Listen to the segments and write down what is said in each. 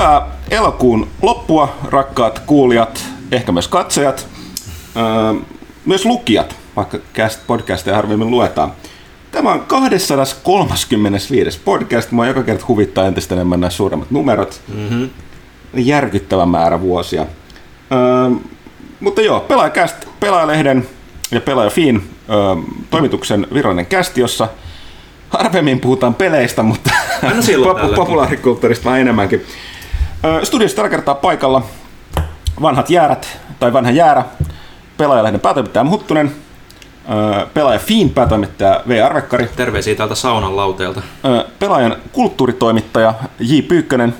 Hyvää elokuun loppua, rakkaat kuulijat, ehkä myös katsojat, öö, myös lukijat, vaikka podcasteja harvemmin luetaan. Tämä on 235. podcast. Mua joka kerta huvittaa entistä enemmän nämä suuremmat numerot. Mm-hmm. Järkyttävä määrä vuosia. Öö, mutta joo, Pelaajakäst, Pelaajalehden ja Pelaajafiin öö, toimituksen virallinen kästi, jossa harvemmin puhutaan peleistä, mutta populaarikulttuurista vähän enemmänkin. Studiossa tällä kertaa paikalla vanhat jäärät, tai vanha jäärä, pelaajalehden päätoimittaja Huttunen, pelaaja Fiin päätoimittaja V. Arvekkari. Terveisiä täältä saunan lauteelta. Pelaajan kulttuuritoimittaja J. Pyykkönen.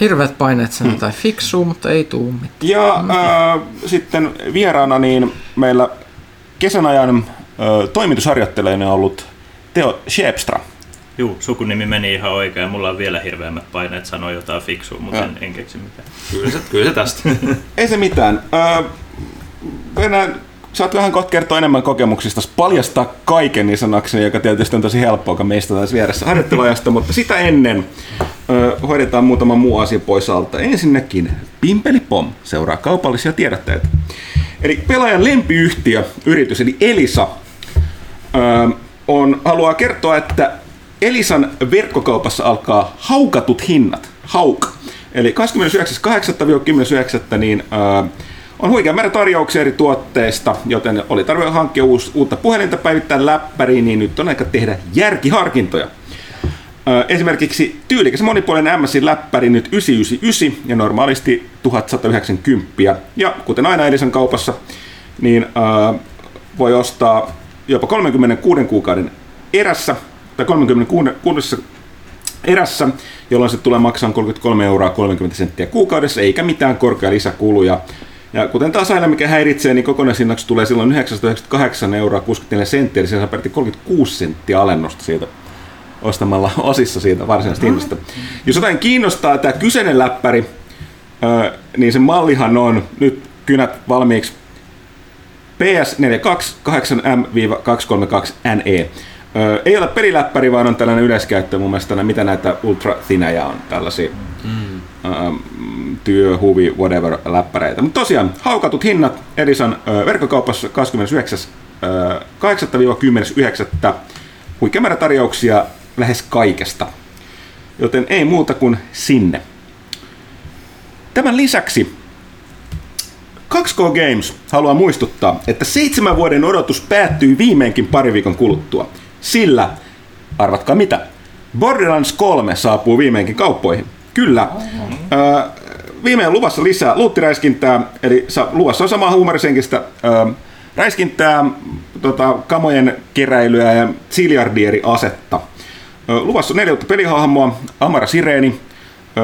Hirveät paineet sen tai fiksuu, mutta ei tuu mitään. Ja äh, sitten vieraana niin meillä kesän ajan äh, toimitusharjoittelijana on ollut Teo Shepstra. Juu, sukunimi meni ihan oikein. Mulla on vielä hirveämmät paineet sanoa jotain fiksua, mutta en, en keksi mitään. Kyllä se, kyllä se tästä. Ei se mitään. Öö, Venä, saat vähän kohta kertoa enemmän kokemuksista, paljastaa kaiken niin sanakseni, joka tietysti on tosi helppoa, kun meistä tässä vieressä harjoitteluajasta, mutta sitä ennen öö, hoidetaan muutama muu asia pois alta. Ensinnäkin Pimpeli Pom seuraa kaupallisia tiedotteita. Eli pelaajan lempiyhtiö, yritys, eli Elisa, öö, on, haluaa kertoa, että Elisan verkkokaupassa alkaa haukatut hinnat. Hauk. Eli 29.8.-10.9. niin äh, on huikea määrä tarjouksia eri tuotteista, joten oli tarve hankkia uus, uutta puhelinta päivittää läppäriin, niin nyt on aika tehdä järkiharkintoja. Äh, esimerkiksi tyylikäs monipuolinen MSI läppäri nyt 999 ja normaalisti 1190. Ja kuten aina Elisan kaupassa, niin äh, voi ostaa jopa 36 kuukauden erässä tai 36 erässä, jolloin se tulee maksamaan 33 euroa 30 senttiä kuukaudessa, eikä mitään korkea lisäkuluja. Ja kuten taas aina mikä häiritsee, niin kokonaishinnaksi tulee silloin 998 euroa 64 senttiä, eli se saa 36 senttiä alennusta siitä ostamalla osissa siitä varsinaisesta hinnasta. Jos jotain kiinnostaa tämä kyseinen läppäri, niin se mallihan on nyt kynät valmiiksi PS42 8M-232NE. Öö, ei ole peliläppäri, vaan on tällainen yleiskäyttö mun mielestä, mitä näitä ultra thinejä on, tällaisia mm. öö, työ, huvi, whatever läppäreitä. Mutta tosiaan, haukatut hinnat Edisan öö, verkkokaupassa 29. Öö, 8-10.9. Huikea määrä tarjouksia lähes kaikesta. Joten ei muuta kuin sinne. Tämän lisäksi 2K Games haluaa muistuttaa, että seitsemän vuoden odotus päättyy viimeinkin pari viikon kuluttua. Sillä, arvatkaa mitä, Borderlands 3 saapuu viimeinkin kauppoihin. Kyllä. Öö, viimein luvassa lisää luuttiräiskintää, eli luvassa on samaa huumorisenkistä öö, räiskintää, tota, kamojen keräilyä ja ziljardieri-asetta. Öö, luvassa on neljä pelihahmoa, Amara Sireeni,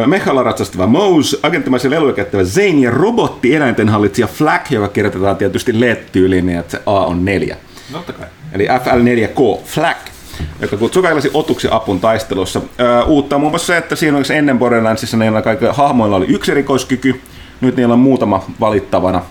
Mechalla ratsastava Mouse, agenttimaisen leluja käyttävä Zane ja robotti eläintenhallitsija Flack, joka kirjoitetaan tietysti LED-tyyliin niin, että se A on neljä. Totta kai. Eli FL4K, Flack, joka kutsuu kaikenlaisia otuksia apun taistelussa. Öö, uutta on muun muassa se, että siinä ennen Borderlandsissa niillä kaikilla hahmoilla oli yksi erikoiskyky, nyt niillä on muutama valittavana.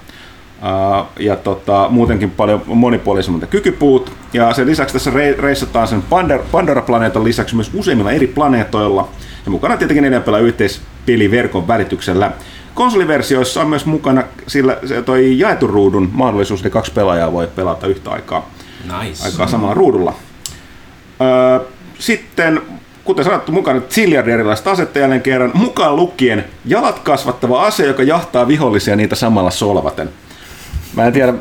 Ja tota, muutenkin paljon monipuolisemmat kykypuut. Ja sen lisäksi tässä reissataan sen Pandora-planeetan lisäksi myös useimmilla eri planeetoilla. Ja mukana tietenkin neljän pelaa yhteispeliverkon välityksellä. Konsoliversioissa on myös mukana sillä se toi jaetun ruudun mahdollisuus, että kaksi pelaajaa voi pelata yhtä aikaa, nice. aikaa samalla ruudulla. Öö, sitten, kuten sanottu, mukana ziljardi erilaista asetta jälleen kerran, mukaan lukien jalat kasvattava ase, joka jahtaa vihollisia niitä samalla solvaten. Mä en tiedä,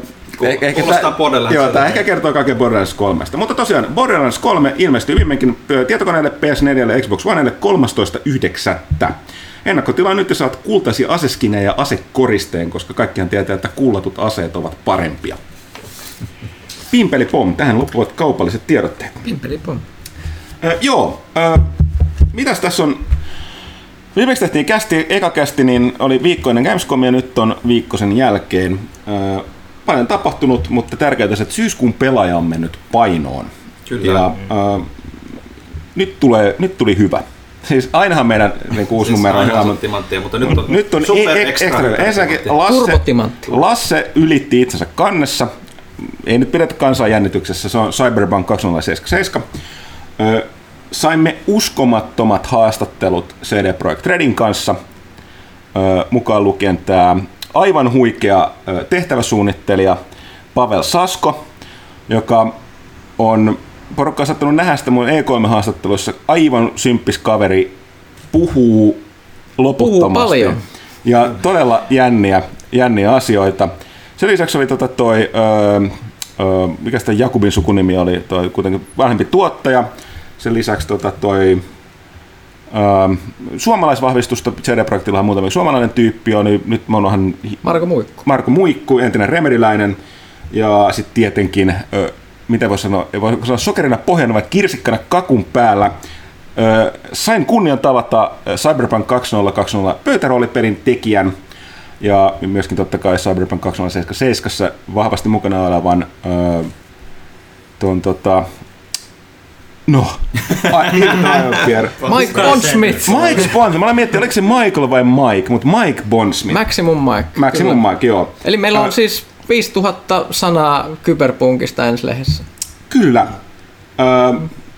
Eh, ehkä Kuulostaa Borderlands. Joo, tämä ehkä kertoo kaiken Borderlands 3. Mutta tosiaan, Borderlands 3 ilmestyy viimeinkin tietokoneelle, PS4 ja Xbox Onelle 13.9. Ennakkotilaa nyt ja saat kultaisia aseskinejä ja asekoristeen, koska kaikkihan tietää, että kullatut aseet ovat parempia. Pimpeli pom, tähän loppuvat kaupalliset tiedotteet. Pimpeli pom. Äh, joo, äh, mitäs tässä on? Viimeksi tehtiin kästi, eka kästi, niin oli viikkoinen Gamescom ja nyt on viikkosen jälkeen. Äh, paljon tapahtunut, mutta tärkeää on, että syyskuun pelaaja on mennyt painoon. Kyllä. Ja, äh, nyt, tulee, nyt tuli hyvä. Siis ainahan meidän niin uusi Siis numero on timanttia, mutta nyt on, nyt on super e- e- extra. extra. Ensinnäkin Lasse. Lasse ylitti itsensä kannessa. Ei nyt pidetä kansaa jännityksessä, se on Cyberpunk 2077. Ö, saimme uskomattomat haastattelut CD Projekt Redin kanssa, ö, mukaan lukien tämä aivan huikea ö, tehtäväsuunnittelija Pavel Sasko, joka on porukka on sattunut nähdä sitä mun E3-haastatteluissa. Aivan symppis kaveri, puhuu loputtomasti. paljon. Ja todella jänniä, jänniä asioita. Sen lisäksi oli tota toi, öö, öö, mikä sitä Jakubin sukunimi oli, toi kuitenkin vanhempi tuottaja. Sen lisäksi tota toi, öö, suomalaisvahvistusta CD-projektilla on muutamia suomalainen tyyppi on, niin nyt mä oonhan Marko Muikku. Marko Muikku, entinen remediläinen, ja sitten tietenkin, ö, mitä voi sanoa, voi sanoa sokerina pohjana vai kirsikkana kakun päällä. Ö, sain kunnian tavata ö, Cyberpunk 2020 pöytäroolipelin tekijän ja myöskin totta kai Cyberpunk 2077 vahvasti mukana olevan ö, ton tota, No, niin, Pierre. Mike Bondsmith. Mike Bondsmith. Mä olen miettinyt, oliko se Michael vai Mike, mutta Mike Bondsmith. Maximum Mike. Maximum Kyllä. Mike, joo. Eli meillä on Ö, siis 5000 sanaa kyberpunkista ensi lehdessä. Kyllä.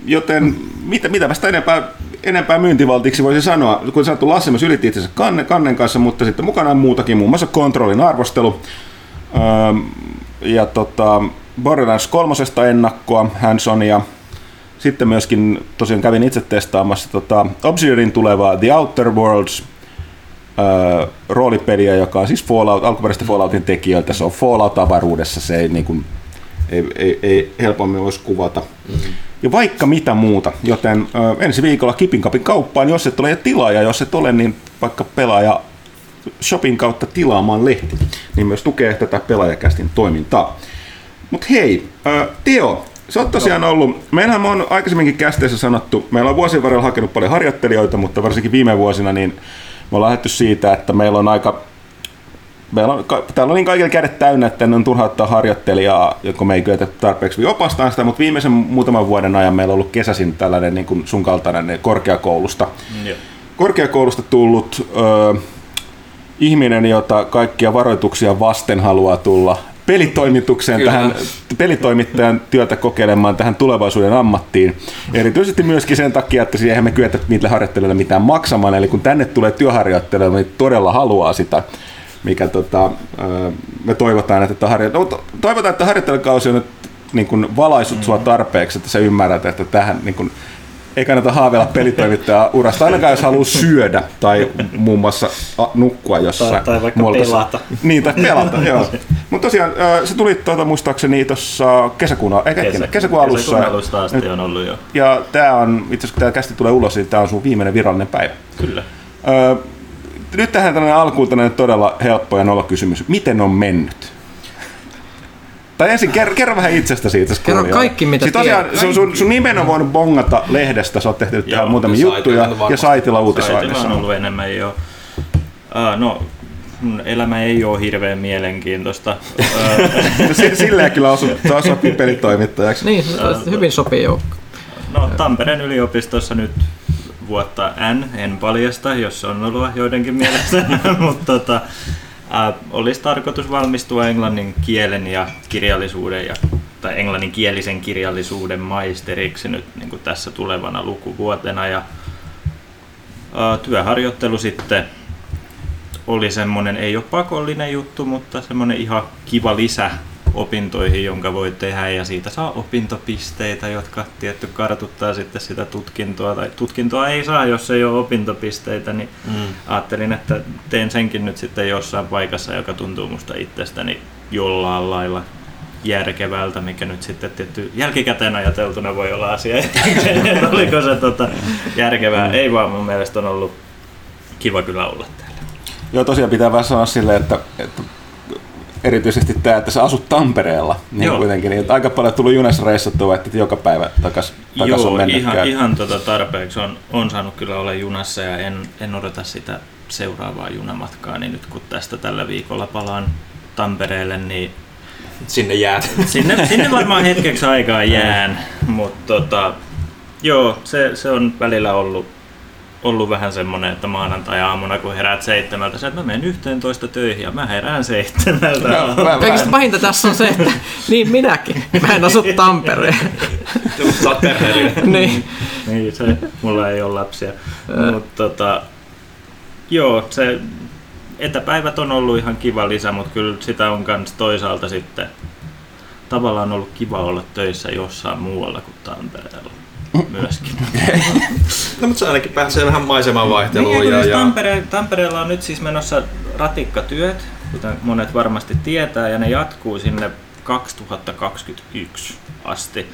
Joten mitä, mitä sitä enempää, enempää myyntivaltiksi voisi sanoa. Kun sanottu, Lasse myös ylitti itsensä kannen, kannen kanssa, mutta sitten mukana on muutakin, muun muassa kontrollin arvostelu. Ö, ja tota, Borderlands kolmosesta ennakkoa, Hansonia. Sitten myöskin tosiaan kävin itse testaamassa tota, Obsidianin tulevaa The Outer Worlds ö, roolipeliä, joka on siis Fallout, alkuperäistä Falloutin tekijöiltä. Se on Fallout-avaruudessa, se ei, niin kuin, ei, ei, ei helpommin voisi kuvata. Mm-hmm. Ja vaikka mitä muuta, joten ö, ensi viikolla Kipin kapin kauppaan, jos et ole tilaaja, jos et ole, niin vaikka pelaaja Shopin kautta tilaamaan lehti, niin myös tukee tätä pelaajakästin toimintaa. Mutta hei, ö, Teo, sä oot tosiaan ollut, meillähän on aikaisemminkin kästeessä sanottu, meillä on vuosien varrella hakenut paljon harjoittelijoita, mutta varsinkin viime vuosina, niin me ollaan lähdetty siitä, että meillä on aika Meillä on, ka- täällä on niin kaikilla kädet täynnä, että on turha ottaa harjoittelijaa, joko me ei kyetä tarpeeksi opastaan sitä, mutta viimeisen muutaman vuoden ajan meillä on ollut kesäisin tällainen niin kuin sun kaltainen korkeakoulusta, Joo. korkeakoulusta tullut ö, ihminen, jota kaikkia varoituksia vasten haluaa tulla pelitoimitukseen, Kyllä. tähän pelitoimittajan työtä kokeilemaan tähän tulevaisuuden ammattiin. Erityisesti myöskin sen takia, että siihen me kyetä niille harjoittelijoille mitään maksamaan. Eli kun tänne tulee työharjoittelijoille, niin todella haluaa sitä mikä tota, me toivotaan, että tämä harjo... no, to- toivotaan, että harjoittelukausi on nyt niin kuin valaissut sua tarpeeksi, että sä ymmärrät, että tähän niin kuin, ei kannata haaveilla pelitoimittaja urasta, ainakaan jos haluaa syödä tai muun muassa nukkua jossain. Tai- tai vaikka molkassa. pelata. Niin, tai pelata, joo. Mutta tosiaan, se tuli tuota, muistaakseni tuossa kesäkuun, ei, kesäkuun, kesäkuun alussa. Kesäkuun alusta asti on ollut jo. Ja tämä on, itse asiassa kun tämä kästi tulee ulos, niin tämä on sun viimeinen virallinen päivä. Kyllä. Öö, nyt tähän tällainen alkuun tällainen todella helppo ja nolo kysymys. Miten on mennyt? Tai ensin kerro, kerro vähän itsestäsi itse asiassa Kerro kaikki, mitä siis tosiaan, tiedät. sun, sun, sun nimen on voinut bongata lehdestä, sä oot tehnyt tähän Joo, muutamia ja juttuja, ja saitilla Saitilla on uutisaineissa. ollut enemmän jo. Uh, no, mun elämä ei ole hirveän mielenkiintoista. Uh, Si- Silleen kyllä osu, sä sopii pelitoimittajaksi. Niin, se hyvin sopii joukko. no, Tampereen yliopistossa nyt vuotta N, en paljasta, jos on ollut joidenkin mielestä, mutta tota, äh, olisi tarkoitus valmistua englannin kielen ja kirjallisuuden ja, tai englanninkielisen kirjallisuuden maisteriksi nyt niin kuin tässä tulevana lukuvuotena. Ja äh, työharjoittelu sitten oli semmoinen, ei ole pakollinen juttu, mutta semmoinen ihan kiva lisä opintoihin, jonka voi tehdä ja siitä saa opintopisteitä, jotka tietty kartuttaa sitten sitä tutkintoa. Tai tutkintoa ei saa, jos ei ole opintopisteitä, niin mm. ajattelin, että teen senkin nyt sitten jossain paikassa, joka tuntuu musta itsestäni jollain lailla järkevältä, mikä nyt sitten tietty jälkikäteen ajateltuna voi olla asia, että oliko se tota, järkevää. Ei vaan mun mielestä on ollut kiva kyllä olla täällä. Joo, tosiaan pitää vähän sanoa silleen, että, että erityisesti tämä, että sä asut Tampereella, niin Joo. kuitenkin, niin aika paljon tullut junassa reissattua, että joka päivä takas, takas on Joo, mennyt ihan, käy. ihan tota tarpeeksi on, on saanut kyllä olla junassa ja en, en odota sitä seuraavaa junamatkaa, niin nyt kun tästä tällä viikolla palaan Tampereelle, niin Sinne jäät. sinne, sinne varmaan hetkeksi aikaa jään, mutta tota, joo, se, se on välillä ollut, ollut vähän semmoinen, että maanantai-aamuna kun heräät seitsemältä, sä, että mä menen 11 töihin ja mä herään seitsemältä. Kaikista pahinta tässä on se, että niin minäkin. Mä en asu Tampereen. Sä oot perheellinen. niin. niin, se, mulla ei ole lapsia. Mutta tota, joo, se etäpäivät on ollut ihan kiva lisä, mutta kyllä sitä on myös toisaalta sitten tavallaan ollut kiva olla töissä jossain muualla kuin Tampereella myöskin. no mutta se ainakin pääsee vähän maisemaan vaihteluun. Niin, ja, ja... ja... Tampere, Tampereella on nyt siis menossa ratikkatyöt, kuten monet varmasti tietää, ja ne jatkuu sinne 2021 asti.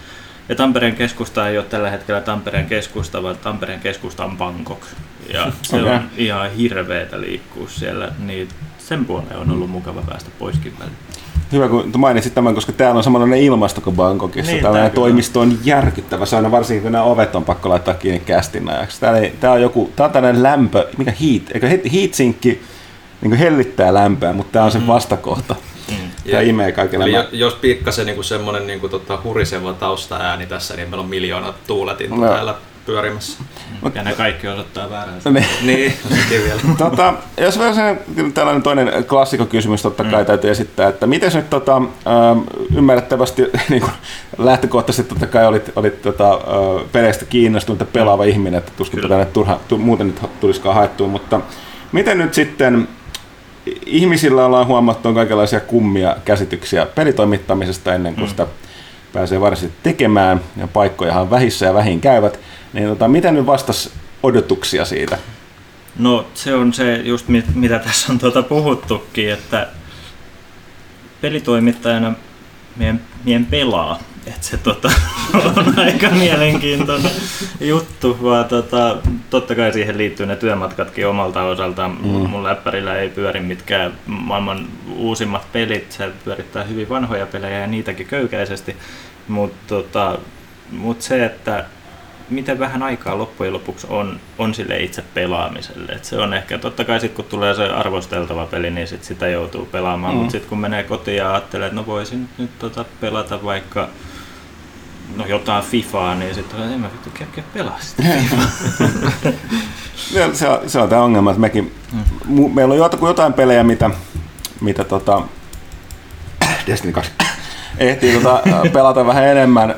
Ja Tampereen keskusta ei ole tällä hetkellä Tampereen keskusta, vaan Tampereen keskusta on Bangkok. Ja se okay. on ihan hirveetä liikkua siellä, niin sen puoleen on ollut mukava päästä poiskin välillä. Hyvä, kun mainitsit tämän, koska täällä on samanlainen ilmasto kuin Bangkokissa. Niin, Tällainen toimisto on järkyttävä. Se on varsinkin, kun nämä ovet on pakko laittaa kiinni kästin ajaksi. Tää, ei, tää on joku, tää on tällainen lämpö, mikä heat, eikö heatsinkki niin hellittää lämpöä, mutta tämä on se mm. vastakohta. Mm. Tämä imee kaikille. Jo, jos pikkasen niin semmoinen niin tota, huriseva taustaääni tässä, niin meillä on miljoona tuuletin no. täällä pyörimässä. Mut, ja ne kaikki osoittaa väärän. niin, niin vielä. tota, jos vielä sen, tällainen toinen klassikokysymys totta kai mm. täytyy esittää, että miten nyt tota, äh, ymmärrettävästi niin kuin lähtökohtaisesti totta kai olit, olit tota, äh, peleistä kiinnostunut ja pelaava mm. ihminen, että tuskin tänne turha, tu, muuten nyt tulisikaan haettua, mutta miten nyt sitten ihmisillä ollaan huomattu on kaikenlaisia kummia käsityksiä pelitoimittamisesta ennen kuin mm. sitä pääsee varsinaisesti tekemään, ja paikkojahan vähissä ja vähin käyvät, niin tota, miten nyt vastas odotuksia siitä? No se on se just mitä tässä on tuota puhuttukin, että pelitoimittajana meidän, meidän pelaa. Että se tota, on aika mielenkiintoinen juttu, vaan tota, totta kai siihen liittyy ne työmatkatkin omalta osaltaan. Mm. Mun läppärillä ei pyöri mitkään maailman uusimmat pelit, se pyörittää hyvin vanhoja pelejä ja niitäkin köykäisesti. Mutta tota, mut se, että miten vähän aikaa loppujen lopuksi on, on sille itse pelaamiselle. Et se on ehkä, totta kai sitten kun tulee se arvosteltava peli, niin sit sitä joutuu pelaamaan, mm. mutta sitten kun menee kotiin ja ajattelee, että no voisin nyt tota pelata vaikka no jotain Fifaa, niin sitten en mä vittu kerkeä pelaa sitä se, on, se on tämä ongelma, että mekin, mm. meillä on jotain pelejä, mitä, mitä tota, Destiny 2 ehtii tota, pelata vähän enemmän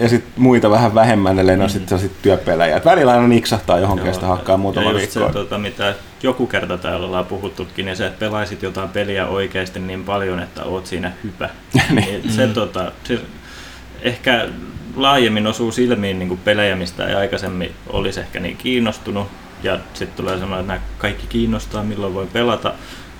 ja sitten muita vähän vähemmän, ellei mm. ne ole sitten sit työpelejä. Et välillä aina niksahtaa johonkin, sitä hakkaa muutama ja viikko. Se, tota, mitä joku kerta täällä ollaan puhuttukin, niin se, että pelaisit jotain peliä oikeasti niin paljon, että oot siinä hyvä. niin. niin se, mm. tota, se, ehkä laajemmin osuu silmiin niin kuin pelejä, mistä ei aikaisemmin olisi ehkä niin kiinnostunut. Ja sitten tulee sanoa, että nämä kaikki kiinnostaa, milloin voi pelata,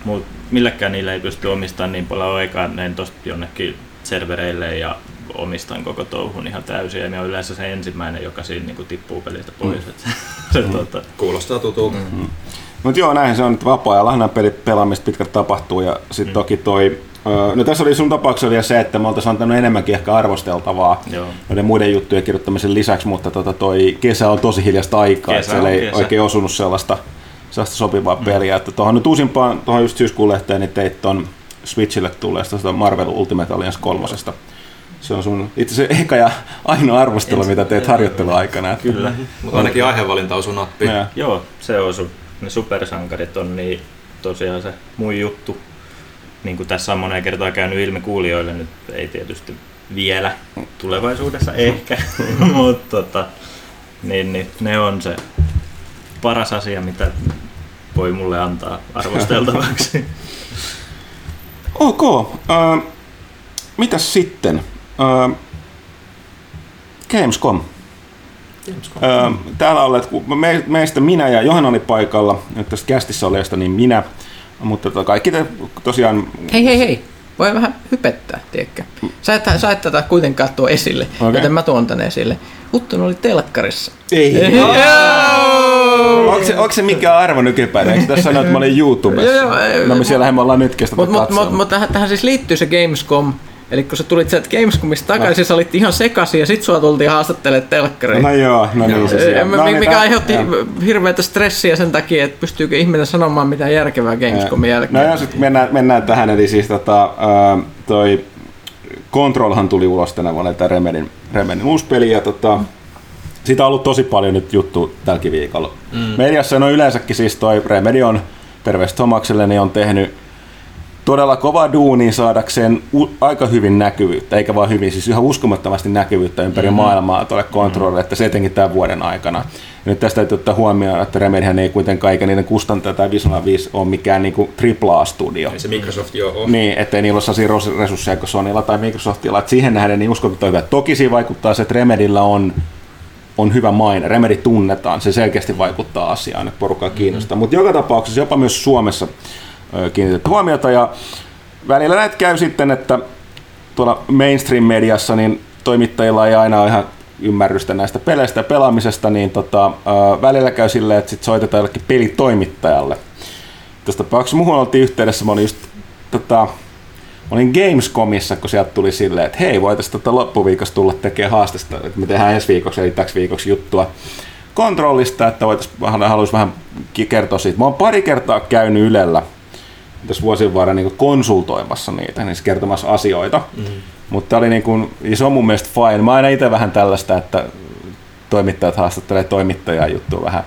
mutta millekään niillä ei pysty omistamaan niin paljon aikaa, ne tuosta jonnekin servereille ja omistan koko touhun ihan täysin ja minä olen yleensä se ensimmäinen, joka siinä niin kuin tippuu pelistä pois. Mm. se, mm. tuota... Kuulostaa tutulta. Mm. Mutta joo, näin se on, että vapaa-ajalla pelit pelaamista pitkät tapahtuu ja sitten mm. toki toi No tässä oli sun tapauksessa vielä se, että me oltaisiin antanut enemmänkin ehkä arvosteltavaa Joo. noiden muiden juttujen kirjoittamisen lisäksi, mutta tota toi kesä on tosi hiljasta aikaa, kesä että siellä ei kesä. oikein osunut sellaista, sellaista sopivaa mm. peliä. Että tuohon nyt uusimpaan, tuohon just syyskuun lehteen, niin teit ton Switchille tulleesta Marvel Ultimate Alliance kolmosesta. Se on sun itse se eka ja ainoa arvostelu, mitä teet harjoitteluaikana. Kyllä. Mutta ainakin aihevalinta osui nappiin. Joo, se osui. Ne supersankarit on niin tosiaan se mun juttu niin kuin tässä on moneen kertaan käynyt ilmi kuulijoille, nyt ei tietysti vielä, tulevaisuudessa ehkä, mutta tota, niin, niin, ne on se paras asia, mitä voi mulle antaa arvosteltavaksi. ok. Uh, mitäs sitten? Uh, Gamescom. Uh, täällä olleet, me, meistä minä ja Johan oli paikalla, nyt tästä kästissä olevasta, niin minä – mutta tota, kaikki te tosiaan... Hei hei hei, voi vähän hypettää, tiedätkö? Sä et, sä et tätä kuitenkaan tuo esille, okay. joten mä tuon tänne esille. Hutton oli telkkarissa. Ei. Ei. Onko se, onko se mikä arvo nykypäivänä? Eikö tässä sanoa, että mä olin YouTubessa? joo, joo, no me siellähän me ollaan nytkin sitä Mutta mut, mut, tähän, tähän siis liittyy se Gamescom, Eli kun sä tulit sieltä Gamescomista takaisin, no. sä olit ihan sekaisin ja sit sua tultiin haastattelemaan telkkariin. No joo, no niin se siellä. No, mikä niin, aiheutti ja. hirveätä stressiä sen takia, että pystyykö ihminen sanomaan mitään järkevää Gamescomin jälkeen. No joo, sitten mennään, mennään tähän, eli siis tota, toi Controlhan tuli ulos tänä vuonna, tämä Remedin, Remedin uusi peli, ja tota, siitä on ollut tosi paljon nyt juttu tälläkin viikolla. Mm. Mediassa no yleensäkin siis toi Remedy on, terveistä Tomakselle, niin on tehnyt todella kova duuni saadakseen u- aika hyvin näkyvyyttä, eikä vaan hyvin, siis ihan uskomattomasti näkyvyyttä ympäri mm-hmm. maailmaa tuolle kontrollille, että se etenkin tämän vuoden aikana. Ja nyt tästä täytyy ottaa huomioon, että Remedyhän ei kuitenkaan eikä niiden kustantaja tai Vision 5 ole mikään niinku AAA-studio. Ei se Microsoft jo ole. Niin, ettei niillä ole sellaisia resursseja kuin Sonylla tai Microsoftilla. Et siihen nähden niin uskon, että Toki siinä vaikuttaa se, että Remedyllä on, on hyvä maine. Remedy tunnetaan, se selkeästi vaikuttaa asiaan, että porukkaa kiinnostaa. Mm-hmm. Mutta joka tapauksessa jopa myös Suomessa kiinnitetty huomiota. Ja välillä näitä käy sitten, että tuolla mainstream-mediassa niin toimittajilla ei aina ole ihan ymmärrystä näistä peleistä ja pelaamisesta, niin tota, välillä käy silleen, että sit soitetaan jollekin pelitoimittajalle. Tässä tapauksessa muuhun oltiin yhteydessä, mä olin just tota, olin Gamescomissa, kun sieltä tuli silleen, että hei, voitaisiin tota loppuviikossa tulla tekemään haastesta, että me tehdään ensi viikoksi, eli täksi viikoksi juttua kontrollista, että voitaisiin vähän, haluaisi vähän kertoa siitä. Mä oon pari kertaa käynyt Ylellä tässä vuosien varrella niin konsultoimassa niitä, niin kertomassa asioita. Mm. Mutta oli niin kuin, ja se on mun mielestä fine. Mä aina itse vähän tällaista, että toimittajat haastattelee toimittajaa juttua vähän.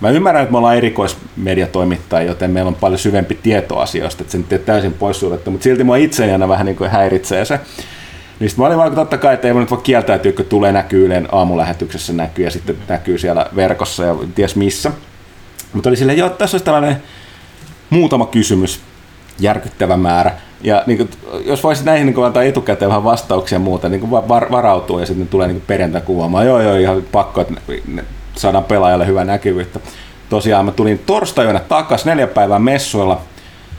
Mä ymmärrän, että me ollaan erikoismediatoimittajia, joten meillä on paljon syvempi tieto asioista, että se nyt ei täysin poissuljettu, mutta silti mua itse aina vähän niin kuin häiritsee se. Niin mä olin vaan totta kai, että ei voi nyt voi kieltäytyä, kun tulee näkyy Ylen aamulähetyksessä näkyy ja sitten näkyy siellä verkossa ja ties missä. Mutta oli silleen, joo, tässä olisi tällainen muutama kysymys, järkyttävä määrä. Ja niin kuin, jos voisit näihin niin kuin, antaa etukäteen vähän vastauksia ja muuta, niin kuin var, varautuu ja sitten tulee niin perjantai kuvaamaan. Joo, joo, ihan pakko, että saadaan pelaajalle hyvää näkyvyyttä. Tosiaan mä tulin torstaina takaisin neljä päivää messuilla,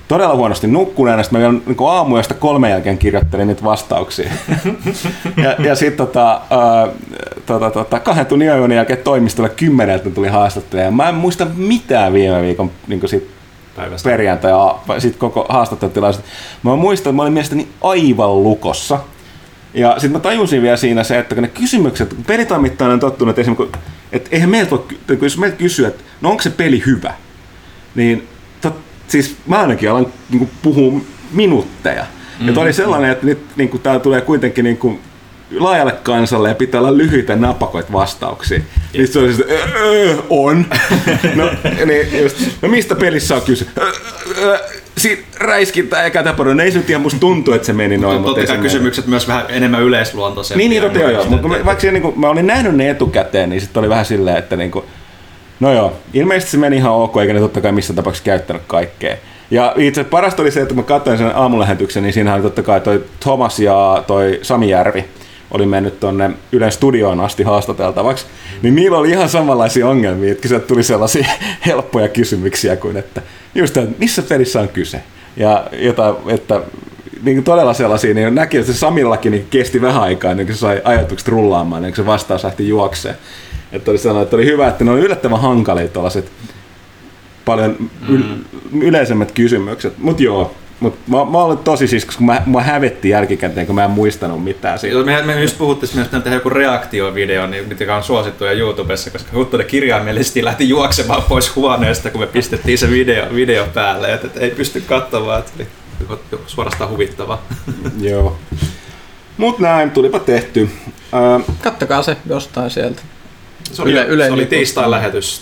todella huonosti nukkuneena, sitten mä vielä niin aamuyöstä kolmen jälkeen kirjoittelin niitä vastauksia. ja ja sitten tota, uh, tota, tota, kahden tunnin jälkeen toimistolle kymmeneltä tuli haastattelemaan. Mä en muista mitään viime viikon niin sit Päivästä. perjantai ja sitten koko haastattelutilaisuus. Mä muistan, että mä olin mielestäni aivan lukossa. Ja sitten mä tajusin vielä siinä se, että kun ne kysymykset, pelitoimittajana on tottunut, että, kun, että eihän meiltä voi, jos meiltä kysyy, että no onko se peli hyvä, niin tot, siis mä ainakin alan niin puhua minuutteja. Mm. Ja oli sellainen, että nyt niin kuin, tää tulee kuitenkin niin kuin, laajalle kansalle ja pitää olla lyhyitä napakoita vastauksia. Niin se oli siis, öö, on. no, niin just, no mistä pelissä on kyse? Öö, Siinä räiskintä ja kätäporo, ne ei nyt ihan musta tuntuu, että se meni noin. Mutta totta kai kysymykset myös vähän enemmän yleisluontoisia. Niin, niin totta joo, joo. Mutta vaikka niin kuin, mä olin nähnyt ne etukäteen, niin sitten oli vähän silleen, että niin kuin, no joo, ilmeisesti se meni ihan ok, eikä ne totta kai missään tapauksessa käyttänyt kaikkea. Ja itse parasta oli se, että mä katsoin sen aamulähetyksen, niin siinä oli totta kai toi Thomas ja toi Sami Järvi oli mennyt tuonne Ylen studioon asti haastateltavaksi, niin niillä oli ihan samanlaisia ongelmia, että sieltä tuli sellaisia helppoja kysymyksiä kuin, että just, että missä pelissä on kyse? Ja jota, että niin kuin todella sellaisia, niin näki, että se Samillakin niin kesti vähän aikaa, niin kuin se sai ajatukset rullaamaan, niin se vastaus lähti juokseen. Että oli sellainen, että oli hyvä, että ne on yllättävän hankalia tuollaiset paljon yl- mm. yleisemmät kysymykset. Mutta joo, mutta mä, mä olen tosi siis, koska mä, mä hävetti jälkikäteen, kun mä en muistanut mitään siitä. Joo, me, me just puhuttiin, että me tehdä joku reaktiovideo, niin, mikä on suosittuja YouTubessa, koska Huttunen kirjaimellisesti lähti juoksemaan pois huoneesta, kun me pistettiin se video, video päälle, että, että ei pysty katsomaan, että oli suorastaan huvittavaa. Joo. Mut näin, tulipa tehty. Äh, Kattokaa se jostain sieltä. Se oli, yle, yle, se oli tiistain lähetys,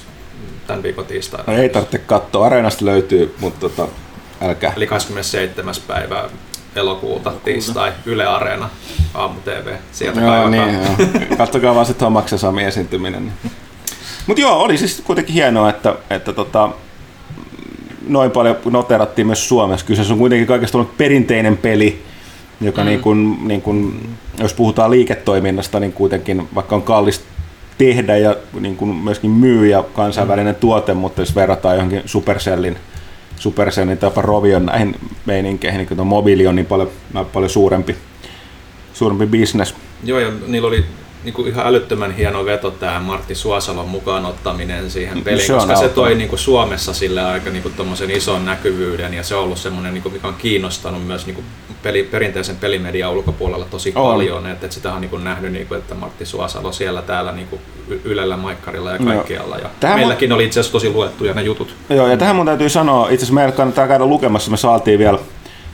tämän viikon tiistaina. Ei tarvitse katsoa, Areenasta löytyy, mutta tota, älkää. Eli 27. päivä elokuuta, tiistai, Yle Areena, Aamu TV. Sieltä joo, niin, joo. Katsokaa vaan se Tomaksen Sami esiintyminen. Niin. Mutta joo, oli siis kuitenkin hienoa, että, että tota, noin paljon noterattiin myös Suomessa. Kyseessä on kuitenkin kaikesta ollut perinteinen peli, joka mm. niin kun, niin kun, jos puhutaan liiketoiminnasta, niin kuitenkin vaikka on kallis tehdä ja niin kun myöskin myy ja kansainvälinen mm. tuote, mutta jos verrataan johonkin Supercellin Supercellin tai Rovion näihin meininkeihin, niin kun mobiili on niin paljon, paljon suurempi, suurempi business. Joo, ja niillä oli niin kuin ihan älyttömän hieno veto tämä Martti Suosalon mukaan ottaminen siihen peliin, se koska se toi niin kuin Suomessa sille aika niin kuin ison näkyvyyden ja se on ollut semmoinen, niin kuin, mikä on kiinnostanut myös niin kuin peli, perinteisen pelimedian ulkopuolella tosi on. paljon, että, että sitä on niin kuin nähnyt, niin kuin, että Martti Suosalo siellä täällä niin kuin Ylellä, Maikkarilla ja kaikkialla. Ja tähän meilläkin mun... oli itse asiassa tosi luettuja ne jutut. Joo, ja tähän mun täytyy sanoa, itse asiassa meillä kannattaa käydä lukemassa, me saatiin vielä,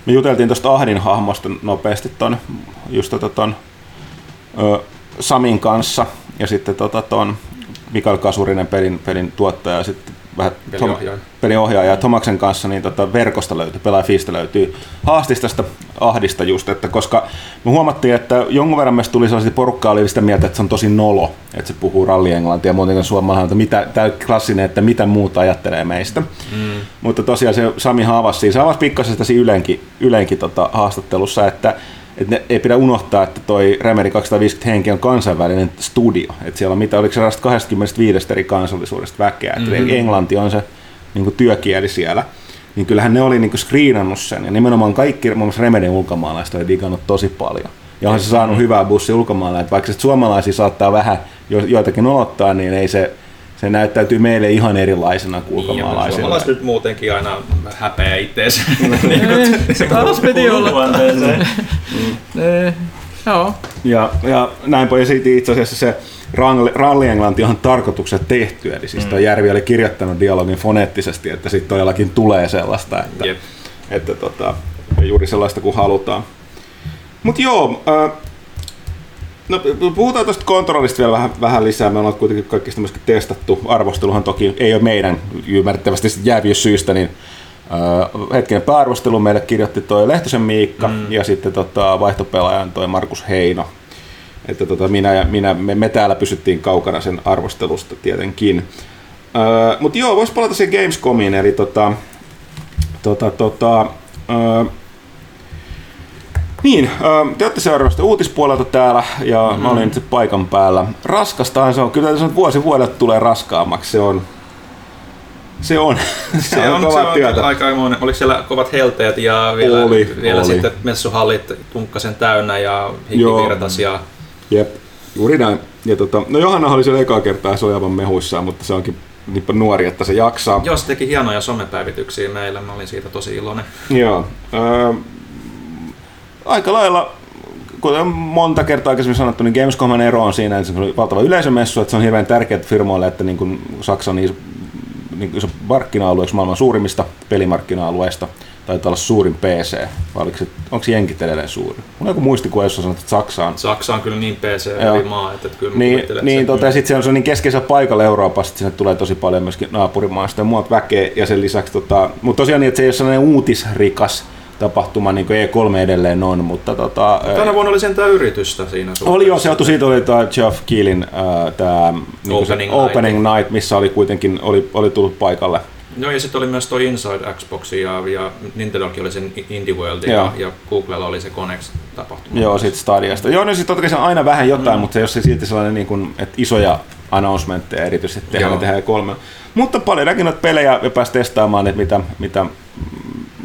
me juteltiin tuosta Ahdin hahmosta nopeasti ton, just tota ton, ö, Samin kanssa ja sitten tota ton Mikael Kasurinen pelin, pelin tuottaja ja sitten vähän peliohjaaja. peliohjaaja ja Tomaksen kanssa niin tota, verkosta löytyy, pelaajista löytyy haastista ahdista just, että koska me huomattiin, että jonkun verran meistä tuli sellaisia porukkaa oli sitä mieltä, että se on tosi nolo, että se puhuu rallienglantia ja muuten suomalainen, että mitä, tämä klassinen, että mitä muuta ajattelee meistä. Mm. Mutta tosiaan se Sami avasi, siis avasi pikkasen sitä Ylenkin, Ylenkin tota, haastattelussa, että et ne, ei pidä unohtaa, että toi Remeri 250 henki on kansainvälinen studio. Et siellä on mitä, oliko se 25 eri kansallisuudesta väkeä. Mm-hmm. Englanti on se niin työkieli siellä. Niin kyllähän ne oli niin kuin screenannut sen. Ja nimenomaan kaikki muun muassa Remedin ulkomaalaiset oli digannut tosi paljon. Ja on se saanut hyvää bussi ulkomailla. Että vaikka se suomalaisia saattaa vähän joitakin olottaa, niin ei se se näyttäytyy meille ihan erilaisena kuin niin, ulkomaalaisille. Suomalaiset nyt muutenkin aina häpeä itseensä. niin taas piti olla. Joo. Ja, ja näin pois itse asiassa se rallienglanti on tarkoituksessa tehty, eli siis mm. Järvi oli kirjoittanut dialogin foneettisesti, että sitten todellakin tulee sellaista, että, yep. että tota, juuri sellaista kuin halutaan. Mutta joo, äh, No puhutaan tuosta kontrollista vielä vähän, vähän lisää. Me ollaan kuitenkin kaikki sitä myöskin testattu. Arvosteluhan toki ei ole meidän ymmärrettävästi syystä, niin Uh, hetken pääarvostelu meille kirjoitti toi Lehtosen Miikka mm. ja sitten tota, vaihtopelaajan toi Markus Heino. Että tota, minä ja minä, me, me, täällä pysyttiin kaukana sen arvostelusta tietenkin. Uh, Mutta joo, voisi palata siihen Gamescomiin, eli tota, tota, tota, uh, niin, te olette seuraavasta uutispuolelta täällä ja mm-hmm. mä olin nyt paikan päällä. Raskastahan se on, kyllä se on vuosi vuodelta tulee raskaammaksi, se on se on. se, se on, kova se työtä. On aika monen. Oliko siellä kovat helteet ja vielä, oli, vielä oli. sitten messuhallit tunkkasen täynnä ja hikivirtas ja... Jep, juuri näin. Ja tota, no Johanna oli siellä ekaa kertaa sojavan mehuissaan, mutta se onkin niin nuori, että se jaksaa. Joo, se teki hienoja somepäivityksiä meillä, mä olin siitä tosi iloinen. Joo. Öö, aika lailla kuten monta kertaa aikaisemmin sanottu, niin Gamescomin ero on siinä, että se on valtava yleisömessu, että se on hirveän tärkeää firmoille, että niin kuin Saksa on niin, niin iso markkina-alueeksi maailman suurimmista pelimarkkina-alueista, taitaa olla suurin PC, vai oliko se, onko se jenkit edelleen suuri? Mulla on joku muistikuva, jos sanot, että Saksa on. Saksa on kyllä niin PC maa, että, että kyllä Niin, niin tota, sitten se on, niin keskeisellä paikalla Euroopassa, että sinne tulee tosi paljon myöskin naapurimaista ja muuta väkeä, ja sen lisäksi, tota, mutta tosiaan niin, että se ei ole sellainen uutisrikas, tapahtuma, niin kuin E3 edelleen on, mutta tota... Tänä vuonna oli sentään yritystä siinä suhteessa. Oli jo, se joutui siitä oli tämä Geoff Keelin uh, tämä niin opening, night. opening night, missä oli kuitenkin oli, oli tullut paikalle. Joo, ja sitten oli myös tuo Inside Xbox ja, ja Nintendokin oli sen Indie World ja, ja Googlella oli se Connect-tapahtuma. Joo, sitten Stadiasta. Joo, no sitten totta kai se on aina vähän jotain, mm. mutta se jos se silti sellainen, niin kuin, että isoja announcementteja erityisesti tehdään, tehdään kolme. Mutta paljon näkin pelejä ja pääsi testaamaan, että mitä, mitä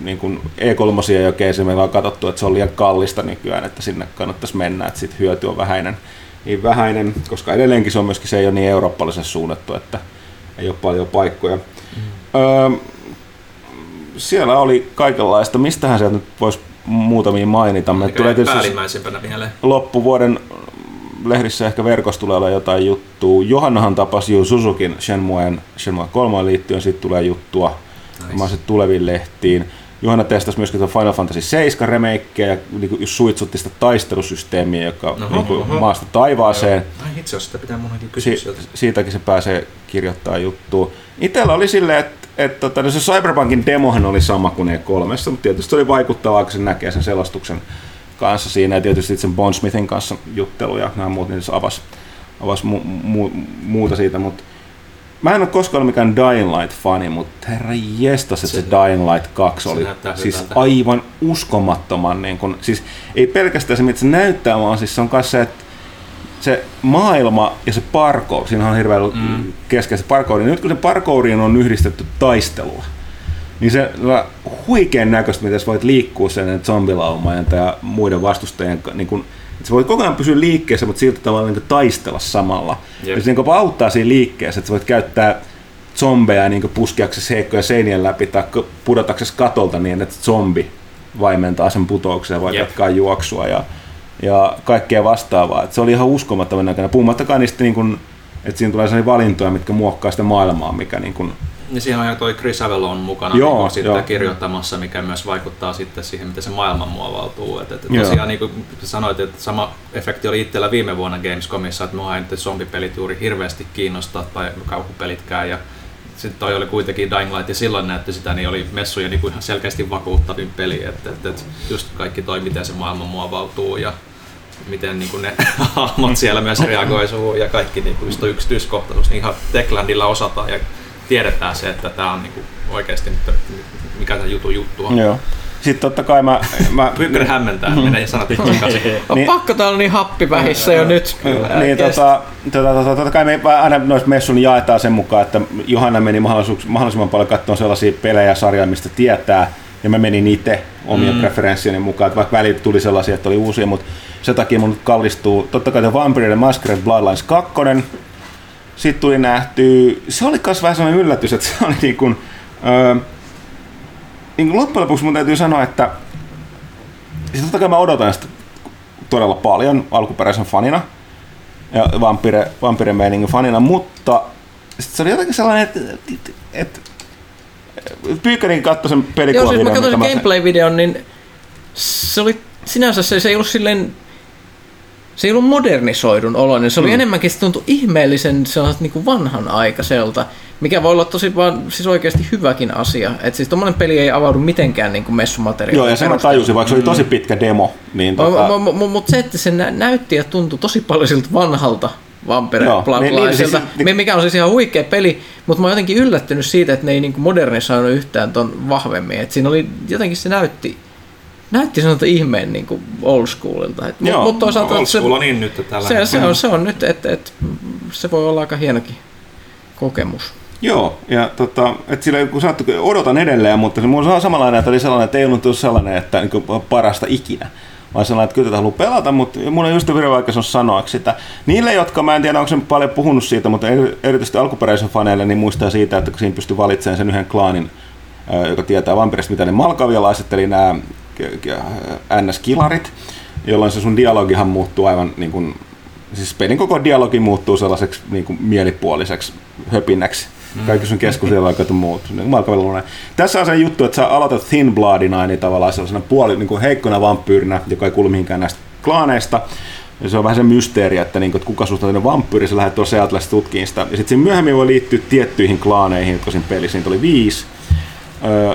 niin kuin E3 ja keisi meillä on katsottu, että se on liian kallista nykyään, että sinne kannattaisi mennä, että sitten hyöty on vähäinen, niin vähäinen, koska edelleenkin se on myöskin se ei ole niin eurooppalaisen suunnattu, että ei ole paljon paikkoja. Mm. Öö, siellä oli kaikenlaista. Mistähän sieltä nyt voisi muutamia mainita? Me tulee päällimmäisempänä vielä. Loppuvuoden lehdissä ehkä verkossa tulee olla jotain juttua. Johannahan tapasi jo Suzukin Shenmuen, Shenmue 3 liittyen, sitten tulee juttua nice. tuleviin lehtiin. Johanna testasi myöskin Final Fantasy 7 remakeä ja niin just suitsutti sitä taistelusysteemiä, joka oho, niin kuin oho. maasta taivaaseen. Ai itse asiassa sitä pitää munkin kysyä si- Siitäkin se pääsee kirjoittaa juttua. Itellä oli silleen, että et, tota, no se Cyberpunkin demohan oli sama kuin E3, mutta tietysti se oli vaikuttavaa, kun se näkee sen selostuksen kanssa siinä ja tietysti sen Bondsmithin kanssa juttelu ja nämä muut, niin se avasi, avasi mu- mu- muuta siitä, mutta Mä en ole koskaan ollut mikään Dying Light-fani, mutta herra jestas, että se, se Dying Light 2 oli siis hyvältä. aivan uskomattoman, niin kun, siis ei pelkästään se, mitä se näyttää, vaan siis se on myös se, että se maailma ja se parkour, siinä on hirveän mm. keskeistä parkouri. Nyt kun se parkouriin on yhdistetty taistelua, niin se huikean näköistä, miten sä voit liikkua sen zombilaumajan ja muiden vastustajien niin kun, että se voi koko ajan pysyä liikkeessä, mutta silti tavallaan niin taistella samalla. Yep. Ja se niin auttaa siinä liikkeessä, että sä voit käyttää zombeja niin puskeaksesi heikkoja seinien läpi tai pudotaksesi katolta niin, että zombi vaimentaa sen putoukseen ja voi yep. jatkaa juoksua ja, ja kaikkea vastaavaa. Et se oli ihan uskomattoman näköinen. Puhumattakaan niistä, niin kuin, että siinä tulee sellaisia valintoja, mitkä muokkaa sitä maailmaa, mikä niin kuin, niin siinä on jo toi Chris Avalon mukana joo, niin joo. kirjoittamassa, mikä myös vaikuttaa sitten siihen, miten se maailma muovautuu. Et, et tosiaan niin kuin sanoit, että sama efekti oli itsellä viime vuonna Gamescomissa, että mua ei nyt zombipelit juuri hirveästi kiinnostaa tai kauhupelitkään ja sitten toi oli kuitenkin Dying Light ja silloin näytti sitä, niin oli messuja niin kuin ihan selkeästi vakuuttavin peli, että, että, että just kaikki toi, miten se maailma muovautuu ja miten niin kuin ne hahmot siellä myös reagoi ja kaikki niin kuin yksityiskohtaisuus, niin ihan Techlandilla osataan ja tiedetään se, että tämä on niin kuin oikeasti nyt, mikä tämä jutu juttu on. Joo. Sitten totta kai mä... mä Pyykkönen hämmentää, mm. menee sanat On niin, pakko täällä niin happi vähissä jo nyt. Niin, tota, tota, tota, totta kai me aina noissa messun jaetaan sen mukaan, että Johanna meni mahdollisimman paljon katsomaan sellaisia pelejä ja sarjoja, mistä tietää, ja mä menin itse omien mm. preferenssieni mukaan, että vaikka välillä tuli sellaisia, että oli uusia, mutta sen takia mun kallistuu totta kai The Vampire the Masquerade Bloodlines 2, sitten tuli nähty, se oli myös vähän sellainen yllätys, että se oli niin kuin, öö, niin kuin loppujen lopuksi mun täytyy sanoa, että siis totta kai mä odotan sitä todella paljon alkuperäisen fanina ja Vampire, Vampire fanina, mutta sitten se oli jotenkin sellainen, että, että, että Pyykkärin katsoi sen pelikuvan Joo, siis mä katsoin gameplay-videon, niin se oli sinänsä se, se ei ollut silleen se ei ollut modernisoidun oloinen, se oli mm. enemmänkin, se tuntui ihmeellisen sellaiset niin kuin vanhanaikaiselta, mikä voi olla tosi vaan siis oikeasti hyväkin asia. Että siis tommonen peli ei avaudu mitenkään niin kuin messumateriaalia. Joo, ja sen mä tajusin, vaikka se oli tosi pitkä demo. Niin tota... Mutta se, että se näytti ja tuntui tosi paljon siltä vanhalta Vampire niin, niin, siis, mikä on siis ihan huikea peli, mutta mä oon jotenkin yllättynyt siitä, että ne ei niin modernisoinut yhtään ton vahvemmin. Et siinä oli, jotenkin se näytti näytti sanota ihmeen niin kuin old schoolilta. Et, Joo, mut toisaalta, old school se, on niin nyt tällä se, se, on, se on nyt, että et, se voi olla aika hienokin kokemus. Joo, ja tota, et sillä, kun sä odotan edelleen, mutta se mulla on samanlainen, että oli sellainen, että ei ollut sellainen, että niin parasta ikinä vaan sellainen, että kyllä tätä haluaa pelata, mutta mulla on just hyvin vaikka sanoa sitä. Niille, jotka mä en tiedä, onko se paljon puhunut siitä, mutta erityisesti alkuperäisen faneille, niin muistaa siitä, että siinä pystyy valitsemaan sen yhden klaanin, joka tietää vampirista, mitä ne malkavialaiset, eli nämä NS-kilarit, jolloin se sun dialogihan muuttuu aivan niin kuin, siis pelin koko dialogi muuttuu sellaiseksi niin kuin mielipuoliseksi höpinäksi. Mm. Kaikki sun keskusdialogit ja muut. Niin Tässä on se juttu, että sä aloitat Thin Bloodina, niin tavallaan sellaisena puoli niin kuin heikkona vampyyrinä, joka ei kuulu mihinkään näistä klaaneista. Ja se on vähän se mysteeri, että, niin kuin, että kuka susta on vampyyri, sä lähdet tuossa Seattleista tutkiin sitä. Ja sitten myöhemmin voi liittyä tiettyihin klaaneihin, jotka siinä pelissä, niitä oli viisi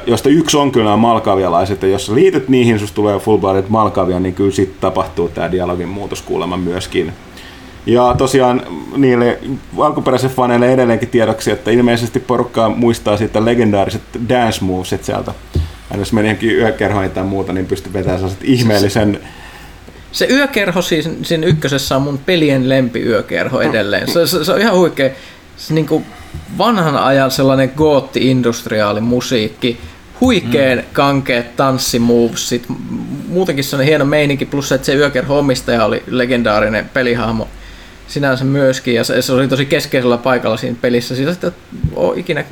josta yksi on kyllä nämä malkavialaiset, ja jos liityt niihin, jos tulee full malkavia, niin kyllä sitten tapahtuu tämä dialogin muutos kuulemma myöskin. Ja tosiaan niille alkuperäisille faneille edelleenkin tiedoksi, että ilmeisesti porukkaa muistaa siitä legendaariset dance moveset sieltä. Ja jos meni johonkin yökerhoihin tai muuta, niin pystyy vetämään sellaiset ihmeellisen se yökerho siis siinä ykkösessä on mun pelien lempiyökerho edelleen. Se, se, se on ihan huikea. Se niin kuin vanhan ajan sellainen gootti-industriaali musiikki, huikeen mm. kankeet tanssimovesit, muutenkin sellainen hieno meininki, plus että se yökerho omistaja oli legendaarinen pelihahmo sinänsä myöskin, ja se, se oli tosi keskeisellä paikalla siinä pelissä. Siitä että ole ikinä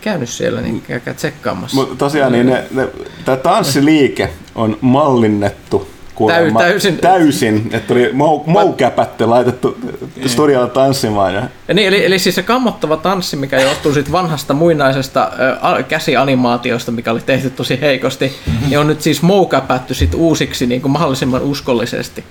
käynyt siellä, niin käykää tsekkaamassa. Mutta tosiaan niin ne, ne, tämä tanssiliike on mallinnettu kuulemma täysin. täysin, että oli moukäpätte laitettu niin. studialla tanssimaan. Ja... Ja niin, eli, eli siis se kammottava tanssi, mikä johtuu siitä vanhasta muinaisesta äh, käsianimaatiosta, mikä oli tehty tosi heikosti, niin on nyt siis moukäpätty sit uusiksi niin kuin mahdollisimman uskollisesti.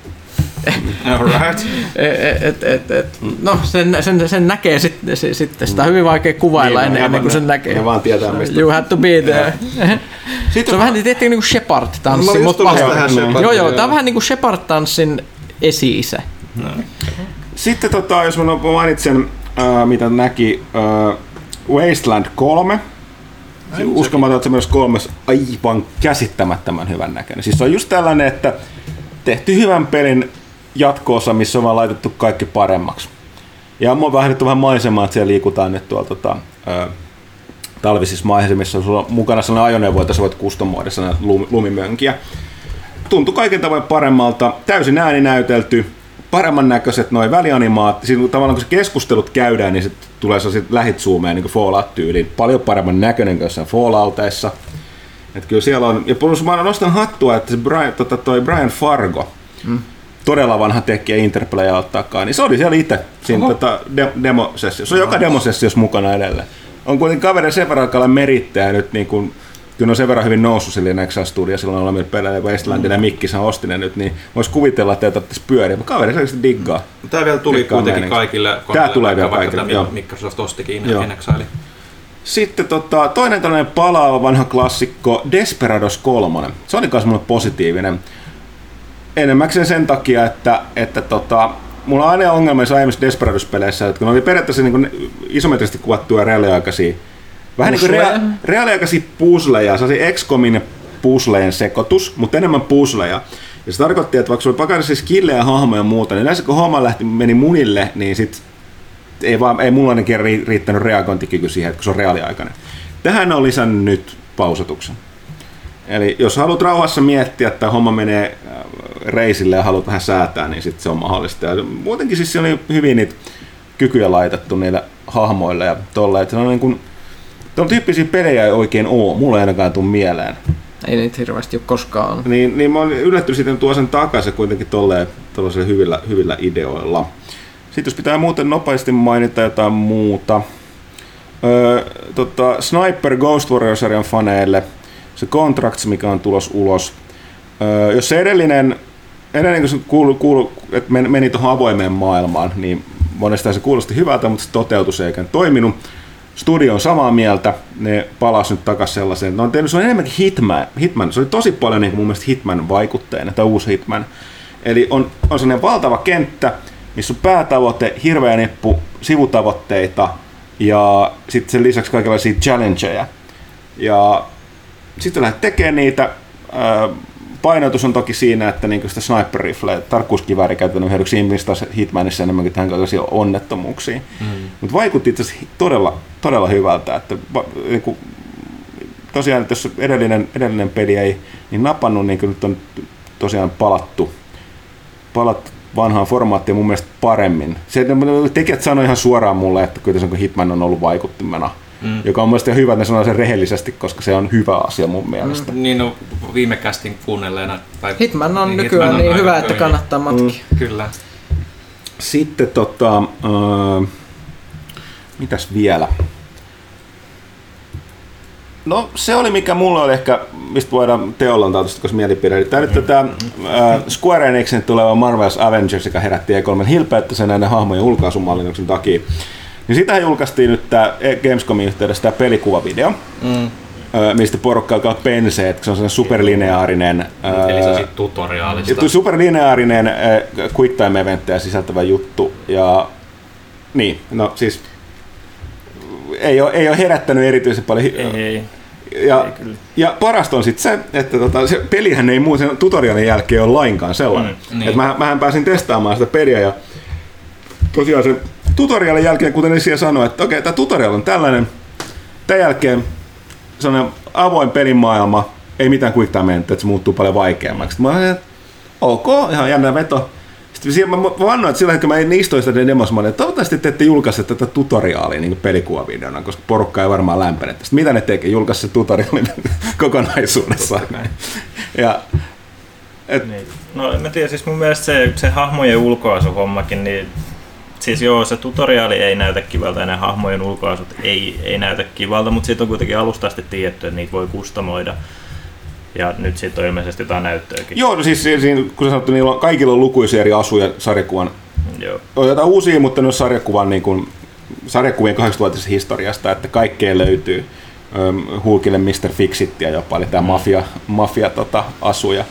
Alright. et, et, et, no, sen, sen, sen näkee sitten, sitten. Sitä on hyvin vaikea kuvailla niin, ennen, ennen kuin sen näkee. Ne vaan tietää mistä. You had to be there. Sitten se on vähän niin, niin kuin Shepard-tanssi. No, mutta no, joo, joo, tämä on vähän niin kuin Shepard-tanssin esi-isä. No. Sitten tota, jos mä mainitsen, äh, mitä näki, äh, Wasteland 3. Uskomaton, että se myös kolmas aivan käsittämättömän hyvän näköinen. Siis se on just tällainen, että tehty hyvän pelin jatkoosa, missä on vaan laitettu kaikki paremmaksi. Ja on vähän vähän maisemaa, että siellä liikutaan nyt tuolla tota, ö, talvisissa maisemissa. Sulla on mukana sellainen ajoneuvo, että sä voit kustomoida sellainen lumimönkiä. Tuntui kaiken tavoin paremmalta, täysin ääni näytelty, paremman näköiset noin välianimaat. Siinä tavallaan kun se keskustelut käydään, niin se tulee sellaiset lähitzoomeen niin Fallout-tyyliin. Paljon paremman näköinen kuin jossain Fallouteissa. Että kyllä siellä on, ja plus mä nostan hattua, että se Brian, tota, toi Brian Fargo, mm todella vanha tekijä Interplay takaa, niin se oli siellä itse siinä tota, de- demosessiossa. Se on joka demosessiossa mukana edelleen. On kuitenkin kaveri sen verran alkaa merittää nyt niin kuin, kyllä on sen verran hyvin noussut sille Nexa Studio, silloin olemme pelejä Wastelandin mm. ja Mikkisan osti ne nyt, niin voisi kuvitella, että tarvitsisi pyöriä, mutta kaveri se diggaa. Tämä vielä tuli kuitenkin meininki. kaikille Tämä tulee vielä kaikille, joo. Microsoft ostikin Exile. Sitten tota, toinen tällainen palaava vanha klassikko, Desperados 3. Se oli myös mulle positiivinen. Enemmäkseen sen takia, että, että tota, mulla on aina ongelma aiemmissa Desperados-peleissä, että kun ne oli periaatteessa niin isometrisesti kuvattuja reaaliaikaisia, vähän niin kuin rea- reaaliaikaisia puzzleja, sellaisia XCOMin puzzleen sekoitus, mutta enemmän puzzleja. Ja se tarkoitti, että vaikka sulla oli pakassa skillejä, hahmoja ja muuta, niin näissä kun homma lähti, meni munille, niin sit ei, vaan, ei mulla ainakin riittänyt reagointikyky siihen, että kun se on reaaliaikainen. Tähän on lisännyt nyt pausatuksen. Eli jos haluat rauhassa miettiä, että homma menee äh, reisille ja haluat vähän säätää, niin sitten se on mahdollista. Ja muutenkin siis oli hyvin niitä kykyjä laitettu niille hahmoille ja tolle. Että on niin kuin, Tuolla tyyppisiä pelejä ei oikein ole, mulla ei ainakaan tule mieleen. Ei niitä hirveästi ole koskaan. Niin, niin mä oon yllättynyt sitten tuo sen takaisin kuitenkin tolleen, hyvillä, hyvillä ideoilla. Sitten jos pitää muuten nopeasti mainita jotain muuta. Öö, tota, Sniper Ghost Warrior-sarjan faneille se Contracts, mikä on tulos ulos. Öö, jos se edellinen, kun se kuulu, kuulu, että meni tuohon avoimeen maailmaan, niin monesta se kuulosti hyvältä, mutta se toteutus eikä toiminut. Studio on samaa mieltä, ne palasi nyt takaisin sellaiseen. Ne on tehnyt, se on enemmänkin Hitman. Hitman. Se oli tosi paljon niin mun mielestä Hitman vaikutteena, tai uusi Hitman. Eli on, on sellainen valtava kenttä, missä on päätavoite, hirveä nippu sivutavoitteita ja sitten sen lisäksi kaikenlaisia challengeja. Ja sitten lähdet tekemään niitä. Painotus on toki siinä, että niin sitä sniper rifle, tarkkuuskivääri käytetään hyödyksi ihmistä Hitmanissa enemmänkin tähän kaikenlaisia onnettomuuksia. Mm. Mutta vaikutti itse asiassa todella, todella hyvältä. Että, niin kuin, tosiaan, että jos edellinen, edellinen peli ei niin napannut, niin nyt on tosiaan palattu, palattu vanhaan formaattiin mun mielestä paremmin. Se, tekijät sanoi ihan suoraan mulle, että kyllä se Hitman on ollut vaikuttimena Mm. joka on mielestäni hyvä, että ne sanoo sen rehellisesti, koska se on hyvä asia mun mielestä. Mm, niin no, viime kästin kuunnelleena. Tai, Hitman on niin, nykyään Hitman on niin hyvä, että kannattaa matkia. Mm. Kyllä. Sitten tota, äh, mitäs vielä? No se oli mikä mulla oli ehkä, mistä voidaan teolla antaa koska mielipide. Tämä nyt tätä äh, Square Enixin tuleva Marvel's Avengers, joka herätti E3 hilpeyttä sen näiden hahmojen ulkaisumallinnuksen takia. Niin sitähän julkaistiin nyt tämä Gamescomin yhteydessä tämä pelikuvavideo. Mm mistä porukka alkaa pensee, että se on sellainen superlineaarinen... Eli se on tutoriaalista. Superlineaarinen quick time eventtejä sisältävä juttu. Ja niin, no siis ei ole, ei ole herättänyt erityisen paljon... Ei, ja, ei ja parasta on sitten se, että tota, se pelihän ei muu sen tutoriaalin jälkeen ole lainkaan sellainen. Mm, niin. että mä, mähän pääsin testaamaan sitä peliä ja tosiaan se tutorialin jälkeen, kuten Isia sanoi, että okei, tämä tutorial on tällainen. Tämän jälkeen sellainen avoin pelimaailma, ei mitään quick time että se muuttuu paljon vaikeammaksi. Mä olin, ok, ihan jännä veto. Sitten siellä mä vannoin, että sillä kun mä en istuin sitä demossa, mä olin, että toivottavasti te ette julkaise tätä tutoriaalia niin pelikuvavideona, koska porukka ei varmaan lämpene tästä. Mitä ne tekee? Julkaise se tutoriaalin kokonaisuudessaan. Ja, et... niin. No en mä tiedä, siis mun mielestä se, se hahmojen ulkoasuhommakin, niin siis joo, se tutoriaali ei näytä kivalta ja ne hahmojen ulkoasut ei, ei näytä kivalta, mutta siitä on kuitenkin alusta asti tiedetty, että niitä voi kustomoida. Ja nyt siitä on ilmeisesti jotain näyttöäkin. Joo, no siis siinä, kun sanottu, niillä on, kaikilla on lukuisia eri asuja sarjakuvan. Joo. On jotain uusia, mutta ne on sarjakuvan, niin kuin, sarjakuvien 80 historiasta, että kaikkea löytyy. Hulkille Mr. Fixittiä jopa, eli tämä mm. mafia, mafia tota, asuja.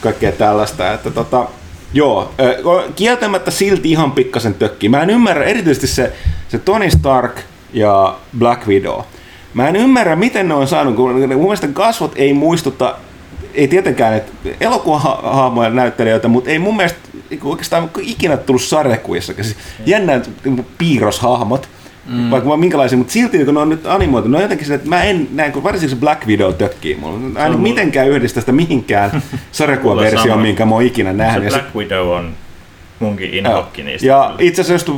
Kaikkea tällaista. Että, tota, Joo, kieltämättä silti ihan pikkasen tökki. Mä en ymmärrä erityisesti se, se Tony Stark ja Black Widow. Mä en ymmärrä, miten ne on saanut, kun mun mielestä kasvot ei muistuta, ei tietenkään, että elokuvahahmoja näyttelijöitä, mutta ei mun mielestä oikeastaan ikinä tullut sarjakuvissa. Siis jännä piirroshahmot mm. vaikka minkälaisia, mutta silti kun ne on nyt animoitu, ne on jotenkin se, että mä en näe, kun varsinkin se Black Widow tökkii mulla. En mitenkään yhdistä sitä mihinkään sarjakuvaversioon, minkä mä oon ikinä nähnyt. Se Black Widow on munkin inhokki niistä. Ja itse asiassa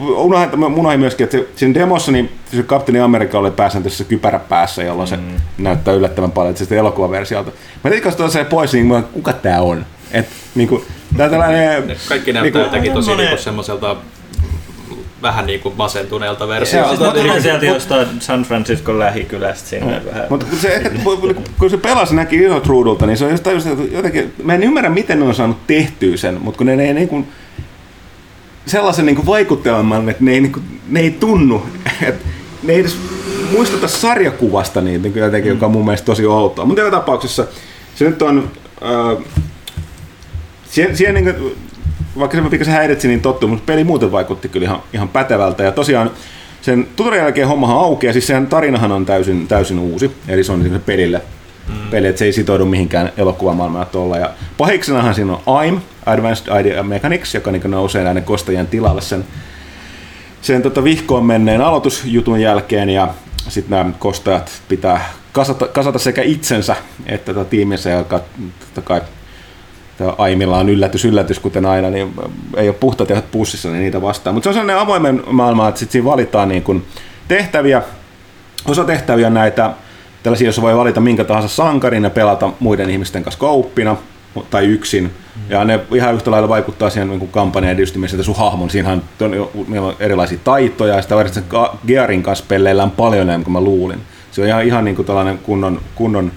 unohdin myöskin, että siinä demossa niin se Kapteeni Amerikka oli pääsääntöisesti kypärä päässä, jolloin se mm. näyttää yllättävän paljon siitä elokuvaversiolta. Mä tein kun se pois, niin mä, kuka tää on? Et, niin kuin, tää tällainen, Kaikki näyttää niin kuin, jotenkin tosi niin semmoiselta vähän niin kuin masentuneelta versiolta. Siis mä tulin sieltä jostain San Francisco lähikylästä sinne mm. vähän. Mutta kun se, ehkä, kun se pelasi näki isot ruudulta, niin se on jostain, jotenkin, mä en ymmärrä miten ne on saanut tehtyä sen, mutta kun ne, ne ei niin kuin, sellaisen niin vaikutteleman, että ne ei, niin kuin, ne ei tunnu, että ne ei edes muistuta sarjakuvasta niin, niin jotenkin, mm. joka on mun mielestä tosi outoa. Mutta joka tapauksessa se nyt on... Äh, siihen, siihen niin kuin, vaikka se pikkasen häiritsi, niin tottu, mutta peli muuten vaikutti kyllä ihan, ihan pätevältä. Ja tosiaan sen tutorialin jälkeen hommahan aukeaa, siis sehän tarinahan on täysin, täysin uusi, eli se on niin pelille mm. peli, että se ei sitoudu mihinkään elokuvamaailmaan tuolla. Ja pahiksenahan siinä on AIM, Advanced Idea Mechanics, joka niin nousee näiden kostajien tilalle sen, sen tota vihkoon menneen aloitusjutun jälkeen, ja sitten nämä kostajat pitää kasata, kasata sekä itsensä että tota tiiminsä, joka totta kai Aimilla on yllätys, yllätys, kuten aina, niin ei ole puhtaat ehdot pussissa, niin niitä vastaan. Mutta se on sellainen avoimen maailma, että sitten siinä valitaan niin kun tehtäviä, osa tehtäviä näitä tällaisia, joissa voi valita minkä tahansa sankarin ja pelata muiden ihmisten kanssa kouppina tai yksin. Ja ne ihan yhtä lailla vaikuttaa siihen niin kampanjan edistymiseen, että sun hahmon, siinähän on, meillä on erilaisia taitoja, ja sitä varsinkin Gearin kanssa pelleillään paljon enemmän kuin mä luulin. Se on ihan, ihan niin kuin tällainen kunnon, kunnon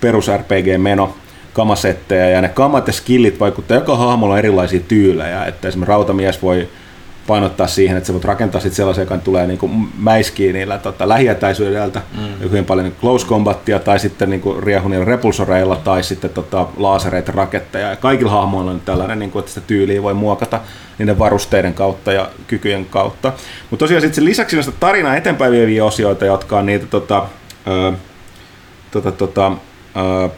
perus RPG-meno kamasetteja ja ne kamat ja skillit vaikuttaa joka hahmolla erilaisia tyylejä, että esimerkiksi rautamies voi painottaa siihen, että sä voit rakentaa sit sellaisen, joka tulee niin mäiskiin niillä tota, lähietäisyydeltä, mm. hyvin paljon close combatia tai sitten niin riehu niillä repulsoreilla tai sitten tota, laasereita, raketteja. Ja kaikilla hahmoilla on tällainen, niin kuin, että sitä tyyliä voi muokata niiden varusteiden kautta ja kykyjen kautta. Mutta tosiaan sitten lisäksi on tarinaa eteenpäin vieviä osioita, jotka on niitä tota, ö, tota, tota, ö,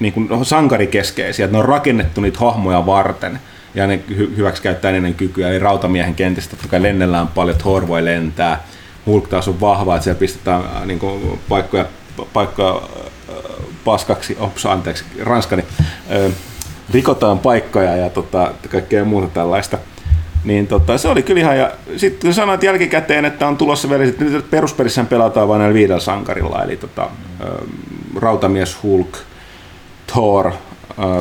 niin kuin sankarikeskeisiä, että ne on rakennettu niitä hahmoja varten. Ja ne hy- hyväksi käyttää ennen kykyä. Eli rautamiehen kentistä totta kai lennellään paljon, Thor voi lentää, Hulk taas on vahva, että siellä pistetään äh, niin kuin, paikkoja, paikkoja äh, paskaksi, ops, anteeksi, ranskani, äh, rikotaan paikkoja ja tota, kaikkea muuta tällaista. Niin tota, se oli kyllä ihan, ja sitten sanoit jälkikäteen, että on tulossa vielä, että peruspelissä pelataan vain näillä viidellä sankarilla, eli tota, Rautamies, Hulk, Thor,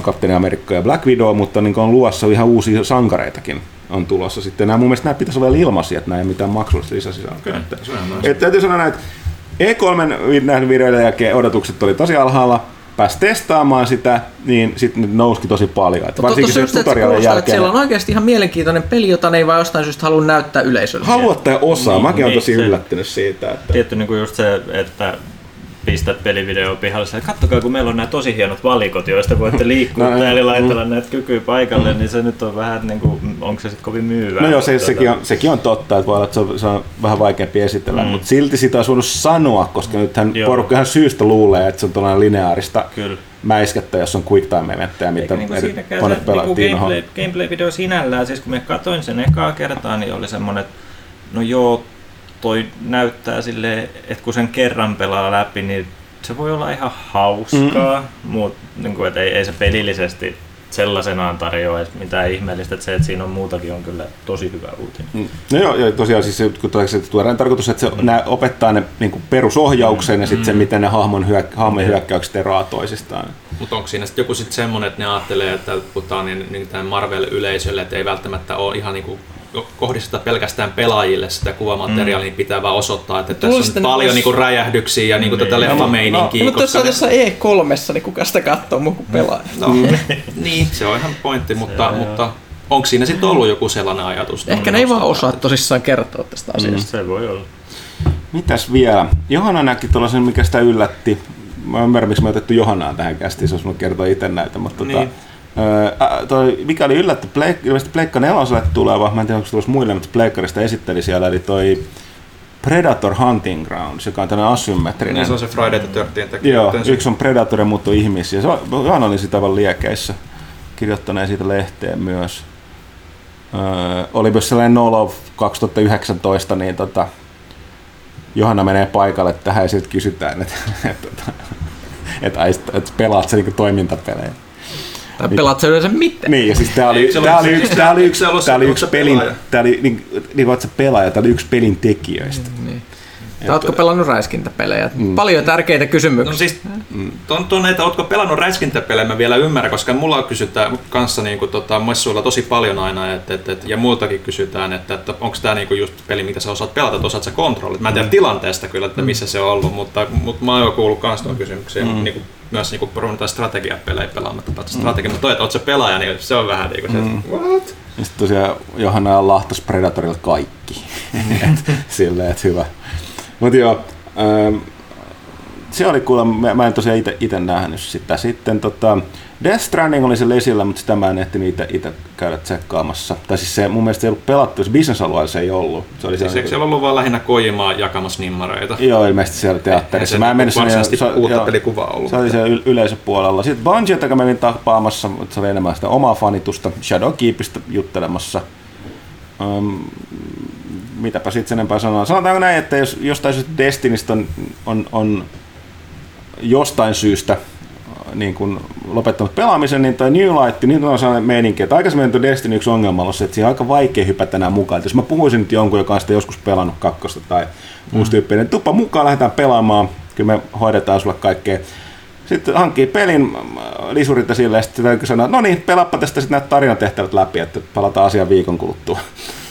Kapteeni Amerikka ja Black Widow, mutta niin on luossa ihan uusia sankareitakin on tulossa sitten. Nämä mun mielestä nämä pitäisi olla ilmaisia, että nämä ei mitään maksullista lisäsisältöä. Okay, että, täytyy sanoa näin, että E3 nähnyt videoiden jälkeen odotukset oli tosi alhaalla, pääsi testaamaan sitä, niin sitten ne nouski tosi paljon. Että varsinkin se tutorialin jälkeen. Että siellä on oikeasti ihan mielenkiintoinen peli, jota ne ei vain jostain syystä halua näyttää yleisölle. Haluat tai osaa. Niin, Mäkin niin, olen tosi se, yllättynyt siitä. Että... Tietty niin kuin just se, että pistät pelivideo pihalle, että kattokaa kun meillä on nämä tosi hienot valikot, joista voitte liikkua no, eli laitella mm. näitä kykyä paikalle, mm. niin se nyt on vähän niin kuin, onko se sitten kovin myyvää? No joo, se, sekin, on, sekin on totta, että voi olla, että se on, se on vähän vaikeampi esitellä, mm. mutta silti sitä on voinut sanoa, koska nythän porukka ihan syystä luulee, että se on tällainen lineaarista Kyllä mäiskettä, jos on quick time eventtejä, mitä niinku eri monet pelaat niinku gameplay, gameplay-video sinällään, siis kun me katsoin sen ekaa kertaa, niin oli semmoinen, että no joo, toi näyttää sille, että kun sen kerran pelaa läpi, niin se voi olla ihan hauskaa, mm. mutta niin kuin, että ei, ei se pelillisesti sellaisenaan tarjoa edes mitään ihmeellistä, että se, että siinä on muutakin, on kyllä tosi hyvä uutinen. Mm. No joo, ja tosiaan siis kun tuodaan tarkoitus, että se mm. nää opettaa ne niin kuin perusohjauksen mm. ja sitten mm. se, miten ne hahmon hyök, hahmon hyökkäykset eroaa toisistaan. Mutta onko siinä sitten joku sitten semmoinen, että ne ajattelee, että puhutaan niin, niin Marvel-yleisölle, että ei välttämättä ole ihan niin kuin kohdisteta pelkästään pelaajille sitä kuvamateriaalia, mm. niin pitää vaan osoittaa, että tässä on paljon niinku räjähdyksiä ja niinku tätä niin. leffameininkiä. No, mutta jos on tässä E3, niin kuka sitä katsoo muu kuin pelaaja? No, mm. niin, se on ihan pointti, mutta, mutta onko siinä sitten ollut joku sellainen ajatus? Ehkä ne ei vaan osaa tosissaan kertoa tästä mm. asiasta. Mm, se voi olla. Mitäs vielä? Johanna näki tuollaisen, mikä sitä yllätti. Mä ymmärrän, miksi me otettu Johannaa tähän kästiin, jos mä kertoo itse näitä, mutta niin. tota, Öö, toi, mikä oli yllätty, Pleik, ilmeisesti Pleikka neloselle tuleva, mä en tiedä onko tulossa muille, mutta Pleikkarista esitteli siellä, eli toi Predator Hunting Grounds, joka on tämmöinen asymmetrinen. Niin se on se Friday the 13 Joo, yksi on Predator ja muut on ihmisiä. Se oli sitä aivan liekeissä, kirjoittaneen siitä lehteen myös. Öö, oli myös sellainen Nolo 2019, niin tota, Johanna menee paikalle tähän ja sitten kysytään, että, että, että, että, että, että pelaat se niin toimintapelejä. Tai pelaat sä yleensä miten? Niin, ja siis tää oli, tää oli yksi, tää oli yksi, tää oli yksi pelin, tää oli, niin, niin pelaaja, tää oli yksi pelin tekijöistä. Niin. Niin. Tai ootko pelannut räiskintäpelejä? Mm. Paljon tärkeitä kysymyksiä. No siis, mm. ton, ton, että ootko pelannut räiskintäpelejä, mä vielä ymmärrän, koska mulla kysytään kanssa niin kuin, tota, messuilla tosi paljon aina, et, et, et, ja muutakin kysytään, että, että onko tämä niin just peli, mitä sä osaat pelata, että osaat sä kontrollit. Mä en tiedä mm. tilanteesta kyllä, että missä mm. se on ollut, mutta, mutta mä oon jo kuullut kans tuon kysymyksiä. Mm. Niin kuin, myös niinku ruvetaan strategiapelejä pelaamaan, että strategia, mutta toi, että oot se pelaaja, niin se on vähän niinku se, mm. what? Ja sitten tosiaan Johanna lahtas Predatorilla kaikki. Mm. Silleen, että hyvä. Mutta joo, ähm, se oli kuulemma, mä, mä en tosiaan itse nähnyt sitä. Sitten tota, Death Stranding oli se lesillä, mutta sitä mä en ehtinyt itse käydä tsekkaamassa. Tai siis se mun mielestä ei ollut pelattu, jos bisnesalueella se ei ollut. Se oli siis eikö siellä ollut vaan lähinnä Kojimaa jakamassa nimmareita? Joo, ilmeisesti siellä teatterissa. Se, mä en mennyt varsinaisesti uutta pelikuvaa ollut. Se oli se yleisöpuolella. Sitten Bungie, joka menin tapaamassa, mutta se oli enemmän sitä omaa fanitusta, Shadowkeepista juttelemassa. Um, mitäpä sitten sen enempää sanoa. Sanotaanko näin, että jos jostain syystä Destinistä on, on, on jostain syystä niin kuin lopettanut pelaamisen, niin toi New Light, niin on sellainen meininki, että aikaisemmin tuo Destiny yksi ongelma on se, että siinä on aika vaikea hypätä enää mukaan. Että jos mä puhuisin nyt jonkun, joka on sitä joskus pelannut kakkosta tai mm. uusi tyyppi, niin tuppa mukaan, lähdetään pelaamaan, kyllä me hoidetaan sulle kaikkea. Sitten hankkii pelin lisurit sille ja sitten täytyy sanoa, että no niin, pelappa tästä sitten näitä tarinatehtävät läpi, että palataan asiaan viikon kuluttua.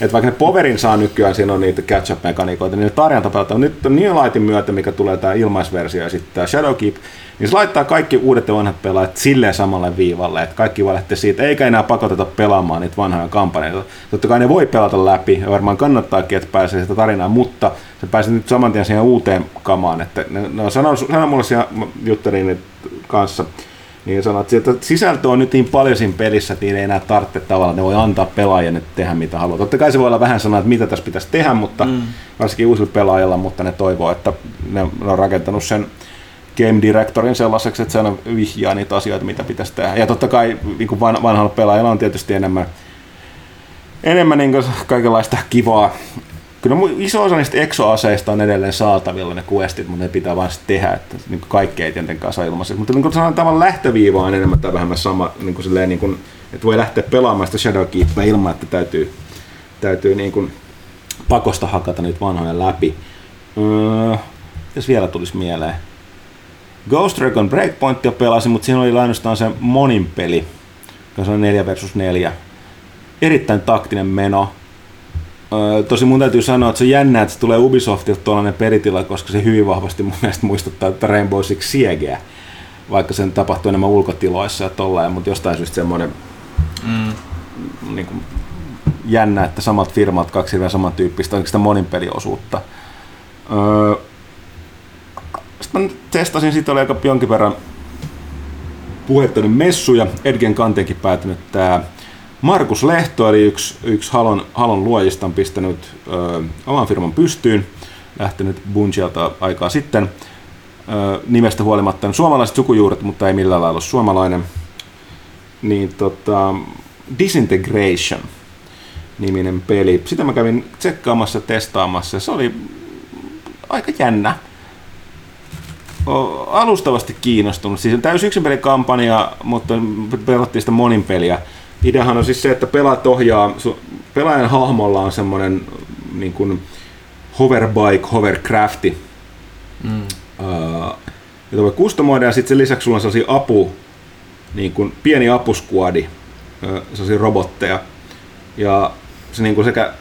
Että vaikka ne Poverin saa nykyään, siinä on niitä catch-up-mekaniikoita, niin ne tarinat pelataan. Nyt on New Lightin myötä, mikä tulee tämä ilmaisversio ja sitten tämä Shadowkeep, niin se laittaa kaikki uudet ja vanhat pelaajat silleen samalle viivalle, että kaikki voi lähteä siitä, eikä enää pakoteta pelaamaan niitä vanhoja kampanjoita. Totta kai ne voi pelata läpi, ja varmaan kannattaakin, että pääsee sitä tarinaa, mutta se pääsee nyt saman tien siihen uuteen kamaan. Että ne, ne on sanonut, sanonut mulle siellä juttelin kanssa, niin sanot, että sisältö on nyt niin paljon siinä pelissä, että ei enää tarvitse tavallaan, ne voi antaa pelaajille tehdä mitä haluaa. Totta kai se voi olla vähän sanoa, että mitä tässä pitäisi tehdä, mutta mm. varsinkin uusilla pelaajilla, mutta ne toivoo, että ne on rakentanut sen game directorin sellaiseksi, että se aina vihjaa niitä asioita, mitä pitäisi tehdä. Ja totta kai niin kuin vanhalla pelaajalla on tietysti enemmän, enemmän niin kaikenlaista kivaa. Kyllä iso osa niistä exoaseista on edelleen saatavilla ne questit, mutta ne pitää vain tehdä, että niin kaikki ei tietenkään saa ilmaiseksi. Mutta niin kuin sanon, tavan lähtöviiva on enemmän tai vähemmän sama, niin kuin silleen, niin kuin, että voi lähteä pelaamaan sitä Shadowkeepia ilman, että täytyy, täytyy niin kuin pakosta hakata niitä vanhoja läpi. Öö, vielä tulisi mieleen. Ghost Recon Breakpointia pelasin, mutta siinä oli ainoastaan se monin peli, joka on 4 versus 4. Erittäin taktinen meno. Tosi mun täytyy sanoa, että se on jännä, että se tulee Ubisoftilta tuollainen peritila, koska se hyvin vahvasti mun mielestä muistuttaa että Rainbow Six Siegeä, vaikka sen tapahtuu enemmän ulkotiloissa ja tolleen, mutta jostain syystä semmoinen mm. niin kuin, jännä, että samat firmat, kaksi hirveän samantyyppistä, onko sitä monin peliosuutta. Öö, sitten mä testasin, siitä oli aika jonkin verran puhetta messuja. Edgen kanteenkin päätynyt tämä Markus Lehto, eli yksi, yksi Halon, Halon luojista, on pistänyt ö, oman firman pystyyn, lähtenyt Bungialta aikaa sitten. Ö, nimestä huolimatta suomalaiset sukujuuret, mutta ei millään lailla ole suomalainen. Niin tota, Disintegration niminen peli. Sitä mä kävin tsekkaamassa, testaamassa. Se oli aika jännä alustavasti kiinnostunut. Siis on täysin yksin pelikampanja, mutta pelattiin sitä monin peliä. Ideahan on siis se, että pelaat ohjaa, pelaajan hahmolla on semmoinen niin kuin hoverbike, hovercrafti, mm. uh, jota voi kustomoida ja sitten sen lisäksi sulla on sellaisia apu, niin kuin pieni apuskuadi, uh, sellaisia robotteja. Ja se niin kuin sekä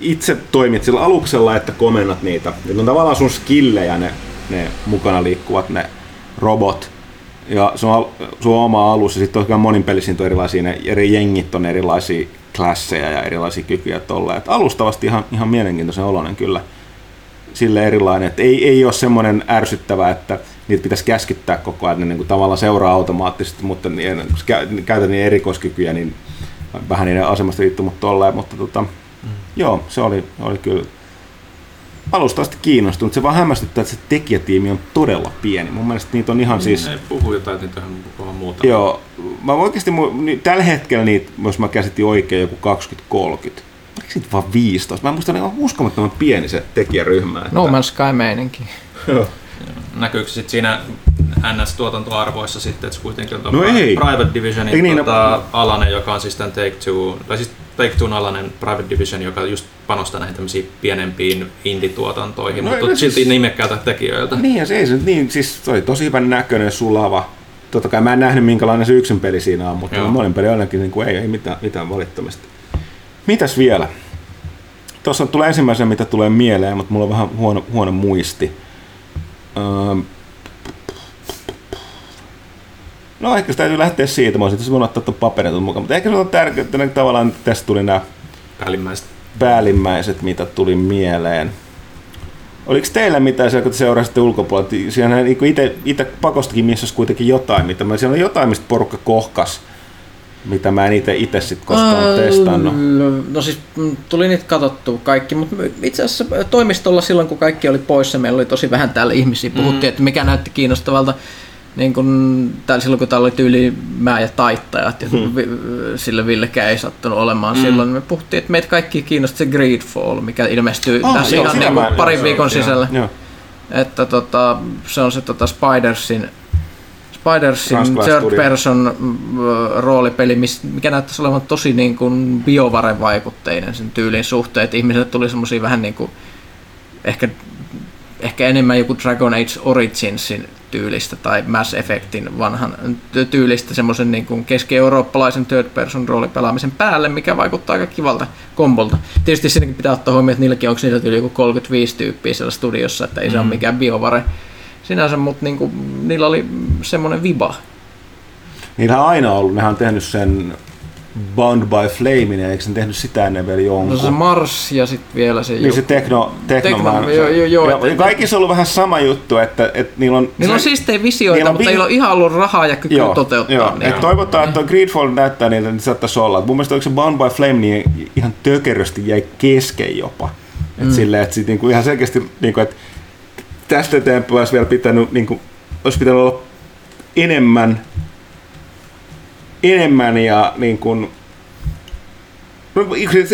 itse toimit sillä aluksella, että komennat niitä. Ne on tavallaan sun skillejä ne ne mukana liikkuvat ne robot. Ja se on, se on oma alus ja sitten tosiaan monin pelissä on erilaisia, ne eri jengit on erilaisia klasseja ja erilaisia kykyjä tolleen. Alustavasti ihan, ihan mielenkiintoisen oloinen kyllä sille erilainen, että ei, ei ole semmoinen ärsyttävä, että niitä pitäisi käskittää koko ajan, ne niin kuin tavallaan seuraa automaattisesti, mutta niin, kun käytän niin erikoiskykyjä, niin vähän niiden asemasta riittuu, mutta tolleen, mutta tota, mm. joo, se oli, oli kyllä alusta asti kiinnostunut. Se vaan hämmästyttää, että se tekijätiimi on todella pieni. Mun mielestä niitä on ihan siis... Ne puhuu jotain, niitä on muuta. Joo. Mä oikeasti, niin tällä hetkellä niitä, jos mä käsitin oikein, joku 20-30. Oliko siitä vaan 15? Mä muistan, että on uskomattoman pieni se tekijäryhmä. Että... No Man's Sky meininki. Joo. Näkyykö sitten siinä NS-tuotantoarvoissa sitten, että se kuitenkin on no ei. Private Divisionin ei, niin, tota, no... alainen, joka on siis tämän Take-Two, tai siis Take-Two alainen Private Division, joka just panostaa näihin tämmöisiin pienempiin indie-tuotantoihin, no, mutta no, silti siis... nimekkäältä tekijöiltä. Niin, ja se ei se niin, siis se oli tosi hyvän näköinen, sulava. Totta kai mä en nähnyt minkälainen se yksin peli siinä on, mutta Joo. monin peli ainakin niin kuin ei, ei mitään, mitään valittamista. Mitäs vielä? Tuossa tulee ensimmäisenä, mitä tulee mieleen, mutta mulla on vähän huono, huono muisti. Öö, No ehkä se täytyy lähteä siitä, mä olisin voinut ottaa tuon paperin mukaan, mutta ehkä se on tärkeää, että tavallaan tästä tuli nämä päällimmäiset. päällimmäiset, mitä tuli mieleen. Oliko teillä mitään siellä, kun te seurasitte ulkopuolelta? Siellä niin itse pakostakin missä kuitenkin jotain, mitä mä, siellä on jotain, mistä porukka kohkas mitä mä en itse itse sit koskaan uh, testannut. No siis mm, tuli niitä katsottua kaikki, mutta itse asiassa toimistolla silloin kun kaikki oli poissa, meillä oli tosi vähän täällä ihmisiä. Puhuttiin, mm. että mikä näytti kiinnostavalta niin kun, täällä, silloin kun täällä oli tyyli mä ja taittajat, ja hmm. sillä Villekään ei sattunut olemaan hmm. silloin, me puhuttiin, että meitä kaikki kiinnosti se Greedfall, mikä ilmestyy oh, tässä joo, ihan niin kuin parin viikon sisällä. Joo. Että tota, se on se tota Spidersin Spidersin third person roolipeli, mikä näyttäisi olevan tosi niin kuin biovarevaikutteinen sen tyylin suhteen, että ihmisille tuli semmoisia vähän niin kuin ehkä, ehkä enemmän joku Dragon Age Originsin tyylistä tai Mass Effectin vanhan tyylistä semmoisen niin kuin keski-eurooppalaisen third person roolipelaamisen päälle, mikä vaikuttaa aika kivalta kombolta. Tietysti siinäkin pitää ottaa huomioon, että niilläkin onko niillä tyyli joku 35 tyyppiä siellä studiossa, että ei mm. se ole mm. mikään biovare sinänsä, mutta niin kuin, niillä oli semmoinen viba. Niillä on aina ollut, nehän on tehnyt sen Bound by Flame, eikö sen tehnyt sitä ennen vielä jonkun? No se Mars ja sitten vielä se... Niin joku... se Tekno, tekno, tekno jo, jo, jo, ja, et, kaikissa on ollut vähän sama juttu, että, että niillä on... Niillä on siistejä visioita, niillä on, mutta niillä on ihan ollut rahaa ja kyky joo, toteuttaa joo. Niin. Et toivotaan, että Greedfall näyttää niiltä, niin saattaisi olla. Mun mielestä se Bound by Flame niin ihan tökerösti jäi kesken jopa. Et mm. silleen, että sit niinku ihan selkeästi, niinku, että tästä eteenpäin olisi vielä pitänyt, niin kuin, olisi pitänyt olla enemmän, enemmän ja niin kuin, no,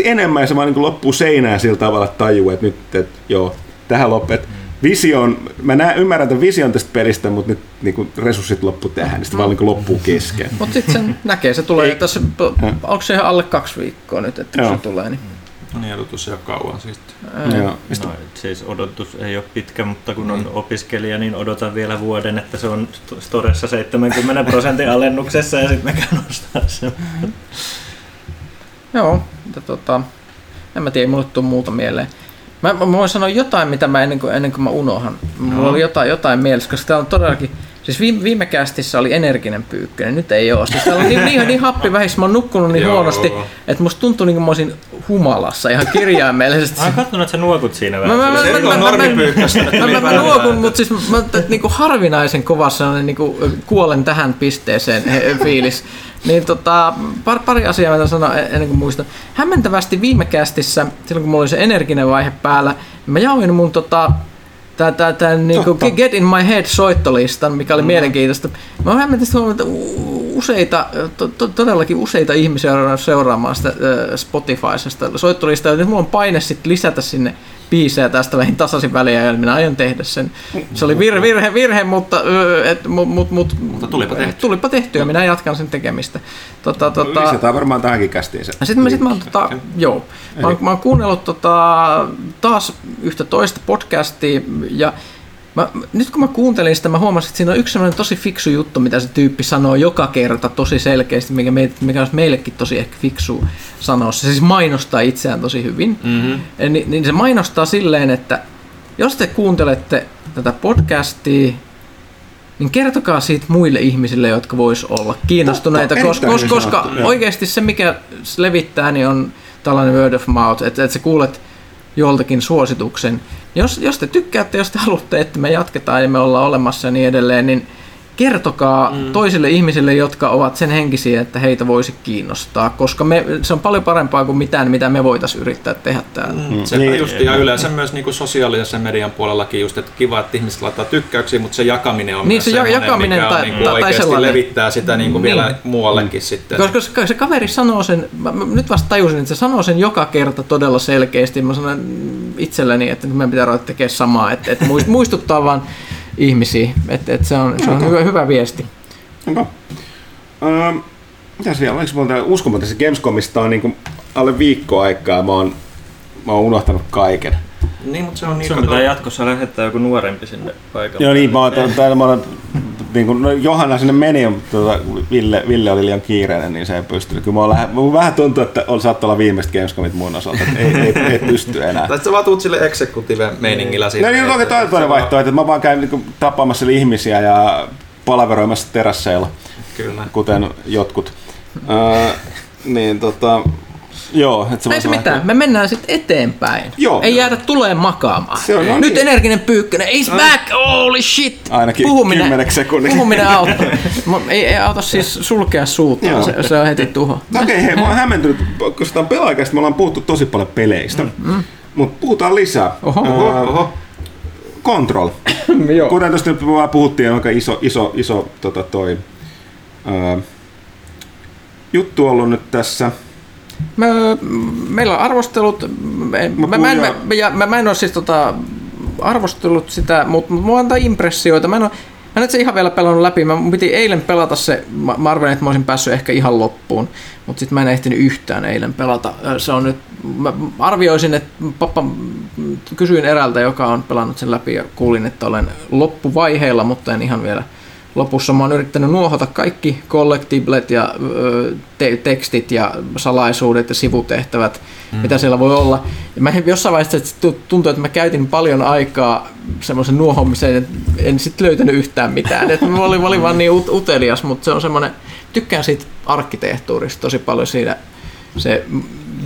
enemmän ja se vaan niin loppuu seinään sillä tavalla, että tajuu, että nyt, että joo, tähän loppuu. Vision, mä näen, ymmärrän tämän vision tästä pelistä, mutta nyt niin kuin resurssit loppu tähän, niin sitten vaan niin loppuu kesken. Mutta sitten sen näkee, se tulee, Ei, tässä, onko se ihan alle kaksi viikkoa nyt, että kun se tulee, niin No niin, odotus ei ole kauan siis. Joo. No, siis odotus ei ole pitkä, mutta kun on mm. opiskelija, niin odotan vielä vuoden, että se on Storessa 70 prosentin alennuksessa ja sitten me nostaa sen. Joo, mutta tota, en mä tiedä, mulle tuu muuta mieleen. Mä, mä voin sanoa jotain, mitä mä ennen kuin, ennen kuin mä unohan. Mulla no. oli jotain, jotain mielessä, koska täällä on todellakin Siis viime, viime kästissä oli energinen pyykkönen, nyt ei ole. Siis täällä on niin, niin, niin happi vähissä, mä oon nukkunut niin huonosti, että musta tuntuu niin kuin mä olisin humalassa ihan kirjaimellisesti. Mä oon kattonut, että sä nuokut siinä vähän. Mä, mä, mä, mä, mä, mä, mä, mä nuokun, mutta siis mä, niin kuin harvinaisen kova sellainen niin kuin kuolen tähän pisteeseen fiilis. Niin tota, par, pari asiaa mä sanoa e- ennen kuin muistan. Hämmentävästi viime kästissä, silloin kun mulla oli se energinen vaihe päällä, mä jaoin mun tota, tämän niinku Get in my head soittolistan, mikä oli mm. mielenkiintoista. Mä oon hämmentävästi huomannut, että useita, to, to, todellakin useita ihmisiä on seuraamaan sitä Spotifysesta soittolistaa, ja nyt mulla on paine sit lisätä sinne biisejä tästä lähin tasaisin väliä ja minä aion tehdä sen. Se oli virhe, virhe, virhe mutta, et, mut, mut, mut, mutta tulipa tehtyä. Tulipa tehtyä ja minä jatkan sen tekemistä. Tota, tota, Lisätään varmaan tähänkin kästiin se. Sitten mä, sit mä, tota, joo, mä, mä oon kuunnellut tota, taas yhtä toista podcastia ja Mä, nyt kun mä kuuntelin sitä, mä huomasin, että siinä on yksi sellainen tosi fiksu juttu, mitä se tyyppi sanoo joka kerta tosi selkeästi, mikä, me, mikä olisi meillekin tosi ehkä fiksu sanoa. Se siis mainostaa itseään tosi hyvin. Mm-hmm. Ni, niin se mainostaa silleen, että jos te kuuntelette tätä podcastia, niin kertokaa siitä muille ihmisille, jotka vois olla kiinnostuneita, koska, koska, koska oikeasti se, mikä levittää, niin on tällainen word of mouth, että, että sä kuulet joltakin suosituksen. Jos, jos te tykkäätte, jos te haluatte, että me jatketaan ja me ollaan olemassa ja niin edelleen, niin kertokaa mm. toisille ihmisille, jotka ovat sen henkisiä, että heitä voisi kiinnostaa, koska me, se on paljon parempaa kuin mitään, mitä me voitaisiin yrittää tehdä täällä. Mm. Se niin, just, ja yleensä myös niin kuin sosiaalisen median puolellakin just, että kiva, että ihmiset laittaa tykkäyksiä, mutta se jakaminen on niin, myös se jakaminen mikä tai, on, niin tai, tai levittää sitä niin kuin niin. vielä muuallekin mm. sitten. Koska se kaveri sanoo sen, mä, mä nyt vasta tajusin, että se sanoo sen joka kerta todella selkeästi. Mä sanon itselleni, että nyt meidän pitää ruveta tekemään samaa, että, että muistuttaa vaan ihmisiä. Et, et se on, se on hyvä, hyvä viesti. Onko? Öö, mitäs vielä? Oliko mulla uskomatta, että Gamescomista on niin alle viikko aikaa. Mä oon, mä oon unohtanut kaiken. Niin, mutta se on niin Sun pitää jatkossa lähettää joku nuorempi sinne paikalle. Joo niin, mä oon täällä, mä oon, niin kuin, no Johanna sinne meni, mutta tuota, Ville, Ville oli liian kiireinen, niin se ei pystynyt. Kyllä mä lähe, mä vähän tuntuu, että on saattaa olla viimeiset Gamescomit mun osalta, että ei, ei, ei, pysty enää. Tai sä vaan tuut sille executive-meiningillä sinne. No niin, oikein toinen, toinen vaihtoehto, että mä vaan käyn niin tapaamassa ihmisiä ja palaveroimassa terasseilla, Kyllä. kuten jotkut. uh, niin tota, Joo, että se Ei se mitään, ehkä- me mennään sitten eteenpäin. Joo. Ei jäädä tuleen makaamaan. Se on Nyt energinen pyykkönen, is back, holy shit! Ainakin kymmeneksi sekunniksi. Puhuminen auttaa. Ei, ei auta siis sulkea suuta, se, se on heti tuho. Okei, hei, mä oon hämmentynyt, koska tämä on pelaajakäistä, me ollaan puhuttu tosi paljon peleistä. Mm. Mutta puhutaan lisää. Oho. Ää, Oho. Control. Joo. Kuten tuosta nyt vaan puhuttiin, aika iso, iso, iso tota toi, ää, juttu ollut nyt tässä. Mä, meillä on arvostelut, mä, mä, mä, en, mä, ja, mä, mä en ole siis tota, arvostellut sitä, mutta mulla antaa impressioita. Mä en, ole, mä en itse ihan vielä pelannut läpi. Mä piti eilen pelata se, mä, mä arvelin, että mä olisin päässyt ehkä ihan loppuun, mutta sitten mä en ehtinyt yhtään eilen pelata. Se on nyt, mä arvioisin, että pappa, kysyin eräältä, joka on pelannut sen läpi ja kuulin, että olen loppuvaiheilla, mutta en ihan vielä lopussa mä oon yrittänyt nuohota kaikki collectiblet ja te- tekstit ja salaisuudet ja sivutehtävät, mm. mitä siellä voi olla. Ja mä jossain vaiheessa että tu- tuntui, että mä käytin paljon aikaa semmoisen nuohomiseen, että en sitten löytänyt yhtään mitään. Et mä olin, mä olin vaan niin ut- utelias, mutta se on semmoinen, tykkään siitä arkkitehtuurista tosi paljon siinä se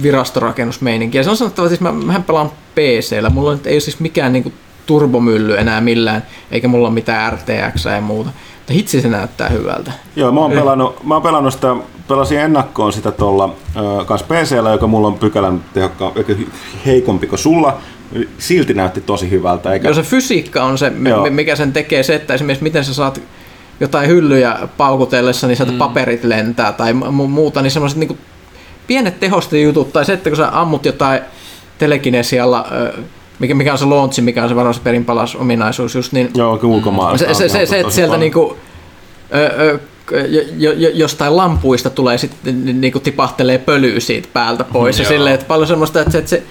virastorakennusmeininki. Ja se on sanottava, että siis mä, mähän pelaan PC-llä. Mulla nyt ei ole siis mikään niinku turbomylly enää millään, eikä mulla ole mitään RTX ja muuta. Mutta hitsi se näyttää hyvältä. Joo, mä oon pelannut, mä oon pelannut sitä, pelasin ennakkoon sitä tuolla äh, kans PCllä, joka mulla on pykälän tehokka, eikä hy- heikompi kuin sulla. Silti näytti tosi hyvältä. Eikä, Joo, se fysiikka on se, Joo. mi- mikä sen tekee, se, että esimerkiksi miten sä saat jotain hyllyjä paukutellessa, niin sieltä mm. paperit lentää tai mu- muuta, niin semmoiset niinku pienet tehostojutut, tai se, että kun sä ammut jotain telekinesialla, ö, mikä, mikä on se launchi, mikä on se varmaan se perinpalas ominaisuus just, niin Joo, ulkomailla. se, se, se, se että sieltä niinku, ö, ö, jo, jo, jo- jostain lampuista tulee sitten ni- niinku tipahtelee pölyä siitä päältä pois ja silleen, että paljon semmoista, että se, että se,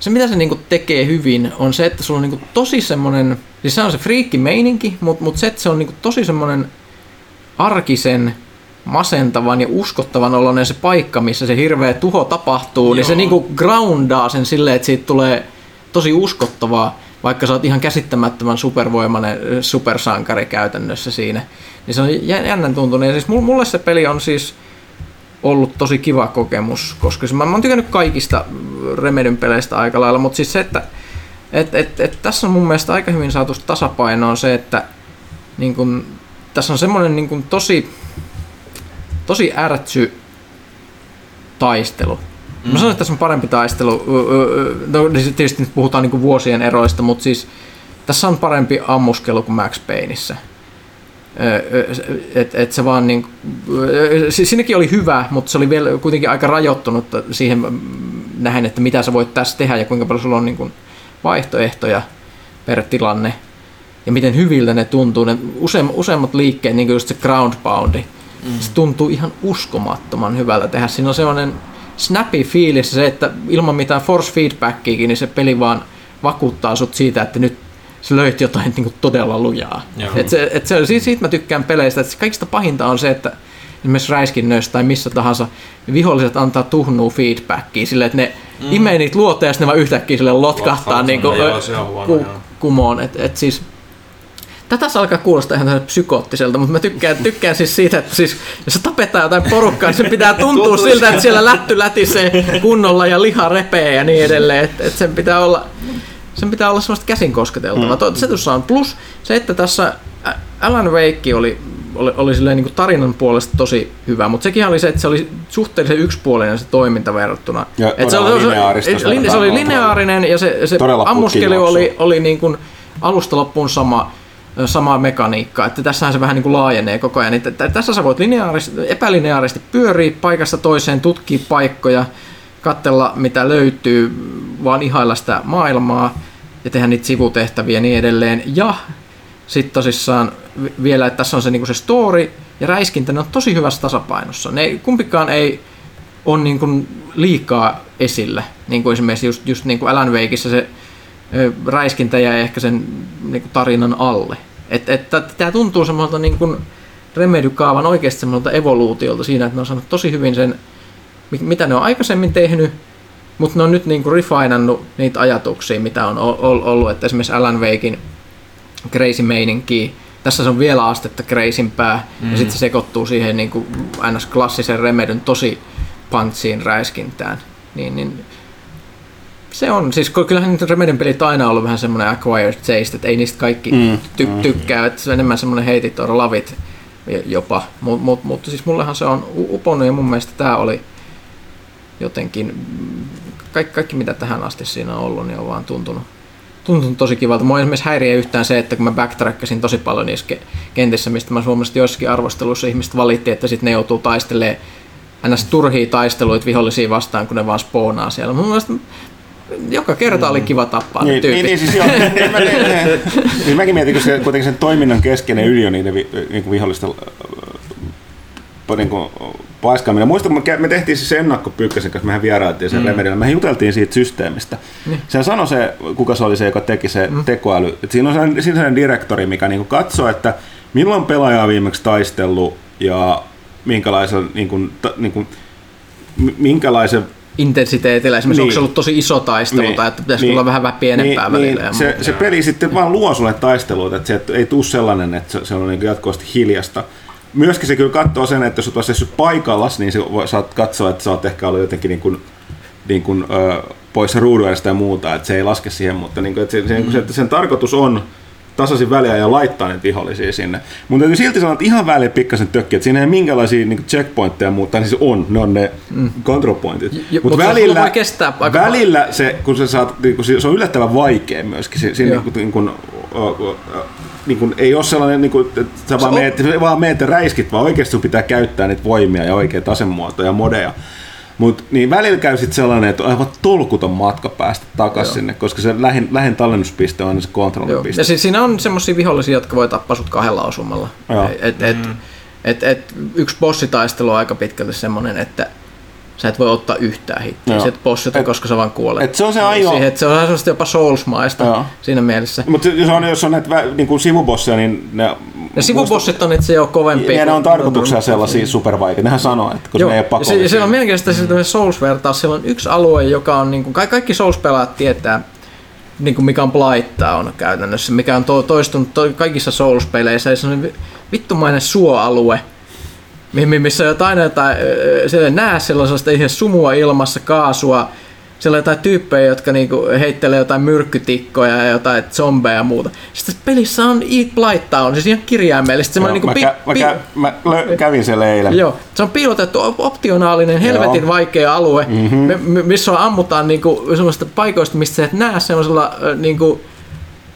se mitä se niinku tekee hyvin on se, että sulla on niinku tosi semmoinen, siis se on se friikki meininki, mutta mut se, että se on niinku tosi semmoinen arkisen, masentavan ja uskottavan oloinen se paikka, missä se hirveä tuho tapahtuu, Joo. niin se niinku groundaa sen silleen, että siitä tulee tosi uskottavaa, vaikka sä oot ihan käsittämättömän supervoimainen supersankari käytännössä siinä. Niin se on jä- jännän tuntunut. Ja siis mul- mulle se peli on siis ollut tosi kiva kokemus, koska mä, mä oon tykännyt kaikista Remedyn peleistä aika lailla, mutta siis se, että et, et, et, tässä on mun mielestä aika hyvin saatu tasapainoon se, että niin kun, tässä on semmoinen niin kun, tosi, tosi ärtsy taistelu. Mm. Mä sanoin, että tässä on parempi taistelu. No, niin tietysti nyt puhutaan niin vuosien eroista, mutta siis tässä on parempi ammuskelu kuin Max Payneissa. Että et se vaan niin, siinäkin oli hyvä, mutta se oli vielä kuitenkin aika rajoittunut siihen nähen, että mitä sä voit tässä tehdä ja kuinka paljon sulla on niin kuin vaihtoehtoja per tilanne. Ja miten hyviltä ne tuntuu. Ne useim, useimmat liikkeet, niin kuin just se ground poundi, mm. se tuntuu ihan uskomattoman hyvältä tehdä. Siinä on sellainen snappy fiilis se, että ilman mitään force feedbackiakin, niin se peli vaan vakuuttaa sut siitä, että nyt sä löit jotain niin kuin todella lujaa. Joo. Et se, et se, siitä, siitä mä tykkään peleistä, että kaikista pahinta on se, että esimerkiksi räiskinnöissä tai missä tahansa, viholliset antaa tuhnuu feedbackia silleen, että ne mm. imee niitä luoteja ja sitten ne vaan yhtäkkiä sille lotkahtaa Lotkahtaa, niin kuin, joo, se on huono, joo. kumoon. Et, et siis, tätä se alkaa kuulostaa ihan psykoottiselta, mutta mä tykkään, tykkään siis siitä, että siis, jos se tapetaan jotain porukkaa, niin se pitää tuntua siltä, että siellä lätty lätisee kunnolla ja liha repee ja niin edelleen. Että et sen pitää olla sen pitää olla semmoista käsin kosketeltavaa. Mm. Se tuossa on plus se, että tässä Alan Wake oli, oli, oli silleen niin tarinan puolesta tosi hyvä, mutta sekin oli se, että se oli suhteellisen yksipuolinen se toiminta verrattuna. Ja Et se, oli, se, jos se, oli lineaarinen ja se, se ammuskeli oli, oli niin kuin alusta loppuun sama, samaa mekaniikkaa, että tässähän se vähän niin kuin laajenee koko ajan. Että tä- tässä sä voit lineaarisesti, epälineaarisesti pyöriä paikasta toiseen, tutkia paikkoja, katsella mitä löytyy, vaan ihailla sitä maailmaa ja tehdä niitä sivutehtäviä ja niin edelleen. Ja sitten tosissaan vi- vielä, että tässä on se, niin se story ja räiskintä, ne on tosi hyvässä tasapainossa. Ne kumpikaan ei ole niin kuin liikaa esillä, niin kuin esimerkiksi just, just niin kuin Alan Wakeissa se räiskintä jäi ehkä sen niin kuin tarinan alle. Että et, tämä tuntuu semmoilta niin kuin Remedy-kaavan oikeasti semmoilta evoluutiolta siinä, että ne on saanut tosi hyvin sen, mi- mitä ne on aikaisemmin tehnyt, mutta ne on nyt niinku refinannut niitä ajatuksia, mitä on ol- ol- ollut, että esimerkiksi Alan Wakein crazy meininki, tässä se on vielä astetta crazympää, mm. ja sitten se sekoittuu siihen niinku ns. klassisen Remedyn tosi punchiin räiskintään, niin, niin se on, siis kyllähän nyt Remedin pelit aina ollut vähän semmoinen acquired taste, että ei niistä kaikki mm, ty- mm. tykkää, että se on enemmän semmoinen heitit or lavit jopa, mutta mut, mut, siis mullehan se on uponnut ja mun mielestä tämä oli jotenkin, kaikki, kaikki mitä tähän asti siinä on ollut, niin on vaan tuntunut, tuntunut tosi kivalta. Mua esimerkiksi häiriä yhtään se, että kun mä backtrackasin tosi paljon niissä kentissä, mistä mä suomesta joissakin arvosteluissa ihmiset valitti, että sitten ne joutuu taistelemaan ns. turhia taisteluita vihollisia vastaan, kun ne vaan spoonaa siellä. Mun mielestä joka kerta oli kiva tappaa niin, niin, niin, siis joo, niin, mä, niin, niin, mäkin mietin, kun se, kuitenkin sen toiminnan keskeinen yli on niiden vi, niin vihollisten niin kuin, paiskaaminen. Muistan, kun me tehtiin siis ennakko Pykkäsen kanssa, mehän vierailtiin sen mm. Remedillä, mehän juteltiin siitä systeemistä. Mm. Sehän sanoi se, kuka se oli se, joka teki se mm. tekoäly, että siinä on sellainen, sellainen direktori, mikä niin katsoo, että milloin pelaaja on viimeksi taistellut ja minkälaisen, niin kuin, ta, niin kuin, minkälaisen intensiteetillä. Esimerkiksi niin. onko se ollut tosi iso taistelu niin. tai että pitäisi niin. olla vähän, vähän pienempää niin, välillä. Niin. Se, se peli sitten vaan luo sulle taisteluita, että se ei tule sellainen, että se, se on niin jatkuvasti hiljasta. Myöskin se kyllä katsoo sen, että jos olet seissyt paikallas, niin se, saat katsoa, että sä oot ehkä ollut jotenkin niin kuin, niin kuin, ö, poissa ruuduista ja muuta, että se ei laske siihen, mutta niin kuin, että se, mm. se, että sen tarkoitus on tasaisin väliä ja laittaa niitä vihollisia sinne. Mutta täytyy silti sanoa, että ihan väliin pikkasen tökki, että siinä ei minkälaisia niin checkpointteja muuta, se on, ne on ne mm. control pointit. Mutta mut välillä, voi kestää aika välillä se, kun se, saat, niin kun se on yllättävän vaikea myöskin, se, siinä niin niin kuin, niin kuin, ei ole sellainen, niin kuin, että sä vaan, meet, vaan meet räiskit, vaan oikeasti pitää käyttää niitä voimia ja oikeita asemuotoja ja modeja. Mut, niin välillä käy sitten sellainen, että on aivan tolkuton matka päästä takaisin sinne, koska se lähin, lähin tallennuspiste on aina se kontrollipiste. Ja siis siinä on semmoisia vihollisia, jotka voi tappaa sut kahdella osumalla. Et, et, mm. et, et, yksi bossitaistelu on aika pitkälti semmoinen, että sä et voi ottaa yhtään hittiä sieltä bossilta, et, koska sä vaan kuolet. Et se on se ajo... Siihen, et se on sellaista jopa Souls-maista siinä mielessä. Mutta jos on, jos on näitä niin kuin sivubosseja, niin ne... Ne sivubossit on itse jo kovempi. Ja ne on tarkoituksella sellaisia supervaikeita. Nehän sanoo, että kun Joo. ne ei ole pakollisia. Se, se on mielenkiintoista että Souls-vertaus. Siellä on yksi alue, joka on, niin kuin, kaikki Souls-pelaat tietää, niin kuin mikä on on käytännössä, mikä on to, toistunut to, kaikissa Souls-peleissä. Se on vittumainen suoalue, missä on jotain, jotain siellä näe sellaista ihan sumua ilmassa, kaasua, siellä on jotain tyyppejä, jotka niinku heittelee jotain myrkkytikkoja ja jotain zombeja ja muuta. Sitten pelissä on Eat Blight on siis ihan kirjaimellisesti. Joo, niinku mä, pi- kä- mä, kä- mä lö- kävin siellä eilen. Joo, se on piilotettu optionaalinen, helvetin Joo. vaikea alue, mm-hmm. missä on ammutaan niinku semmoista paikoista, mistä sä et näe semmoisella niinku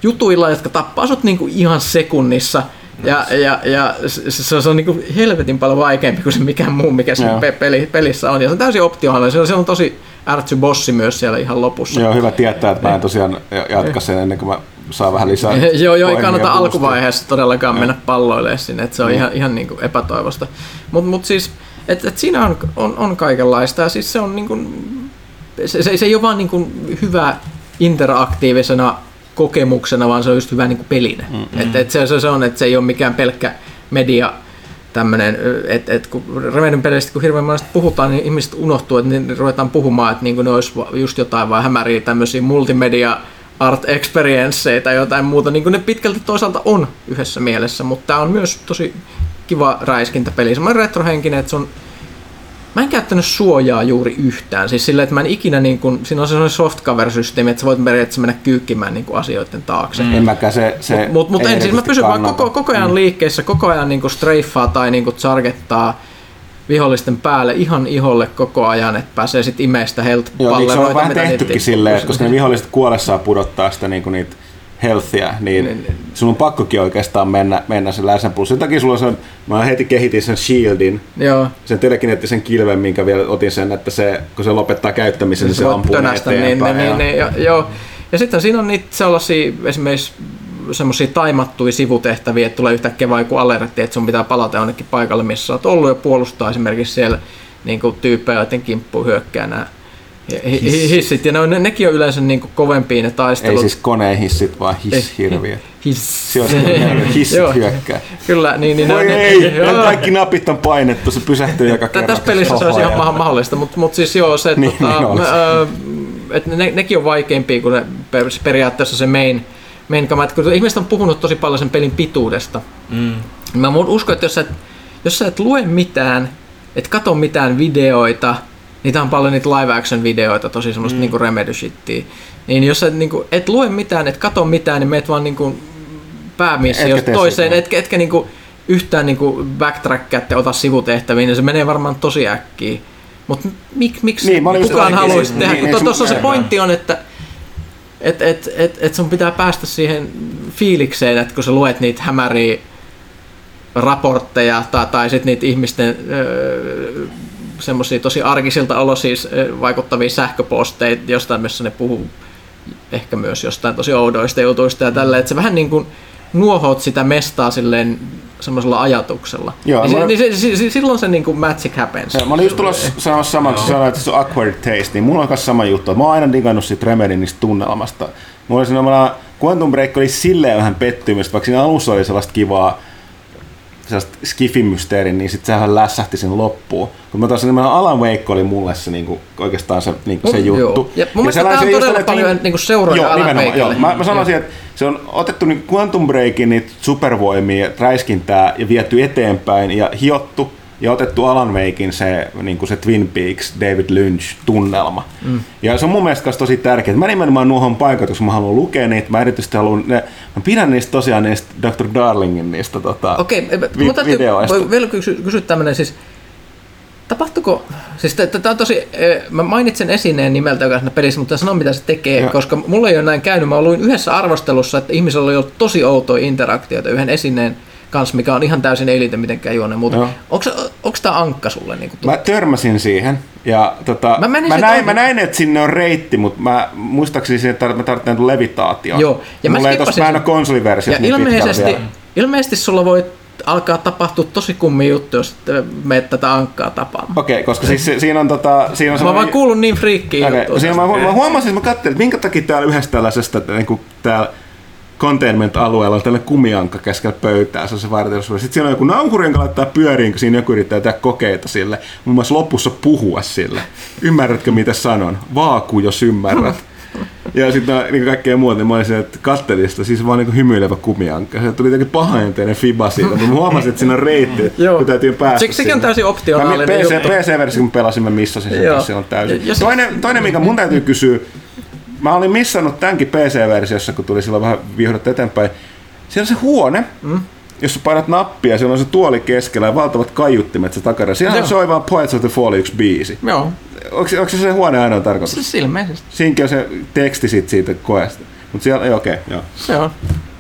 jutuilla, jotka tappaa sut niinku ihan sekunnissa – ja, ja, ja se, se on niin helvetin paljon vaikeampi kuin se mikään muu, mikä siinä pe- peli, pelissä on. Ja se on täysin optimaalinen. Se on, se on tosi ärtsy bossi myös siellä ihan lopussa. Joo, hyvä tietää, että mä en tosiaan jatka sen ennen kuin mä saan vähän lisää. joo, joo, ei kannata alkuvaiheessa todellakaan mennä palloille sinne, että se on ihan, ihan niin kuin epätoivosta. Mutta mut siis, että et siinä on, on, on kaikenlaista ja siis se on niin kuin, se, se, se ei ole vaan niin kuin hyvä interaktiivisena kokemuksena, vaan se on just hyvä niin kuin pelinä. Mm-hmm. Et, et se, se, on, että se ei ole mikään pelkkä media tämmöinen, että et, kun Revenyn peleistä kun hirveän monesti puhutaan, niin ihmiset unohtuu, että niin ruvetaan puhumaan, että niin ne olisi just jotain vai hämäriä tämmöisiä multimedia art experienceja tai jotain muuta, niin kuin ne pitkälti toisaalta on yhdessä mielessä, mutta tämä on myös tosi kiva räiskintäpeli. Semmoinen retrohenkinen, että se on Mä en käyttänyt suojaa juuri yhtään. Siis silleen, että mä en ikinä, niin kun, siinä on sellainen soft cover-systeemi, että sä voit periaatteessa mennä kyykkimään niin asioiden taakse. Mm. En mäkään se, se Mutta mut, mut en, siis mä pysyn vaan koko, koko ajan mm. liikkeessä, koko ajan niin streifaa tai niin targettaa vihollisten päälle ihan iholle koko ajan, että pääsee sitten imeistä health Joo, se on vähän tehtykin silleen, koska ne viholliset kuolessaan pudottaa sitä niin kuin niitä healthia, niin, niin, niin sun on pakkokin oikeastaan mennä, mennä sen läsnä. Plus sen takia sulla on sen, mä heti kehitin sen shieldin, Joo. sen telekineettisen kilven, minkä vielä otin sen, että se, kun se lopettaa käyttämisen, niin se, se ampuu tönästä, niin, niin, niin, niin, ja, joo. ja sitten siinä on niitä sellaisia esimerkiksi semmoisia taimattuja sivutehtäviä, että tulee yhtäkkiä vaikka alertti, että sun pitää palata jonnekin paikalle, missä sä oot ollut ja puolustaa esimerkiksi siellä niin kuin tyyppejä, joiden kimppuun hyökkää nämä Hiss. Hissit, ja ne, on, ne, nekin on yleensä niin kuin kovempia ne taistelut. Ei siis koneen hissit, vaan hiss-hirviö. Hiss. Se on hissit hyökkää. Kyllä, niin, niin Voi ne, ei, ne, kaikki napit on painettu, se pysähtyy joka kerran. Tässä pelissä se olisi ihan mahdollista, mutta mut siis joo, se, että niin, tota, niin et ne, nekin on vaikeampia kuin ne, periaatteessa se main, main kama. Kun ihmiset on puhunut tosi paljon sen pelin pituudesta. Mm. Mä uskon, että jos sä, et, jos sä et lue mitään, et katso mitään videoita, niitä on paljon niitä live action videoita, tosi semmoista mm. niinku remedy shittiä. Niin jos et, niinku, et lue mitään, et kato mitään, niin meet vaan niinku päämissä jos toiseen, etkä, etkä niinku yhtään niinku backtrackkaatte ota sivutehtäviin, niin se menee varmaan tosi äkkiä. Mutta mik, miksi niin, kukaan haluaisi tehdä? Niin, kun tuossa se pointti on, että et, et, et, et sun pitää päästä siihen fiilikseen, että kun sä luet niitä hämäriä raportteja tai, tai sitten niitä ihmisten öö, semmoisia tosi arkisilta olo siis vaikuttavia sähköposteja, jostain missä ne puhuu ehkä myös jostain tosi oudoista jutuista ja tällä, että se vähän niin kuin nuohot sitä mestaa silleen semmoisella ajatuksella. Joo, niin, mä... niin se, se, se, silloin se niin kuin magic happens. Joo, mä olin just tulossa sanomassa saman, kun sanoin, että se on awkward taste, niin mulla on myös sama juttu. Mä oon aina digannut siitä Remedin niistä tunnelmasta. Mulla oli siinä, Quantum Break oli silleen vähän pettymistä, vaikka siinä alussa oli sellaista kivaa skifimysteerin, niin sitten sehän lässähti sen loppuun. Kun mä taas nimenomaan Alan Wake oli mulle se niinku, oikeastaan se, niinku, se juttu. Joo. Ja mun mielestä tämä on todella paljon niin, niinku seuraaja joo, Alan Wakeille. Joo. Mä, mä sanoisin, että se on otettu niin Quantum Breakin niitä supervoimia, räiskintää ja viety eteenpäin ja hiottu ja otettu Alan Wakein se, niin kuin se Twin Peaks David Lynch-tunnelma. Mm. Ja se on mun mielestä tosi tärkeää. Mä nimenomaan nuohon paikat, koska mä haluan lukea niitä. Mä erityisesti haluan, ne, mä pidän niistä tosiaan niistä Dr. Darlingin niistä tota, Okei, vi- mutta videoista. vielä kysyä, kysyä tämmöinen siis, Tapahtuko, siis tämä on tosi, e, mä mainitsen esineen nimeltä joka siinä pelissä, mutta sanon mitä se tekee, ja. koska mulla ei ole näin käynyt. Mä luin yhdessä arvostelussa, että ihmisellä oli ollut tosi outoja interaktioita yhden esineen kanssa, mikä on ihan täysin ei liity mitenkään juoneen muuta. Onko tämä ankka sulle? Niin mä törmäsin siihen. Ja tota, mä, mä, näin, mä näin, että sinne on reitti, mutta mä muistaakseni että mä tarvitsen levitaatio. Joo. Ja Mulla mä, ei tossa, mä en ole konsoliversiot ja niin ilmeisesti, ilmeisesti sulla voi alkaa tapahtua tosi kummi juttu, jos meet tätä ankkaa tapaamaan. Okei, okay, koska siis siinä on tota... Siinä on mä vaan kuulun niin friikkiin okay. Siinä mä, mä, huomasin, että mä katselin, että minkä takia täällä yhdessä tällaisesta, niin kuin täällä containment-alueella on tällainen kumiankka keskellä pöytää, se on se vartiosuus. Sitten siellä on joku nauhuri, joka laittaa pyöriin, kun siinä joku yrittää tehdä kokeita sille. Muun muassa lopussa puhua sille. Ymmärrätkö, mitä sanon? Vaaku, jos ymmärrät. Ja sitten niin kaikkea muuta, niin mä olisin, että kattelin sitä, siis vaan niin hymyilevä kumiankka. Se tuli jotenkin pahaenteinen fiba siitä, mutta mä huomasin, että siinä on reitti, kun täytyy päästä Siksi sekin on täysin optionaalinen PC, PC-versio, kun pelasin, mä missasin sen, se on täysin. Toinen, toinen, mikä mun täytyy kysyä, mä olin missannut tämänkin PC-versiossa, kun tuli silloin vähän vihdotta eteenpäin. Siellä on se huone, mm. jos painat nappia, siellä on se tuoli keskellä ja valtavat kaiuttimet se takana. Siellä soi vaan Poets of the Fall yksi biisi. Joo. Onko, onko se se huone ainoa tarkoitus? Siis ilmeisesti. Siinkin on se teksti sit siitä koesta. Mutta siellä, okei, okay, joo. Se on.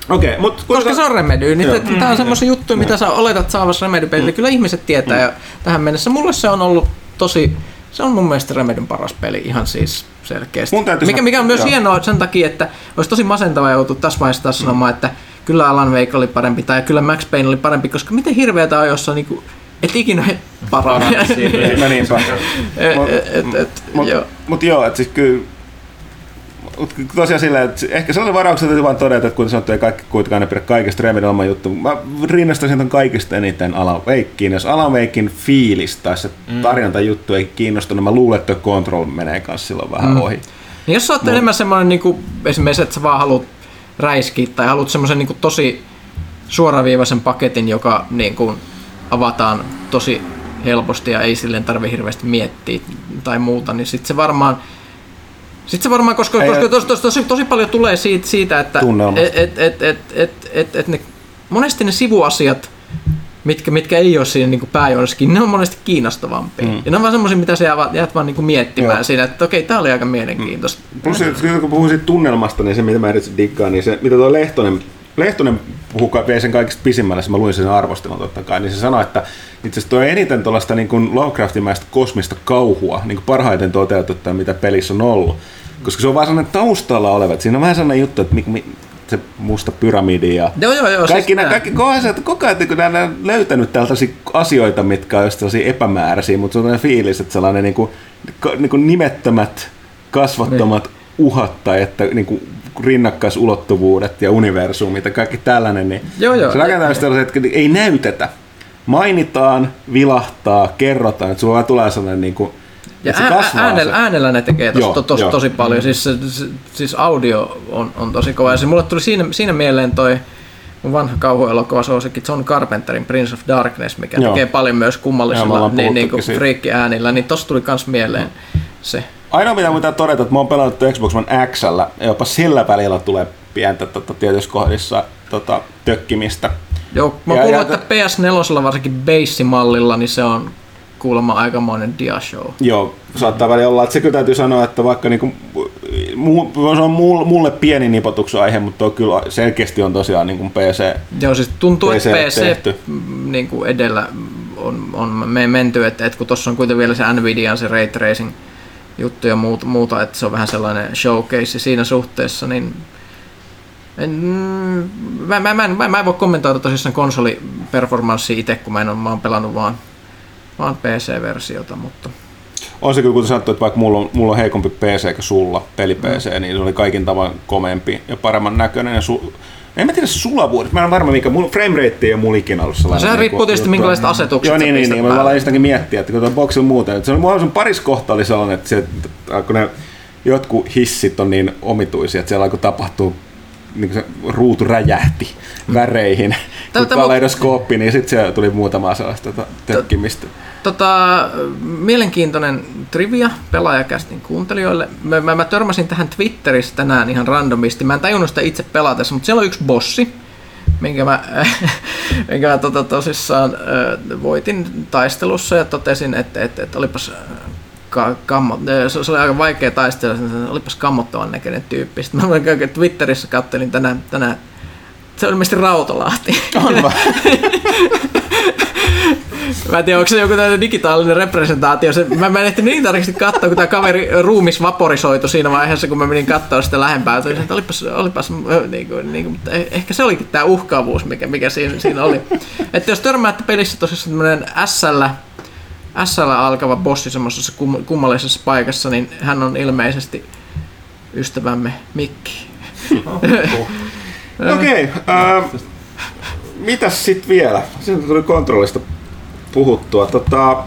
Okei, okay, mutta Koska se on Remedy, niin tämä on semmoisia juttuja, mitä sä oletat saavassa remedy Kyllä ihmiset tietää mm. ja tähän mennessä. Mulle se on ollut tosi se on mun mielestä Remedyn paras peli ihan siis selkeästi. Mikä, mikä on myös joo. hienoa sen takia, että olisi tosi masentava joutua tässä vaiheessa taas mm. sanomaan, että kyllä Alan Wake oli parempi tai kyllä Max Payne oli parempi, koska miten hirveätä on, jos on niinku, et ikinä paranna. No niinpä. Mutta mut joo, että siis kyllä tosiaan sillä, että ehkä sellainen varauksen täytyy vaan todeta, että kuten sanottu, ei kaikki kuitenkaan ne pidä kaikista Remedin oma juttu. Mä rinnastaisin ton kaikista eniten Alan Wakein. Jos Alan Wakein fiilis tai se mm. juttu ei kiinnostunut, mä luulen, että Control menee kanssa silloin vähän mm. ohi. Niin jos sä oot no. enemmän semmoinen niin kuin, esimerkiksi, että sä vaan haluat räiskiä tai haluat semmoisen niin tosi suoraviivaisen paketin, joka niin kuin, avataan tosi helposti ja ei silleen tarvi hirveästi miettiä tai muuta, niin sitten se varmaan sitten se varmaan, koska, koska tos, tos, tosi, tosi paljon tulee siitä, siitä että et, et, et, et, et, et ne, monesti ne sivuasiat, mitkä, mitkä ei ole siinä niin pääjuonessakin, ne on monesti kiinnostavampia. Mm. Ja ne on vaan semmoisia, mitä sä jäät vaan niin miettimään Joo. siinä, että okei, tää oli aika mielenkiintoista. Mm. Plus, kun puhun siitä tunnelmasta, niin se, mitä mä erityisesti diggaan, niin se, mitä tuo Lehtonen Lehtonen puhuu, vei sen kaikista pisimmälle, mä luin sen arvostelun totta kai, niin se sanoi, että itse asiassa tuo eniten tuollaista niin kuin Lovecraftimäistä kosmista kauhua, niin kuin parhaiten toteutettua, mitä pelissä on ollut. Koska se on vaan sellainen taustalla oleva, että siinä on vähän sellainen juttu, että se musta pyramidi ja joo, joo, joo, kaikki, siis nämä, kaikki kohdat, koko ajan kun nämä on löytänyt tällaisia asioita, mitkä on sellaisia epämääräisiä, mutta se on sellainen fiilis, että sellainen niin kuin, niin kuin nimettömät, kasvattomat niin. uhat tai että niin kuin rinnakkaisulottuvuudet ja universumit ja kaikki tällainen, niin joo, joo. se rakentaa sellaiset, että ei näytetä. Mainitaan, vilahtaa, kerrotaan, että sulla tulee sellainen niin kuin, ja äänellä, äänellä ne tekee tos, joo, tos, tosi paljon, siis, siis audio on, on tosi kova. Ja se mulle tuli siinä, siinä mieleen toi mun vanha kauhuelokuva suosikki John Carpenterin Prince of Darkness, mikä Joo. tekee paljon myös kummallisilla niin, niin kuin friikki-äänillä, niin tossa tuli kans mieleen se. Ainoa mitä pitää todeta, että mä oon pelannut Xbox One X ja jopa sillä välillä tulee pientä tota, tietyissä kohdissa tota, tökkimistä. Joo, mä kuulin, että PS4 varsinkin base-mallilla, niin se on kuulemma aikamoinen dia-show. Joo, saattaa välillä olla, että se kyllä täytyy sanoa, että vaikka niinku, se on mulle pieni nipotuksen mutta tuo kyllä selkeästi on tosiaan niin PC Joo, siis tuntuu, PC että PC tehty. niin kuin edellä on, on me menty, että, että kun tuossa on kuitenkin vielä se Nvidia, se Ray Tracing juttu ja muuta, muuta, että se on vähän sellainen showcase siinä suhteessa, niin en, mä, mä, mä, mä, mä en voi kommentoida tosissaan konsoliperformanssia itse, kun mä en ole, mä oon pelannut vaan, vaan PC-versiota, mutta... On se kyllä, kuten sanottu, että vaikka mulla on, mulla on heikompi PC kuin sulla, peli PC, mm. niin se oli kaikin tavoin komempi ja paremman näköinen. Ja su- en mä tiedä sulavuudet, mä en varma mikä, mun frame rate ei ole mulla ikinä ollut sellainen. No, sehän riippuu tietysti minkälaiset asetukset Joo, niin, niin, niin, mä aloin sitäkin miettiä, että kun tuon boxin muuten, että se on, mulla on paris kohta oli sellainen, että, se, että kun ne jotkut hissit on niin omituisia, että siellä alkoi tapahtuu niin se ruutu räjähti väreihin, kun kaleidoskooppi, niin sitten se tuli muutama sellaista tökkimistä. Tota, mielenkiintoinen trivia pelaajakästin kuuntelijoille. Mä, mä, mä törmäsin tähän Twitterissä tänään ihan randomisti. Mä en tajunnut sitä itse pelatessa, mutta siellä on yksi bossi, minkä mä, minkä mä tota, tosissaan äh, voitin taistelussa ja totesin, että, että, että olipas ka, kammo, se oli aika vaikea taistella, olipas kammottavan näköinen tyyppi. Sitten mä Twitterissä kattelin tänään, tänään se oli ilmeisesti Rautolahti. On Mä en tiedä, onko se joku digitaalinen representaatio. Se, mä, mä en ehtinyt niin tarkasti katsoa, kun tämä kaveri ruumis vaporisoitu siinä vaiheessa, kun mä menin katsoa sitä lähempää. Toisin, että olipas, olipas niin kuin, niin kuin, mutta eh, ehkä se olikin tämä uhkaavuus, mikä, mikä siinä, siinä oli. Että jos törmäätte pelissä tosissaan tämmöinen SL, SL alkava bossi semmoisessa kum, kummallisessa paikassa, niin hän on ilmeisesti ystävämme Mikki. Okei, okay, uh, mitäs sitten vielä? Sitten tuli kontrollista puhuttua. Tota,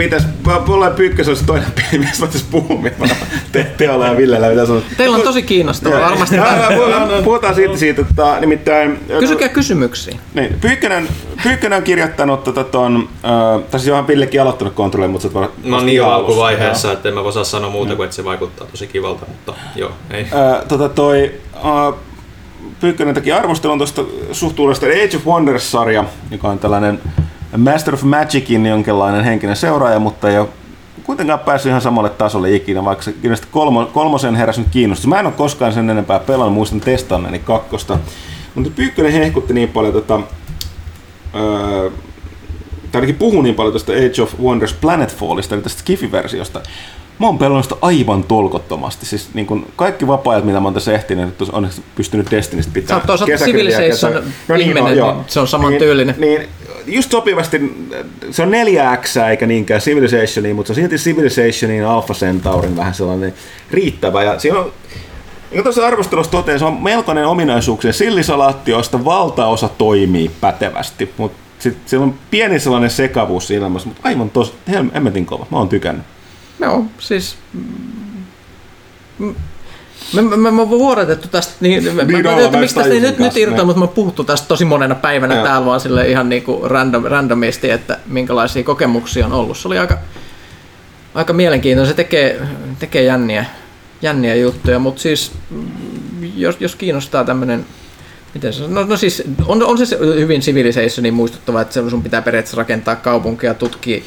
Mitäs, mulla on pyykkös olisi toinen peli, mistä voitaisiin puhua, mitä te, Teolla ja Villellä, mitä sanot. Teillä on tosi kiinnostavaa, varmasti. Ja, ja, puhutaan, puhutaan siitä, siitä että nimittäin... Kysykää kysymyksiä. Niin, Pyykkönen, Pyykkönen on kirjoittanut tota ton, äh, tässä Johan Pillekin aloittanut kontrolli, mutta sä No niin jo alkuvaiheessa, että en mä osaa sanoa muuta kuin, että se vaikuttaa tosi kivalta, mutta joo, ei. Äh, tota toi, äh, Pyykkönen teki arvostelun tuosta suhtuudesta Age of Wonders-sarja, joka on tällainen Master of Magicin jonkinlainen henkinen seuraaja, mutta ei ole kuitenkaan päässyt ihan samalle tasolle ikinä, vaikka se kolmo, kolmosen heräsi nyt kiinnostus. Mä en ole koskaan sen enempää pelannut, muistan testanneeni kakkosta. Mutta Pyykkönen hehkutti niin paljon tota, öö, tai ainakin puhui niin paljon tuosta Age of Wonders Planetfallista, eli tästä Skifi-versiosta, mä oon pelannut sitä aivan tolkottomasti. Siis niin kun kaikki vapaa mitä mä oon tässä ehtinyt, on pystynyt Destinistä pitää. Sä oot toisaalta Civilization no niin, ihminen, no, niin se on saman niin, tyylinen. Niin, just sopivasti, se on 4 X eikä niinkään Civilizationin, mutta se on silti Civilizationin Alpha Centaurin vähän sellainen riittävä. Ja siinä on, niin tuossa arvostelussa toteaa, se on melkoinen ominaisuuksia. Sillisalaatti, josta valtaosa toimii pätevästi, mutta sitten siellä on pieni sellainen sekavuus ilmassa, mutta aivan tosi, hemmetin kova. Mä oon tykännyt. Joo, siis... Me, me, me, me vuodatettu tästä, niin, niin mä, mä, että miksi tästä ei nyt, nyt irtoa, mutta me puhuttu tästä tosi monena päivänä Joo. täällä vaan sille ihan niin kuin random, randomisti, että minkälaisia kokemuksia on ollut. Se oli aika, aika mielenkiintoinen, se tekee, tekee jänniä, jänniä juttuja, mutta siis jos, jos kiinnostaa tämmöinen Miten se, no, no siis on, on se hyvin Civilizationin muistuttava, että sun pitää periaatteessa rakentaa kaupunkia, tutkia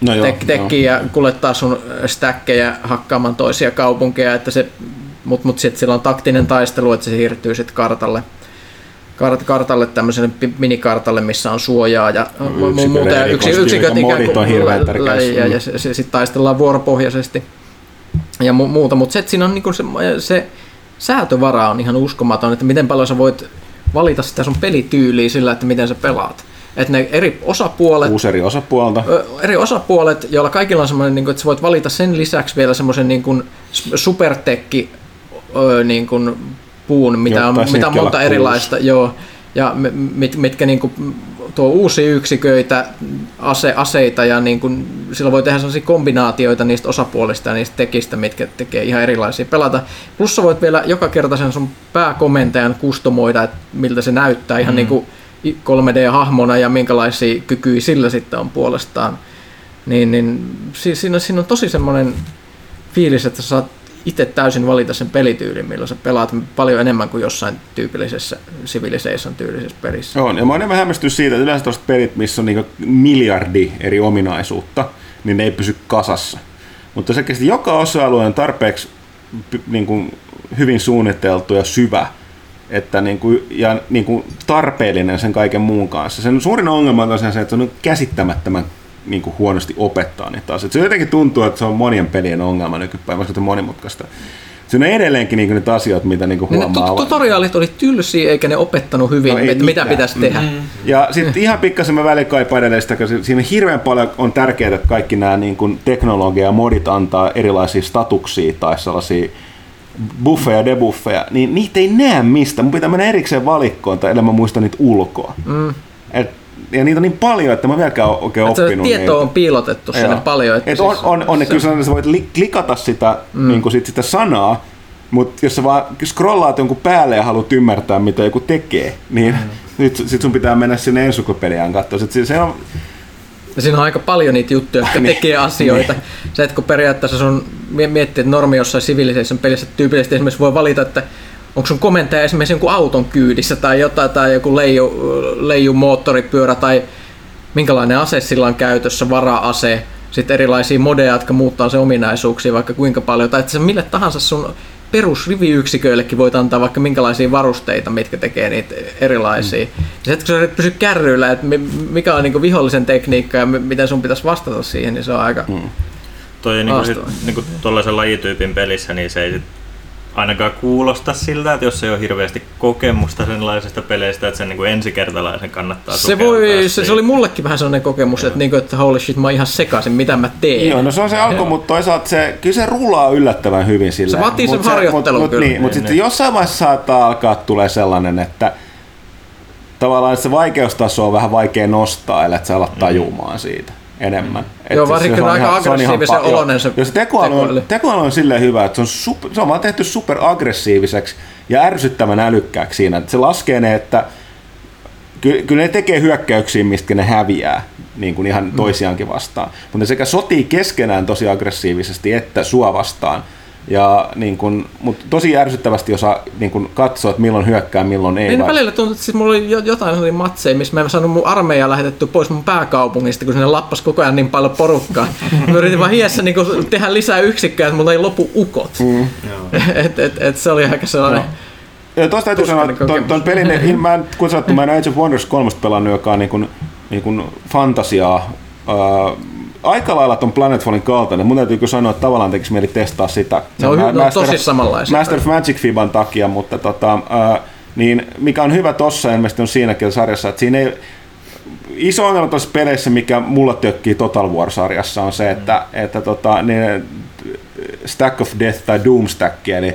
no joo, tek, tekkiä ja kuljettaa sun stäkkejä hakkaamaan toisia kaupunkeja, että se, mutta mut sitten sillä on taktinen taistelu, että se siirtyy sitten kartalle, kart, kartalle tämmöiselle minikartalle, missä on suojaa ja muuta. Ja yksi, yksiköt ikään kuin, on ja, ja se, se, sitten taistellaan vuoropohjaisesti ja mu, muuta, mutta se, siinä on niinku se, se säätövara on ihan uskomaton, että miten paljon sä voit valita sitä sun pelityyliä sillä, että miten sä pelaat että ne eri osapuolet, Kuusi eri osapuolta. eri osapuolet, joilla kaikilla on semmoinen, niin kuin, että sä voit valita sen lisäksi vielä semmoisen niin kuin supertekki niin kuin puun, mitä on, mitä on monta erilaista, joo, ja mit, mitkä niin kuin, tuo uusia yksiköitä, ase, aseita ja niin kuin, sillä voi tehdä sellaisia kombinaatioita niistä osapuolista ja niistä tekistä, mitkä tekee ihan erilaisia pelata. Plus sä voit vielä joka kerta sen sun pääkomentajan kustomoida, että miltä se näyttää ihan mm. niin kuin 3D-hahmona ja minkälaisia kykyjä sillä sitten on puolestaan. Niin, niin siinä, siinä on tosi semmoinen fiilis, että sä saat itse täysin valita sen pelityylin, millä sä pelaat paljon enemmän kuin jossain tyypillisessä Civilization tyylisessä pelissä. On, ja mä oon enemmän hämmästynyt siitä, että yleensä tuosta pelit, missä on niin miljardi eri ominaisuutta, niin ne ei pysy kasassa. Mutta selkeästi joka osa-alue on tarpeeksi niin kuin, hyvin suunniteltu ja syvä, että niin kuin, ja niin kuin tarpeellinen sen kaiken muun kanssa. Sen suurin ongelma on tosiaan se, että se on käsittämättömän niin kuin huonosti opettaa niitä asioita. Se jotenkin tuntuu, että se on monien pelien ongelma nykypäivänä, koska se on monimutkaista. Se on edelleenkin niin niitä asioita, mitä niin kuin huomaa. Ne tutoriaalit oli tylsiä, eikä ne opettanut hyvin, no, että mitä pitäisi tehdä. Mm-hmm. Ja sitten ihan pikkasen mä välillä kaipaan edelleen sitä, koska siinä hirveän paljon on tärkeää, että kaikki nämä niin kuin teknologia ja modit antaa erilaisia statuksia tai sellaisia buffeja ja debuffeja, niin niitä ei näe mistä. Mun pitää mennä erikseen valikkoon, tai ellei mä muista niitä ulkoa. Mm. Et ja niitä on niin paljon, että mä vieläkään ole oikein että oppinut tieto niitä. on piilotettu sinne Joo. paljon. Että Et on, siis on, on, on se, kyllä että sä voit klikata sitä, mm. niin kuin sit, sitä sanaa, mutta jos sä vaan scrollaat jonkun päälle ja haluat ymmärtää, mitä joku tekee, niin mm. nyt sit sun pitää mennä sinne ensyklopediaan katsoa. Sit se on, ja siinä on aika paljon niitä juttuja, jotka niin. tekee asioita. Niin. Se, että kun periaatteessa sun miettii, että normi jossain Civilization pelissä tyypillisesti esimerkiksi voi valita, että onko sun komentaja esimerkiksi jonkun auton kyydissä tai jotain, tai joku leiju, leiju moottoripyörä tai minkälainen ase sillä on käytössä, vara-ase, sitten erilaisia modeja, jotka muuttaa se ominaisuuksia vaikka kuinka paljon, tai että se mille tahansa sun perusriviyksiköillekin voit antaa vaikka minkälaisia varusteita, mitkä tekee niitä erilaisia. Mm. Ja sitten kun sä pysy kärryillä, että mikä on niinku vihollisen tekniikka ja miten sun pitäisi vastata siihen, niin se on aika mm. Toi niinku, sit, niinku tuollaisen lajityypin pelissä, niin se ei sit ainakaan kuulosta siltä, että jos ei ole hirveästi kokemusta sellaisesta peleistä, että sen niin kuin ensikertalaisen kannattaa se, voi, se, se, oli mullekin vähän sellainen kokemus, että, niin kuin, että holy shit, mä oon ihan sekaisin, mitä mä teen. Joo, no se on se alku, mutta toisaalta se, kyllä se rullaa yllättävän hyvin sillä. Se vaatii sen harjoittelun mut, kyllä. Niin, mutta sitten jossain vaiheessa saattaa alkaa tulee sellainen, että tavallaan se vaikeustaso on vähän vaikea nostaa, ellei sä alat tajumaan siitä enemmän. Mm. Joo, varsinkin on aika aggressiivisen oloinen se Jos tekoäly on, tekoäly on silleen hyvä, että se on, super, se on vaan tehty super aggressiiviseksi ja ärsyttävän älykkääksi siinä. Että se laskee ne, että ky, kyllä ne tekee hyökkäyksiä, mistä ne häviää niin kuin ihan mm. toisiaankin vastaan. Mutta ne sekä sotii keskenään tosi aggressiivisesti että sua vastaan. Ja niin kun, mutta tosi ärsyttävästi osaa niin kun katsoa, että milloin hyökkää, milloin ei. Niin välillä tuntuu, että siis mulla oli jotain sellaisia matseja, missä mä en saanut mun armeijaa lähetetty pois mun pääkaupungista, kun sinne lappas koko ajan niin paljon porukkaa. mä yritin vaan hiessä niin tehdä lisää yksikköä, että mulla ei lopu ukot. Mm. et, et, et, se oli aika sellainen... No. Ja tuosta täytyy sanoa, että ton, ton pelin, niin mä en, kun sanottu, mä en Age of Wonders 3 pelannut, joka on niin kuin, niin kuin fantasiaa, aika lailla ton Planetfallin kaltainen. Mun täytyy sanoa, että tavallaan tekisi mieli testaa sitä. Se on, no, Master, tosi samanlaisia. Master of Magic Fiban takia, mutta tota, äh, niin mikä on hyvä tossa ilmeisesti on siinäkin sarjassa, että siinä ei, iso ongelma tuossa peleissä, mikä mulla tökkii Total War-sarjassa, on se, että, mm. että tota, niin Stack of Death tai Doomstack, eli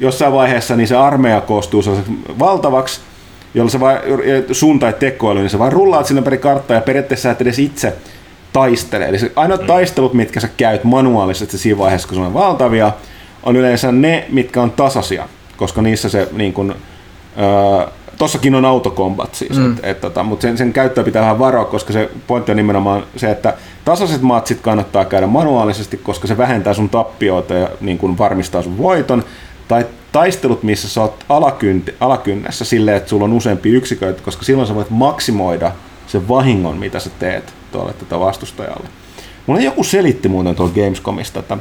jossain vaiheessa niin se armeija koostuu valtavaksi, jolla se vai, sun tai tekoäly, niin sä vaan rullaat sinne ympäri karttaa ja periaatteessa et edes itse taistelee. Eli ainoat mm. taistelut, mitkä sä käyt manuaalisesti siinä vaiheessa, kun se on valtavia, on yleensä ne, mitkä on tasaisia, koska niissä se niin kun, öö, tossakin on autokombat siis, mm. et, et, tota, mutta sen, sen käyttöä pitää vähän varoa, koska se pointti on nimenomaan se, että tasaiset matsit kannattaa käydä manuaalisesti, koska se vähentää sun tappioita ja niin kun varmistaa sun voiton, tai taistelut, missä sä oot alakynte, alakynnessä silleen, että sulla on useampi yksiköitä, koska silloin sä voit maksimoida sen vahingon, mitä sä teet tuolle tätä vastustajalle. Mulla joku selitti muuten tuolla Gamescomista, että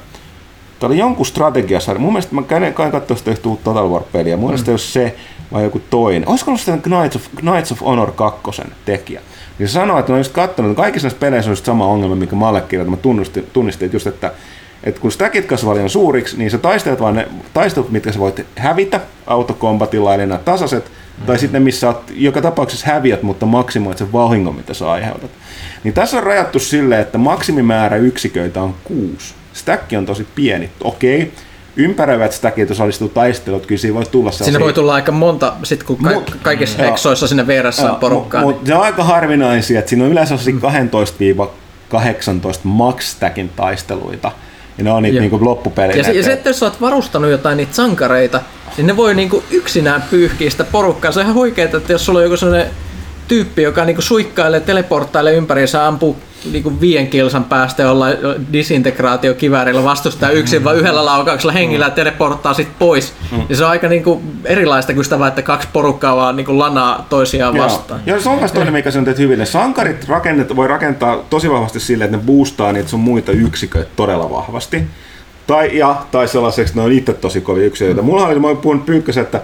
Tämä oli jonkun strategiasarja. Mun mielestä mä käyn, katsoa sitä yhtä Total War-peliä. Mun mielestä mm. jos se vai joku toinen. Olisiko ollut sitten Knights of, Knights of Honor 2 tekijä? Niin se sanoi, että ne on just katsonut, että kaikissa näissä peleissä on just sama ongelma, mikä mä allekirjoitin. Mä tunnistin, tunnistin että just, että, että kun stackit kasvaa liian suuriksi, niin sä taistelet vaan ne taistelut, mitkä sä voit hävitä autokombatilla, eli nämä tasaiset, mm-hmm. tai sitten missä oot, joka tapauksessa häviät, mutta maksimoit sen vahingon, mitä sä aiheutat. Niin tässä on rajattu silleen, että maksimimäärä yksiköitä on kuusi. Stack on tosi pieni. Okei, ympäröivät jos osallistuu taistelut, kyllä siinä voi tulla sellaisia... Siinä voi tulla aika monta, sit kun ka- Mut- kaikissa joo. heksoissa sinne vieressä on porukkaa. Mutta niin- se on aika harvinaisia, että siinä on yleensä sellaisia 12-18 max-stackin taisteluita. Ja ne on niitä niinku loppupelinä. Ja se, ja se, että jos sä oot varustanut jotain niitä sankareita, niin ne voi niinku yksinään pyyhkiä sitä porukkaa. Se on ihan huikeeta, että jos sulla on joku sellainen tyyppi, joka niinku suikkailee, teleporttailee ympäriinsä, ampuu niinku viien kilsan päästä jollain disintegraatiokiväärillä vastustaa yksin vaan yhdellä laukauksella hengillä ja teleporttaa sit pois. Ja se on aika niinku erilaista kuin sitä että kaksi porukkaa vaan niinku lanaa toisiaan vastaan. Joo. Ja se on myös toinen, mikä se on tehty hyvin. Ne sankarit rakennet, voi rakentaa tosi vahvasti silleen, että ne boostaa niitä sun muita yksiköitä todella vahvasti. Tai, ja, tai sellaiseksi, että ne on itse tosi kovia yksiköitä. Mulla oli, mä oon puhunut pyykkösen, että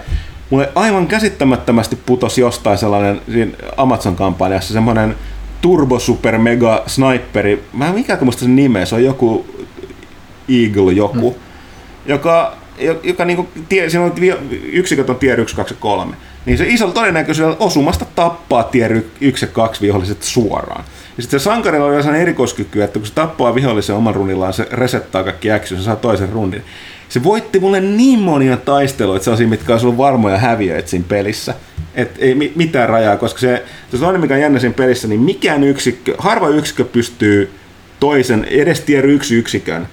mulle aivan käsittämättömästi putosi jostain sellainen siinä Amazon-kampanjassa semmoinen Turbo Super Mega Sniperi. Mä en mikä muista sen nimeä, se on joku Eagle joku, hmm. joka, jo- joka niinku, tie, siinä on yksiköt on tier 1, 2 ja 3. Niin se isolla todennäköisyydellä osumasta tappaa tier 1 ja 2 viholliset suoraan. Ja sitten se sankarilla on sellainen erikoiskyky, että kun se tappaa vihollisen oman runillaan, se resettaa kaikki action, se saa toisen rundin. Se voitti mulle niin monia taisteluita, sellaisia, mitkä olisi ollut varmoja häviöitä siinä pelissä. Et ei mi- mitään rajaa, koska se, se toinen, mikä on jännä siinä pelissä, niin mikään yksikkö, harva yksikkö pystyy toisen, edes tier yksi yksikön,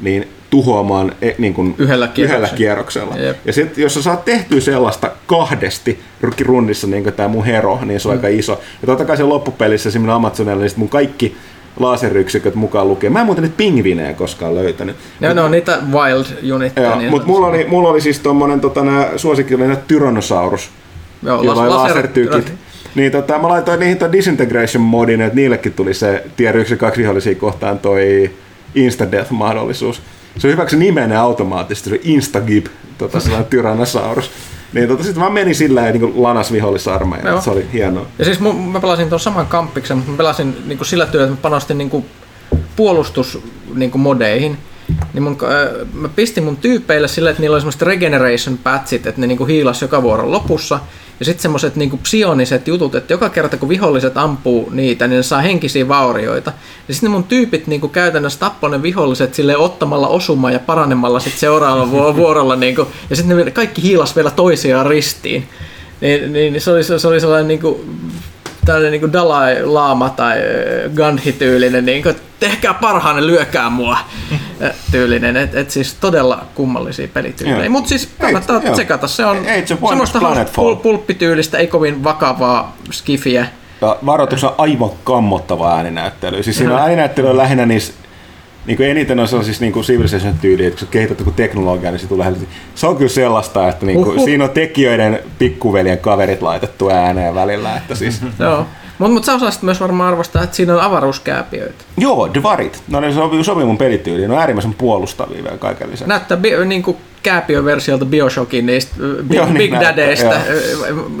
niin tuhoamaan e, niin kuin Yhdellä yhdellä kierroksella. kierroksella. Jep. Ja sit, jos sä saat tehtyä sellaista kahdesti runnissa, niin kuin tämä mun hero, niin se on aika iso. Ja totta kai se loppupelissä esimerkiksi Amazonilla, niin sit mun kaikki laseryksiköt mukaan lukee. Mä en muuten niitä pingvinejä koskaan löytänyt. Ne on niitä wild unitteja. Niin mutta mulla oli, mulla oli siis tommonen tota, nää Tyrannosaurus, Joo, jolla las- laser- lasertykit. Niin tota, mä laitoin niihin toi disintegration modin, että niillekin tuli se tier 1 ja 2 vihollisia kohtaan toi instadeath-mahdollisuus. Se hyväksyi nimenne automaattisesti, se instagib, tota, sellainen Tyrannosaurus. Niin tota, sitten vaan meni sillä ja niin lanas vihollisarmeija, se oli hienoa. Ja siis mun, mä pelasin tuon saman kamppiksen, mutta mä pelasin niin kuin sillä työllä, että mä panostin niin kuin puolustus niin kuin modeihin. Niin mun, äh, mä pistin mun tyypeille sille, että niillä oli semmoiset regeneration patchit, että ne niinku hiilas joka vuoron lopussa. Ja sitten semmoiset niinku psioniset jutut, että joka kerta kun viholliset ampuu niitä, niin ne saa henkisiä vaurioita. Ja sitten mun tyypit niinku käytännössä tappoi ne viholliset sille ottamalla osuma ja paranemalla sitten seuraavalla vuo- vuorolla. Niinku, ja sitten ne kaikki hiilas vielä toisiaan ristiin. Niin, niin se, oli, se oli sellainen niinku, tällainen niin Dalai Lama tai Gandhi-tyylinen, niin kuin, tehkää parhaanne, lyökää mua tyylinen. Et, et siis todella kummallisia pelityylejä. Mutta siis kannattaa Ei, joo. tsekata. Se on semmoista pul- pulppityylistä, ei kovin vakavaa skifiä. Ja varoitus on aivan kammottava ääninäyttely. Siis siinä on ääninäyttely on lähinnä niissä niin kuin eniten on sellaisissa niin kuin Civilization tyyliä, että kun sä kehität joku teknologiaa, niin se tulee lähelle. Se on kyllä sellaista, että niin kuin, Uhuh. siinä on tekijöiden pikkuveljen kaverit laitettu ääneen välillä. Että siis, Joo. Mutta mut sä osaisit myös varmaan arvostaa, että siinä on avaruuskääpiöitä. joo, Dvarit. No ne sopii, sopii mun pelityyliin. Ne on äärimmäisen puolustavia vielä kaiken lisäksi. Näyttää bi- niin kuin Bioshockin niistä Big, Joo, niin Big Dadeista. joo. äh,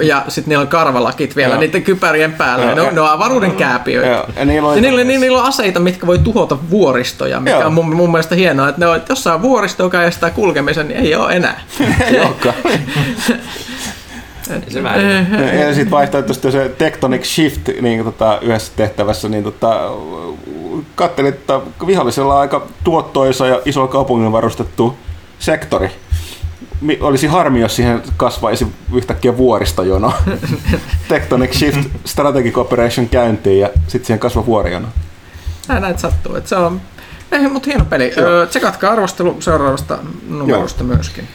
Ja sitten niillä on karvalakit vielä Joo. niiden kypärien päällä. Joo. Ne on, ne on avaruuden kääpiöitä. Joo, ja niillä on- ja niillä, niillä, niillä on aseita, mitkä voi tuhota vuoristoja, mikä Joo. on mun, mun mielestä hienoa, että ne on, että jos saa vuoristo, joka estää kulkemisen, niin ei ole enää. Ei olekaan. Ei se väliä. Eh. Ja sitten vaihtoehtoisesti se Tectonic Shift niin tota, yhdessä tehtävässä, niin tota, katselin, että vihollisella on aika tuottoisa ja iso kaupungin varustettu sektori. Olisi harmi, jos siihen kasvaisi yhtäkkiä vuoristojono. Tectonic Shift Strategic Operation käyntiin ja sitten siihen kasvaa vuorijono. Näin, näitä sattuu. Että se on, ei, mutta hieno peli. Joo. Öö, tsekatkaa arvostelu seuraavasta numerosta myöskin.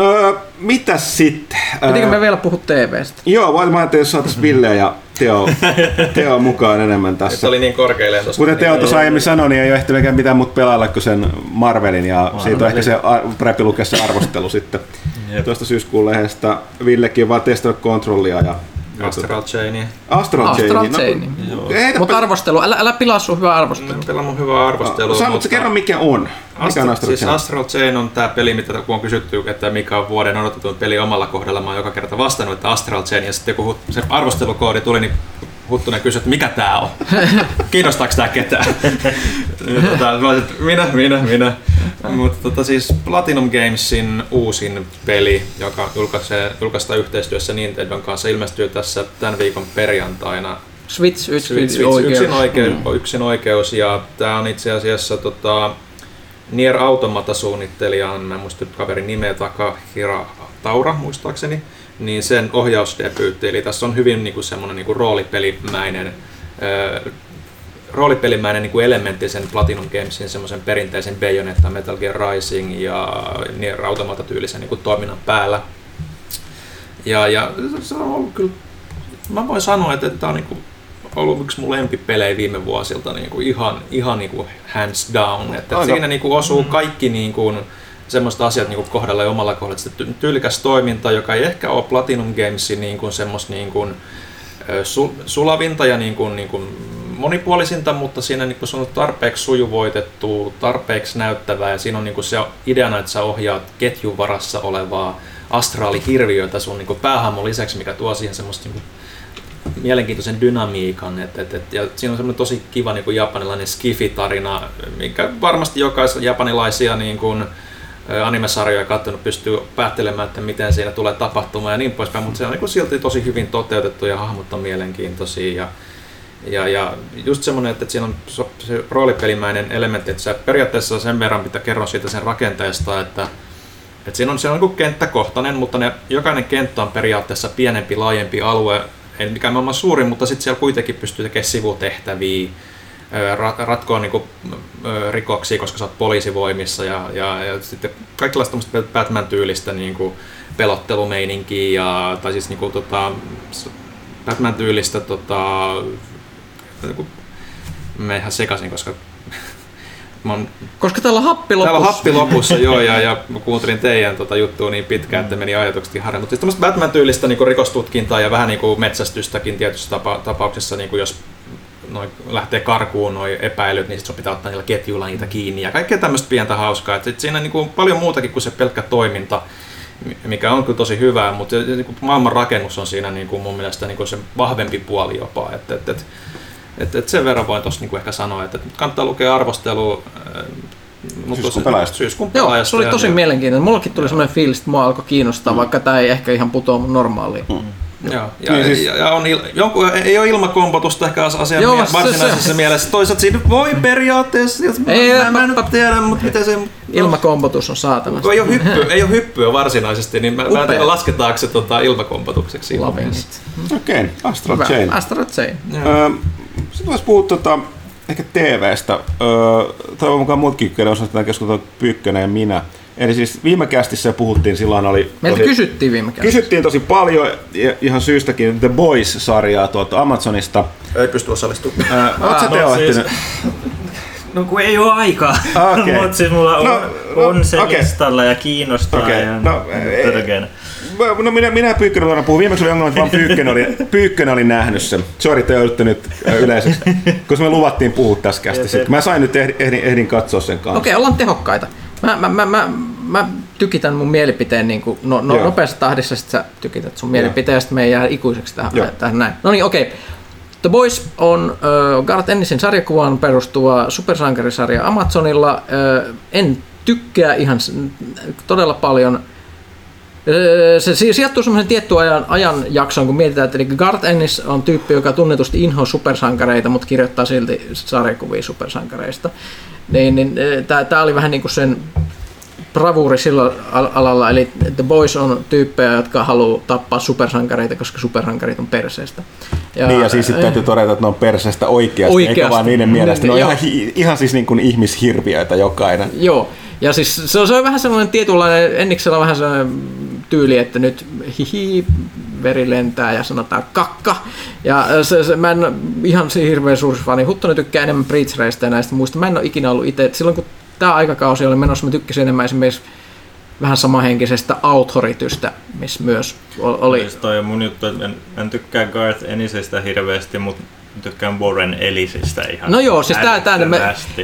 Öö, mitäs sitten? Pitikö me vielä puhua TVstä? Joo, ajattelin, jos saataisiin Ville ja Teo, Teo mukaan enemmän tässä. Se oli niin korkealle. Kuten Teo tuossa aiemmin sanoi, niin ei ole ehtinyt mitään muuta pelailla kuin sen Marvelin, ja siitä on ehkä se parempi lukea se arvostelu sitten. Jep. Tuosta syyskuun lehdestä Villekin on vaan testannut kontrollia ja Astral Chainia. Astral Astral Chain. Chain. No, heitä Mutta arvostelu, älä, älä pilaa sun hyvää arvostelua. Pelaa mun hyvää arvostelua. Saa, mutta kerro mikä on. Mikä on Astral, Astral siis Chain? Astral Chain on tämä peli, mitä kun on kysytty, että mikä on vuoden odotetun peli omalla kohdalla, mä oon joka kerta vastannut, että Astral Chain, ja sitten kun se arvostelukoodi tuli, niin Huttunen kysyi, että mikä tää on? Kiinnostaako tää ketään? Tota, mä olisin, minä, minä, minä. Mutta tota, siis Platinum Gamesin uusin peli, joka julkaisee, julkaistaan yhteistyössä Nintendon kanssa, ilmestyy tässä tämän viikon perjantaina Switch, Switch, Switch, Switch, Switch yksin, oikeus. oikeus, mm. yksin oikeus ja tämä on itse asiassa tota, Nier Automata-suunnittelija on, mä en muista kaverin nimeä, Takahira Taura muistaakseni, niin sen ohjausdebyytti, eli tässä on hyvin niin kuin semmoinen niin kuin roolipelimäinen roolipelimäinen niin kuin elementti sen Platinum Gamesin semmoisen perinteisen Bayonetta, Metal Gear Rising ja Nier Automata-tyylisen niin kuin toiminnan päällä. Ja, ja se on ollut kyllä, mä voin sanoa, että tämä on niin kuin ollut yksi mun lempipelejä viime vuosilta niin kuin ihan, ihan niin kuin hands down. Että, että siinä niin kuin osuu kaikki niin kuin, semmoista asiat niin kuin kohdalla ja omalla kohdalla. Sitten tyylikäs toiminta, joka ei ehkä ole Platinum Gamesin niin kuin semmoista niin kuin, su, sulavinta ja niin kuin, niin kuin monipuolisinta, mutta siinä niin kuin on tarpeeksi sujuvoitettu, tarpeeksi näyttävää ja siinä on niin kuin se ideana, että sä ohjaat ketjun varassa olevaa astraalihirviötä sun niin päähahmon lisäksi, mikä tuo siihen semmoista niin kuin mielenkiintoisen dynamiikan. Et, et, et, ja siinä on semmoinen tosi kiva niin kuin japanilainen skifi-tarina, mikä varmasti jokaisen japanilaisia niin kuin, animesarjoja katsonut pystyy päättelemään, että miten siinä tulee tapahtumaan ja niin poispäin, mutta se on niin silti tosi hyvin toteutettu ja hahmot on mielenkiintoisia. Ja, ja, ja just semmoinen, että siinä on se roolipelimäinen elementti, että sä periaatteessa sen verran pitää kerron siitä sen rakenteesta, että, että siinä on, se on niin kenttäkohtainen, mutta ne, jokainen kenttä on periaatteessa pienempi, laajempi alue, ei mikään maailman suurin, mutta sitten siellä kuitenkin pystyy tekemään sivutehtäviä, ratkoa niin kuin, rikoksia, koska sä oot poliisivoimissa ja, ja, ja sitten kaikenlaista Batman-tyylistä niin kuin pelottelumeininkiä ja, tai siis niin kuin, tota, Batman-tyylistä tota, niin me ihan sekaisin, koska Mä oon, Koska täällä on happi lopussa. Täällä on happi lopussa, joo, ja, ja mä kuuntelin teidän tota, juttua niin pitkään, että meni ajatukset ihan Mutta siis Batman-tyylistä niin rikostutkintaa ja vähän niin kuin metsästystäkin tietyissä tapa, tapauksissa, niin kuin jos noi lähtee karkuun noin epäilyt, niin sitten pitää ottaa niillä ketjuilla niitä kiinni ja kaikkea tämmöistä pientä hauskaa. Et sit siinä niin kuin paljon muutakin kuin se pelkkä toiminta, mikä on kyllä tosi hyvää, mutta niin kuin maailman rakennus on siinä niin kuin mun mielestä niin kuin se vahvempi puoli jopa. Et, et, et, et, et sen verran voin tuossa niin ehkä sanoa, että kannattaa lukea arvostelu äh, Syyskuun pelaajasta. Syyskuun Joo, se oli tosi ja, mielenkiintoinen. Mullakin tuli sellainen fiilis, että mua alkoi kiinnostaa, mm. vaikka tämä ei ehkä ihan putoa normaaliin. Mm. Joo. Ja, niin siis... ja, ja on il, jonkun, ei ole ilmakompotusta ehkä asian Joo, varsinaisessa se, mielessä. Toisaalta siinä voi periaatteessa, jos ei, mä, mä, nyt tiedä, mutta miten se... Ilmakompotus on saatana. Ei ole, hyppy, ei ole hyppyä varsinaisesti, niin mä, mä en tiedä lasketaanko se tota, ilmakompotukseksi. Okei, okay. Astral Chain. Astral Chain. Sitten voisi puhua tota, ehkä TV-stä. Öö, toivon mukaan muutkin osallistutaan keskustelua Pyykkönen ja minä. Eli siis viime kästissä puhuttiin, silloin oli... Meiltä tosi, kysyttiin viime kästissä. Kysyttiin tosi paljon, ihan syystäkin, The Boys-sarjaa tuolta Amazonista. Ei pysty osallistumaan. Oletko te no, siis, No kun ei ole aikaa, okay. mutta siis mulla on, no, no, on se okay. listalla ja kiinnostaa okay. ja no, ei, No minä, minä Pyykkönen voidaan puhua. Viimeksi oli ongelma, että vaan Pyykkönen oli, Pyykkönen oli nähnyt sen. Sori, te joudutte nyt yleisesti, koska me luvattiin puhua tässä kästissä. Mä sain nyt ehdin, ehdin, ehdin katsoa sen kanssa. Okei, okay, ollaan tehokkaita. Mä, mä, mä, mä, mä tykitän mun mielipiteen niin kuin, no, no nopeassa tahdissa, sit sä tykität sun mielipiteen, ja sitten me ei jää ikuiseksi tähän, tähän näin. No niin, okei. Okay. The Boys on uh, Garth Ennisin sarjakuvaan perustuva supersankarisarja Amazonilla. Uh, en tykkää ihan todella paljon. Se sijoittuu semmoisen tietty ajan, ajan jaksoon, kun mietitään, että eli Garth Ennis on tyyppi, joka tunnetusti inhoa supersankareita, mutta kirjoittaa silti sarjakuvia supersankareista. Niin, niin tämä oli vähän niin kuin sen bravuuri sillä alalla, eli The Boys on tyyppejä, jotka haluaa tappaa supersankareita, koska supersankarit on perseestä. Ja, niin ja siis sitten täytyy todeta, että ne on perseestä oikeasti, oikeasti. eikä vaan niiden mielestä. Ne on ihan, ihan siis niin kuin ihmishirviöitä jokainen. Joo, ja siis se on, se on vähän sellainen tietynlainen, Enniksellä on vähän sellainen tyyli, että nyt hihi, veri lentää ja sanotaan kakka. Ja se, se, mä en ihan hirveän suuri fani. Huttonen tykkää enemmän Preachereista ja näistä muista. Mä en ole ikinä ollut itse. Silloin kun tämä aikakausi oli menossa, mä tykkäsin enemmän esimerkiksi vähän samahenkisestä Authoritystä, missä myös oli... Siis toi on mun juttu, että en, en tykkää Garth Enisestä hirveästi, mutta tykkään Warren Ellisistä ihan No joo, siis tää, tää me,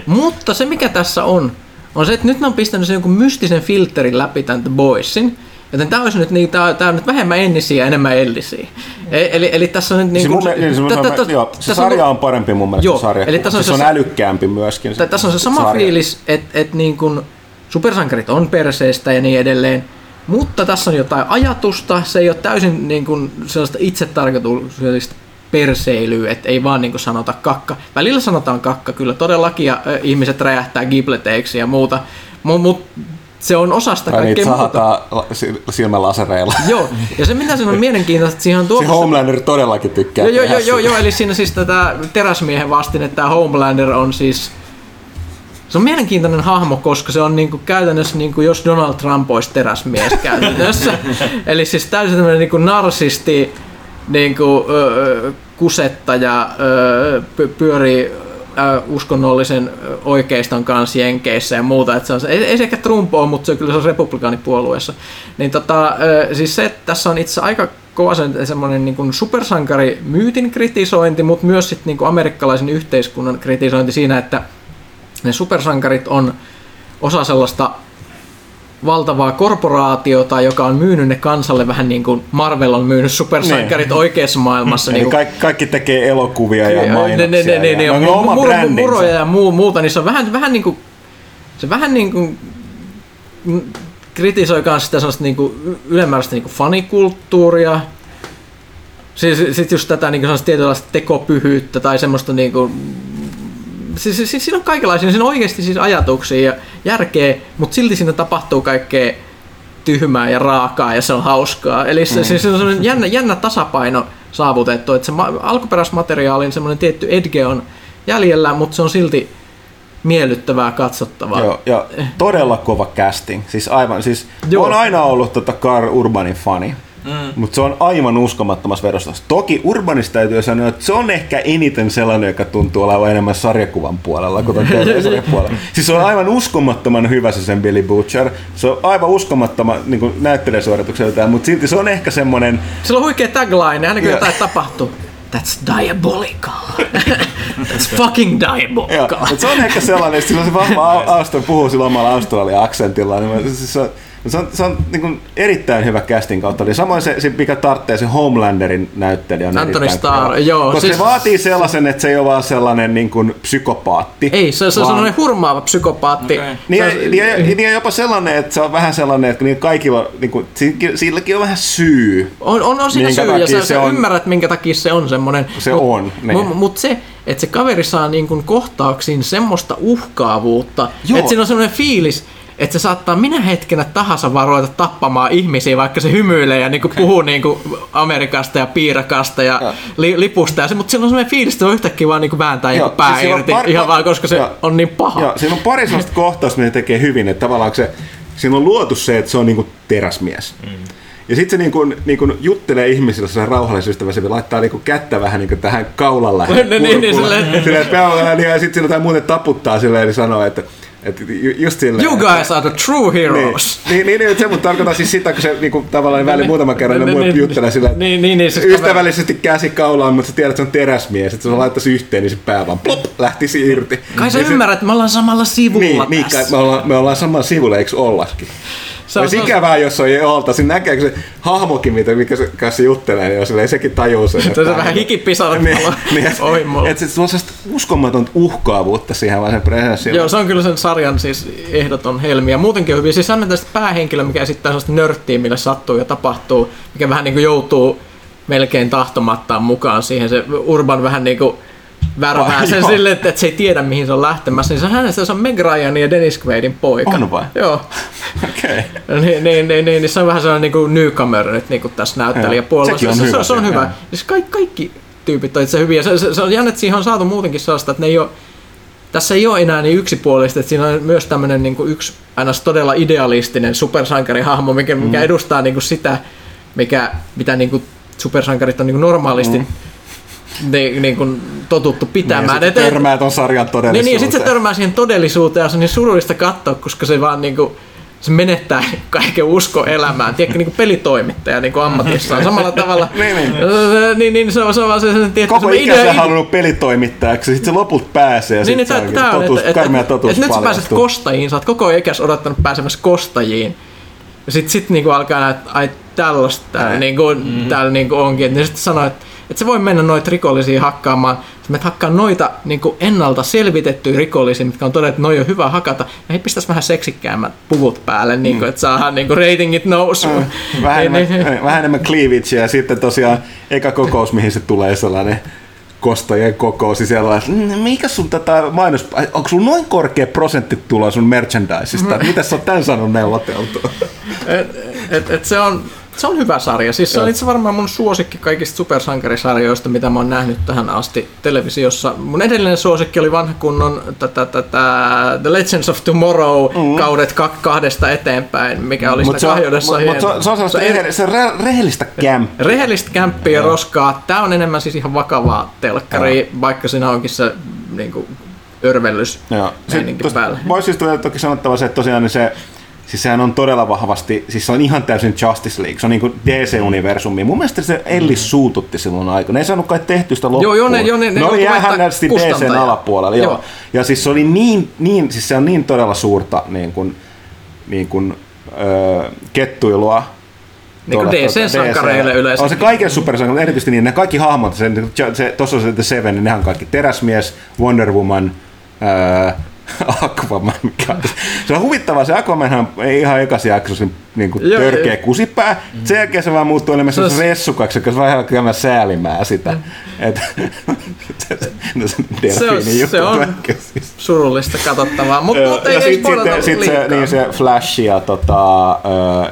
Mutta se mikä tässä on, on se, että nyt ne on pistänyt sen jonkun mystisen filterin läpi tämän The Boysin, Joten tämä olisi nyt, niin, tämä, tämä on nyt vähemmän ennisiä ja enemmän ellisiä. E, eli, eli tässä on nyt niin kuin... Se, sarja on parempi mun mielestä joo, sarja. Eli tässä on se, se, on älykkäämpi myöskin. Se, tässä on se sama sarja. fiilis, että et niin kuin supersankarit on perseestä ja niin edelleen. Mutta tässä on jotain ajatusta, se ei ole täysin niin kuin sellaista itsetarkoituksellista perseilyä, että ei vaan niinku sanota kakka. Välillä sanotaan kakka kyllä todellakin ja ihmiset räjähtää gibleteiksi ja muuta, mutta mut, se on osasta kaikkea muuta. la- sil- silmälasereilla. Joo, ja se mitä siinä on mielenkiintoista, että siihen on Se tuotu... Homelander todellakin tykkää Joo, joo, joo, joo, eli siinä siis tätä teräsmiehen vastin, että tämä Homelander on siis... Se on mielenkiintoinen hahmo, koska se on niinku käytännössä niinku jos Donald Trump olisi teräsmies käytännössä. eli siis täysin tämmöinen niinku narsisti, niinku, ö, kusettaja, ö, py- pyörii uskonnollisen oikeiston kanssa Jenkeissä ja muuta. Et se on, ei, ei se ehkä Trump ole, mutta se on kyllä se on republikaanipuolueessa. Niin tota, siis se, että tässä on itse aika kova se, semmoinen niin kuin supersankari myytin kritisointi, mutta myös sit niin kuin amerikkalaisen yhteiskunnan kritisointi siinä, että ne supersankarit on osa sellaista valtavaa korporaatiota, joka on myynyt ne kansalle vähän niin kuin Marvel on myynyt supersankarit oikeassa maailmassa. Niin kuin, kaikki, kaikki tekee elokuvia ja mainoksia. ne, ne, ne, ne, ja, on no, oma mur, brändinsä. muroja ja muu, muuta, niin se on vähän, vähän niin kuin, se vähän niin kuin kritisoi myös sitä sellaista niin kuin ylimääräistä niin kuin fanikulttuuria. Siis, sitten just tätä niin kuin tietynlaista tekopyhyyttä tai semmoista niin kuin, siis, siis, siis siinä on kaikenlaisia, siinä on oikeasti siis ajatuksia ja järkeä, mutta silti siinä tapahtuu kaikkea tyhmää ja raakaa ja se on hauskaa. Eli se, mm. siis se on sellainen jännä, jännä tasapaino saavutettu, että se ma- alkuperäismateriaalin semmoinen tietty edge on jäljellä, mutta se on silti miellyttävää katsottavaa. Joo, ja todella kova casting. Siis aivan, siis Joo. on aina ollut tota Carl Urbanin fani. Mm. Mutta se on aivan uskomattomassa vedostossa. Toki Urbanista täytyy sanoa, että se on ehkä eniten sellainen, joka tuntuu olevan enemmän sarjakuvan puolella kuin TV-sarjan puolella. Siis se on aivan uskomattoman hyvä se sen Billy Butcher. Se on aivan uskomattoman niin näyttelijäsuoritukseltaan, mutta silti se on ehkä semmoinen, Sillä on huikea tagline, aina kun Joo. jotain tapahtuu. That's diabolical. That's fucking Joo, diabolical. mutta se on ehkä sellainen, että sillä on se vahva au- Austra, puhuu sillä omalla Australian aksentilla. Niin siis se on, se on, se on niin kuin erittäin hyvä casting kautta. Eli samoin se, se, mikä tarvitsee se Homelanderin näyttelijä on Anthony erittäin Starr, kova. joo, Koska siis- se vaatii sellaisen, että se ei ole vaan sellainen niin kuin psykopaatti. Ei, se, se on vaan- sellainen hurmaava psykopaatti. Okei. Niin, Se ja, on- niin, ja, niin ja jopa sellainen, että se on vähän sellainen, että niin kaikilla, niin kuin, silläkin- on vähän syy. On, on, on siinä syy, ja sä, se on- ymmärrät, minkä takia se on semmoinen. Se on, niin. Mutta mut se, että se kaveri saa niin kun kohtauksiin semmoista uhkaavuutta, Joo. että siinä on semmoinen fiilis, että se saattaa minä hetkenä tahansa vaan ruveta tappamaan ihmisiä, vaikka se hymyilee ja niinku puhuu niinku Amerikasta ja piirakasta ja Joo. li, lipusta, ja se, mutta sillä on semmoinen fiilis, että yhtäkkiä vaan niinku vääntää Joo, joku pää siis siinä on irti, par- ihan vaan koska se Joo. on niin paha. Joo, siinä on pari sellaista kohtausta, mitä tekee hyvin, että tavallaan se, siinä on luotu se, että se on niinku teräsmies. Mm. Ja sitten se niinku, niinku juttelee ihmisille se rauhallisystävä, se laittaa niinku kättä vähän niinku tähän kaulan lähelle. Niin, niin, niin, silleen- silleen peukaloon, ja sitten sillä jotain muuten taputtaa silleen ja sanoo, että, ju- just silleen. You guys are the true Niin, heroes. niin, niin, niin se mutta tarkoittaa siis sitä, kun se niinku, tavallaan väliin muutaman kerran ne Niin, muut niin, juttelee sillä, niin, niin, niin, siis ystävällisesti käsi kaulaan, mutta sä tiedät, että se on teräsmies, että se laittaisi yhteen, niin se pää vaan plop, lähtisi irti. Kai sä Niin se- ymmärrät, että me ollaan samalla sivulla niin, niin tässä. kai, me, ollaan, me ollaan samalla sivulla, eikö ollakin? Se on- se on- ikävää, jos ei oltaisi. Näkeekö se hahmokin, mitä, mikä se kanssa juttelee, niin jos silleen, sekin tajuu sen. Se on vähän hikipisarat niin, niin, ohi mulla. et, on sellaista uskomatonta uhkaavuutta siihen vaan sen presenssillä. Joo, se on kyllä sen sarjan siis ehdoton helmi. Ja muutenkin on hyvin. Siis annetaan tästä päähenkilö, mikä esittää sellaista nörttiä, mille sattuu ja tapahtuu, mikä vähän niin kuin joutuu melkein tahtomattaan mukaan siihen. Se Urban vähän niin kuin värvää sen joo. silleen, että, että se ei tiedä mihin se on lähtemässä. Niin se on hänestä se on Meg Ryanin ja Dennis Quaidin poika. On vai? Joo. Okei. Niin, niin, niin, niin, niin, se on vähän sellainen niin newcomer nyt niin kuin tässä näyttelijäpuolella. Sekin on se, hyvä se, se, on hyvä. Siis kaikki, kaikki tyypit on itse hyviä. Se, se, se on jännä, että siihen on saatu muutenkin sellaista, että ne ei ole, tässä ei ole enää niin yksipuolista, että siinä on myös tämmöinen niin kuin yksi aina todella idealistinen supersankarihahmo, mikä, mikä Mm. edustaa niin kuin sitä, mikä, mitä niin kuin supersankarit on niin kuin normaalisti Mm. Niin, niin kuin totuttu Niin, pitämään. ja sit Et- et- törmää ton sarjan niin, todellisuuteen. niin, ja sitten se törmää siihen todellisuuteen ja se on niin surullista katsoa, koska se vaan niinku, se menettää kaiken usko elämään. Tiedätkö, niin kuin pelitoimittaja niin kuin ammatissaan samalla tavalla. Niin, niin. niin, niin, se on, se on vaan se, se tiedätkö, Koko se ikänsä idea- halunnut pelitoimittajaksi, sitten se lopulta pääsee ja niin, niin, sitten tämä, se tämä on, totuus, että, että, karmea että, totuus että nyt sä pääset kostajiin, sä oot koko ikäs odottanut pääsemässä kostajiin. Ja sit, sit niinku alkaa näet, ai tällaista täällä, niinku, täällä niinku onkin. Et ne sitten sanoo, että että se voi mennä noita rikollisia hakkaamaan. Sä menet hakkaa noita niin kuin ennalta selvitettyjä rikollisia, mitkä on todettu, että noi on hyvä hakata. Ja he pistäisi vähän seksikkäämmät puvut päälle, niin kuin, että saadaan niin kuin ratingit nousuun. Mm. Vähän, enemmän, vähän enemmän cleavage ja sitten tosiaan eka kokous, mihin se tulee sellainen kostajien kokous ja siellä että mm, mikä sun tätä mainos, onko sun noin korkea prosentti tuloa sun merchandiseista, mitä sä oot tän saanut neuvoteltua? Et, et, et se on, se on hyvä sarja. Siis se on itse varmaan mun suosikki kaikista supersankarisarjoista, mitä mä oon nähnyt tähän asti televisiossa. Mun edellinen suosikki oli vanha kunnon tätä, tätä The Legends of Tomorrow mm. kaudet kahdesta eteenpäin, mikä oli sitä kahjoudessa mut, mut, se, se on sellaista se, se re, rehellistä kämppiä. Rehellistä kämppiä ja roskaa. Tää on enemmän siis ihan vakavaa telkkari, vaikka siinä onkin se niin kuin, örvellys päällä. Voisi siis toki sanottava se, että tosiaan niin se Siis sehän on todella vahvasti, siis se on ihan täysin Justice League, se on niin DC-universumi. Mun mielestä se Ellis mm. suututti silloin aikana. Ne ei saanut kai tehty sitä loppuun. Joo, joo, ne, joo, ne, ne, ne oli hännästi DCn alapuolella. Joo. joo. Ja siis se oli niin, niin, siis se on niin todella suurta niin kuin, niin kuin, öö, kettuilua, niin kuin DC-sankareille yleensä. On se kaiken supersankareille, erityisesti niin, ne kaikki hahmot, se, se, tuossa on se The Seven, niin nehän on kaikki teräsmies, Wonder Woman, öö, Aquaman, Se on huvittavaa, se Aquamanhan ei ihan ekasi jaksossa niin kuin Joo, törkeä ei. kusipää. Sen jälkeen se vaan muuttuu enemmän se on... ressukaksi, joka vähän käymään säälimään sitä. Mm. Et, no, se, se, on, se on surullista katsottavaa, mutta mut ei, sit, ei sit, sit se, niin se Flash ja tota,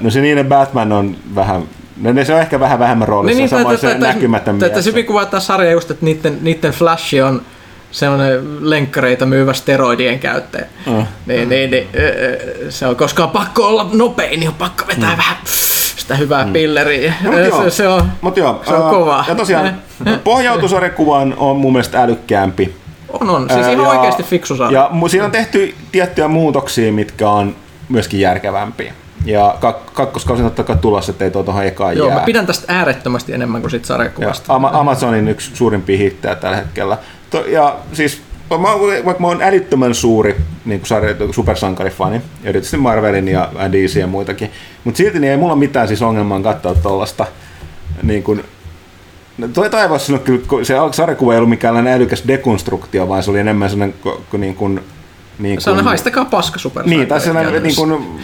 no se niiden Batman on vähän No ne se on ehkä vähän vähemmän roolissa, niin, samoin se näkymätön mies. Tässä hyvin kuvaa sarja just, että niiden, niiden Flash on sellainen lenkkareita myyvä steroidien käyttäjä. Mm. Niin, niin, niin, se on, koska on pakko olla nopein, niin on pakko vetää mm. vähän sitä hyvää mm. pilleriä. Mut joo, se, se, on, mut joo, se on kova. Ja tosiaan pohjautusarjakuvaan on mun mielestä älykkäämpi. On, on. Siis ihan ja, oikeasti fiksu sarja. Ja siinä on tehty tiettyjä muutoksia, mitkä on myöskin järkevämpiä. Ja kak- kakkoskausi on totta kai tulossa, ettei tuo tuohon ekaan Joo, jää. mä pidän tästä äärettömästi enemmän kuin sit sarjakuvasta. Ama- Amazonin yksi suurimpia hittejä tällä hetkellä. To, ja siis mä, vaikka mä oon älyttömän suuri niin kuin supersankarifani, erityisesti Marvelin ja DC ja muitakin, mutta silti niin ei mulla mitään siis ongelmaa katsoa tuollaista niin kuin, No, toi taivas kyllä, se sarjakuva ei ollut mikään älykäs dekonstruktio, vaan se oli enemmän sellainen niin kuin, niin kuin, se on haistakaa paska super Niin, tai sellainen niin kuin,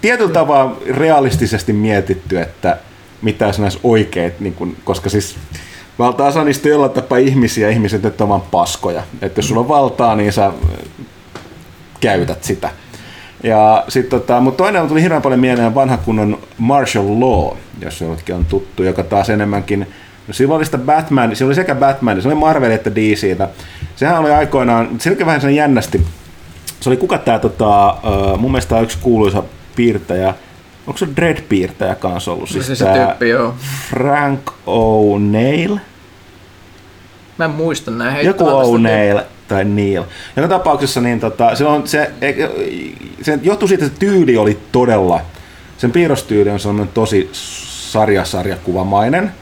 tietyllä tavalla realistisesti mietitty, että mitä olisi näissä oikeet, niin kuin, koska siis valtaosa niistä jollain tapaa ihmisiä, ihmiset nyt on vaan paskoja. Että jos sulla on valtaa, niin sä käytät sitä. Ja sit, tota, mutta toinen tuli hirveän paljon mieleen vanha kunnon Martial Law, jos jollekin on tuttu, joka taas enemmänkin No silloin oli sitä Batman, se oli sekä Batman, se oli Marvel että DCtä. Sehän oli aikoinaan, se oli vähän sen jännästi. Se oli kuka tää, tota, uh, mun mielestä yksi kuuluisa piirtäjä, onko se Dread-piirtäjä kanssa ollut? Siis se, se tyyppi, joo. Frank O'Neill. Mä en muista näin. Joku O'Neill tai Neil. Joka tapauksessa niin tota, se, on, se, se johtuu siitä, että tyyli oli todella, sen piirrostyyli on sellainen tosi sarjasarjakuvamainen.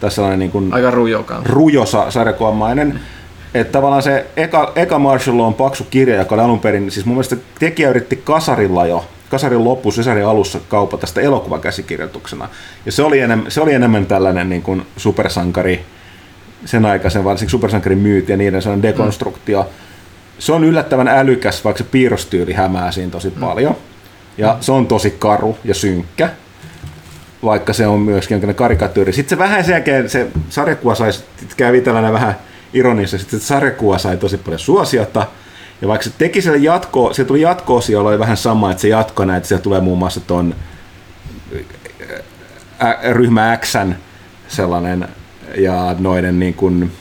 Tai sellainen niin kuin Aika rujo. Rujo sarjakuvamainen. Että tavallaan se eka, eka Marshall on paksu kirja, joka oli alun perin, siis mun mielestä tekijä yritti kasarilla jo kasarin loppu, Cesarin alussa kaupata sitä elokuvakäsikirjoituksena. Ja se oli enemmän, se oli enemmän tällainen niin kuin supersankari, sen aikaisen varsinkin supersankarin myyti ja niiden sellainen dekonstruktio. Mm. Se on yllättävän älykäs, vaikka se piirrostyyli hämää siinä tosi mm. paljon. Ja mm. se on tosi karu ja synkkä, vaikka se on myöskin jonkinlainen karikatyyri. Sitten se vähän sen jälkeen, se sarjakuva sai, kävi tällainen vähän ironisesti, että sarjakuva sai tosi paljon suosiota, ja vaikka se teki sille jatko, se tuli jatko jolla oli vähän sama, että se jatko näin, että siellä tulee muun muassa ton ryhmä Xn sellainen ja noiden niin kuin,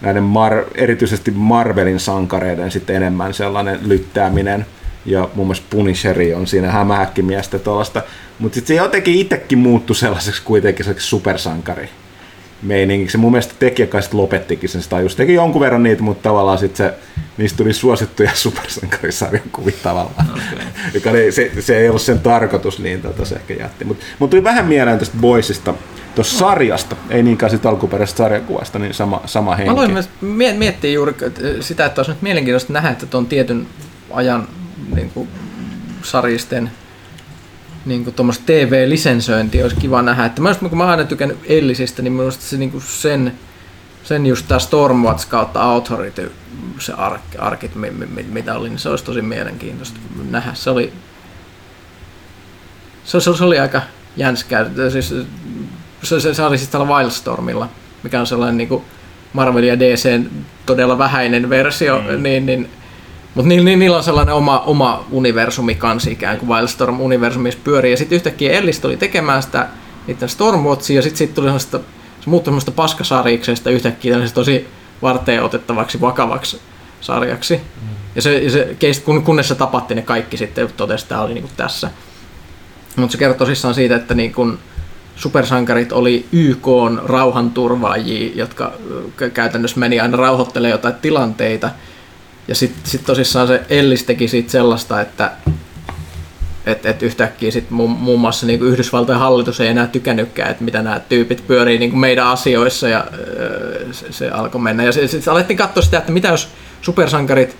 näiden Mar- erityisesti Marvelin sankareiden sitten enemmän sellainen lyttääminen. Ja muun muassa Punisheri on siinä hämähäkkimiestä tuollaista, mutta sitten se jotenkin itsekin muuttui sellaiseksi kuitenkin supersankari meiningiksi. Mun mielestä tekijä kai lopettikin sen sitä just teki jonkun verran niitä, mutta tavallaan sit se, niistä tuli suosittuja supersankarisarjan kuvia tavallaan. Okay. Joka se, se, ei ollut sen tarkoitus, niin tota se ehkä jätti. Mutta mut tuli vähän mieleen tästä Boysista, tuosta sarjasta, ei niinkään siitä alkuperäisestä sarjakuvasta, niin sama, sama henki. Mä aloin miettiä juuri sitä, että olisi nyt mielenkiintoista nähdä, että tuon tietyn ajan niin kuin, sarjisten niin kuin tuommoista TV-lisensointia olisi kiva nähdä. Että mä, kun mä aina tykännyt Ellisistä, niin minusta se niin kuin sen, sen just tämä Stormwatch kautta Authority, se ark, arkit, mitä oli, niin se olisi tosi mielenkiintoista nähdä. Se oli, se, se, se oli aika jänskää. Siis, se, se, se oli siis tällä Wildstormilla, mikä on sellainen niin kuin Marvel ja DCn todella vähäinen versio, mm. niin, niin mutta ni, ni, niillä on sellainen oma, oma universumi kanssa ikään kuin Wildstorm-universumissa pyörii. Ja sitten yhtäkkiä Ellis tuli tekemään sitä niiden Stormwatchia ja sitten sit tuli sellaista, se muuttui semmoista paskasarjiksesta yhtäkkiä tosi varteen otettavaksi vakavaksi sarjaksi. Ja se, se kun, kunnes se tapatti ne kaikki sitten totesi, että tämä oli niin tässä. Mutta se kertoo tosissaan siitä, että niin supersankarit oli YK rauhanturvaajia, jotka käytännössä meni aina rauhoittelemaan jotain tilanteita. Ja sitten sit tosissaan se Ellis teki siitä sellaista, että et, et yhtäkkiä sit muun, muun muassa niin Yhdysvaltojen hallitus ei enää tykännytkään, että mitä nämä tyypit pyörii niin meidän asioissa ja öö, se, se alkoi mennä. Ja sitten alettiin katsoa sitä, että mitä jos supersankarit,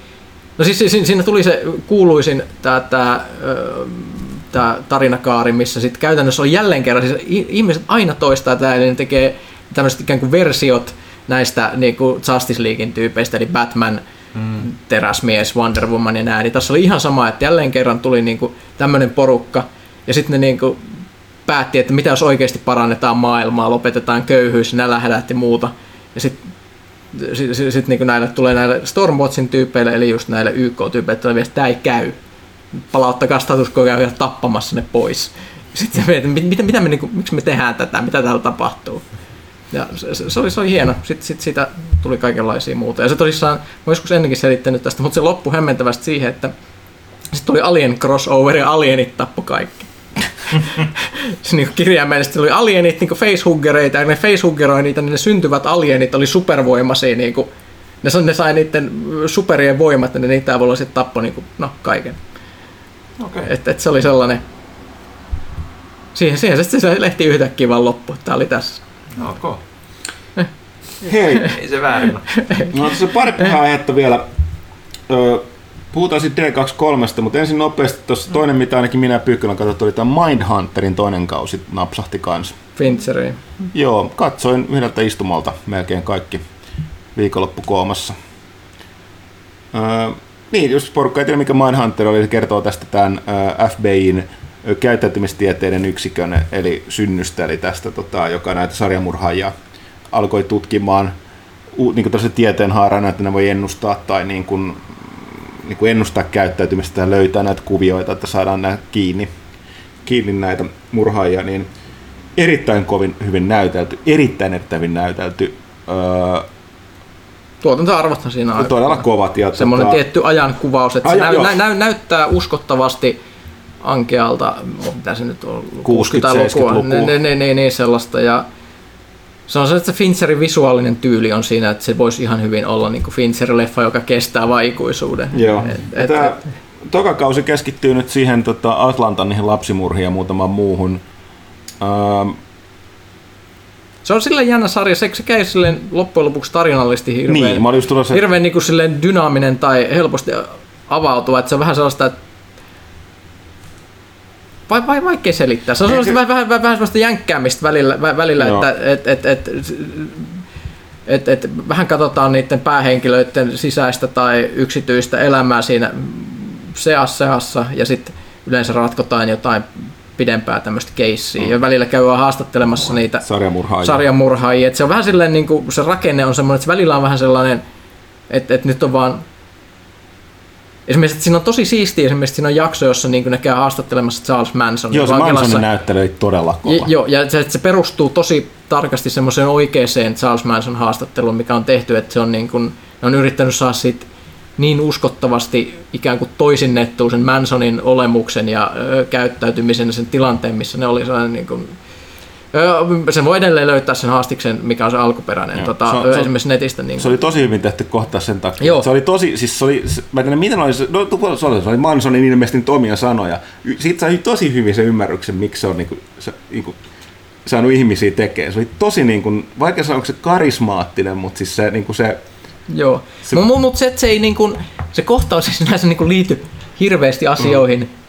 no siis siinä tuli se kuuluisin tämä tämä tarinakaari, missä sitten käytännössä on jälleen kerran, siis ihmiset aina toistaa tämä, eli ne tekee tämmöiset ikään kuin versiot näistä niin kuin Justice Leaguein tyypeistä, eli Batman, teräsmies, Wonder Woman ja nää, niin tässä oli ihan sama, että jälleen kerran tuli niin kuin tämmöinen porukka, ja sitten ne niin kuin päätti, että mitä jos oikeasti parannetaan maailmaa, lopetetaan köyhyys, nälähädät ja muuta, ja sitten sitten sit, niin näille tulee näille Stormwatchin tyypeille, eli just näille YK-tyypeille, että tämä ei käy palauttakaa status quo ja tappamassa ne pois. Sitten se mitä, mitä me, niin kuin, miksi me tehdään tätä, mitä täällä tapahtuu. Ja se, se, oli, se oli hieno. Sitten sit siitä tuli kaikenlaisia muuta. Ja se tosissaan, mä joskus ennenkin selittänyt tästä, mutta se loppui hämmentävästi siihen, että sitten tuli Alien crossover ja Alienit tappo kaikki. se niin kirjaimellisesti oli alienit niin facehuggereita ja ne facehuggeroi niitä, niin ne syntyvät alienit oli supervoimaisia. Niin kuin, ne, ne sai niiden superien voimat ja ne niitä avulla sitten tappoi niin kuin, no, kaiken. Okay. Että et se oli sellainen... Siihen, siihen se, se lehti yhtäkkiä vaan loppu. Tämä oli tässä. Okay. Eh. Hei. Ei se väärin No tässä pari aihetta vielä. Puhutaan sitten D23, mutta ensin nopeasti tuossa toinen, mitä ainakin minä ja on katsottu, oli tämä Mindhunterin toinen kausi napsahti kanssa. Fincheri. Joo, katsoin yhdeltä istumalta melkein kaikki viikonloppukoomassa. Öö, niin, jos porukka ei tiedä, mikä Mindhunter oli, se kertoo tästä tämän FBIin käyttäytymistieteiden yksikön, eli synnystä, eli tästä, tota, joka näitä sarjamurhaajia alkoi tutkimaan niin kuin tieteen haarana, että ne voi ennustaa tai niin kuin, niin kuin ennustaa käyttäytymistä ja löytää näitä kuvioita, että saadaan nämä kiinni, kiinni näitä murhaajia, niin erittäin kovin hyvin näytelty, erittäin erittäin hyvin näytelty. Öö, tuotantoarvothan siinä on todella kovat. Ja semmoinen tota... tietty ajankuvaus, että Ajan, se näy, näy, näyttää uskottavasti ankealta, mitä se nyt on, 60-lukua, niin, niin, niin, niin, niin, sellaista. Ja se on se, että se Fincherin visuaalinen tyyli on siinä, että se voisi ihan hyvin olla niin kuin Fincher-leffa, joka kestää vaikuisuuden. Joo. Et, et, Tämä, et, toka kausi keskittyy nyt siihen tota, Atlantan niihin lapsimurhiin ja muutamaan muuhun. Ähm, se on silleen jännä sarja, se, se käy silleen loppujen lopuksi tarinallisesti hirveän, niin, mä just tulossa... hirveän niin kuin silleen dynaaminen tai helposti avautuva, että se on vähän sellaista, että vai, vai vaikea selittää. Se on sellaista vähän, vähän, vähän sellaista jänkkäämistä välillä, välillä että et, et, et, et, et, vähän katsotaan niiden päähenkilöiden sisäistä tai yksityistä elämää siinä seassa ja sitten yleensä ratkotaan jotain pidempää tämmöistä keissiä. Mm. Ja välillä käy haastattelemassa mm. niitä sarjamurhaajia. sarjamurhaajia. Et se on vähän silleen, niin kuin, se rakenne on semmoinen, että välillä on vähän sellainen, että, että nyt on vaan Esimerkiksi, että siinä on tosi siistiä, esimerkiksi siinä on jakso, jossa niin ne käy haastattelemassa Charles Manson. Joo, se Mansonin näyttely oli todella kova. Ja, joo, ja se, se, perustuu tosi tarkasti semmoiseen oikeaan Charles Manson haastatteluun, mikä on tehty, että se on niin kuin, ne on yrittänyt saada siitä niin uskottavasti ikään kuin toisinnettua sen Mansonin olemuksen ja ö, käyttäytymisen ja sen tilanteen, missä ne oli sellainen niin kuin, ö, sen voi edelleen löytää sen haastiksen, mikä on se alkuperäinen, Joo, tota, se on, esimerkiksi netistä. Niin se oli tosi hyvin tehty kohta sen takia. Joo. Se oli tosi, siis se oli, mä en tiedä miten oli, se, no, se oli, se oli Mansonin ilmeisesti nyt omia sanoja. Siitä sai tosi hyvin sen ymmärryksen, miksi se on niin kuin, se, niin kuin, saanut ihmisiä tekemään. Se oli tosi, niin kuin, vaikka sanoa, se karismaattinen, mutta siis se, niin kuin se Joo, se... mutta mut se, se, ei niin kuin, se kohtaus ei sinänsä niin kuin liity hirveästi asioihin. Mm.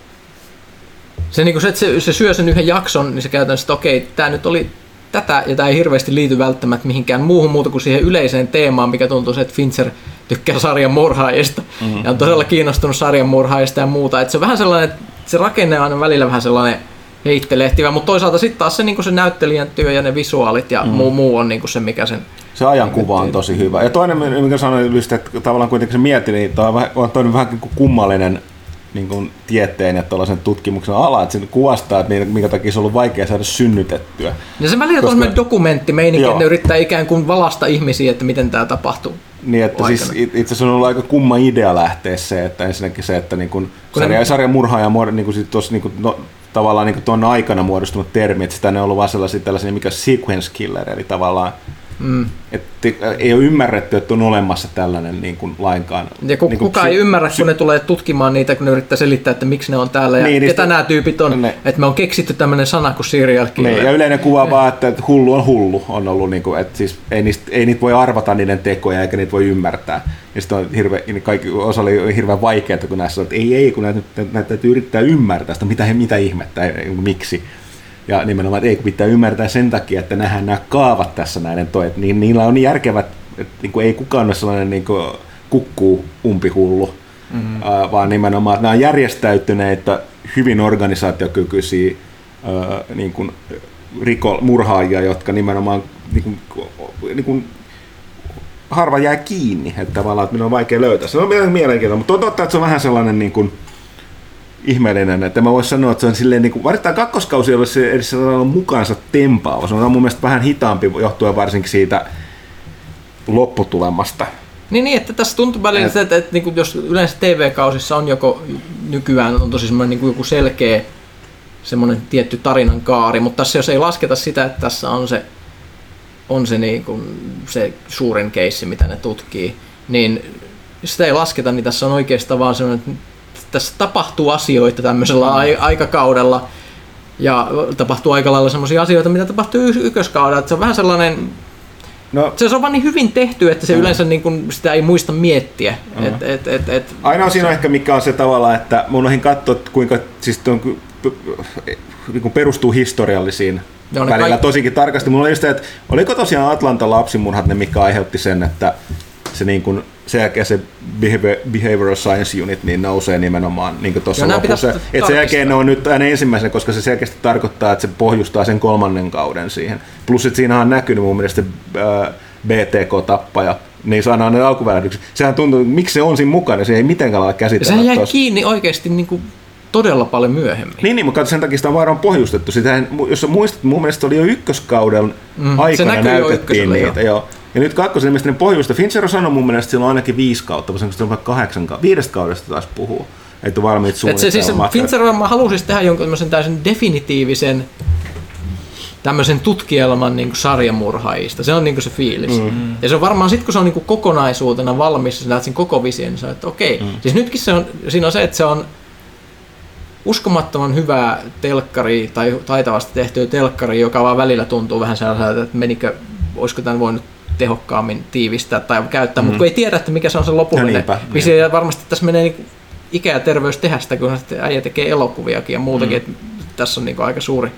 Se, niin se, että se, se syö sen yhden jakson, niin se käytännössä, että okei, tämä nyt oli tätä, ja tämä ei hirveästi liity välttämättä mihinkään muuhun muuta kuin siihen yleiseen teemaan, mikä tuntuu se, että Fincher tykkää sarjan murhaajista, mm-hmm. ja on todella kiinnostunut sarjan murhaajista ja muuta. Että se on vähän sellainen, että se rakenne on aina välillä vähän sellainen heittelehtivä, mutta toisaalta sitten taas se, niin se näyttelijän työ ja ne visuaalit ja mm. muu, muu on niin se, mikä sen... Se ajankuva on tosi hyvä. Ja toinen, mikä sanoin, että tavallaan kuitenkin se mietti, niin on, vähän, on toinen vähän niin kuin kummallinen niin kuin tieteen ja tuollaisen tutkimuksen ala, että se kuvastaa, että minkä takia se on ollut vaikea saada synnytettyä. Ja se välillä Koska... on dokumentti meininki, että ne yrittää ikään kuin valasta ihmisiä, että miten tämä tapahtuu. Niin, että siis itse asiassa on ollut aika kumma idea lähteä se, että ensinnäkin se, että niin kuin sarja, ne... sarjan murhaaja niin kuin tuossa niin kuin, no, tavallaan niin tuon aikana muodostunut termi, että sitä ne on ollut vaan sellaisia, tällaisia, mikä sequence killer, eli tavallaan Mm. Että ei ole ymmärretty, että on olemassa tällainen niin kuin lainkaan. Ja ku, niin kuin kukaan ei ymmärrä, kun ne tulee tutkimaan niitä, kun ne yrittää selittää, että miksi ne on täällä ja niin, ketä niistä, nämä tyypit on. Ne, että me on keksitty tämmöinen sana kuin serial killer. Niin, ja yleinen kuva vaan, että hullu on hullu on ollut, niin kuin, että siis ei, niistä, ei niitä voi arvata niiden tekoja eikä niitä voi ymmärtää. Ja sitten on hirve, niin kaikki osa oli hirveän vaikeaa, kun näissä että ei, ei, kun näitä, näitä täytyy yrittää ymmärtää sitä, mitä, he, mitä ihmettä, miksi. Ja nimenomaan, että ei pitää ymmärtää sen takia, että nähdään nämä kaavat tässä näiden toet, niin niillä on järkevät, että niin kuin ei kukaan ole sellainen niin kuin kukkuu umpihullu, mm-hmm. uh, vaan nimenomaan, että nämä on järjestäytyneitä, hyvin organisaatiokykyisiä uh, niin kuin riko, murhaajia, jotka nimenomaan niin kuin, niin kuin, harva jää kiinni, että tavallaan että on vaikea löytää. Se on mielenkiintoista, mutta on totta, että se on vähän sellainen niin kuin, ihmeellinen, että mä voisin sanoa, että se on silleen, niin kuin, varittain kakkoskausi ei ole se edes sellainen mukaansa tempaava, se on mun mielestä vähän hitaampi johtuen varsinkin siitä lopputulemasta. Niin, niin että tässä tuntuu välillä, että, että, että, että niin jos yleensä TV-kausissa on joko nykyään on tosi semmoinen niin kuin joku selkeä semmoinen tietty tarinan kaari, mutta tässä jos ei lasketa sitä, että tässä on se, on se, niin kuin, se suurin keissi, mitä ne tutkii, niin sitä ei lasketa, niin tässä on oikeastaan vaan semmoinen, tässä tapahtuu asioita tämmöisellä mm. aikakaudella, ja tapahtuu aika lailla sellaisia asioita, mitä tapahtuu y- ykköskaudella. Että se on vähän sellainen No, se on vaan niin hyvin tehty, että se mm. yleensä niin kuin sitä ei muista miettiä. Mm. Et, et, et, et, Ainoa siinä on ehkä mikä on se tavalla, että mun noihin katsoa, kuinka siis tuon, niin kuin perustuu historiallisiin no, välillä kaikki... tosinkin tarkasti. Mulla oli just, että oliko tosiaan Atlanta lapsimurhat ne, mikä aiheutti sen, että se niin kuin sen jälkeen se Behavioral Science Unit niin nousee nimenomaan niin tuossa lopussa. Et sen jälkeen ne on nyt aina ensimmäisenä, koska se selkeästi tarkoittaa, että se pohjustaa sen kolmannen kauden siihen. Plus, että siinä on näkynyt mun mielestä äh, BTK-tappaja, niin saadaan ne alkuvälähdykset. Sehän tuntuu, miksi se on siinä mukana, se ei mitenkään ole käsitellä. Se jäi tossa. kiinni oikeasti niin kuin todella paljon myöhemmin. Niin, niin mutta sen takia sitä on varmaan pohjustettu. Sitähän, jos sä muistat, mun mielestä oli jo ykköskauden mm, aikana näytettiin niitä. Jo. jo. Ja nyt kakkosen ilmeisesti ne pohjuista. Fincher sanoi mun mielestä, että sillä on ainakin viisi kautta, vai se on vaikka kahdeksan kautta. Viidestä kaudesta taas puhuu. Että valmiit suunnitelmat. se, siis Fincher varmaan halusi tehdä jonkun tämmöisen definitiivisen tämmöisen tutkielman niin kuin sarjamurhaajista. Se on niin kuin se fiilis. Mm. Ja se on varmaan sitten, kun se on niin kuin kokonaisuutena valmis, sä näet sen koko vision, niin sä että okei. Okay. Mm. Siis nytkin se on, siinä on se, että se on uskomattoman hyvää telkkari tai taitavasti tehtyä telkkari, joka vaan välillä tuntuu vähän sellaiselta, että menikö, olisiko tämän voinut tehokkaammin tiivistää tai käyttää, mm. mutta kun ei tiedä, että mikä se on se lopullinen no niinpä, niinpä. varmasti tässä menee niin ikä ja terveys tehdä sitä, kun äijä tekee elokuviakin ja muutakin, mm. että tässä on niin aika suuri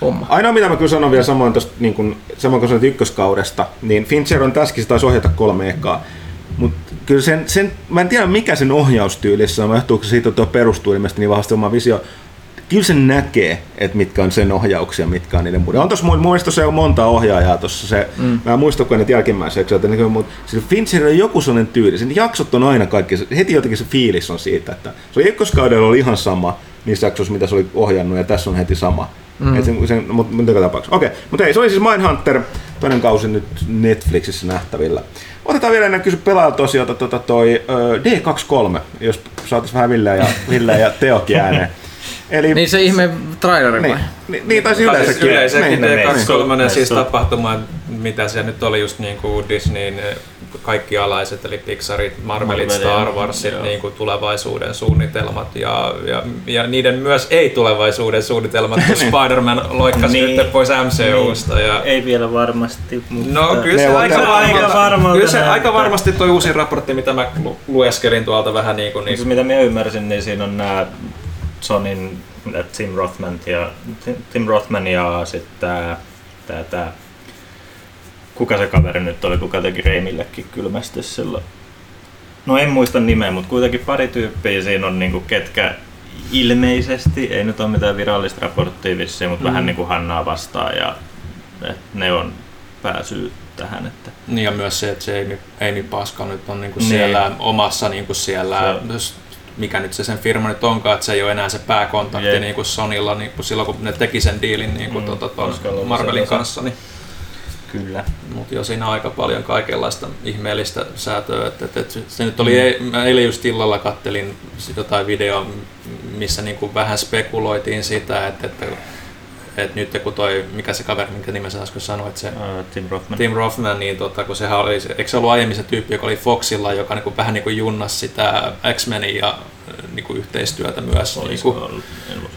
homma. Ainoa mitä mä kyllä sanon vielä samoin tuosta, niin kuin, samoin kuin sanoit ykköskaudesta, niin Fincher on tässäkin, se taisi ohjata kolme ekaa. Mutta kyllä sen, sen, mä en tiedä mikä sen ohjaustyylissä on, johtuuko se siitä, että tuo perustuu ilmeisesti niin vahvasti oma visio, kyllä se näkee, että mitkä on sen ohjauksia, mitkä on niiden muiden. On tuossa mielestä se on monta ohjaajaa tuossa. Se, mm. Mä en muista, kun ne jälkimmäiseksi, että niin, mutta sillä Fincher on joku sellainen tyyli. Sen jaksot on aina kaikki, heti jotenkin se fiilis on siitä, että se oli ykköskaudella oli ihan sama niissä jaksoissa, mitä se oli ohjannut, ja tässä on heti sama. Mm. sen, sen, mutta joka tapauksessa. Okei, mutta hei, se oli siis Mindhunter, toinen kausi nyt Netflixissä nähtävillä. Otetaan vielä ennen kysy pelaajalta tota, toi D23, jos saataisiin vähän Ville ja, Ville ja Teokin ääneen. Eli, niin se ihme traileri niin, niin, niin taisi yleensäkin. Yleensäkin niin, D23 niin, siis tapahtuma, mitä se nyt oli just niin kuin Disneyn kaikki alaiset, eli Pixarit, Marvelit, Star Warsit, niin kuin tulevaisuuden suunnitelmat ja, ja, ja, niiden myös ei-tulevaisuuden suunnitelmat, kun Spider-Man loikkasi niin, nyt pois MCUsta. Niin, ja... Ei vielä varmasti, mutta... No kyllä se, aika, aika, varma, kyllä se aika varmasti tuo uusi raportti, mitä mä lueskelin tuolta vähän niin kuin... Niin... Mitä mä ymmärsin, niin siinä on nämä Sonin Tim Rothman ja, Tim Rothman ja sitten tää, tää, kuka se kaveri nyt oli, kuka teki Reimillekin kylmästi sillä. No en muista nimeä, mutta kuitenkin pari tyyppiä siinä on niinku, ketkä ilmeisesti, ei nyt ole mitään virallista raporttia vissiin, mutta mm. vähän niin kuin Hannaa vastaan ja ne on pääsy tähän. Että. Niin ja myös se, että se Amy, Paska nyt on niinku niin. siellä omassa niinku siellä, se, mikä nyt se sen firma nyt onkaan, että se ei ole enää se pääkontakti niinku Sonilla niinku silloin kun ne teki sen diilin niinku mm, tota, Marvelin kanssa. Niin Kyllä. Mutta jo siinä aika paljon kaikenlaista ihmeellistä säätöä. Et, et, et, se nyt oli, mm. eilen just illalla kattelin jotain videoa, missä niinku vähän spekuloitiin sitä, että, että että nyt kun toi, mikä se kaveri, minkä nimensä äsken sanoit, se uh, Tim Rothman. Tim Rothman, niin tota, kun sehän oli, eikö se ollut aiemmin se tyyppi, joka oli Foxilla, joka niinku, vähän niin kuin junnas sitä X-Menin ja niin kuin yhteistyötä myös. Niin kuin,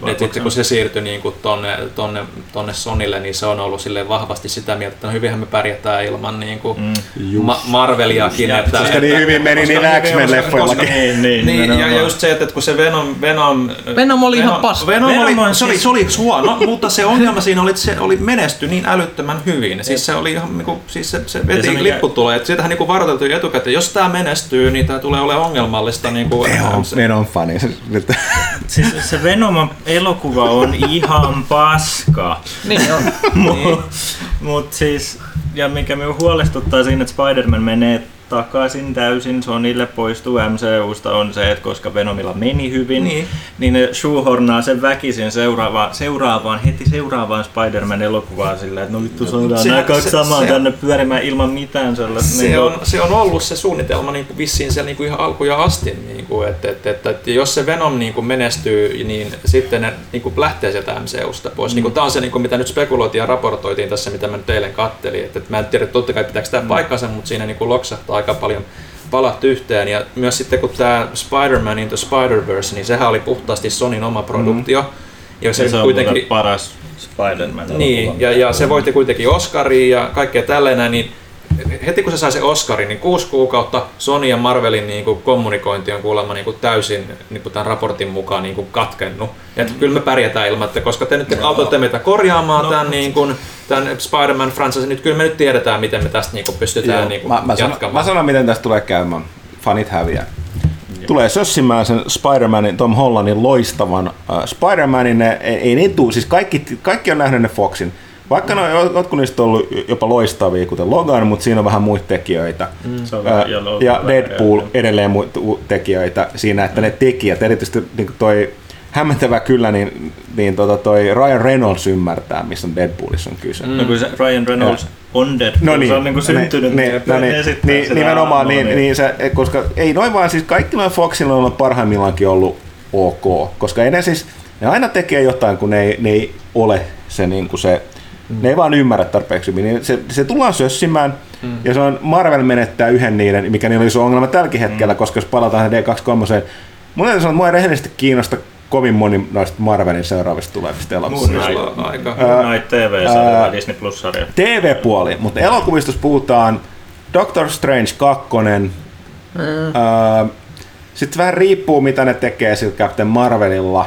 että sitten kun se siirtyi niin kuin tonne, tonne, tonne Sonille, niin se on ollut sille vahvasti sitä mieltä, että no hyvinhän me pärjätään ilman niin kuin mm. ma- Marveliakin. Että, koska niin hyvin meni niin X-Men-leffoillakin. Niin, niin, niin, ja, ja, just se, että kun se Venom... Venom, Venom oli Venom, ihan paska. Venom, Venom oli, se, oli, se oli huono, mutta se ongelma siinä oli, että se oli menesty niin älyttömän hyvin. Siis se oli ihan, niin kuin, siis se, se veti se lipputuloja. Että siitähän niin varoiteltiin etukäteen, jos tämä menestyy, niin tämä tulee olemaan ongelmallista. Niin kuin, Venom fani. siis se Venom elokuva on ihan paska. niin on. Mut, mut siis, ja mikä minua huolestuttaa siinä, että Spider-Man menee takaisin täysin Sonille poistuu MCUsta on se, että koska Venomilla meni hyvin, niin, niin ne shoehornaa sen väkisin seuraavaan, seuraavaan heti seuraavaan Spider-Man elokuvaan sillä, että no vittu saadaan nämä kaksi samaa tänne pyörimään ilman mitään sellaista. Se, niin on, se on ollut se suunnitelma niin kuin vissiin siellä niin kuin ihan alkuja asti, niin kuin, että, että, että, että, jos se Venom niin kuin menestyy, niin sitten ne niin kuin lähtee sieltä MCUsta pois. Mm. Niin kuin, tämä on se, niin kuin, mitä nyt spekuloitiin ja raportoitiin tässä, mitä mä nyt eilen kattelin. Että, että mä en tiedä, totta kai pitääkö tämä mm. paikkansa, mutta siinä niin kuin loksahtaa aika paljon palat yhteen. Ja myös sitten kun tämä Spider-Man Into Spider-Verse, niin sehän oli puhtaasti Sonin oma produktio. Mm. Ja se, se kuitenkin... on paras Spider-Man. Niin, ja, ja se voitti kuitenkin Oscaria ja kaikkea tällainen, niin heti kun se sai se Oscarin, niin kuusi kuukautta Sony ja Marvelin niin kuin kommunikointi on kuulemma niin kuin täysin niin kuin tämän raportin mukaan niin kuin katkennut. Ja että kyllä me pärjätään ilman, että koska te nyt no. autatte meitä korjaamaan no. tämän, niin kuin, tämän Spider-Man franchise, niin kyllä me nyt tiedetään, miten me tästä niin kuin pystytään niin kuin mä, mä jatkamaan. Sanon, mä sanon, miten tästä tulee käymään. Fanit häviää. Tulee sössimään sen Spider-Manin, Tom Hollandin loistavan uh, Spider-Manin, ei, ei ne tuu, siis kaikki, kaikki on nähnyt ne Foxin vaikka no, jotkut niistä on ollut jopa loistavia, kuten Logan, mutta siinä on vähän muita tekijöitä. Mm. Ää, ja Deadpool edelleen muita tekijöitä siinä, että ne tekijät, erityisesti niin toi hämmentävä kyllä, niin, niin tota toi Ryan Reynolds ymmärtää, missä on Deadpoolissa on kyse. Mm. No kun se Ryan Reynolds ja. on Deadpool, no niin, se on niin kuin syntynyt, ne, ne, no niin, niin, nimenomaan, niin, niin se, koska ei noin vaan, siis kaikki noin Foxilla on parhaimmillaankin ollut ok, koska ei ne siis, ne aina tekee jotain, kun ne ei, ne ei ole se, niin kuin se Mm. Ne ei vaan ymmärrä tarpeeksi hyvin. Niin se, se tullaan sössimään, mm. ja se on Marvel menettää yhden niiden, mikä niillä oli iso ongelma tälläkin hetkellä, mm. koska jos palataan D23, mun täytyy sanoa, että mua ei rehellisesti kiinnosta kovin moni noista Marvelin seuraavista tulevista elokuvista. Moon aika. Moon TV-sarja vai Disney Plus-sarja? TV-puoli, mutta elokuvista puhutaan Doctor Strange 2, mm. sitten vähän riippuu, mitä ne tekee sillä Captain Marvelilla.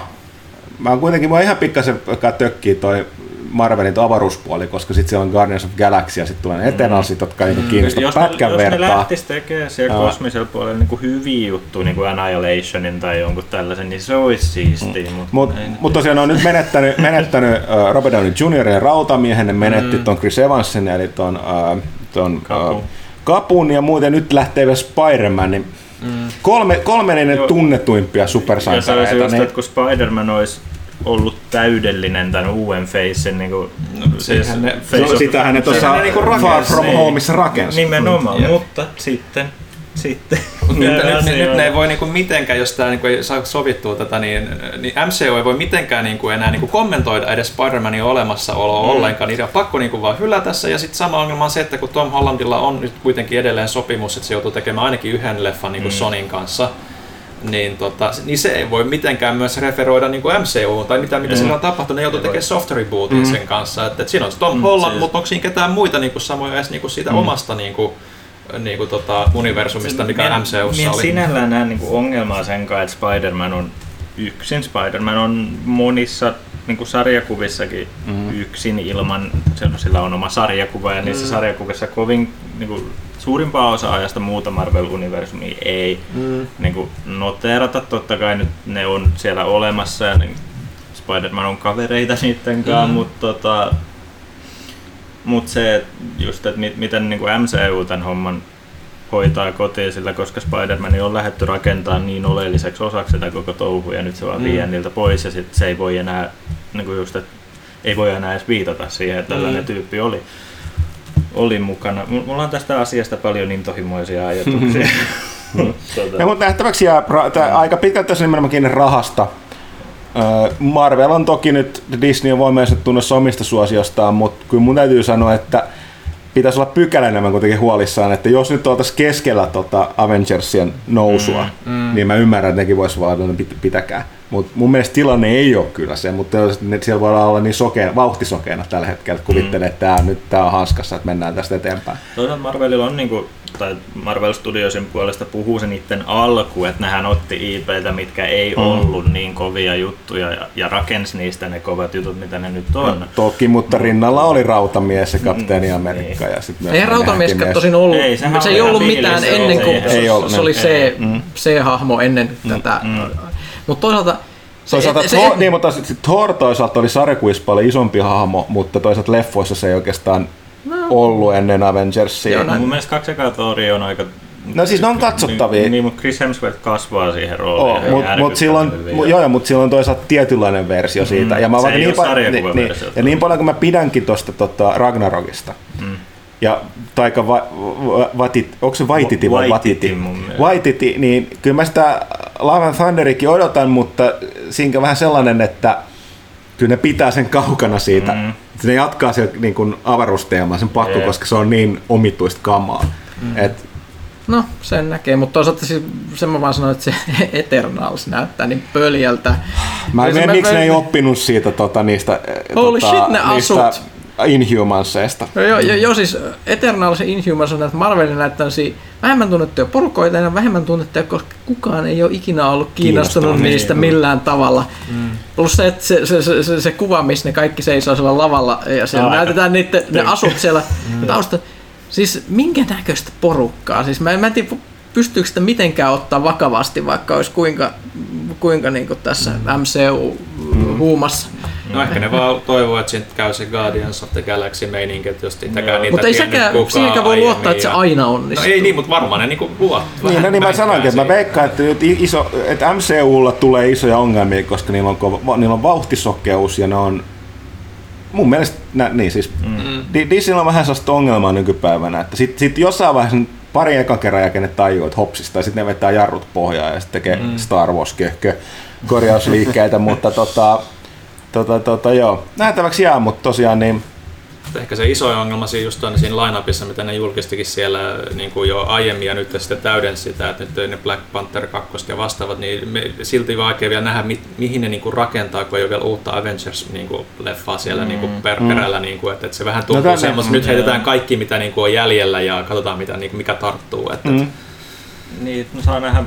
Mä oon kuitenkin, mä ihan pikkasen tökkii toi Marvelin avaruuspuoli, koska sitten siellä on Guardians of Galaxy ja sitten tulee ne Eternalsit, jotka mm. kiinnostaa jos pätkän ne, vertaa. Jos ne lähtisi tekemään siellä uh, kosmisella puolella niin kuin hyviä juttuja, niin kuin Annihilationin tai jonkun tällaisen, niin se olisi siistiä. Mm. Mutta mut, mut tosiaan on nyt menettänyt, menettänyt uh, Robert Downey Jr. ja rautamiehen, ne menetti mm. ton Chris Evansin eli ton, uh, ton Kapu. uh, Kapun ja muuten nyt lähtee vielä Spider-Man, niin mm. kolme, kolme niiden tunnetuimpia supersankareita. Ja se olisi just, niin... että kun Spider-Man olisi ollut täydellinen tämän uuden Facein. Niin kuin, no, siis, ne, face sitähän ne tuossa niin Far From Homeissa rakensi. Nimenomaan, mm. mutta sitten sitten. nyt, nyt, nyt, ne ei voi niinku mitenkään, jos tämä niinku ei saa sovittua tätä, niin, niin MCU ei voi mitenkään niinku enää niinku kommentoida edes Spider-Manin olemassaoloa mm. ollenkaan. Niitä on pakko niinku vaan hylätä se. Ja sitten sama ongelma on se, että kun Tom Hollandilla on nyt kuitenkin edelleen sopimus, että se joutuu tekemään ainakin yhden leffan niinku mm. Sonin kanssa, niin, tota, niin se ei voi mitenkään myös referoida niin kuin MCU tai mitä, mitä mm. sillä on tapahtunut. Ne joutuu tekemään soft rebootin mm. sen kanssa. Että, että siinä on Tom mm, Holland, siis... mutta onko siinä ketään muita niin kuin samoja edes niin kuin siitä mm. omasta niin kuin, niin kuin, tota, universumista, mikä mien, MCUssa mien oli. sinällään näen niin ongelmaa sen kanssa, että Spider-Man on yksin. Spider-Man on monissa niin kuin sarjakuvissakin mm. yksin ilman, sillä on oma sarjakuva ja niissä mm. sarjakuvissa kovin niin kuin, suurimpaa osa ajasta muuta Marvel-universumia ei mm. niin kuin, noteerata. Totta kai nyt ne on siellä olemassa ja niin Spider-Man on kavereita niiden kanssa, mm. mutta tota, mut se just, että miten niin kuin MCU tämän homman hoitaa kotiin sillä, koska Spider-Man on lähdetty rakentamaan niin oleelliseksi osaksi sitä koko touhu ja nyt se vaan mm. vie niiltä pois ja sit se ei voi enää, niin kuin just, että ei voi enää edes viitata siihen, että tällainen mm. tyyppi oli, oli mukana. Mulla on tästä asiasta paljon intohimoisia ajatuksia. Mm. tota. ja, mutta nähtäväksi jää pra- aika pitkälti tässä nimenomaan rahasta. Marvel on toki nyt, Disney on voimaisesti tunnossa omista suosiostaan, mutta kyllä mun täytyy sanoa, että pitäisi olla pykälä enemmän kuitenkin huolissaan, että jos nyt oltaisiin keskellä tota Avengersien nousua, mm, mm. niin mä ymmärrän, että nekin voisi vaan pitäkää. Mutta mun mielestä tilanne ei ole kyllä se, mutta siellä voi olla niin sokea, vauhtisokeena tällä hetkellä, että kuvittelee, että tämä, nyt tämä on hanskassa, että mennään tästä eteenpäin. Toisaalta Marvelilla on, niin kuin, tai Marvel Studiosin puolesta puhuu se niiden alku, että nehän otti IPtä, mitkä ei mm. ollut niin kovia juttuja ja, ja rakensi niistä ne kovat jutut, mitä ne nyt on. No, toki, mutta rinnalla oli Rautamies ja Kapteeni mm, Amerikka. Niin. Ja sit ei Rautamies tosin ollut, ei, se ei ollut mitään ennen kuin se, ei ollut, se oli se, mm. se hahmo ennen mm. tätä mm. Mutta toisaalta se, toisaalta se, Thor, se, niin, mutta Thor toisaalta oli sarjakuissa paljon isompi hahmo, mutta toisaalta leffoissa se ei oikeastaan no. ollut ennen Avengersia. Joo, no, mun mielestä kaksi ekaa Thoria on aika No siis ne on katsottavia. Niin, niin mutta Chris Hemsworth kasvaa siihen rooliin. Oh, mutta mut silloin, joo, joo, mutta silloin toisaalta tietynlainen versio siitä. Mm, ja, mä se ei niin, pa- niin, niin, ja niin paljon kuin mä pidänkin tuosta tota Ragnarokista, mm ja Taika va, va, Vatit, onko se Vaititi vai Vatiti? Vaititi, niin kyllä mä sitä Lava Thunderikin odotan, mutta siinä vähän sellainen, että kyllä ne pitää sen kaukana siitä. Mm. Ne jatkaa siellä niin kuin avaruusteemaa, sen pakko, yeah. koska se on niin omituista kamaa. Mm. Et, No, sen näkee, mutta toisaalta siis sen mä vaan sanoin, että se Eternals näyttää niin pöljältä. Mä en tiedä, miksi ne ei oppinut siitä tota, niistä, Holy tota, shit, ne niistä asut Inhumanseista. Joo, joo, jo, jo, siis Eternals ja Inhumans on näitä Marvelin näitä vähemmän tunnettuja porukoita ja vähemmän tunnettuja, koska kukaan ei ole ikinä ollut kiinnostunut niin, niistä niin, millään tavalla. Mm. Plus se, että se, se, se, se, se kuva, missä ne kaikki seisoo siellä lavalla ja siellä Aika. näytetään niitä, ne asut siellä mm. tausta. Siis minkä näköistä porukkaa? Siis mä, mä en tiedä, pystyykö sitä mitenkään ottaa vakavasti, vaikka olisi kuinka, kuinka niin kuin tässä MCU-huumassa. Mm. No ehkä ne vaan toivoo, että siitä käy se Guardians of the Galaxy meininki, että jos sitäkään niitä Mutta ei sekään, siihenkään voi luottaa, että se aina onnistuu. No ei niin, mutta varmaan ne niinku luottaa. Niin, no niin mä sanoinkin, että mä veikkaan, että, iso, että MCUlla tulee isoja ongelmia, koska niillä on, kova, niillä on vauhtisokeus ja ne on mun mielestä, nä, niin siis, mm. Disneyllä on vähän sellaista ongelmaa nykypäivänä, että sitten sit jossain vaiheessa pari ekan kerran jälkeen ne tajuu, että hopsista, ja sitten ne vetää jarrut pohjaa ja sitten tekee mm. Star Wars köhkö korjausliikkeitä, mutta tota, tota, tota, joo, nähtäväksi jää, mutta tosiaan niin ehkä se iso ongelma siinä just on siinä lineupissa, mitä ne julkistikin siellä niin kuin jo aiemmin ja nyt sitten täydensi sitä, että nyt ne Black Panther 2 ja vastaavat, niin me, silti vaikea vielä nähdä, mi, mihin ne niin kuin rakentaa, kun ei ole vielä uutta Avengers-leffaa niin kuin, siellä niin kuin mm. per, mm. perällä, niin kuin, että, että se vähän tuntuu no, semmoista, nyt heitetään kaikki, mitä niin kuin on jäljellä ja katsotaan, mitä, niin kuin, mikä tarttuu. Että, mm. että. Niin, no saa nähdä,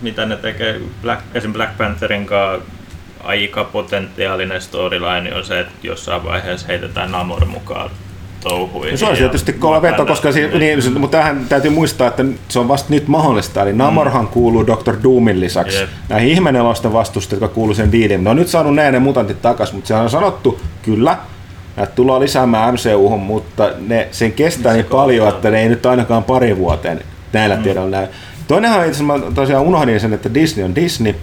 mitä ne tekee Black, esim. Black Pantherin kanssa aika potentiaalinen storyline on se, että jossain vaiheessa heitetään Namor mukaan touhuihin. No se on tietysti kova veto, koska si- niin, mutta tähän täytyy muistaa, että se on vasta nyt mahdollista. Eli Namorhan mm. kuuluu Dr. Doomin lisäksi yep. näihin ihmenelosten vastustajat, jotka kuuluu sen diilin. Ne on nyt saanut ne ne mutantit takaisin, mutta sehän on sanottu, kyllä, että tullaan lisäämään MCU, mutta ne, sen kestää niin, niin paljon, että ne ei nyt ainakaan pari vuoteen näillä mm. tiedoilla näy. Toinenhan itse asiassa tosiaan unohdin sen, että Disney on Disney,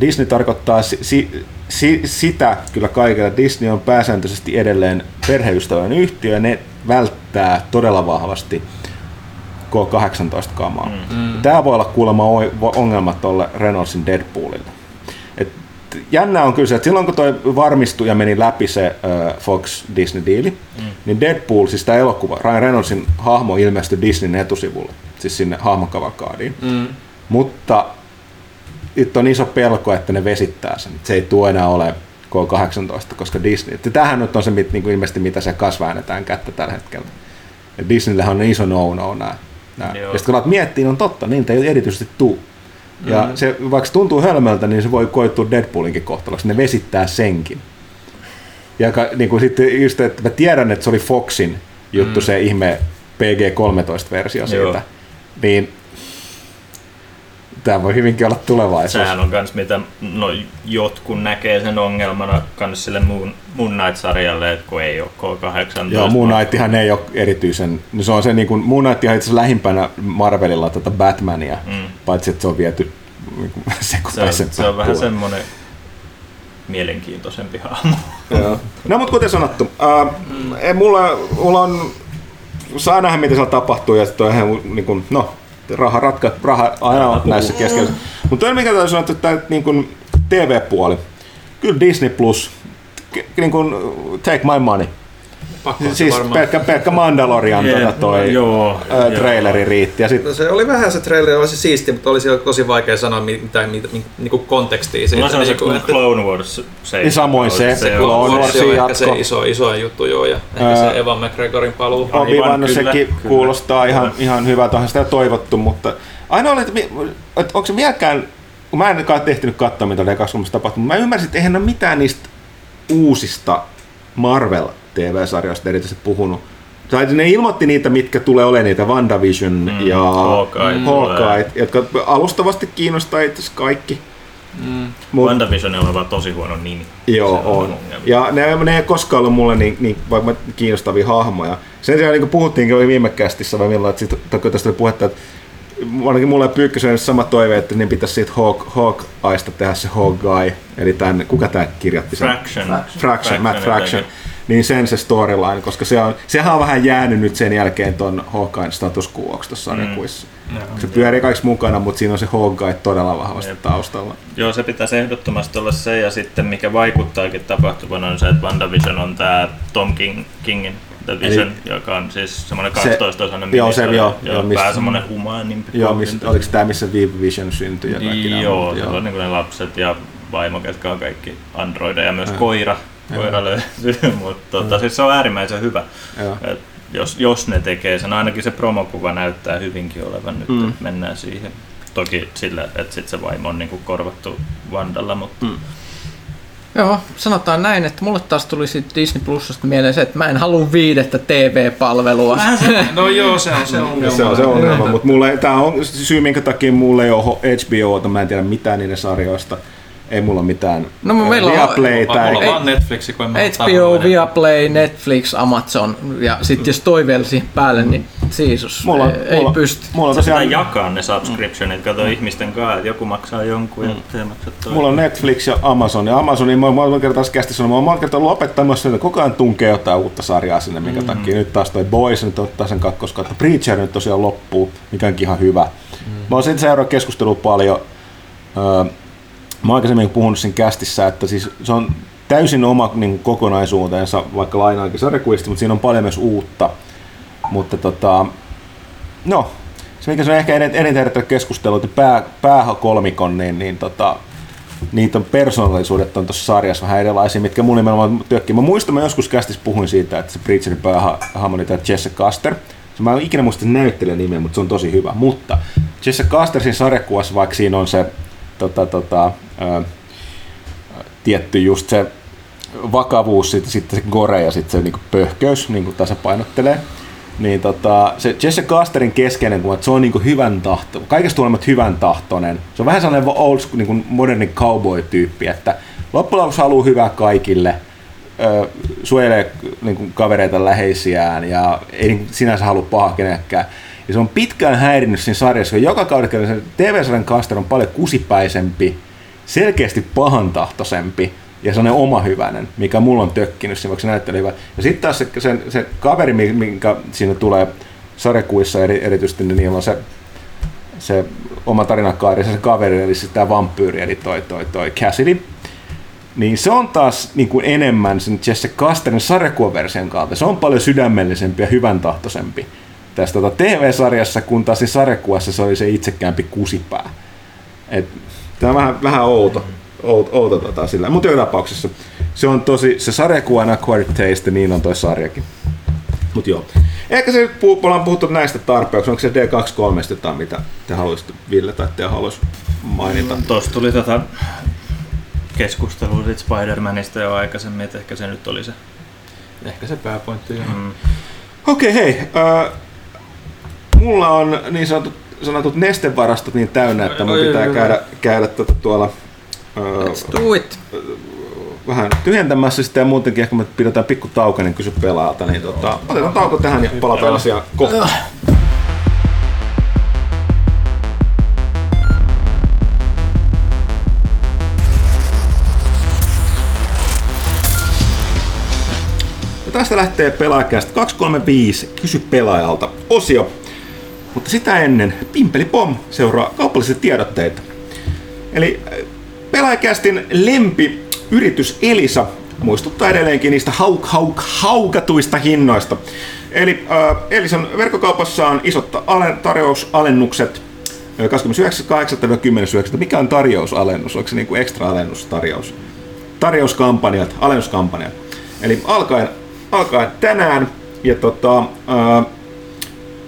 Disney tarkoittaa si, si, si, sitä kyllä kaikilla. Disney on pääsääntöisesti edelleen perheystävällinen yhtiö ja ne välttää todella vahvasti K18-kamaa. Mm. mm. Tämä voi olla kuulemma ongelma tuolle Reynoldsin Deadpoolille. Et jännä on kyllä se, että silloin kun toi varmistui ja meni läpi se uh, Fox Disney-diili, mm. niin Deadpool, siis tämä elokuva, Ryan Reynoldsin hahmo ilmestyi Disneyn etusivulle, siis sinne hahmokavalkaadiin. Mm. Mutta nyt on iso pelko, että ne vesittää sen. Se ei tuo enää ole K18, koska Disney. Tämähän nyt on se niin kuin ilmeisesti, mitä se kasväännetään kättä tällä hetkellä. Ja Disneyllähän on iso no-no nämä. nämä. Ja sitten kun alat miettiä, niin on totta, niin ei erityisesti tuu. Ja mm-hmm. se, vaikka se tuntuu hölmöltä, niin se voi koittua Deadpoolinkin kohtaloksi. Ne vesittää senkin. Ja niin kuin sitten just, että mä tiedän, että se oli Foxin juttu, mm. se ihme PG-13-versio siitä. Joo. Niin tämä voi hyvinkin olla tulevaisuus. Sehän on myös mitä no, jotkut näkee sen ongelmana myös sille Moon, Moon Knight-sarjalle, että kun ei ole K-18. Joo, Moon Knightihan ei ole erityisen, no se on se niin kuin, Moon Knight itse asiassa lähimpänä Marvelilla tätä Batmania, mm. paitsi että se on viety niin se, on, se on vähän semmoinen mielenkiintoisempi hahmo. no mutta kuten sanottu, äh, mm. mulla, mulla on, saa nähdä mitä siellä tapahtuu ja sitten on ihan niin kuin, no, raha ratka, raha aina on näissä keskellä. Mutta toinen mikä täytyy sanoa, että tämä niin kuin TV-puoli, kyllä Disney Plus, niin kuin take my money. Pakko siis pelkkä, pelkkä Mandalorian yeah, tuota toi joo, ää, traileri joo. riitti. Ja sit... no se oli vähän se traileri, olisi siisti, mutta olisi tosi vaikea sanoa mitään mit, mit, niinku kontekstia siitä. No se on se kuin että... Clone Wars. Se niin samoin se, se, Clone Wars on ehkä se iso, iso juttu joo, ja ehkä se Evan McGregorin paluu. Obi-Wan sekin kuulostaa kyllä. ihan, ihan hyvältä, onhan sitä toivottu, mutta aina oli, että, että onko se vieläkään, kun mä en tehtynyt katsoa, mitä oli tapahtunut, mä ymmärsin, että eihän ole mitään niistä uusista Marvel TV-sarjoista erityisesti puhunut. Tai ne ilmoitti niitä, mitkä tulee olemaan niitä WandaVision mm, ja Hawkeye, Hawkeye jotka alustavasti kiinnostaa itse kaikki. Mm. Mut, WandaVision on vaan tosi huono nimi. Joo, on. on. Ja ne, ne ei koskaan ollut mulle niin, niin vaikka kiinnostavia hahmoja. Sen sijaan niin kuin puhuttiinkin oli viime kästissä, vai milloin, että sit, tästä oli puhetta, että ainakin mulle Pyykkösen sama toive, että niin pitäisi siitä Hawk, Hawk-aista tehdä se Hawkeye, eli tämän, kuka tämä kirjoitti sen? Fraction. Fraction, Fraction Matt Fraction. Niin sen se storyline, koska se on, sehän on vähän jäänyt nyt sen jälkeen ton Hawkeye status quoksi tuossa mm. Se pyörii kaikki mukana, mutta siinä on se Hawkeye todella vahvasti Jep. taustalla. Joo, se pitäisi ehdottomasti olla se, ja sitten mikä vaikuttaakin tapahtuvan on se, että WandaVision on tämä Tom King, Kingin The Vision, Eli, joka on siis semmoinen 12-osainen joo, se, joo, joo, missä, vähän semmoinen humaanimpi. Joo, missä, oliko tämä, missä Vive Vision syntyi? Ja kaikki joo, se on niin ne lapset ja vaimo, ketkä on kaikki androideja ja myös äh. koira. Koira löytyy, mutta tota, siis se on äärimmäisen hyvä. Et jos, jos ne tekee sen, ainakin se promokuva näyttää hyvinkin olevan nyt, mm. että mennään siihen. Toki sillä, että sit se vaimo on niin kuin korvattu Vandalla, mutta mm. Joo, sanotaan näin, että mulle taas tuli Disney Plusasta mieleen se, että mä en halua viidettä TV-palvelua. no joo, se on se ongelma. Se on se ongelma, mutta mulle, tää on syy, minkä takia mulle ei ole HBO, mä en tiedä mitään niiden sarjoista ei mulla mitään no, meillä Viaplay tai... Mulla on Netflix, kun HBO, Viaplay, Netflix, Amazon ja sitten jos toi vielä siihen päälle, niin siisus, mulla, ei, mulla, ei pysty. Mulla on tosiaan... jakaa ne subscriptionit, kato mm. ihmisten kanssa, että joku maksaa jonkun mm. ja te maksat toinen. Mulla on Netflix ja Amazon, ja Amazonin mä oon monta kertaa kästi sanonut, mä oon monta kertaa lopettamassa, että koko ajan tunkee jotain uutta sarjaa sinne, minkä mm-hmm. takia nyt taas toi Boys nyt ottaa sen kakkoskautta. Preacher nyt tosiaan loppuu, mikä onkin ihan hyvä. Mm. Mä oon sitten seuraa keskustelua paljon, öö, Mä aikaisemmin puhunut sen kästissä, että siis se on täysin oma niin kokonaisuutensa, vaikka lainaakin sarjakuisti, mutta siinä on paljon myös uutta. Mutta tota, no, se mikä se on ehkä eniten herättänyt keskustelua, että pää, pääkolmikon, niin, niin tota, niitä on persoonallisuudet on tuossa sarjassa vähän erilaisia, mitkä mun nimenomaan työkkii. Mä muistan, mä joskus kästissä puhuin siitä, että se Preacherin päähahmo on Jesse Caster. Mä en ikinä muista näyttelijän nimeä, mutta se on tosi hyvä. Mutta Jesse Castersin sarjakuvassa, vaikka siinä on se tota, tota, ää, tietty just se vakavuus, sitten, sitten se gore ja sitten se niin pöhköys niin tasapainottelee. Niin tota, se Jesse Casterin keskeinen kuva, että se on niin hyvän tahto, kaikesta huolimatta hyvän tahtoinen. Se on vähän sellainen old school, niin moderni cowboy-tyyppi, että loppujen lopuksi haluaa hyvää kaikille, suojelee niin kavereita läheisiään ja ei sinänsä halua pahaa kenellekään. Ja se on pitkään häirinnyt siinä sarjassa, kun joka kaudella se TV-sarjan Caster on paljon kusipäisempi, selkeästi pahantahtoisempi ja sellainen oma hyvänen, mikä mulla on tökkinyt siinä, vaikka se näyttää hyvä. Ja sitten taas se, se, se, kaveri, minkä siinä tulee sarjakuissa eri, erityisesti, niin niillä on se, se oma tarinakaari, se kaveri, eli se tämä vampyyri, eli toi, toi, toi Cassidy. Niin se on taas niin kuin enemmän sen Jesse Casterin sarjakuvaversion kautta. Se on paljon sydämellisempi ja hyvän tahtoisempi tässä tota TV-sarjassa, kun taas sarjakuvassa se oli se itsekäämpi kusipää. Et, tämä on vähän, vähän outo, outo, outo tota sillä. Mutta joka tapauksessa se on tosi, se sarjakuva on Acquired Taste, niin on toi sarjakin. Mut joo. Ehkä se nyt puh- ollaan puhuttu näistä tarpeeksi. Onko se D23 jotain, mitä te haluaisitte, Ville tai te haluaisi mainita? Mm, Tuossa tuli tota keskustelua siitä Spider-Manista jo aikaisemmin, että ehkä se nyt oli se. Ehkä se pääpointti. Mm. Okei, okay, hei. Äh, mulla on niin sanotut, sanotut nestevarastot niin täynnä, että mun pitää käydä, käydä tota tuolla Let's do it. vähän tyhjentämässä sitä ja muutenkin ehkä me pidetään pikku tauko, niin kysy pelaajalta. Niin tota, otetaan tauko tähän ja palataan asiaan kohta. Ja tästä lähtee pelaajakästä 235 Kysy pelaajalta osio. Mutta sitä ennen Pimpeli Pom seuraa kaupallisia tiedotteita. Eli äh, pelaajakästin lempi yritys Elisa muistuttaa edelleenkin niistä hauk, hauk, haukatuista hinnoista. Eli äh, Elisan verkkokaupassa on isot alen, tarjousalennukset äh, 29.8.10.9. Mikä on tarjousalennus? Onko se niinku ekstra alennustarjous? Tarjouskampanjat, alennuskampanjat. Eli alkaen, alkaen tänään ja tota, äh,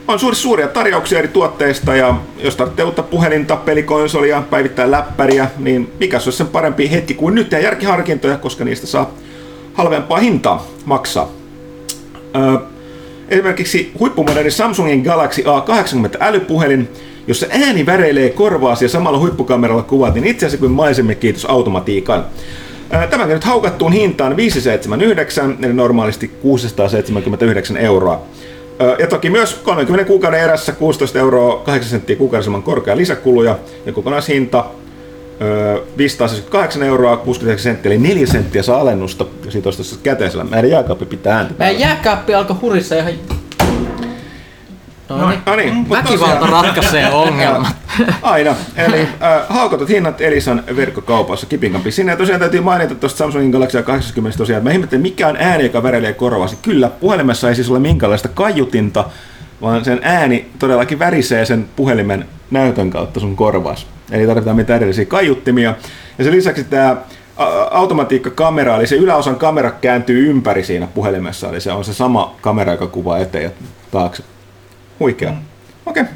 on suuri, suuria tarjouksia eri tuotteista ja jos tarvitsee uutta puhelinta, pelikonsolia, päivittää läppäriä, niin mikä se olisi sen parempi hetki kuin nyt ja järkiharkintoja, koska niistä saa halvempaa hintaa maksaa. Öö, esimerkiksi huippumoderni Samsungin Galaxy A80 älypuhelin, jossa ääni väreilee korvaasi ja samalla huippukameralla kuvat, niin itse asiassa kuin maisemme kiitos automatiikan. Tämäkin nyt haukattuun hintaan 579, eli normaalisti 679 euroa. Ja toki myös 30 kuukauden erässä 16 euroa 8 senttiä kuukaudessa ilman korkea lisäkuluja ja kokonaishinta ö, 578 euroa 69 senttiä, eli 4 senttiä saa alennusta ja siitä olisi käteisellä. Meidän jääkaappi pitää ääntä. Meidän jääkaappi alkoi hurissa ihan... No, niin. No niin, Väkivalta tosiaan- ratkaisee ongelmat. Aina. Eli äh, haukotut hinnat Elisan verkkokaupassa kipinkampi. Sinne tosiaan täytyy mainita tuosta Samsungin Galaxy A80 tosiaan, että mä ihmettelin, mikä on ääni, joka väreilee korvasi. Kyllä, puhelimessa ei siis ole minkäänlaista kaiutinta, vaan sen ääni todellakin värisee sen puhelimen näytön kautta sun korvaas. Eli tarvitaan mitään erillisiä kaiuttimia. Ja sen lisäksi tämä automatiikkakamera, eli se yläosan kamera kääntyy ympäri siinä puhelimessa, eli se on se sama kamera, joka kuvaa eteen ja taakse. Huikea. Okei. Okay.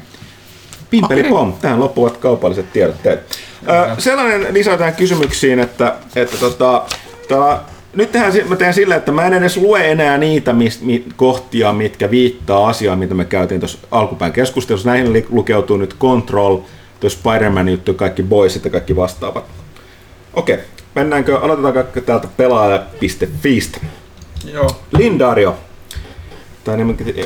Pimpeli Okei. pom, tähän loppuvat kaupalliset tiedotteet. Ö, sellainen lisää tähän kysymyksiin, että, että tota, tää, nyt tehdään, mä teen silleen, että mä en edes lue enää niitä mis, mi, kohtia, mitkä viittaa asiaan, mitä me käytiin tuossa alkupään keskustelussa. Näihin li- lukeutuu nyt Control, tuo Spider-Man juttu, kaikki boys ja kaikki vastaavat. Okei, mennäänkö, aloitetaanko täältä pelaaja.fiistä. Joo. Lindario. Tai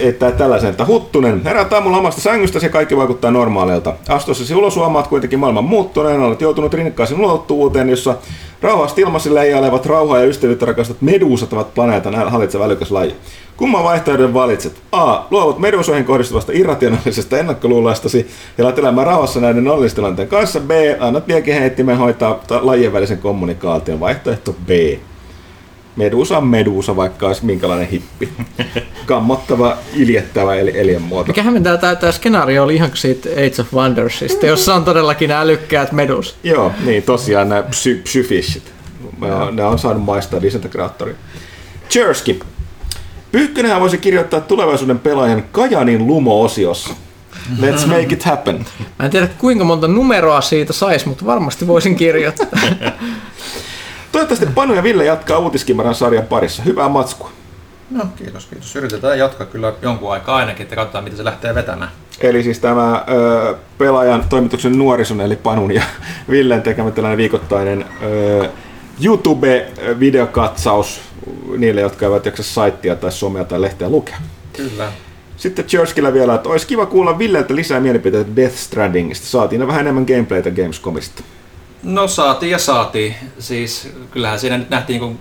että tällaisen, että Huttunen, heräät aamulla omasta sängystä ja kaikki vaikuttaa normaalilta. Astuessasi ulos huomaat kuitenkin maailman muuttuneen, olet joutunut rinnakkaisen ulottuvuuteen, jossa rauhasti ilmassa leijailevat rauhaa ja ystävyyttä rakastat meduusat ovat planeetan hallitseva älykäs laji. Kumman vaihtoehdon valitset? A. Luovut meduusoihin kohdistuvasta irrationaalisesta ennakkoluulastasi ja alat elämään rauhassa näiden nollistilanteen kanssa. B. Annat liekeheittimen hoitaa ta- lajien välisen kommunikaation. Vaihtoehto B. Medusa on medusa, vaikka olisi minkälainen hippi. Kammottava, iljettävä eli eliönmuoto. Mikähän tämä, tämä, tämä skenaario oli ihan kuin siitä Age of Wondersista, jossa on todellakin älykkäät medus. Joo, niin tosiaan nämä psy- psyfishit. Ne on, ne on saanut maistaa disintegraattori. Chersky. Pyykkönenhän voisi kirjoittaa tulevaisuuden pelaajan Kajanin Lumo-osiossa. Let's make it happen. Mä en tiedä kuinka monta numeroa siitä saisi, mutta varmasti voisin kirjoittaa. Toivottavasti Panu ja Ville jatkaa uutiskimaran sarjan parissa. Hyvää matskua. No kiitos, kiitos. Yritetään jatkaa kyllä jonkun aikaa ainakin, että katsotaan miten se lähtee vetämään. Eli siis tämä ö, pelaajan toimituksen nuorison, eli Panun ja Villen tekemä tällainen viikoittainen ö, YouTube-videokatsaus niille, jotka eivät jaksa saittia tai somea tai lehteä lukea. Kyllä. Sitten Churchkillä vielä, että olisi kiva kuulla Villeltä lisää mielipiteitä Death Strandingista. Saatiin vähän enemmän gameplaytä Gamescomista. No saatiin ja saatiin. Siis kyllähän siinä nyt nähtiin, kun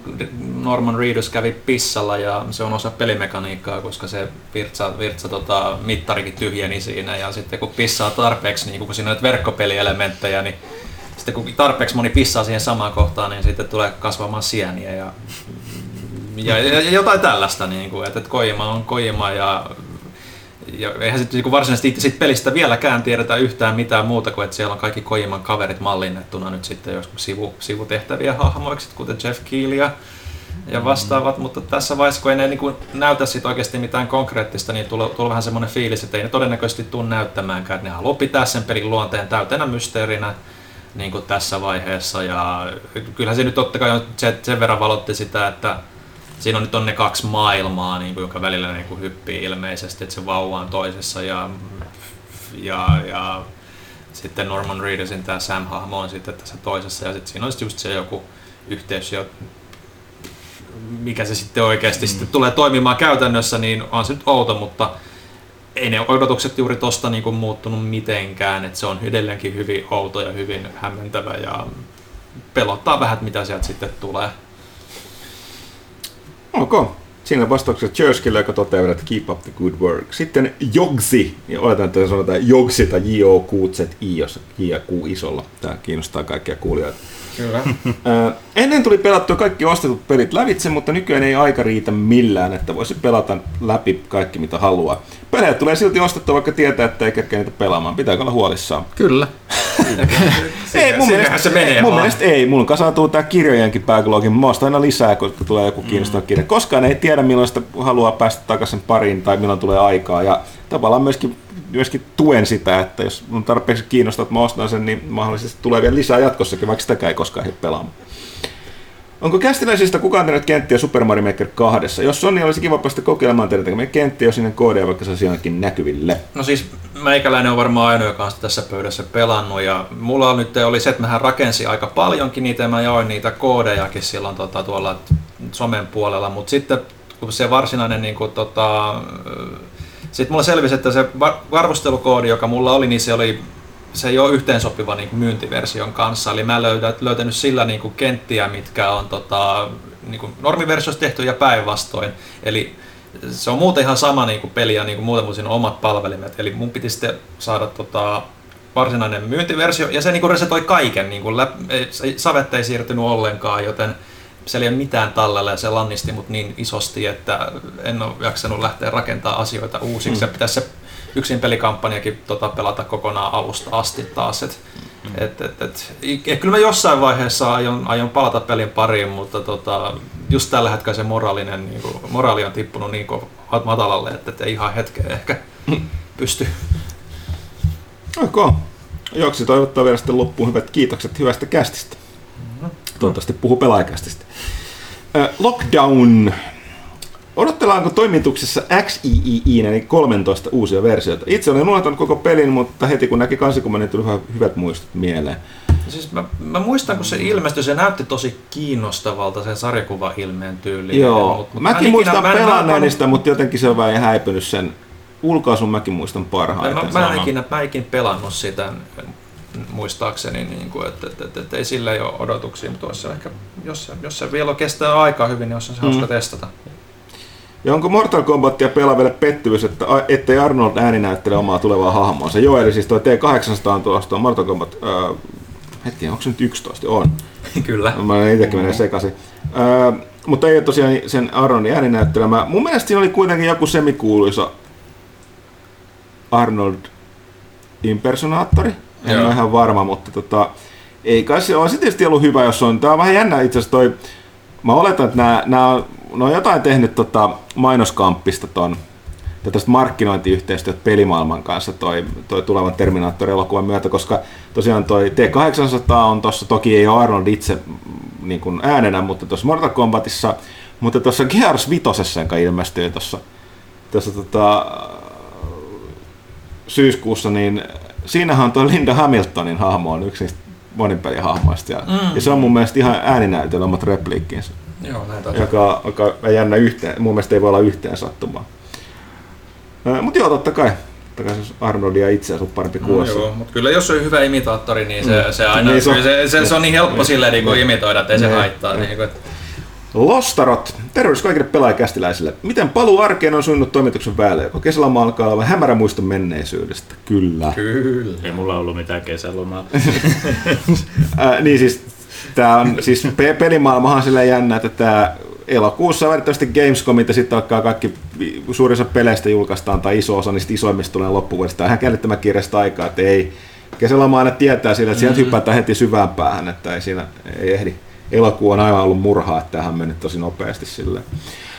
Norman Reedus kävi pissalla ja se on osa pelimekaniikkaa, koska se virtsa, virtsa tota, mittarikin tyhjeni siinä ja sitten kun pissaa tarpeeksi, niin kun siinä on nyt verkkopelielementtejä, niin sitten kun tarpeeksi moni pissaa siihen samaan kohtaan, niin sitten tulee kasvamaan sieniä ja, ja, ja, jotain tällaista, niin kuin, että Kojima on Kojima ja ja eihän sitten niin varsinaisesti sit pelistä vieläkään tiedetä yhtään mitään muuta kuin, että siellä on kaikki Kojiman kaverit mallinnettuna nyt sitten joskus sivu, sivutehtäviä hahmoiksi, kuten Jeff Keighley ja ja vastaavat, mutta tässä vaiheessa, kun ei ne niin kuin näytä sit oikeasti mitään konkreettista, niin tulee, tulee vähän semmoinen fiilis, että ei ne todennäköisesti tule näyttämäänkään, että ne haluaa pitää sen pelin luonteen täytenä mysteerinä niin kuin tässä vaiheessa. Ja kyllähän se nyt totta kai sen, sen verran valotti sitä, että siinä on nyt on ne kaksi maailmaa, niin kuin, jonka välillä niin kuin hyppii ilmeisesti, että se vauva on toisessa ja, ja, ja sitten Norman Reedesin tämä Sam-hahmo on sitten tässä toisessa ja sitten siinä on just se joku yhteys, jo, mikä se sitten oikeasti mm. sitten tulee toimimaan käytännössä, niin on se nyt outo, mutta ei ne odotukset juuri tosta niin kuin muuttunut mitenkään, että se on edelleenkin hyvin outo ja hyvin hämmentävä ja pelottaa vähän, mitä sieltä sitten tulee. Ok. Siinä vastaukset Churchille, joka toteaa, että keep up the good work. Sitten Jogsi, ja oletan, että sanotaan Jogsi tai j o q z i jos J ja Q isolla. Tämä kiinnostaa kaikkia kuulijoita. Kyllä. Ennen tuli pelattua kaikki ostetut pelit lävitse, mutta nykyään ei aika riitä millään, että voisi pelata läpi kaikki mitä haluaa. Pelejä tulee silti ostettua, vaikka tietää, että ei kerkeä niitä pelaamaan. Pitääkö olla huolissaan? Kyllä. ei, mun mielestä, se menee mun mielestä ei. Mun kasautuu tää kirjojenkin backlogin. Mä ostan aina lisää, kun tulee joku kiinnostava mm. kirja. Koskaan ei tiedä, milloin sitä haluaa päästä takaisin pariin tai milloin tulee aikaa. Ja tavallaan myöskin, myöskin tuen sitä, että jos on tarpeeksi kiinnostaa, että mä ostan sen, niin mahdollisesti tulee vielä lisää jatkossakin, vaikka sitäkään ei koskaan ehdi pelaamaan. Onko kästiläisistä kukaan tehnyt kenttiä Super Mario Maker 2? Jos on, niin olisi kiva päästä kokeilemaan teidän kenttiä, jos sinne koodeja vaikka se ainakin näkyville. No siis meikäläinen on varmaan ainoa, joka on tässä pöydässä pelannut ja mulla nyt oli se, että mähän rakensin aika paljonkin niitä ja mä jaoin niitä koodejakin silloin tota, tuolla somen puolella, mutta sitten kun se varsinainen niin kuin, tota, sitten mulla selvisi, että se arvostelukoodi, joka mulla oli, niin se oli se ei ole yhteensopiva niin kuin myyntiversion kanssa, eli mä en löytänyt sillä niin kuin kenttiä, mitkä on tota, niin kuin normiversiossa tehty ja päinvastoin. Eli se on muuten ihan sama niin kuin peli ja niin kuin muuten siinä on omat palvelimet, eli mun piti sitten saada tota, varsinainen myyntiversio, ja se niin kuin resetoi kaiken, niin kuin läp, savet ei siirtynyt ollenkaan, joten siellä ei ole mitään tallella ja se lannisti mut niin isosti, että en ole jaksanut lähteä rakentamaan asioita uusiksi. Mm. Ja pitäisi se yksin pelikampanjakin tota, pelata kokonaan alusta asti taas. Et, mm. et, et, et, et, kyllä mä jossain vaiheessa aion, aion palata pelin pariin, mutta tota, just tällä hetkellä se moraalinen, niin kuin, moraali on tippunut niin matalalle, että et ei ihan hetkeä ehkä pysty. Ok. Joksi toivottaa vielä sitten loppuun hyvät kiitokset hyvästä kästistä. Mm-hmm. Toivottavasti puhu pelaajakästistä. Lockdown Odotellaanko toimituksessa XIII, eli 13 uusia versioita? Itse olen unohtanut koko pelin, mutta heti kun näki kansikumanin, tuli hyvät muistot mieleen. Siis mä, mä, muistan, kun se ilmestyi, se näytti tosi kiinnostavalta sen sarjakuva-ilmeen tyyliin. Joo, mutta mäkin mä muistan pelanneeni sitä, mutta jotenkin se on vähän häipynyt sen ulkaisun mäkin muistan parhaiten. Mä, mä, mä, en ikinä, mä ikinä pelannut sitä muistaakseni, niin kuin, että, että, että, että, ei sillä ole odotuksia, mutta olisi ehkä, jos, se, jos se vielä kestää aikaa hyvin, niin olisi se hauska mm. testata. Ja onko Mortal Kombatia pelaaville pettymys, että ettei Arnold ääni näyttele omaa tulevaa hahmoansa? Joo, eli siis tuo T800 on tuosta Mortal Kombat, äh, hetki, onko se nyt 11? On. Kyllä. Mä itsekin menen sekaisin. Äh, mutta ei ole tosiaan sen Arnoldin ääninäyttelemä. Mun mielestä siinä oli kuitenkin joku semikuuluisa Arnold impersonaattori. En Joo. ole ihan varma, mutta tota, ei kai se olisi tietysti ollut hyvä, jos on. Tämä on vähän jännä itse asiassa toi, mä oletan, että nämä, nämä on no on jotain tehnyt tota mainoskamppista ton tästä markkinointiyhteistyötä pelimaailman kanssa toi, toi tulevan Terminator-elokuvan myötä, koska tosiaan toi T-800 on tuossa, toki ei ole Arnold itse niin kuin äänenä, mutta tuossa Mortal Kombatissa, mutta tuossa Gears 5, joka ilmestyy tuossa, tuossa tota, syyskuussa, niin siinähän on tuo Linda Hamiltonin hahmo on yksi niistä monipelihahmoista ja, mm. ja se on mun mielestä ihan ääninäytöllä omat repliikkinsä. Joo, näin joka, joka jännä yhteen, mun mielestä ei voi olla yhteen sattumaa. Mutta joo, totta kai. Totta kai se Arnoldia itseänsä on parempi kuin no, joo, mutta kyllä jos on hyvä imitaattori, niin se, mm. se, aina, niin se, se, se, se, on niin helppo niin, silleen niin niin, imitoida, että ei niin, se haittaa. Niin, niin kuin, että... Lostarot, terveys kaikille pelaajakästiläisille. Miten paluu arkeen on suunnut toimituksen päälle? Joko kesäloma alkaa olla hämärä muisto menneisyydestä? Kyllä. Kyllä. Ei mulla ollut mitään kesälomaa. äh, niin siis Tämä on siis pe- pelimaailmahan sille jännä, että tämä elokuussa valitettavasti Gamescom, ja sitten alkaa kaikki suurin peleistä julkaistaan, tai iso osa niistä isoimmista tulee loppuvuodesta. Tämä on ihan käännettämä kirjasta aikaa, että ei, kesäloma aina tietää sillä, että sieltä mm-hmm. hypätään heti syvään päähän, että ei siinä ei ehdi, elokuu on aivan ollut murhaa, että tähän on mennyt tosi nopeasti silleen.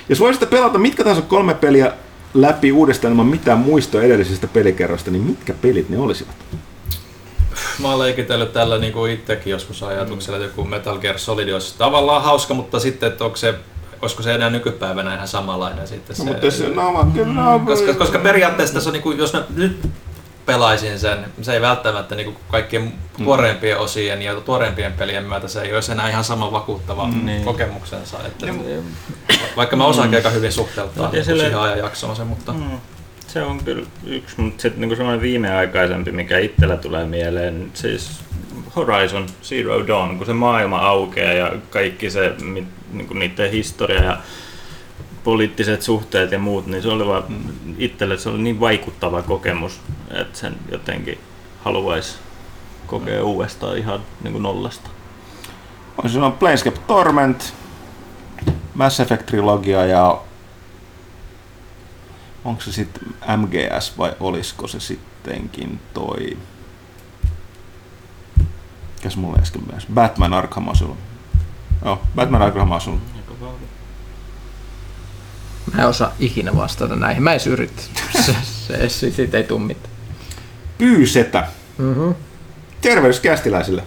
Jos voisitte pelata mitkä tahansa kolme peliä läpi uudestaan ilman mitään muistoa edellisestä pelikerrosta, niin mitkä pelit ne olisivat? Mä oon leikitellyt tällä niin kuin itsekin joskus ajatuksella, että joku Metal Gear Solid olisi tavallaan hauska, mutta sitten, että onko se olisiko se enää nykypäivänä ihan samanlainen sitten no, se, mutta se, no, kyllä, no, koska, koska periaatteessa se on, niin kuin, jos mä nyt pelaisin sen, se ei välttämättä niin kuin kaikkien mm. tuoreimpien osien ja tuoreimpien pelien myötä se ei olisi enää ihan sama vakuuttava mm. Niin. kokemuksensa. Että, niin. Vaikka mä osaankin mm. aika hyvin suhteuttaa no, sille... siihen ajanjaksoon se, mutta... Mm. Se on kyllä yksi, mutta sitten niin semmoinen viimeaikaisempi, mikä itsellä tulee mieleen, siis Horizon Zero Dawn, kun se maailma aukeaa ja kaikki se, niin kuin niiden historia ja poliittiset suhteet ja muut, niin se oli vaan itselle se oli niin vaikuttava kokemus, että sen jotenkin haluaisi kokea uudestaan ihan niin kuin nollasta. On se on Planescape Torment, Mass Effect Trilogia ja onko se sitten MGS vai olisiko se sittenkin toi Mikäs mulle äsken myös? Batman Arkham Asylum. Joo, Batman Arkham Asylum. Mä en osaa ikinä vastata näihin. Mä edes yritän. Se, se, se, siitä ei tule mitään. Pyysetä. Mm-hmm. Terveys kästiläisille.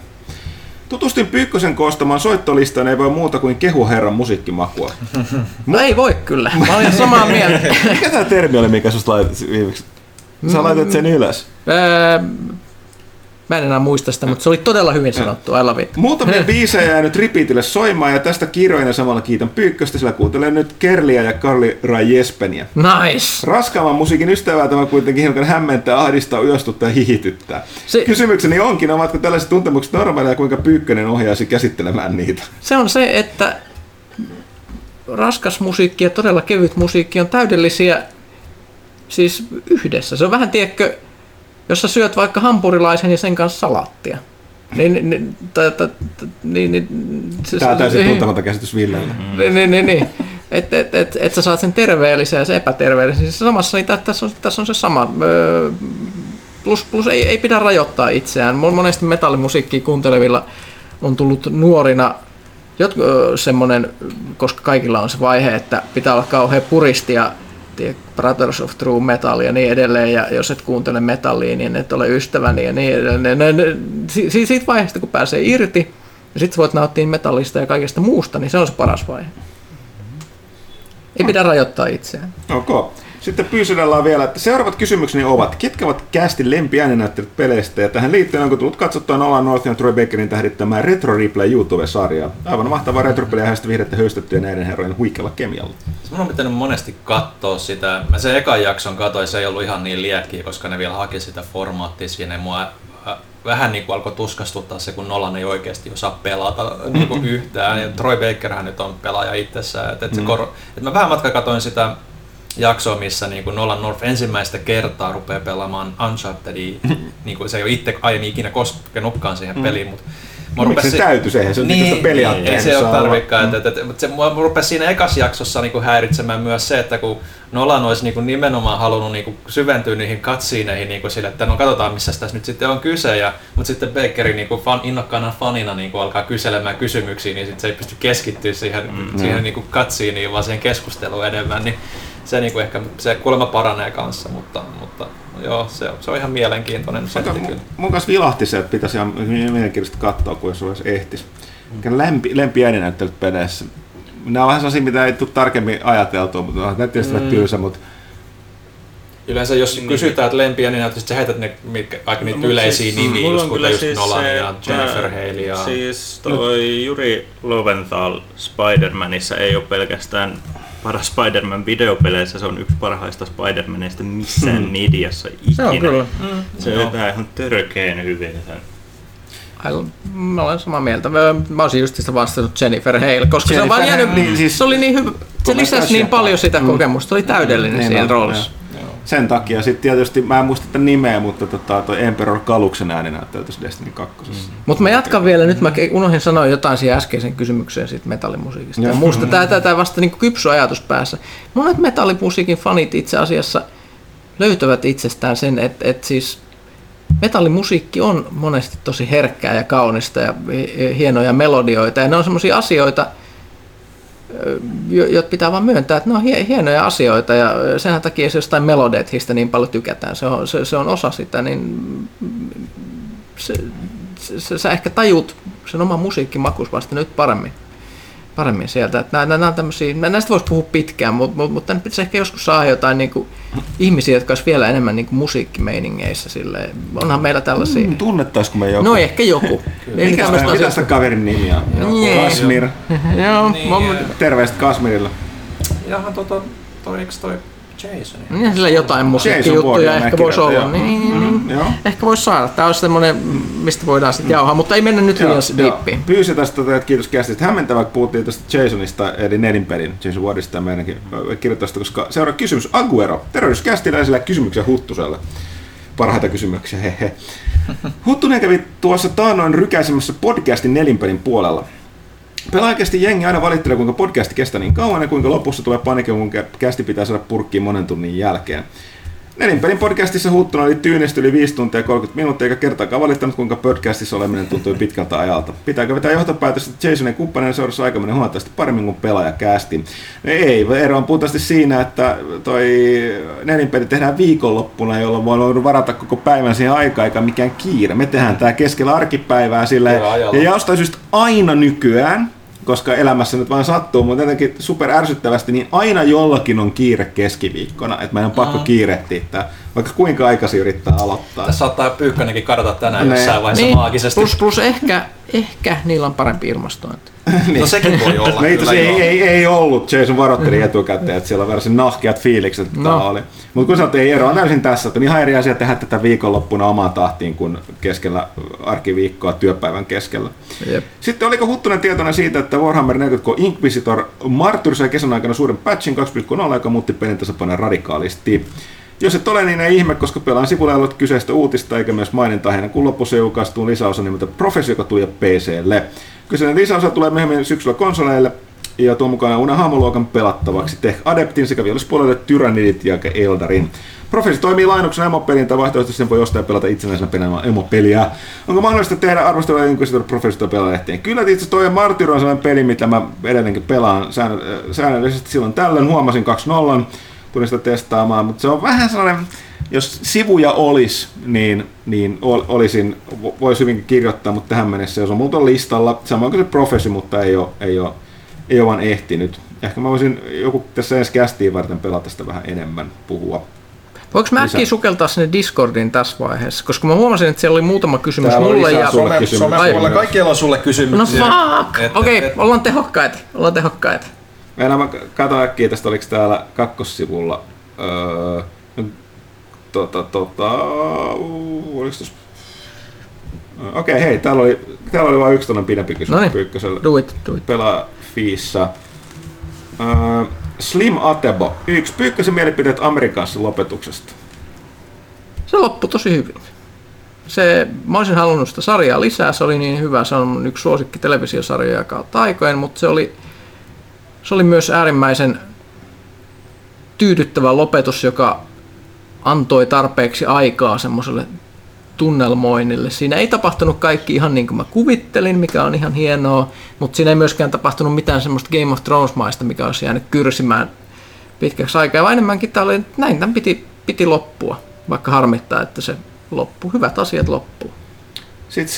Tutustin Pyykkösen koostamaan soittolistaan ei voi muuta kuin kehu herran musiikkimakua. No ei voi kyllä. Mä olen samaa mieltä. Mikä tämä termi oli, mikä susta laitat viimeksi? Sä laitat sen ylös. Öö, Mä en enää muista sitä, mutta se oli todella hyvin sanottu. I love it. Muutamia biisejä jää nyt repeatille soimaan ja tästä kirjoina samalla kiitän Pyykköstä, sillä kuuntelen nyt Kerliä ja Karli Rajespeniä. Nice! Raskaamman musiikin ystävää tämä kuitenkin hiukan hämmentää, ahdistaa, yöstuttaa ja hihityttää. Se... Kysymykseni onkin, ovatko tällaiset tuntemukset normaaleja ja kuinka Pyykkönen ohjaisi käsittelemään niitä? Se on se, että raskas musiikki ja todella kevyt musiikki on täydellisiä siis yhdessä. Se on vähän, tiedätkö, jos sä syöt vaikka hampurilaisen ja sen kanssa salaattia, niin, niin, ta, ta, ta, niin, niin se, Tämä on täysin niin, tuntematon käsitys Villelle. Mm. Niin, niin, niin, niin. Että et, et, et sä saat sen terveellisen ja se epäterveellisen. Siis samassa niin tässä on, tässä on se sama. Plus, plus ei, ei pidä rajoittaa itseään. Monesti metallimusiikkia kuuntelevilla on tullut nuorina jot, semmoinen, koska kaikilla on se vaihe, että pitää olla kauhean puristi ja Brothers of True Metal ja niin edelleen, ja jos et kuuntele metallia, niin et ole ystäväni ja niin edelleen. Si- siitä vaiheesta, kun pääsee irti, ja sitten voit nauttia metallista ja kaikesta muusta, niin se on se paras vaihe. Ei pidä rajoittaa itseään. Okay. Sitten pyysydellaan vielä, että seuraavat kysymykseni ovat, ketkä ovat kästi lempiääninäyttelyt peleistä, ja tähän liittyen onko tullut katsottua Nolan North ja Troy Bakerin tähdittämään Retro Replay YouTube-sarjaa. Aivan mahtavaa retropeliä häistä vihdettä höystettyä näiden herrojen huikealla kemialla. Mun on pitänyt monesti katsoa sitä. Mä sen ekan jakson katsoin, se ei ollut ihan niin liekkiä, koska ne vielä haki sitä formaattia siinä. Mua vähän niin kuin alkoi tuskastuttaa se, kun Nolan ei oikeasti osaa pelata niin kuin yhtään. Ja Troy Bakerhän nyt on pelaaja itsessään. Et, et se mm. kor- et mä vähän matka katsoin sitä jakso, missä niin kuin Nolan North ensimmäistä kertaa rupeaa pelaamaan Unchartedia. niin kuin se ei ole itse aiemmin ikinä koskenutkaan siihen mm. peliin, mutta Mä no, se täytyy se, se on niin, niin peliä. Niin, ei se ole tarvikaan. Mm. Et, et, et, se, mä rupesi siinä ekas jaksossa niinku häiritsemään myös se, että kun Nolan olisi niinku nimenomaan halunnut niinku syventyä niihin katsiineihin niinku sille, että no katsotaan missä tässä nyt sitten on kyse, ja, mutta sitten Bakeri niinku fan, innokkaana fanina niinku alkaa kyselemään kysymyksiä, niin sitten se ei pysty keskittyä siihen, mm. siihen niinku katsiiniin, vaan siihen keskusteluun enemmän. Niin se niinku ehkä se kuulemma paranee kanssa, mutta, mutta joo, se, se on ihan mielenkiintoinen setti kyllä. Mun kanssa vilahti se, että pitäisi ihan mielenkiintoista katsoa, kun jos ehtis. Mm. Lempi, lempi ääninäyttelyt peleissä. Nämä on vähän sellaisia, mitä ei tule tarkemmin ajateltua, mutta on tietysti mm. tylsä, mutta Yleensä jos niin, kysytään, että lempiä, niin näyttäisi, että heität ne mitkä, aika niitä yleisiä siis, nimiä, just kuten just siis Nolan se, ja Jennifer Haley. Ja... Siis toi Juri Loventhal Spider-Manissa ei ole pelkästään paras Spider-Man videopeleissä, se on yksi parhaista Spider-Maneista missään hmm. mediassa ikinä. Se on kyllä. Mm. Se vetää ihan törkeen hyvin sen. Aivan, mä olen samaa mieltä. Mä olisin just sitä vastannut Jennifer Hale, koska Jennifer se on vaan jäänyt, niin, siis, se oli niin hyvä, se lisäsi niin paljon sitä mm. kokemusta, se oli täydellinen mm, siinä niin roolissa. Ja sen takia sitten tietysti, mä en muista nimeä, mutta tota, toi Emperor Kaluksen ääni näyttää tässä Destiny 2. Mm. Mutta mä jatkan vielä, nyt mä unohdin sanoa jotain siihen äskeisen kysymykseen siitä metallimusiikista. Ja muusta, tää, tää, tää vasta niin kypsy ajatus päässä. Monet metallimusiikin fanit itse asiassa löytävät itsestään sen, että et siis metallimusiikki on monesti tosi herkkää ja kaunista ja hienoja melodioita ja ne on semmoisia asioita, joita pitää vaan myöntää, että ne on hienoja asioita ja sen takia se jostain melodetista niin paljon tykätään, se on, se, se on osa sitä, niin se, se, sä ehkä tajut sen oman musiikkimakus vasta nyt paremmin paremmin sieltä. Että nämä, nämä on tämmöisiä, näistä voisi puhua pitkään, mutta, mutta, mutta tänne pitäisi ehkä joskus saa jotain niin kuin, ihmisiä, jotka olisivat vielä enemmän niin kuin musiikkimeiningeissä. Silleen. Onhan meillä tällaisia. Mm, tunnettaisiko me joku? No ehkä joku. Mikä sitä kaverin nimi on? Kasmir. Joo. Terveistä Kasmirilla. Jahan tota, toi, eikö toi Jason. Niin sillä jotain musiikkijuttuja ehkä voisi olla. Joo. Niin, niin, mm, joo. Ehkä voisi saada. Tämä olisi semmoinen, mistä voidaan sitten jauhaa, mutta ei mennä nyt liian diippiin. Pyysi tästä, että kiitos kästit. Hämmentävä, kun puhuttiin tästä Jasonista, eli Nelinperin, Jason Wardista ja meidänkin kirjoittajasta, koska seuraava kysymys Aguero. Tervehdys kästiläisellä kysymyksiä Huttuselle. Parhaita kysymyksiä, hehe. Huttunen kävi tuossa taannoin rykäisemässä podcastin Nelinpelin puolella. Pelaajakästi jengi aina valittelee, kuinka podcasti kestää niin kauan ja kuinka lopussa tulee panikki, kun kästi pitää saada purkkiin monen tunnin jälkeen. Nelinpelin podcastissa huuttuna oli tyynestä yli 5 tuntia 30 minuuttia, eikä kertaakaan valittanut, kuinka podcastissa oleminen tuntui pitkältä ajalta. Pitääkö vetää johtopäätöstä, että Jasonin seurassa aika menee huomattavasti paremmin kuin pelaaja kästi? No ei, ero on puhtaasti siinä, että toi nelinpeli tehdään viikonloppuna, jolloin voi varata koko päivän siihen aikaa, eikä mikään kiire. Me tehdään tää keskellä arkipäivää silleen, ja jostain syystä aina nykyään, koska elämässä nyt vaan sattuu, mutta jotenkin super ärsyttävästi, niin aina jollakin on kiire keskiviikkona, että meidän on pakko kiirehtiä tämä, vaikka kuinka aikaisin yrittää aloittaa. Tässä saattaa Pyykkönenkin kadota tänään ne. jossain vaiheessa niin, maagisesti. Plus, plus ehkä, ehkä niillä on parempi ilmastointi. niin. No sekin voi olla. No itse ei, ei, ei, ollut, Jason varoitteli etukäteen, että siellä on varsin nahkeat fiilikset, että no. oli. Mutta kun sanoit, ei ero on täysin tässä, että on ihan eri asia tehdä tätä viikonloppuna omaan tahtiin kuin keskellä arkiviikkoa työpäivän keskellä. Jep. Sitten oliko Huttunen tietoinen siitä, että Warhammer 40K Inquisitor marttyrisoi kesän aikana suuren patchin 2.0, joka muutti pelin radikaalisti. Jos et ole, niin ei ihme, koska pelaan sivulla ei ollut kyseistä uutista eikä myös mainintaa kun lopussa julkaistuu lisäosa nimeltä Professio, joka tuli PClle. Kyseinen lisäosa tulee myöhemmin syksyllä konsoleille ja tuo mukana uuden hahmoluokan pelattavaksi Tech Adeptin sekä vihollispuolelle Tyrannidit ja Eldarin. Professi toimii lainoksena emopelin tai vaihtoehtoisesti sen voi ostaa ja pelata itsenäisenä pelaamaan emopeliä. Onko mahdollista tehdä arvostelua Inquisitor Professor pelaalehtiin? Kyllä itse toi Martyr on sellainen peli, mitä mä edelleenkin pelaan säännöllisesti silloin tällöin. Huomasin 2-0, tulin sitä testaamaan, mutta se on vähän sellainen, jos sivuja olisi, niin, niin olisin, voisi hyvinkin kirjoittaa, mutta tähän mennessä jos on muuta listalla, samoin kuin se professi, mutta ei ole, ei ole, ei ole vaan ehtinyt. Ehkä mä voisin joku tässä ensi kästiin varten pelata sitä vähän enemmän, puhua. Voinko mä äkkiä sukeltaa sinne Discordin tässä vaiheessa? Koska mä huomasin, että siellä oli muutama kysymys Täällä mulle. Ja... Sulle kysymys. Kaikkialla on sulle kysymyksiä. No fuck! Okei, okay, ollaan tehokkaita. Ollaan tehokkaita. Meidän mä katson äkkiä tästä, oliko täällä kakkossivulla öö, tota, tota, oliko tos... Okei, okay, hei, täällä oli, täällä oli vain yksi tonne pidempi kysymys Noniin, Pyykköselle. Do it, do it. Pelaa Fiissa. Uh, Slim Atebo, yksi Pyykkösen mielipiteet Amerikassa lopetuksesta. Se loppui tosi hyvin. Se, mä olisin halunnut sitä sarjaa lisää, se oli niin hyvä, se on yksi suosikki televisiosarjoja kautta aikojen, mutta se oli, se oli myös äärimmäisen tyydyttävä lopetus, joka antoi tarpeeksi aikaa semmoiselle tunnelmoinnille. Siinä ei tapahtunut kaikki ihan niin kuin mä kuvittelin, mikä on ihan hienoa, mutta siinä ei myöskään tapahtunut mitään semmoista Game of Thrones-maista, mikä olisi jäänyt kyrsimään pitkäksi aikaa. Ja enemmänkin tämä oli, näin tämän piti, piti loppua, vaikka harmittaa, että se loppuu. Hyvät asiat loppuu. Sitten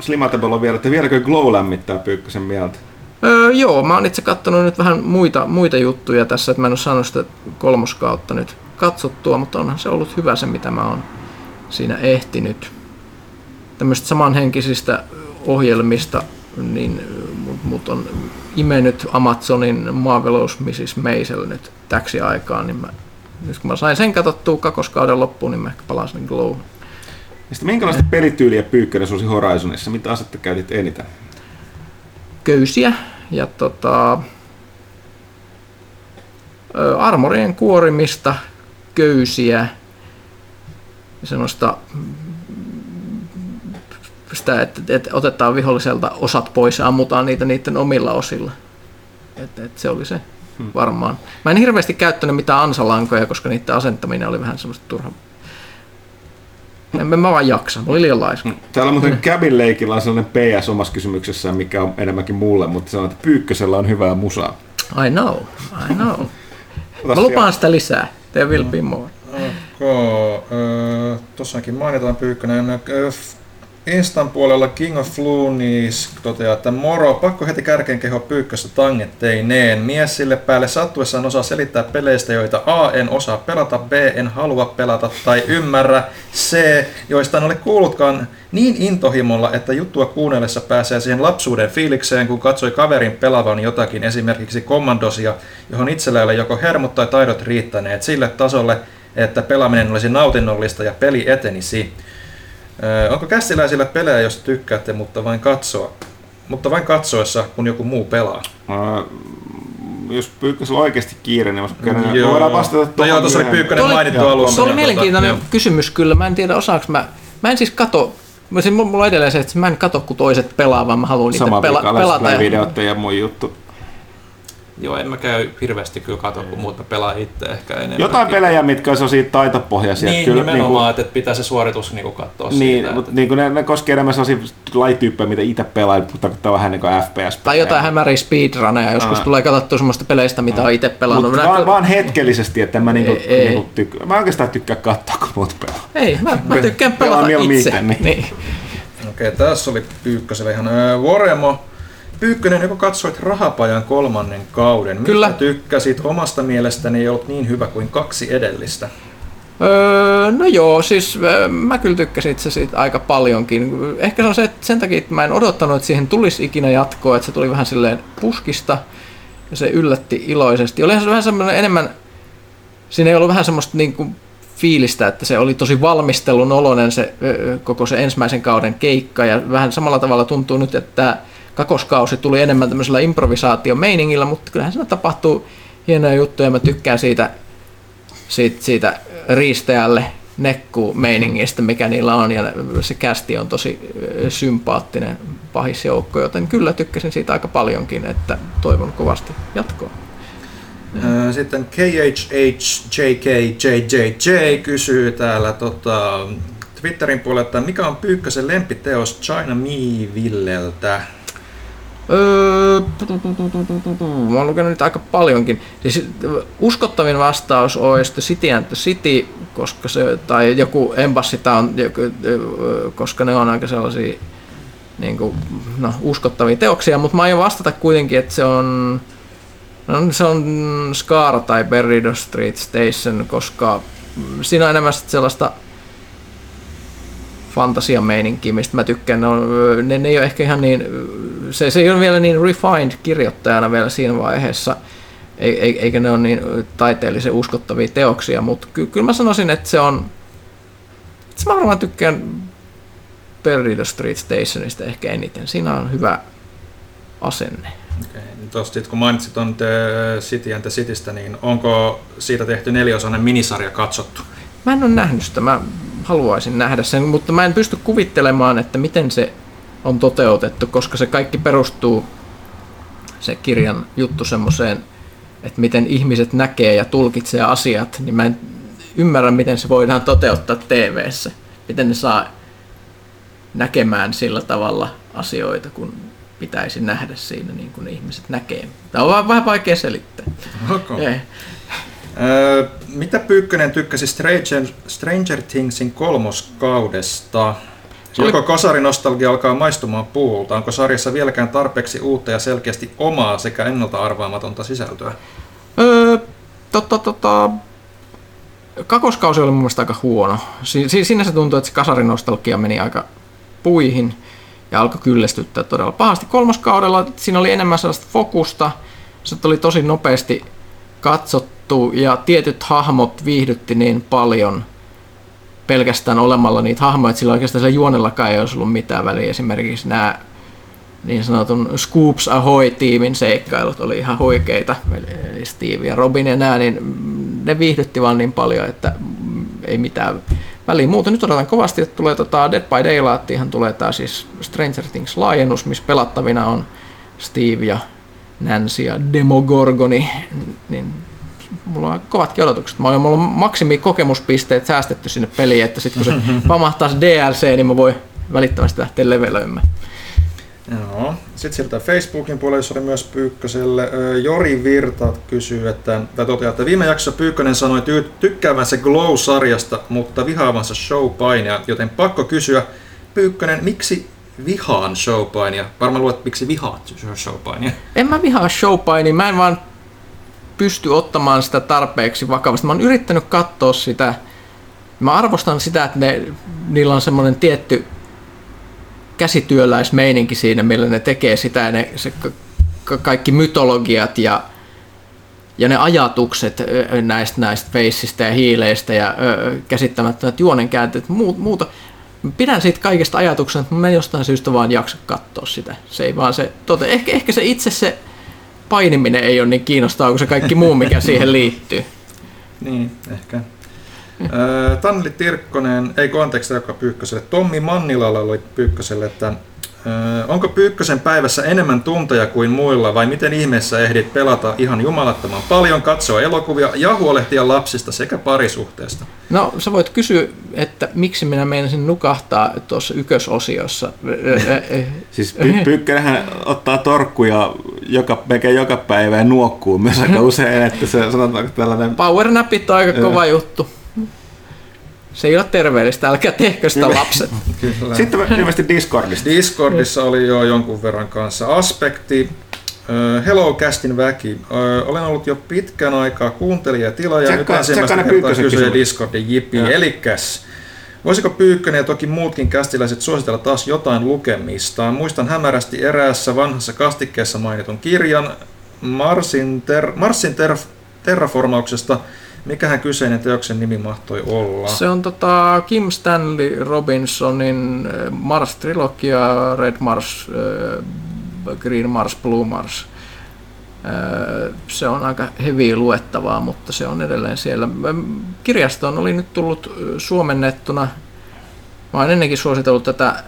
Slimatable on vielä, että vieläkö Glow lämmittää Pyykkösen mieltä? Öö, joo, mä oon itse katsonut nyt vähän muita, muita juttuja tässä, että mä en ole saanut sitä kolmoskautta nyt katsottua, mutta onhan se ollut hyvä se, mitä mä oon siinä ehtinyt. Tämmöistä samanhenkisistä ohjelmista, niin mut, mut on imennyt Amazonin Marvelous Mrs. Maisel nyt täksi aikaan, niin mä, nyt kun mä sain sen katsottua kakoskauden loppuun, niin mä ehkä palasin Glow. Sitten minkälaista pelityyliä Pyykkönen suosi Horizonissa? Mitä asetta käytit eniten? Köysiä ja tota, armorien kuorimista, köysiä, semmoista sitä, että, että otetaan viholliselta osat pois ja ammutaan niitä niiden omilla osilla. Että, että se oli se hmm. varmaan. Mä en hirveästi käyttänyt mitään ansalankoja, koska niiden asentaminen oli vähän semmoista turha. En mä vaan jaksa, mä olin liian laiska. Mm. Täällä muuten Cabin Leikillä on sellainen PS omassa kysymyksessään, mikä on enemmänkin mulle, mutta sanoo, että Pyykkösellä on hyvää musaa. I know, I know. Mä lupaan sitä lisää. There will be more. Okay. Tossakin mainitaan Pyykkönen. Instan puolella King of Floonies toteaa, että moro, pakko heti kärkeen keho pyykkössä tangetteineen. Mies sille päälle sattuessaan osaa selittää peleistä, joita A en osaa pelata, B en halua pelata tai ymmärrä, C joista en ole kuullutkaan niin intohimolla, että juttua kuunnellessa pääsee siihen lapsuuden fiilikseen, kun katsoi kaverin pelavan jotakin, esimerkiksi kommandosia, johon itsellä ei joko hermot tai taidot riittäneet sille tasolle, että pelaaminen olisi nautinnollista ja peli etenisi. Onko kästiläisillä pelejä, jos tykkäätte, mutta vain katsoa? Mutta vain katsoessa, kun joku muu pelaa. Uh, jos Pyykkösellä on oikeasti kiire, niin joo. voidaan vastata tuohon. No joo, tuossa oli Pyykkönen mainittu alussa. Se oli mielenkiintoinen tota, kysymys kyllä. Mä en tiedä, osaaks mä... Mä en siis kato Mä siis mulla on edelleen se, että mä en kato, kun toiset pelaa, vaan mä haluan itse pela- pelata. Sama videot ja mun juttu. Joo, en mä käy hirveästi kyllä katsoa, kun muuta pelaa itse ehkä enemmän. Jotain pelejä, mitkä on siitä taitopohjaisia. Niin, kyllä, nimenomaan, niin kuin, että pitää se suoritus niin kuin katsoa niin, siitä. Mutta niin kuin ne, ne koskee enemmän sellaisia lajityyppejä, mitä itse pelaa, mutta tämä vähän niin kuin FPS. Tai jotain hämäriä speedruneja, joskus Aa. tulee katsottua semmoista peleistä, mitä Aa. on itse pelannut. Mutta vaan, vaan, hetkellisesti, että mä, niinku, ei, niinku tykkään. mä oikeastaan tykkään katsoa, kun muut pelaa. Ei, mä, mä tykkään pelata itse. Miten, niin. niin. Okei, okay, tässä oli Pyykkösellä ihan Voremo Pyykkönen, joko katsoit Rahapajan kolmannen kauden? Kyllä. Mitä tykkäsit? Omasta mielestäni ei ollut niin hyvä kuin kaksi edellistä. Öö, no joo, siis öö, mä kyllä tykkäsin itse siitä aika paljonkin. Ehkä se on se, että sen takia, että mä en odottanut, että siihen tulisi ikinä jatkoa, että se tuli vähän silleen puskista ja se yllätti iloisesti. Olihan se vähän semmoinen enemmän, siinä ei ollut vähän semmoista niin kuin fiilistä, että se oli tosi valmistelun oloinen se koko se ensimmäisen kauden keikka ja vähän samalla tavalla tuntuu nyt, että kakoskausi tuli enemmän tämmöisellä improvisaatiomeiningillä, mutta kyllähän siinä tapahtuu hienoja juttuja. Mä tykkään siitä, siitä, siitä riistäjälle nekku meiningistä, mikä niillä on, ja se kästi on tosi sympaattinen pahisjoukko, joten kyllä tykkäsin siitä aika paljonkin, että toivon kovasti jatkoa. Sitten KHHJKJJJ kysyy täällä tota, Twitterin puolella, että mikä on Pyykkösen lempiteos China Me Villeltä? Öö, mä oon lukenut nyt aika paljonkin. Siis uskottavin vastaus olisi The City and the City, koska se, tai joku Embassy Town, koska ne on aika sellaisia niin kuin, no, uskottavia teoksia, mutta mä aion vastata kuitenkin, että se on, no, se on Scar tai Berrido Street Station, koska siinä on enemmän sellaista fantasiameininkiä, mistä mä tykkään. Ne, on, ne, ne ei ole ehkä ihan niin, se, se ei ole vielä niin refined kirjoittajana vielä siinä vaiheessa, eikä ne ole niin taiteellisen uskottavia teoksia, mutta ky, kyllä mä sanoisin, että se on, että mä varmaan tykkään Perdido Street Stationista ehkä eniten. Siinä on hyvä asenne. Okay. Tuosta kun mainitsit on The City and the Citystä, niin onko siitä tehty neliosainen minisarja katsottu? Mä en ole nähnyt sitä. Mä haluaisin nähdä sen, mutta mä en pysty kuvittelemaan, että miten se on toteutettu, koska se kaikki perustuu se kirjan juttu semmoiseen, että miten ihmiset näkee ja tulkitsee asiat, niin mä en ymmärrä, miten se voidaan toteuttaa tv Miten ne saa näkemään sillä tavalla asioita, kun pitäisi nähdä siinä niin kuin ihmiset näkee. Tämä on vähän vaikea selittää. Okay. Mitä Pyykkönen tykkäsi Stranger, Stranger Thingsin kolmoskaudesta? Joko kasarinostalgia alkaa maistumaan puulta? Onko sarjassa vieläkään tarpeeksi uutta ja selkeästi omaa sekä ennalta arvaamatonta sisältöä? Öö, totta, totta, kakoskausi oli mun mielestä aika huono. Si- siinä se tuntui, että se kasarinostalgia meni aika puihin ja alkoi kyllästyttää todella pahasti. Kolmoskaudella siinä oli enemmän sellaista fokusta, se oli tosi nopeasti katsottu ja tietyt hahmot viihdytti niin paljon pelkästään olemalla niitä hahmoja, että sillä oikeastaan sillä juonellakaan ei olisi ollut mitään väliä. Esimerkiksi nämä niin sanotun Scoops Ahoy-tiimin seikkailut oli ihan huikeita, eli Steve ja Robin ja nämä, niin ne viihdytti vaan niin paljon, että ei mitään väliä muuta. Nyt odotan kovasti, että tulee tota Dead by Daylight, ihan tulee tämä siis Stranger Things laajennus, missä pelattavina on Steve ja Nancy ja Demogorgoni, niin mulla on kovatkin odotukset. Mä oon, mulla on maksimi kokemuspisteet säästetty sinne peliin, että sitten kun se pamahtaa se DLC, niin mä voin välittömästi lähteä levelöimään. Joo. Sitten siirrytään Facebookin puolelle, jossa oli myös Pyykköselle. Jori Virta kysyy, että, tai toteaa, että viime jaksossa Pyykkönen sanoi ty- tykkäävänsä Glow-sarjasta, mutta vihaavansa showpainia, joten pakko kysyä, Pyykkönen, miksi vihaan showpainia? Varmaan luulet, miksi vihaat showpainia? En mä vihaa showpainia, mä en vaan pysty ottamaan sitä tarpeeksi vakavasti. Mä oon yrittänyt katsoa sitä. Mä arvostan sitä, että ne, niillä on semmoinen tietty käsityöläismeininki siinä, millä ne tekee sitä ja ne, se, kaikki mytologiat ja, ja ne ajatukset näistä, näistä feissistä ja hiileistä ja ö, käsittämättömät juonenkäänteet muut, muuta. Pidän siitä kaikesta ajatuksena, että mä en jostain syystä vaan jaksa katsoa sitä. Se ei vaan se, tote, ehkä, ehkä se itse se painiminen ei ole niin kiinnostavaa kuin se kaikki muu, mikä siihen liittyy. Niin, ehkä. Tanli Tirkkonen, ei konteksta joka Pyykköselle. Tommi Mannilalla oli Pyykköselle, että onko Pyykkösen päivässä enemmän tunteja kuin muilla vai miten ihmeessä ehdit pelata ihan jumalattoman paljon, katsoa elokuvia ja huolehtia lapsista sekä parisuhteesta? No sä voit kysyä, että miksi minä meinasin nukahtaa tuossa ykösosiossa. siis py- Pyykkönenhän ottaa torkkuja joka, melkein joka päivä ja nuokkuu myös aika usein, että se sanotaanko tällainen... Powernapit on aika kova juttu. Se ei ole terveellistä, älkää tehkö sitä lapset. Kyllä. Sitten ilmeisesti Discordista. Discordissa oli jo jonkun verran kanssa aspekti. Hello Castin väki. Olen ollut jo pitkän aikaa kuuntelija ja tilaaja. Nyt ensimmäistä kertaa kysyä Discordin jipi. Elikkäs, Voisiko Pyykkönen ja toki muutkin kästiläiset suositella taas jotain lukemista? Muistan hämärästi eräässä vanhassa kastikkeessa mainitun kirjan Marsin, ter- Marsin ter- terraformauksesta – Mikähän kyseinen teoksen nimi mahtoi olla? Se on tota Kim Stanley Robinsonin eh, Mars-trilogia, Red Mars, äh, Green Mars, Blue Mars. Äh, se on aika heviä luettavaa, mutta se on edelleen siellä. Kirjastoon oli nyt tullut suomennettuna. Mä olen ennenkin suositellut tätä,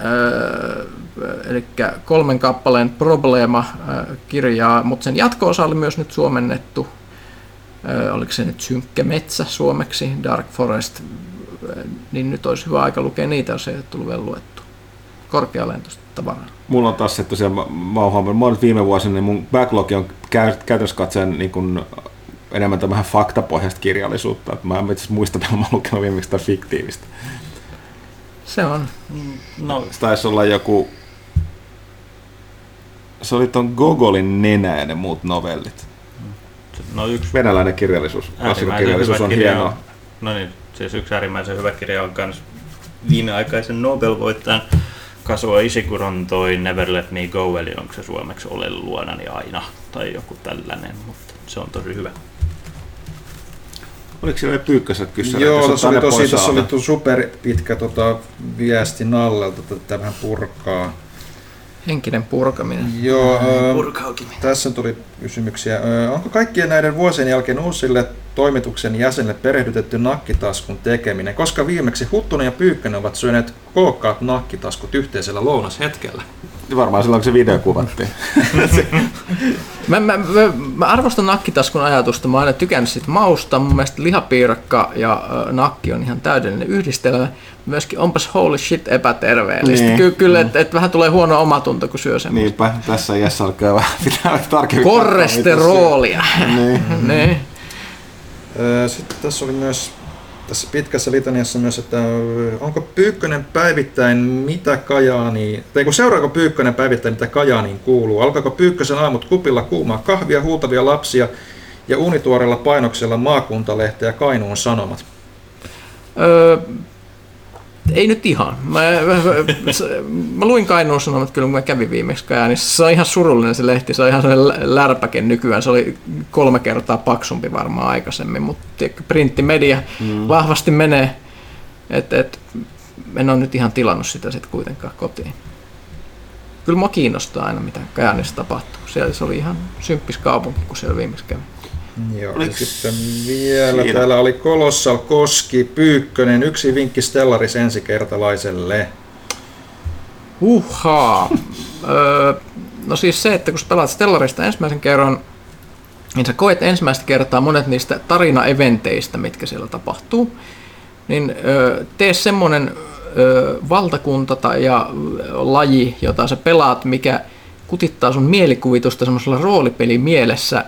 eli kolmen kappaleen Problema-kirjaa, mutta sen jatko-osa oli myös nyt suomennettu oliko se nyt Synkkä metsä suomeksi, Dark Forest, niin nyt olisi hyvä aika lukea niitä, jos ei ole tullut vielä luettu. Korkealentoista tavaraa. Mulla on taas se tosiaan, mä oon huomannut, mä oon viime vuosina, niin mun backlog on käytännössä katseen niin kuin enemmän tämmöinen faktapohjaista kirjallisuutta. Että mä en itse muista, että mä oon lukenut viimeksi sitä fiktiivistä. Se on. No. Se taisi olla joku, se oli ton Gogolin nenä ja ne muut novellit. No yksi venäläinen kirjallisuus, klassikokirjallisuus on hienoa. No niin, siis yksi äärimmäisen hyvä kirja on myös viimeaikaisen Nobel-voittajan Kasua Isikuron toi Never Let Me Go, eli onko se suomeksi Ole luonani aina, tai joku tällainen, mutta se on tosi hyvä. Oliko siellä pyykkässä kysyä? Joo, tässä oli tosi tässä oli super pitkä tota, viesti Nallelta, että vähän purkaa. Henkinen purkaminen. Joo, äh, tässä tuli kysymyksiä. Onko kaikkien näiden vuosien jälkeen uusille toimituksen jäsenille perehdytetty nakkitaskun tekeminen, koska viimeksi Huttunen ja Pyykkönen ovat syöneet kookkaat nakkitaskut yhteisellä lounashetkellä? Varmaan silloin, kun se video kuvattiin. mä, mä, mä, mä, arvostan nakkitaskun ajatusta. Mä oon aina tykännyt siitä mausta. Mun mielestä lihapiirakka ja äh, nakki on ihan täydellinen yhdistelmä. Myöskin onpas holy shit epäterveellistä. Niin. Ky- kyllä, että et vähän tulee huono omatunto, kun syö semmoista. Niinpä, tässä Jessa alkaa vähän pitää tarkemmin. Korresterolia. niin. niin. Sitten tässä oli myös tässä pitkässä litaniassa myös, että onko Pyykkönen päivittäin mitä Kajaani, tai kun seuraako Pyykkönen päivittäin mitä Kajaaniin kuuluu? Alkaako Pyykkösen aamut kupilla kuumaa kahvia, huutavia lapsia ja unituorella painoksella maakuntalehteä Kainuun Sanomat? Öö, ei nyt ihan. Mä, mä, mä, mä luin Kainuun Sanomat kyllä, kun mä kävin viimeksi Kajaanissa. Se on ihan surullinen se lehti, se on ihan sellainen lärpäke nykyään. Se oli kolme kertaa paksumpi varmaan aikaisemmin, mutta printtimedia mm. vahvasti menee. Et, et, en ole nyt ihan tilannut sitä sitten kuitenkaan kotiin. Kyllä mua kiinnostaa aina, mitä Kajaanissa tapahtuu. Siellä se oli ihan symppis kaupunki, kun siellä viimeksi kävi. Joo, ja sitten vielä siinä? täällä oli Kolossal Koski Pyykkönen, yksi vinkki Stellaris ensikertalaiselle. Uhaa. öö, no siis se, että kun sä pelaat Stellarista ensimmäisen kerran, niin sä koet ensimmäistä kertaa monet niistä tarina-eventeistä, mitkä siellä tapahtuu, niin tee semmoinen valtakunta tai ja laji, jota sä pelaat, mikä kutittaa sun mielikuvitusta semmoisella roolipeli mielessä,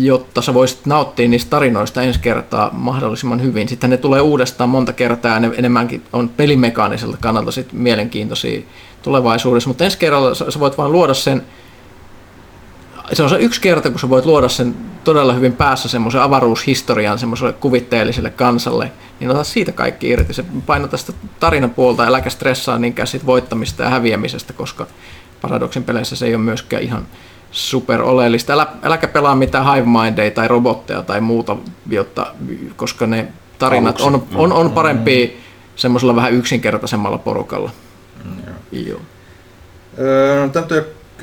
jotta sä voisit nauttia niistä tarinoista ensi kertaa mahdollisimman hyvin. Sitten ne tulee uudestaan monta kertaa ja ne enemmänkin on pelimekaaniselta kannalta sit mielenkiintoisia tulevaisuudessa, mutta ensi kerralla sä voit vain luoda sen se on se yksi kerta, kun sä voit luoda sen todella hyvin päässä semmoisen avaruushistorian semmoiselle kuvitteelliselle kansalle, niin ota siitä kaikki irti. Se painota sitä tarinapuolta, äläkä stressaa niinkään siitä voittamista ja häviämisestä, koska Paradoxin peleissä se ei ole myöskään ihan super oleellista. Älä, äläkä pelaa mitään hive mindeja tai robotteja tai muuta, jotta, koska ne tarinat on, on, on parempi mm. semmoisella vähän yksinkertaisemmalla porukalla. Mm, joo. Öö, no,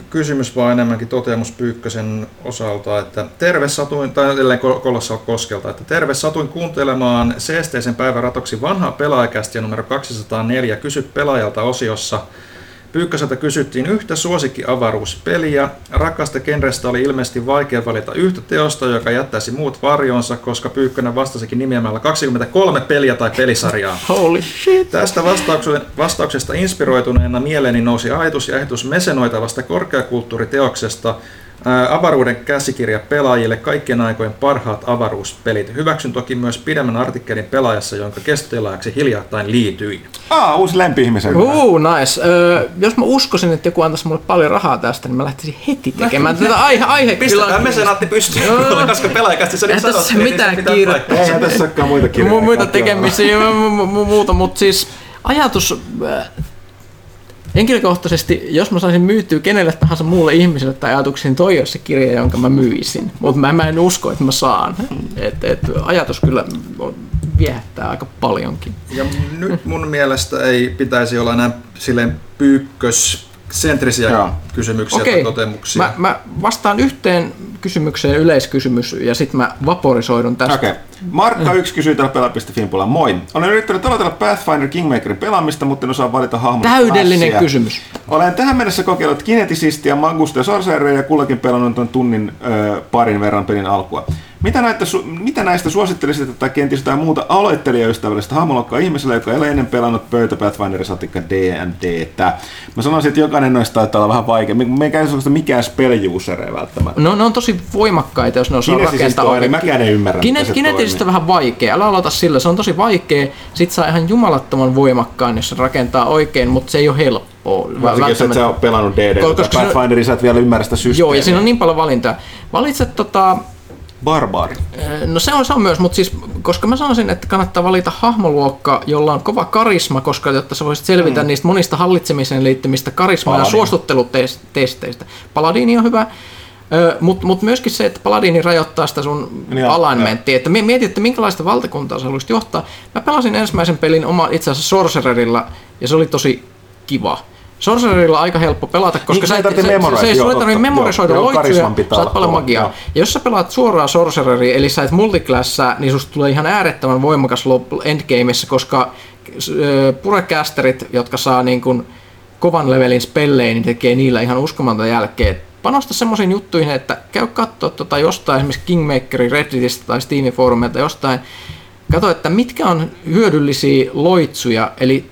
kysymys vaan enemmänkin toteamus Pyykkösen osalta, että terve satuin, tai edelleen Kolossa Koskelta, että terve satuin kuuntelemaan seesteisen päivän ratoksi vanhaa pelaajakästiä numero 204, kysy pelaajalta osiossa, Pyykköseltä kysyttiin yhtä suosikki-avaruuspeliä. Rakasta genrestä oli ilmeisesti vaikea valita yhtä teosta, joka jättäisi muut varjonsa, koska Pyykkönen vastasikin nimeämällä 23 peliä tai pelisarjaa. Holy shit! Tästä vastauksesta inspiroituneena mieleeni nousi ajatus ja ehdotus mesenoitavasta korkeakulttuuriteoksesta, avaruuden käsikirja pelaajille kaikkien aikojen parhaat avaruuspelit. Hyväksyn toki myös pidemmän artikkelin pelaajassa, jonka kestotilaajaksi hiljattain liityin. Ah, uusi lempi-ihmisen. Uh, nice. Öö, jos mä uskoisin, että joku antaisi mulle paljon rahaa tästä, niin mä lähtisin heti tekemään tätä aihe, aihe Pistetään kyllä... mesenaatti pystyyn, koska pelaajakästi se nyt sanoo, että mitään kiirettä. Ei tässä olekaan muita kirjoja. Muita tekemisiä, muuta, mutta siis ajatus Henkilökohtaisesti, jos mä saisin myytyä kenelle tahansa muulle ihmiselle tai ajatuksiin, toi olisi se kirja, jonka mä myisin. Mutta mä, mä en usko, että mä saan. Et, et, ajatus kyllä viehättää aika paljonkin. Ja nyt mun mielestä ei pitäisi olla enää silleen pyykkös sentrisiä Joo. kysymyksiä Okei. tai totemuksia. Mä, mä vastaan yhteen kysymykseen yleiskysymys ja sitten mä vaporisoidun tästä. Okei. Markka 1 kysyy täällä pelaa.fin puolella. Moi. Olen yrittänyt aloitella Pathfinder Kingmakerin pelaamista, mutta en osaa valita hahmon Täydellinen klassia. kysymys. Olen tähän mennessä kokeillut Kinetisistia, Magusta ja Sorcereria ja kullakin pelannut tuon tunnin ö, parin verran pelin alkua. Mitä, näitä, mitä näistä suosittelisit tai kenties jotain muuta aloittelijaystävällistä hahmolokkaa ihmiselle, joka ei ole ennen pelannut pöytä Pathfinder satikka D&Dtä? Mä sanoisin, että jokainen noista taitaa olla vähän vaikea. Me ei käy mikään spell välttämättä. No ne on tosi voimakkaita, jos ne osaa rakentaa oikein. Mäkään en ymmärrä, Kine- Kinetisistä vähän vaikea. Älä aloita sillä, se on tosi vaikea. Sitten saa ihan jumalattoman voimakkaan, jos se rakentaa oikein, mutta se ei ole helppoa. Varsinkin jos et sä ole pelannut DD, koska Pathfinderin sä et vielä ymmärrä sitä systeemiä. Joo, ja siinä on niin paljon valintaa. Valitset tota, Barbaari. No se on, se on myös, mutta siis, koska mä sanoisin, että kannattaa valita hahmoluokka, jolla on kova karisma, koska jotta sä voisit selvitä mm. niistä monista hallitsemiseen liittymistä karisma- Paladin. ja suostuttelutesteistä. Paladini on hyvä, mutta mut myöskin se, että Paladini rajoittaa sitä sun niin alignmenttia, että mieti, että minkälaista valtakuntaa sä haluaisit johtaa. Mä pelasin ensimmäisen pelin oma itse asiassa Sorcererilla, ja se oli tosi kiva. Sorcererilla aika helppo pelata, koska niin, sä, ei tarvitse memorisoida, se, se, tarvitse memorisoida loitsuja, saat paljon magiaa. Joo. Ja jos sä pelaat suoraan Sorcereria, eli sä et multiclassaa, niin susta tulee ihan äärettömän voimakas endgameissa, koska purecasterit, jotka saa niin kuin kovan levelin spellejä, niin tekee niillä ihan uskomatonta jälkeen. Panosta semmoisiin juttuihin, että käy katsoa tota jostain esimerkiksi Kingmakerin Redditistä tai Steamin foorumilta jostain, Kato, että mitkä on hyödyllisiä loitsuja, eli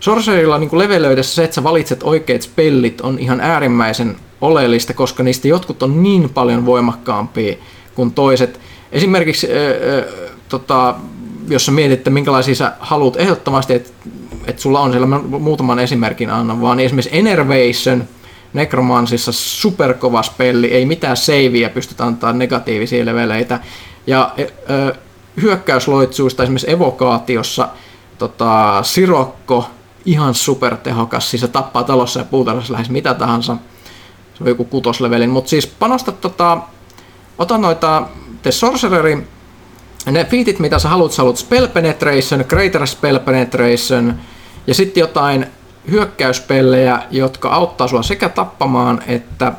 Sorcerilla niin levelöidessä se, että sä valitset oikeat spellit, on ihan äärimmäisen oleellista, koska niistä jotkut on niin paljon voimakkaampia kuin toiset. Esimerkiksi, äh, äh, tota, jos sä mietit, että minkälaisia sä haluat ehdottomasti, että et sulla on siellä, mä muutaman esimerkin annan, vaan esimerkiksi Enervation, Necromansissa superkova spelli, ei mitään seiviä pystytä antaa negatiivisia leveleitä. Ja äh, hyökkäysloitsuista esimerkiksi evokaatiossa tota, Sirokko, ihan supertehokas, siis se tappaa talossa ja puutarhassa lähes mitä tahansa. Se on joku kutoslevelin, mutta siis panosta tota, ota noita The Sorcerery, ne fiitit mitä sä haluat, sä haluat Spell Penetration, Greater Spell Penetration ja sitten jotain hyökkäyspellejä, jotka auttaa sua sekä tappamaan että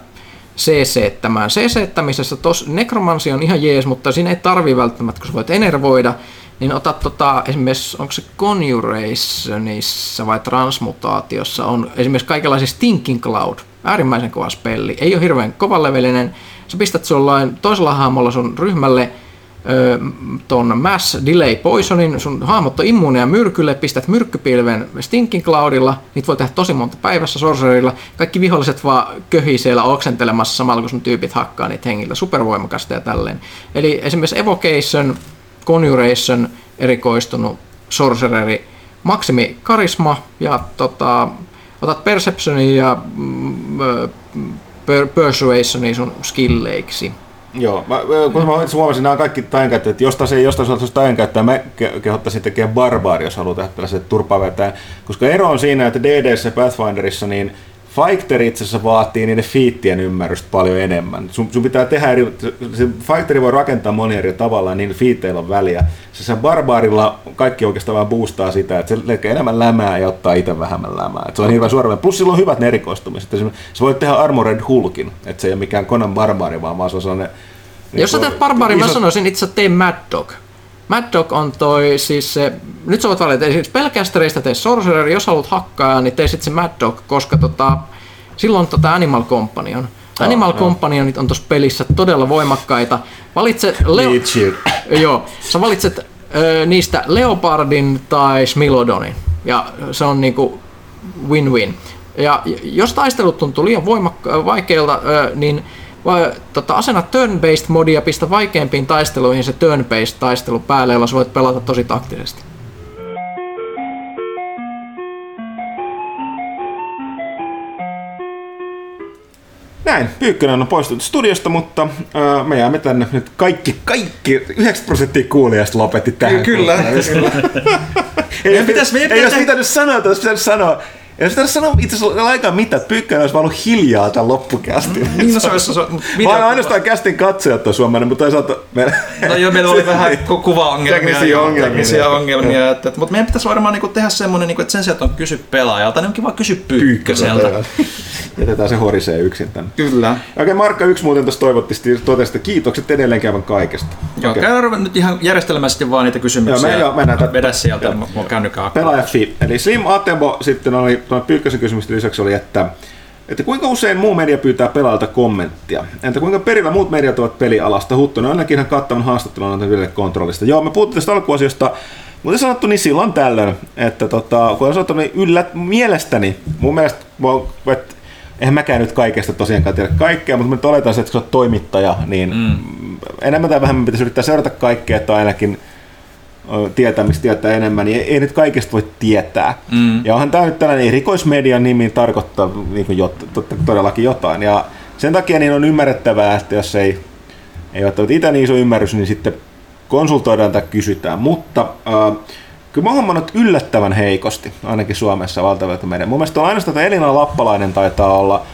CC-ttämään. CC-ttämisessä tos Necromancy on ihan jees, mutta siinä ei tarvi välttämättä, kun sä voit enervoida, niin otat tota, esimerkiksi, onko se Conjurationissa vai Transmutaatiossa on esimerkiksi kaikenlaisia Stinking Cloud, äärimmäisen kova spelli, ei ole hirveän levelinen. sä pistät sullain toisella hahmolla sun ryhmälle ton Mass Delay Poisonin, sun hahmot on immuuneja myrkylle, pistät myrkkypilven Stinking Cloudilla, niitä voi tehdä tosi monta päivässä Sorcererilla, kaikki viholliset vaan köhii siellä oksentelemassa samalla kun sun tyypit hakkaa niitä hengillä, supervoimakasta ja tälleen. Eli esimerkiksi Evocation, Conjuration, erikoistunut Sorcereri, maksimi karisma ja tota, otat Perceptionin ja mm, per, Persuasionin sun skilleiksi. Joo, mä, kun mä huomasin, nämä kaikki tajankäyttäjät, että jostain se jostain suolta tajankäyttäjä, mä kehottaisin tekemään barbaari, jos haluaa tehdä tällaiset turpavetään. Koska ero on siinä, että DDssä Pathfinderissa, niin Fighter itse asiassa vaatii niiden fiittien ymmärrystä paljon enemmän. Sun, sun pitää tehdä eri, se Fighteri voi rakentaa monia eri tavalla, niin fiitteillä on väliä. Se, se barbaarilla kaikki oikeastaan vaan boostaa sitä, että se tekee enemmän lämää ja ottaa itse vähemmän lämää. Et se on hirveän suora. Plus sillä on hyvät ne erikoistumiset. Se voi tehdä Armored Hulkin, että se ei ole mikään Conan barbaari, vaan, vaan se on sellainen jos sä teet barbaari, mä sanoisin itse tee Mad Dog. Mad Dog on toi siis se, nyt sä voit valita, siis pelkästään tee Sorcerer, jos haluat hakkaa, niin tee sitten se Mad Dog, koska tota, silloin tota Animal Companion. Animal oh, Companionit on tuossa pelissä todella voimakkaita. Valitse Leo... Joo, sä valitset ö, niistä Leopardin tai Smilodonin. Ja se on niinku win-win. Ja jos taistelut tuntuu liian voimakka- vaikeilta, ö, niin vai, tota, asenna turn-based modia, pistä vaikeimpiin taisteluihin se turn-based taistelu päälle, jolla sä voit pelata tosi taktisesti. Näin, Pyykkönen on poistunut studiosta, mutta äh, me jäämme tänne nyt kaikki, kaikki, 90 prosenttia kuulijasta lopetti tähän. Kyllä, kyllä. ei, ei, pitäisi, ei, ei olisi pitänyt sanoa, olisi pitänyt sanoa, ja sitä sanoa itse asiassa aikaa mitään, että Pyykkönen olisi ollut hiljaa tämän loppukästin. Mm, niin, no se olisi... Se. Vaan ainoastaan kästin katsojat on suomalainen, mutta toisaalta... Me... No joo, meillä oli vähän kuva-ongelmia. Teknisiä ongelmia. Teknisiä ongelmia että, että, mutta meidän pitäisi varmaan niin tehdä semmoinen, niin että sen sijaan, että on kysy pelaajalta, niin onkin vaan kysy Pyykköseltä. Jätetään se horisee yksin tänne. Kyllä. Okei, okay, Markka yksi muuten tuossa toivottavasti totesi, että kiitokset edelleen käyvän kaikesta. Joo, okay. käydään nyt ihan järjestelmästi vaan niitä kysymyksiä. Joo, me, joo, vedä sieltä mun kännykää. Pelaaja Eli Slim Atebo sitten oli Pyykkösen kysymys kysymysten lisäksi oli, että, että kuinka usein muu media pyytää pelaajalta kommenttia? Entä kuinka perillä muut mediat ovat pelialasta? Huttunen ainakin ihan kattavan haastattelun antanut kontrollista. Joo, me puhuttiin tästä alkuasiosta, mutta sanottu, niin silloin tällöin, että tota, kun on sanottu, niin yllät, mielestäni, mun mielestä, että eihän mäkään nyt kaikesta tosiaankaan tiedä kaikkea, mutta me oletaan, että kun olet toimittaja, niin mm. enemmän tai vähemmän pitäisi yrittää seurata kaikkea, että ainakin tietämistä tietää enemmän, niin ei, ei nyt kaikesta voi tietää. Mm. Ja onhan tämä nyt tällainen erikoismedian nimi tarkoittaa niin kuin jot, todellakin jotain. Ja sen takia niin on ymmärrettävää, että jos ei, ei ole itse niin iso ymmärrys, niin sitten konsultoidaan tai kysytään. Mutta äh, kyllä mä oon yllättävän heikosti, ainakin Suomessa valtavalta meidän. Mun mielestä on ainoastaan Elina Lappalainen taitaa olla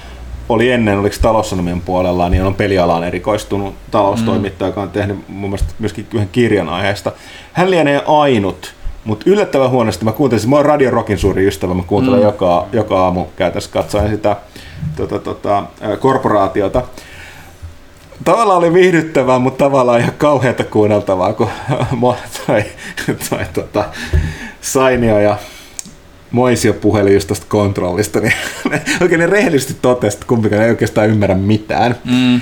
oli ennen, oliko taloussanomien puolella, niin on pelialaan erikoistunut taloustoimittaja, mm. joka on tehnyt mun mielestä myöskin yhden kirjan aiheesta. Hän lienee ainut, mutta yllättävän huonosti. Mä kuuntelin, mä oon Radio Rockin suuri ystävä, mä kuuntelen mm. joka, joka aamu käytännössä katsoen sitä tota, tota, korporaatiota. Tavallaan oli viihdyttävää, mutta tavallaan ihan kauheata kuunneltavaa, kun toi, toi, tota, Sainio ja Moisio puheli just tuosta kontrollista, niin oikein ne rehellisesti totesi, että kumpikaan ei oikeastaan ymmärrä mitään. Mm. Öö,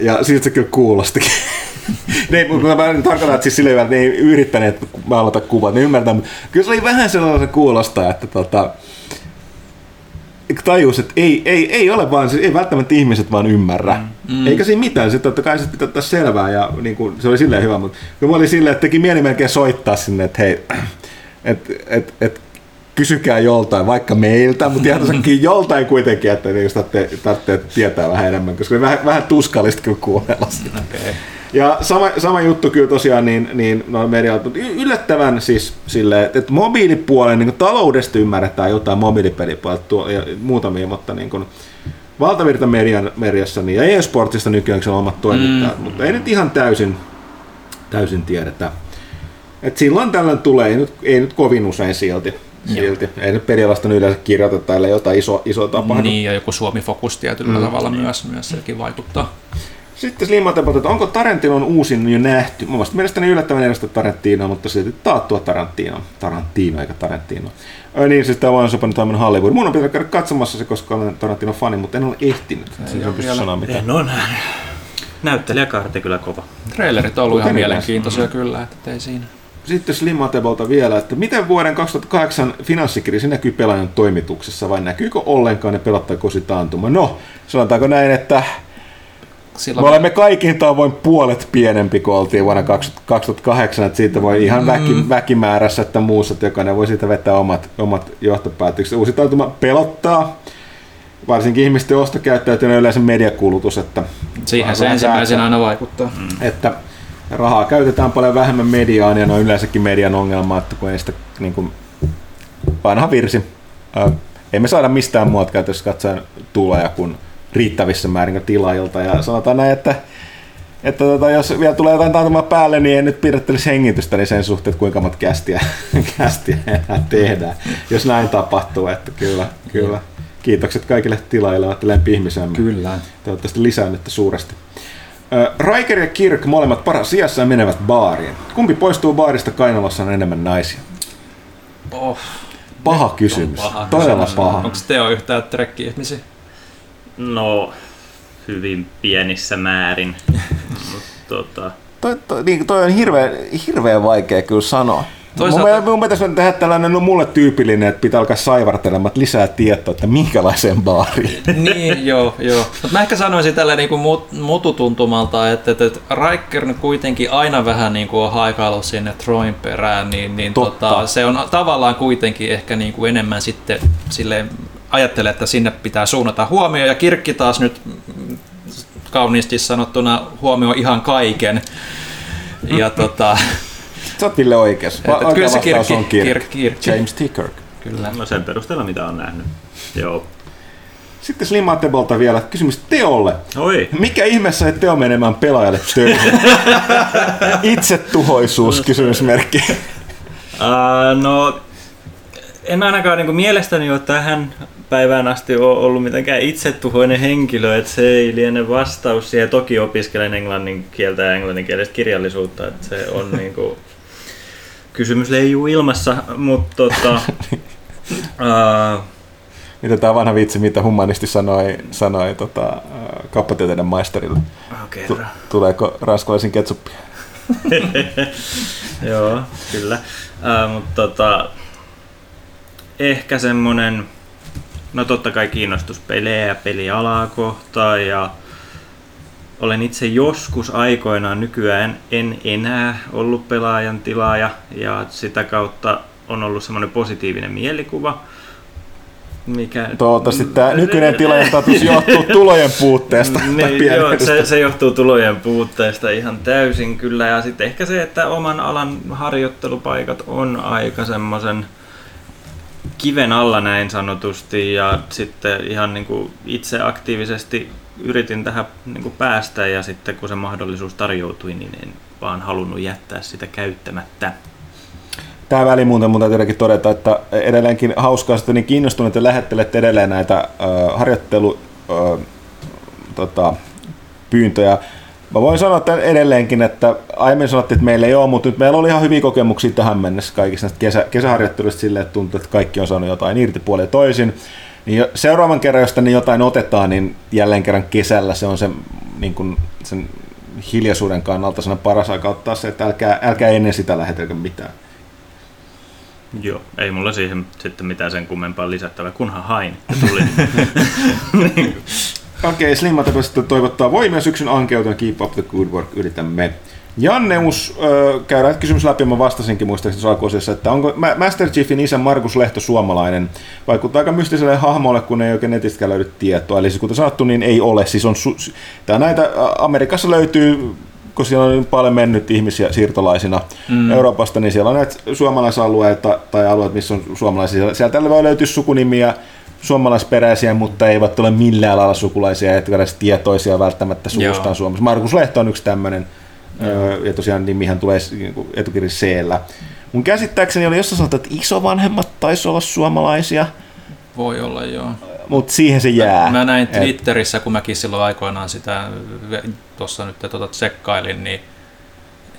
ja siitä se kyllä kuulostikin. ne, kun mä tarkoitan, että siis silleen, että ne ei yrittäneet maalata kuvat, ne ymmärtää, mutta kyllä se oli vähän sellainen kuulostaa, että tota, tajus, että ei, ei, ei ole vaan, siis ei välttämättä ihmiset vaan ymmärrä. Mm. Eikä siinä mitään, sitten totta kai se pitää ottaa selvää ja niin kuin, se oli silleen hyvä, mutta kun mä olin silleen, että teki mieli melkein soittaa sinne, että hei, että et, et, kysykää joltain, vaikka meiltä, mutta jatkossakin joltain kuitenkin, että niin tarvitsee, tarvitsee tietää vähän enemmän, koska on vähän, vähän tuskallista kyllä kuunnella sitä. Okay. Ja sama, sama juttu kyllä tosiaan niin, niin no mutta yllättävän siis silleen, että, että mobiilipuolen niin taloudesta ymmärretään jotain mobiilipelipuolelta ja muutamia, mutta niin kuin, valtavirta median, mediassa niin, ja e-sportista nykyään on omat toimittajat, mm. mutta ei nyt ihan täysin, täysin tiedetä. Et silloin tällöin tulee, ei nyt, ei nyt kovin usein silti silti. Ei nyt perialasta yleensä kirjoiteta, ellei jotain iso, iso tapahdu. Niin, ja joku Suomi-fokus tietyllä mm. tavalla myös, myös sekin vaikuttaa. Sitten Slimmatepot, että onko Tarantinon uusin jo nähty? Mun mielestä mielestäni yllättävän edestä Tarantino, mutta silti taattua Tarantino. Tarantino eikä Tarantino. Ö, niin, siis tämä Once Upon a Hollywood. Mun on pitää käydä katsomassa se, koska olen Tarantino fani, mutta en ole ehtinyt. Siis en pysty sanoa mitään. En ole nähnyt. Näyttelijäkaarti kyllä kova. Trailerit on ollut ihan Kuten mielenkiintoisia kyllä, että ei siinä. Sitten Slimmatebolta vielä, että miten vuoden 2008 finanssikriisi näkyy pelaajan toimituksessa vai näkyykö ollenkaan ne pelattaako taantuma? No, sanotaanko näin, että Silloin Me olemme kaikin tavoin puolet pienempi kuin oltiin vuonna 20- 2008, että siitä voi ihan väki, väkimäärässä että muussa, että jokainen voi siitä vetää omat, omat johtopäätökset. Uusi tautuma pelottaa, varsinkin ihmisten ostokäyttäytyminen ja yleensä mediakulutus, että, siihen se ensimmäisenä aina vaikuttaa. että rahaa käytetään paljon vähemmän mediaan ja ne on yleensäkin median ongelma, että kun ei sitä niin kuin, vanha virsi, ää, ei me saada mistään muuta käytössä katsoen tuloja kuin riittävissä määrin tilaajilta ja sanotaan näin, että että tota, jos vielä tulee jotain taantumaa päälle, niin en nyt pidättelisi hengitystä niin sen suhteen, että kuinka monta kästiä, kästiä enää tehdään, jos näin tapahtuu. Että kyllä, kyllä. Kiitokset kaikille tilaajille, olette lempi ihmisiämme. Kyllä. Toivottavasti lisäännytte suuresti. Riker ja Kirk molemmat paras sijassa ja menevät baariin. Kumpi poistuu baarista kainalossa on enemmän naisia? Oh, Paha kysymys. paha Todella paha. Onko Teo yhtään trekki-ihmisiä? No, hyvin pienissä määrin. Mut, tota, Toi, toi, niin, toi on hirveän, hirveän vaikea kyllä sanoa. Toisaalta- Mun, mun pitäisi tehdä tällainen no, mulle tyypillinen, että pitää alkaa saivartelemaan lisää tietoa, että minkälaiseen baariin. niin, joo, joo. Mut mä ehkä sanoisin tällä niinku mut, mututuntumalta, että, että, että Riker nyt kuitenkin aina vähän niinku on haikailu sinne Troin perään, niin, niin Totta. tota, se on tavallaan kuitenkin ehkä niinku enemmän sitten silleen ajattelee, että sinne pitää suunnata huomio ja Kirkki taas nyt mm, kauniisti sanottuna huomio ihan kaiken. Ja tota, Sä oot Ville oikeassa. Että Oikea kyllä se Kirkki- on Kirk. Kirk- Kirk. James T. Kirk. kyllä. no sen perusteella mitä on nähnyt. Joo. Sitten Slimmatebolta vielä kysymys Teolle. Oi, Mikä ihmeessä sai Teo menemään pelaajalle töihin? Itsetuhoisuus, kysymysmerkki. Uh, no, en ainakaan niin mielestäni ole tähän päivään asti ole ollut mitenkään itsetuhoinen henkilö, että se ei liene vastaus siihen. Toki opiskelen englannin kieltä ja englanninkielistä kirjallisuutta, että se on niin kuin, kysymys leijuu ilmassa, mutta tota, uh, Mitä tämä vanha vitsi, mitä humanisti sanoi, sanoi tota, kauppatieteiden maisterille. okay, Tu- tuleeko ranskalaisen ketsuppia? Joo, kyllä. Uh, mutta tota, ehkä semmonen, no totta kai kiinnostus pelejä ja pelialaa kohtaan ja olen itse joskus aikoinaan, nykyään en enää ollut pelaajan tilaaja ja sitä kautta on ollut semmoinen positiivinen mielikuva. Mikä... Toivottavasti tämä nykyinen status johtuu tulojen puutteesta. Niin, joo, se, se johtuu tulojen puutteesta ihan täysin kyllä. Ja sitten ehkä se, että oman alan harjoittelupaikat on aika semmoisen kiven alla näin sanotusti. Ja sitten ihan niin kuin itse aktiivisesti yritin tähän niin kuin päästä ja sitten kun se mahdollisuus tarjoutui, niin en vaan halunnut jättää sitä käyttämättä. Tämä väli muuten mun täytyy todeta, että edelleenkin hauskaa, että niin kiinnostuneet ja lähettelette edelleen näitä äh, harjoittelu äh, tota, pyyntöjä. Mä voin sanoa että edelleenkin, että aiemmin sanottiin, että meillä ei ole, mutta nyt meillä oli ihan hyviä kokemuksia tähän mennessä kaikista näistä kesä, kesäharjoitteluista silleen, että tuntuu, että kaikki on saanut jotain irti puolia toisin. Niin jo- seuraavan kerran, jos tänne jotain otetaan, niin jälleen kerran kesällä se on se, niin kuin, sen hiljaisuuden kannalta sen paras aika ottaa se, että älkää, älkää ennen sitä lähetelkö mitään. Joo, ei mulla siihen sitten mitään sen kummempaa lisättävää, kunhan hain ja tuli. Okei, Slimmatapa sitten toivottaa voimia syksyn ankeuteen, keep up the good work, yritämme. Janneus, äh, käydään kysymys läpi, mä vastasinkin muistaakseni alkuosassa, että onko Ma- Master Chiefin isä Markus Lehto suomalainen? Vaikuttaa aika mystiselle hahmolle, kun ei oikein netistäkään löydy tietoa. Eli siis kuten sanottu, niin ei ole. Siis on su- tää näitä Amerikassa löytyy kun siellä on paljon mennyt ihmisiä siirtolaisina mm. Euroopasta, niin siellä on näitä suomalaisalueita tai alueet, missä on suomalaisia. Sieltä voi löytyä sukunimiä suomalaisperäisiä, mutta eivät ole millään lailla sukulaisia, etkä edes tietoisia välttämättä suustaan. Suomessa. Markus Lehto on yksi tämmöinen, ja tosiaan nimihän tulee etukirja c Mun käsittääkseni oli jossain sanottu, että isovanhemmat taisi olla suomalaisia. Voi olla, joo. mutta siihen se jää. Mä näin Et- Twitterissä, kun mäkin silloin aikoinaan sitä tuossa nyt tota tsekkailin, niin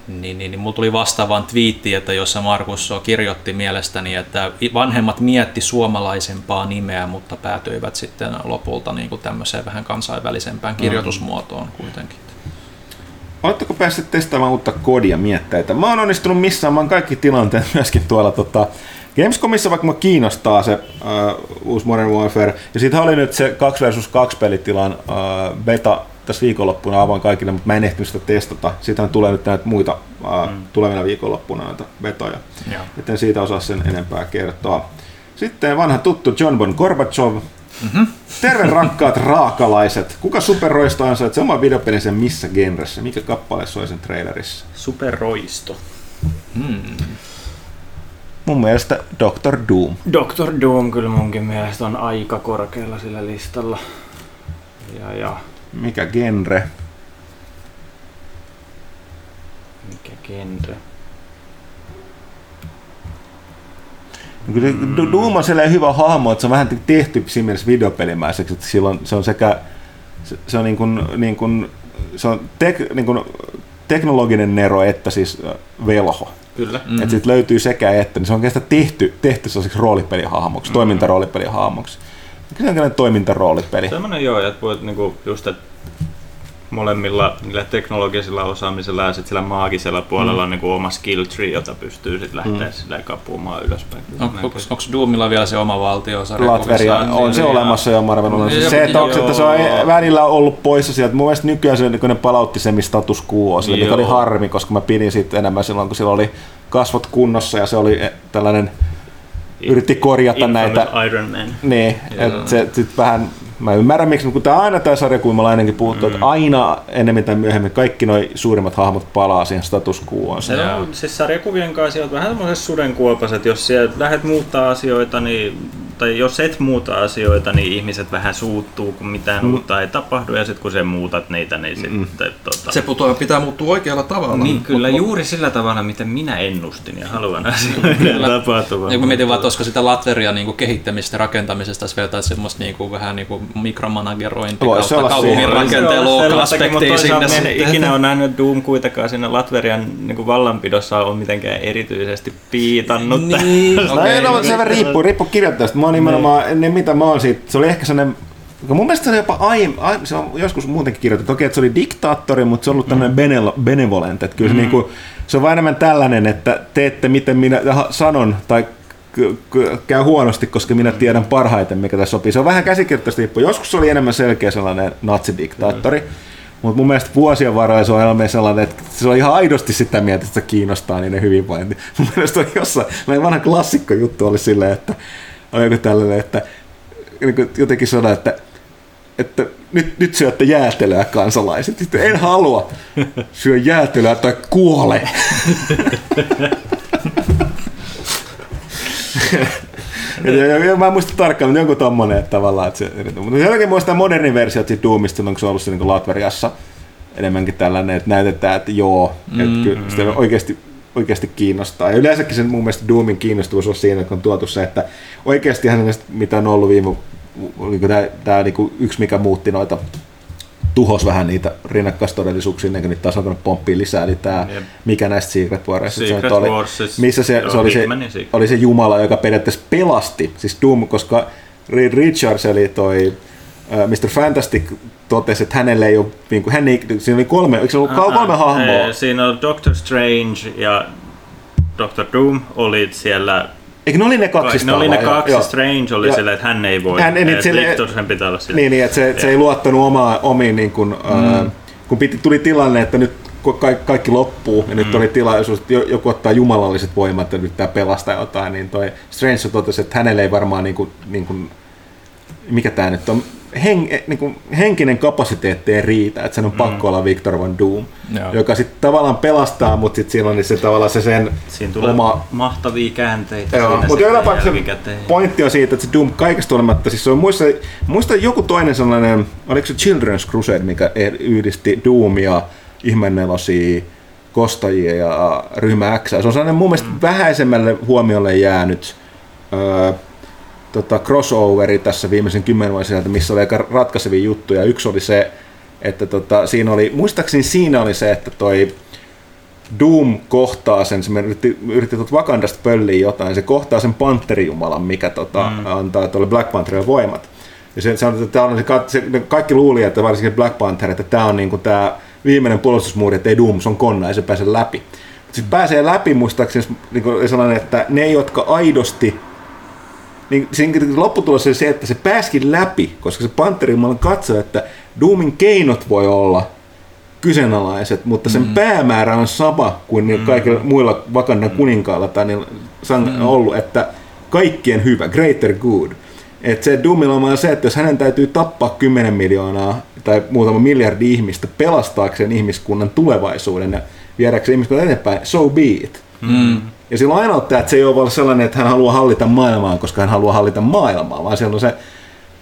niin, niin, niin mulla tuli vastaavaan twiitti, että jossa Markus kirjoitti mielestäni, että vanhemmat mietti suomalaisempaa nimeä, mutta päätyivät sitten lopulta niin kuin tämmöiseen vähän kansainvälisempään kirjoitusmuotoon kuitenkin. Oletteko päässeet testaamaan uutta kodia mietteitä? Mä oon onnistunut missaamaan kaikki tilanteet myöskin tuolla tota, Gamescomissa, vaikka mä kiinnostaa se uh, uusi Modern Warfare. Ja siitä oli nyt se 2 versus 2 pelitilan uh, beta tässä viikonloppuna avoin kaikille, mutta mä en ehtinyt sitä testata. Siitähän tulee nyt näitä muita uh, mm. tulevina viikonloppuna näitä betoja. Joo. Joten siitä osaa sen enempää kertoa. Sitten vanha tuttu John Bon Gorbachev. Mm-hmm. Terve rakkaat raakalaiset. Kuka superroisto ansaitsee oman videopelinsä missä genressä? Mikä kappale soi sen trailerissa? Superroisto. Hmm. Mun mielestä Doctor Doom. Doctor Doom kyllä munkin mielestä on aika korkealla sillä listalla. Ja, ja Mikä genre? mikä genre. Kyllä mm. Doom on sellainen hyvä hahmo, että se on vähän tehty siinä mielessä videopelimäiseksi, että silloin se on sekä se, se on niin kuin, niin kuin, se on tek, niin kuin teknologinen nero että siis velho. Kyllä. Mm-hmm. Että siitä löytyy sekä että, niin se on oikeastaan tehty, tehty sellaiseksi roolipelihahmoksi, mm-hmm. toimintaroolipelihahmoksi. Mikä se on toimintaroolipeli? Semmoinen joo, että voit niinku just, että molemmilla niillä teknologisilla osaamisella ja sit sillä maagisella puolella mm. on niinku oma skill tree, jota pystyy sit lähteä mm. sillä kapuumaan ylöspäin. On, onko, onko Doomilla vielä se oma valtio? Latveria on se niin, olemassa jo Marvel on. Joo, Se, että, onko, että se on välillä ollut poissa sieltä. Mun mielestä nykyään se, kun ne palautti sen, mistä status quo sille, mikä oli harmi, koska mä pidin siitä enemmän silloin, kun sillä oli kasvot kunnossa ja se oli eh, tällainen, yritti korjata Infamous näitä. Iron Man. Niin, että se sit vähän, mä ymmärrän miksi, kun tää aina tämä sarjakuimalainenkin puuttuu, mm. että aina enemmän tai myöhemmin kaikki noi suurimmat hahmot palaa siihen status quoon. Se on siis sarjakuvien kanssa on vähän semmoisessa sudenkuopassa, että jos siellä lähdet muuttaa asioita, niin, tai jos et muuta asioita, niin ihmiset vähän suuttuu, kun mitään mm. uutta ei tapahdu, ja sitten kun sä muutat niitä, niin sitten... Tota, Se putoaa, pitää muuttua oikealla tavalla. niin, kyllä juuri sillä tavalla, miten minä ennustin ja haluan asioiden tapahtuvan. Ja kun mietin vaan, että olisiko sitä Latveria niin kehittämistä ja rakentamisesta, jos vertaisi semmoista niin kuin, vähän niin kuin mikromanagerointi Voisi kautta kaupungin rakentelua aspektia sinne. en sitten. ikinä ole nähnyt Doom kuitenkaan siinä Latverian niin vallanpidossa on mitenkään erityisesti piitannut. Niin, No okei. ei, no, se vähän riippuu, riippuu kirjoittajasta. Mä oon nimenomaan, ne mitä mä oon siitä, se oli ehkä sellainen mun mielestä se oli jopa ai, ai, se on joskus muutenkin kirjoitettu, okei, että se oli diktaattori, mutta se on ollut tämmöinen benelo, benevolent, että kyllä se, niinku, se on vaan enemmän tällainen, että teette miten minä sanon, tai käy huonosti, koska minä tiedän parhaiten, mikä tässä sopii. Se on vähän käsikirjoittajasta riippuu. Joskus se oli enemmän selkeä sellainen natsidiktaattori, mutta mun mielestä vuosien varrella se on enemmän sellainen, että se on ihan aidosti sitä mieltä, että se kiinnostaa niiden hyvinvointi. Mun mielestä oli jossain, vanha klassikko juttu oli silleen, että oli joku tällainen, että niin kuin jotenkin sanoa, että, että nyt, nyt syötte jäätelöä kansalaiset. Sitten en halua syö jäätelöä tai kuole. Ja, ja, ja, mä en muista tarkkaan, mutta joku tommonen että tavallaan. Että se, mutta jotenkin muista modernin versiot siitä Doomista, kun se on ollut se niin Latveriassa enemmänkin tällainen, että näytetään, että joo, mm, että kyllä sitä oikeasti, oikeasti kiinnostaa. Ja yleensäkin sen mun mielestä Doomin kiinnostavuus on siinä, kun on tuotu se, että oikeastihan näistä, mitä on ollut viime, niin tämä, tämä niin yksi, mikä muutti noita tuhos vähän niitä rinnakkaistodellisuuksia, ennen kuin niitä taas alkanut pomppia lisää, eli tämä, Jep. mikä näistä Secret Warsista se Secret nyt oli, Wars, siis- missä se, joo, se, oli, se, oli se Jumala, joka periaatteessa pelasti, siis Doom, koska Reed Richards, eli toi äh, Mr. Fantastic, totesi, että hänelle ei ole, niin kuin, hän ei, siinä oli kolme, eikö se ollut kolme Ah, hahmoa? Siinä on Doctor Strange ja Doctor Doom oli siellä Eikö ne oli ne kaksi ne oli ne kaksi, Joo. Strange oli Ja- että hän ei voi, Hän ei, niin, että sille- Victor sen pitää olla sillä. Niin, niin että se, se ei luottanut omaa, omiin, niin kuin, mm. äh, kun piti, tuli tilanne, että nyt kun kaikki, kaikki loppuu ja Mm. nyt oli tilaisuus, että jo- joku ottaa jumalalliset voimat ja yrittää pelastaa jotain, niin toi Strange totesi, että hänelle ei varmaan niin kuin, niin kuin, mikä tämä nyt on, hen, niin kuin, henkinen kapasiteetti ei riitä, että sen on pakko olla Victor Van Doom, Joo. joka sitten tavallaan pelastaa, mutta sitten siinä on niin se tavallaan se sen Siinä tulee oma mahtavia käänteitä. Joo, siinä mutta joka tapauksessa pointti on siitä, että se Doom kaikesta olematta, siis se on muista, muista joku toinen sellainen, oliko se Children's Crusade, mikä e- yhdisti Doomia, ihmennelosia, kostajia ja ryhmä X. Se on sellainen mun mielestä vähäisemmälle huomiolle jäänyt öö, tota, crossoveri tässä viimeisen kymmenen vuoden sieltä, missä oli aika ratkaisevia juttuja. Yksi oli se, että tota, siinä oli, muistaakseni siinä oli se, että toi Doom kohtaa sen, se yritti, yritti tuota Wakandasta pölliä jotain, se kohtaa sen panterijumalan, mikä tota, mm. antaa tuolle Black Pantherille voimat. Ja se, se, on, että on, se, kaikki luuli, että varsinkin Black Panther, että tämä on niinku tämä viimeinen puolustusmuuri, että ei Doom, se on konna, ei se pääse läpi. Sitten pääsee läpi muistaakseni niin sellainen, että ne, jotka aidosti niin siinä lopputulos oli se, että se pääskin läpi, koska se Pantherin katsoi, että Doomin keinot voi olla kyseenalaiset, mutta sen mm. päämäärä on sama kuin mm. kaikilla muilla Wakandan kuninkailla tai niillä on ollut, että kaikkien hyvä, greater good. Et se Doomilla on se, että jos hänen täytyy tappaa 10 miljoonaa tai muutama miljardi ihmistä pelastaakseen ihmiskunnan tulevaisuuden ja viedäkseen ihmiskunnan eteenpäin, so be it. Mm. Ja silloin aina ottaa, että se ei ole vaan sellainen, että hän haluaa hallita maailmaa, koska hän haluaa hallita maailmaa, vaan siellä on se,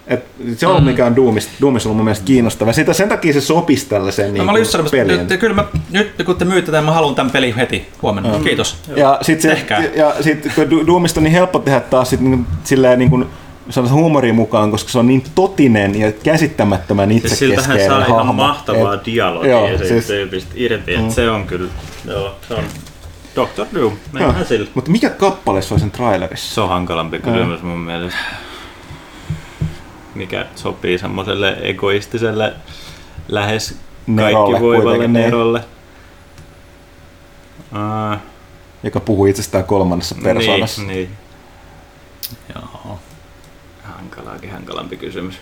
että se on mm. mikä on Doomissa, Doomissa ollut mun mielestä kiinnostava. Sitä, sen takia se sopisi tällaiseen no, niin just peliin. Nyt, kyllä mä, nyt kun te myytte tämän, mä haluan tämän pelin heti huomenna. Mm. Kiitos. Ja sitten ja sit, kun Doomista on niin helppo tehdä taas sit, niin, silleen, niin kuin, sellaisen huumorin mukaan, koska se on niin totinen ja käsittämättömän itsekeskeinen siis Siltähän saa ihan mahtavaa et, dialogia joo, siis, tyypistä irti, mm. se on kyllä, joo, se on Doctor Doom, mennään sillä. Mutta mikä kappale se on sen trailerissa? Se on hankalampi kysymys mun mielestä. Mikä sopii semmoiselle egoistiselle lähes kaikki voivalle Nerolle. Uh, Joka puhuu itsestään kolmannessa persoonassa. Niin, niin. Joo. Hankalaakin hankalampi kysymys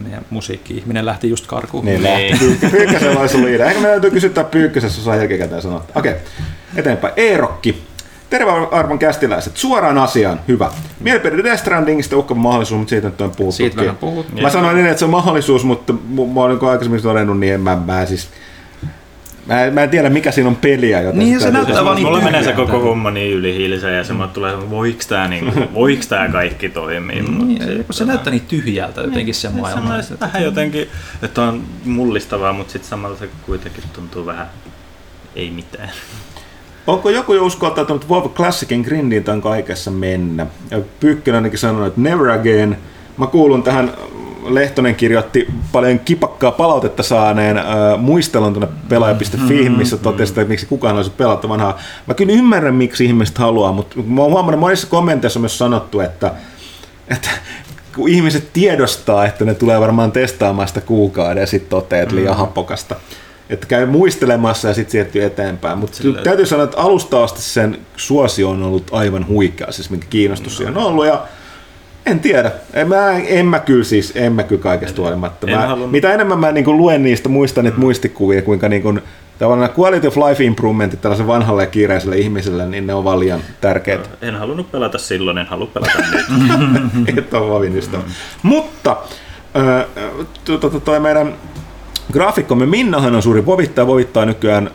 meidän musiikki-ihminen lähti just karkuun. Niin, lähti. Niin. Pyykkäsellä olisi ollut idea. Ehkä me täytyy kysyttää Pyykkäsessä, jos saa jälkikäteen sanoa. Okei, okay. eteenpäin. Eerokki. Terve arvon kästiläiset. Suoraan asiaan. Hyvä. Mielipide Death Strandingista uhkava mahdollisuus, mutta siitä nyt on puhuttu. Siitä vähän puhuttu. Mä sanoin niin, että se on mahdollisuus, mutta mä olen aikaisemmin todennut, niin en mä, mä siis Mä en, mä en tiedä, mikä siinä on peliä. Joten niin, se näyttää vaan niin Mulla menee se koko homma niin ylihiilisen ja se mm. tulee, voiko tää, niin, voiko tää kaikki toimii. Mm, niin, se, se näyttää niin tyhjältä jotenkin se maailma. Se vähän jotenkin, että on mullistavaa, mutta sitten samalla se kuitenkin tuntuu vähän ei mitään. Onko joku jo uskaltautunut WoW Classicin grindin tämän kaikessa mennä? Ja Pyykkönen ainakin sanoi, että never again. Mä kuulun tähän Lehtonen kirjoitti paljon kipakkaa palautetta saaneen äh, muistelun tuonne pelaaja.fi, mm-hmm. missä totesi, että miksi kukaan olisi pelata vanhaa. Mä kyllä ymmärrän, miksi ihmiset haluaa, mutta mä oon huomannut monissa kommenteissa myös sanottu, että, että kun ihmiset tiedostaa, että ne tulee varmaan testaamaan sitä kuukauden ja sitten toteaa, että liian mm. hapokasta. Että käy muistelemassa ja sitten siirtyy eteenpäin. Mutta täytyy sanoa, että alusta asti sen suosio on ollut aivan huikea, siis minkä kiinnostus no. on ollut. Ja en tiedä. En mä, en mä kyllä siis, en mä kyllä kaikesta huolimatta. Mä, halun... Mitä enemmän mä niin luen niistä, muistan niitä mm. muistikuvia, kuinka niin kuin, tavallaan quality of life improvementit tällaisen vanhalle ja kiireiselle ihmiselle, niin ne on vaan liian tärkeitä. En halunnut pelata silloin, en halua pelata nyt. Et ole vavinista. Mm. Mutta toi meidän graafikkomme Minnahan on suuri vovittaja, vovittaa nykyään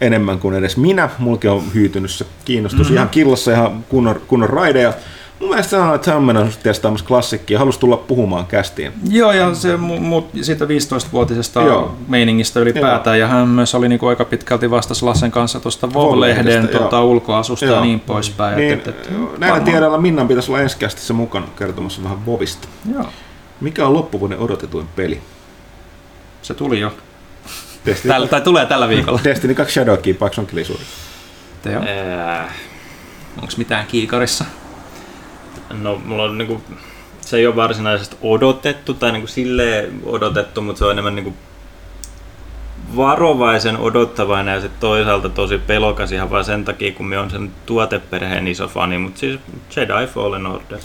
enemmän kuin edes minä. Mulki on hyytynyt se kiinnostus mm-hmm. ihan killossa, ihan kunnon, kunnon raideja. Mun mielestä sanoi, että hän on testaamassa klassikkia, halusi tulla puhumaan kästiin. Joo, ja se mu- siitä 15-vuotisesta Joo. meiningistä ylipäätään, Joo. ja hän myös oli niinku aika pitkälti vastassa Lassen kanssa tuosta Vov-lehden tuota, ulkoasusta Joo. ja niin poispäin. Niin, et, et, näillä tiedoilla Minnan pitäisi olla ensi se mukana kertomassa vähän Vovista. Joo. Mikä on loppuvuoden odotetuin peli? Se tuli jo. Destiny, Tällä, tai tulee tällä viikolla. Destiny 2 Shadowkeep, onko se on kilisuuri? Äh. Onko mitään kiikarissa? No, mulla on niinku, se ei ole varsinaisesti odotettu tai niinku silleen odotettu, mutta se on enemmän niinku varovaisen odottavainen ja sitten toisaalta tosi pelokas ihan vain sen takia, kun me on sen tuoteperheen iso fani, mutta siis Jedi Fallen Order.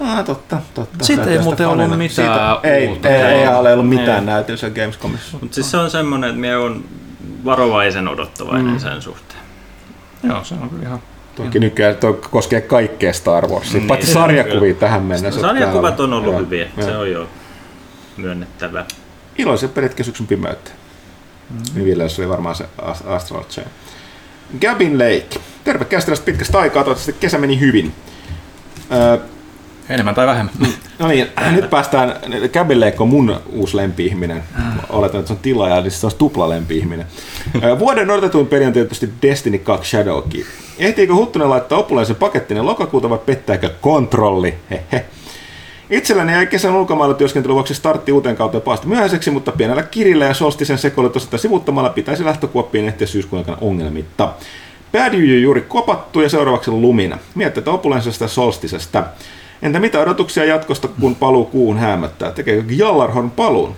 Ah, totta, totta. Sitten ei muuten ollut mitään Siitä, ei, uutta. Ei, ei, ei ole ollut mitään näytössä Gamescomissa. Mutta siis se on semmoinen, että me on varovaisen odottavainen mm. sen suhteen. Joo, se on kyllä ihan Toki nykyään toi koskee kaikkea Star Warsia, niin, paitsi sarjakuvia tähän mennessä. Sarjakuvat on ollut hyviä, se on jo myönnettävä. Pelit kesyksen pimeyttä. Mm-hmm. Niin vielä oli varmaan se Astral Chain. Gabin Lake. Terve kästilästä pitkästä aikaa, toivottavasti kesä meni hyvin. Öö, Enemmän tai vähemmän. No niin, nyt päästään, Cabin on mun uusi lempi-ihminen. Oletan, että se on tilaaja, eli se on tupla lempi-ihminen. Vuoden odotetuin peli on tietysti Destiny 2 Shadowkeep. Ehtiikö Huttunen laittaa opulaisen pakettinen lokakuuta vai pettääkö kontrolli? Hehe. Itselläni jäi kesän ulkomailla työskentelyn vuoksi startti uuteen kauteen pahasti myöhäiseksi, mutta pienellä kirillä ja solstisen sekoilutusta sivuttamalla pitäisi lähtökuoppiin ehtiä syyskuun aikana ongelmitta. Päädyy juuri kopattu ja seuraavaksi Lumina. Mietteitä opulensesta solstisesta. Entä mitä odotuksia jatkosta, kun paluu kuun häämöttää? Tekeekö Jallarhorn paluun?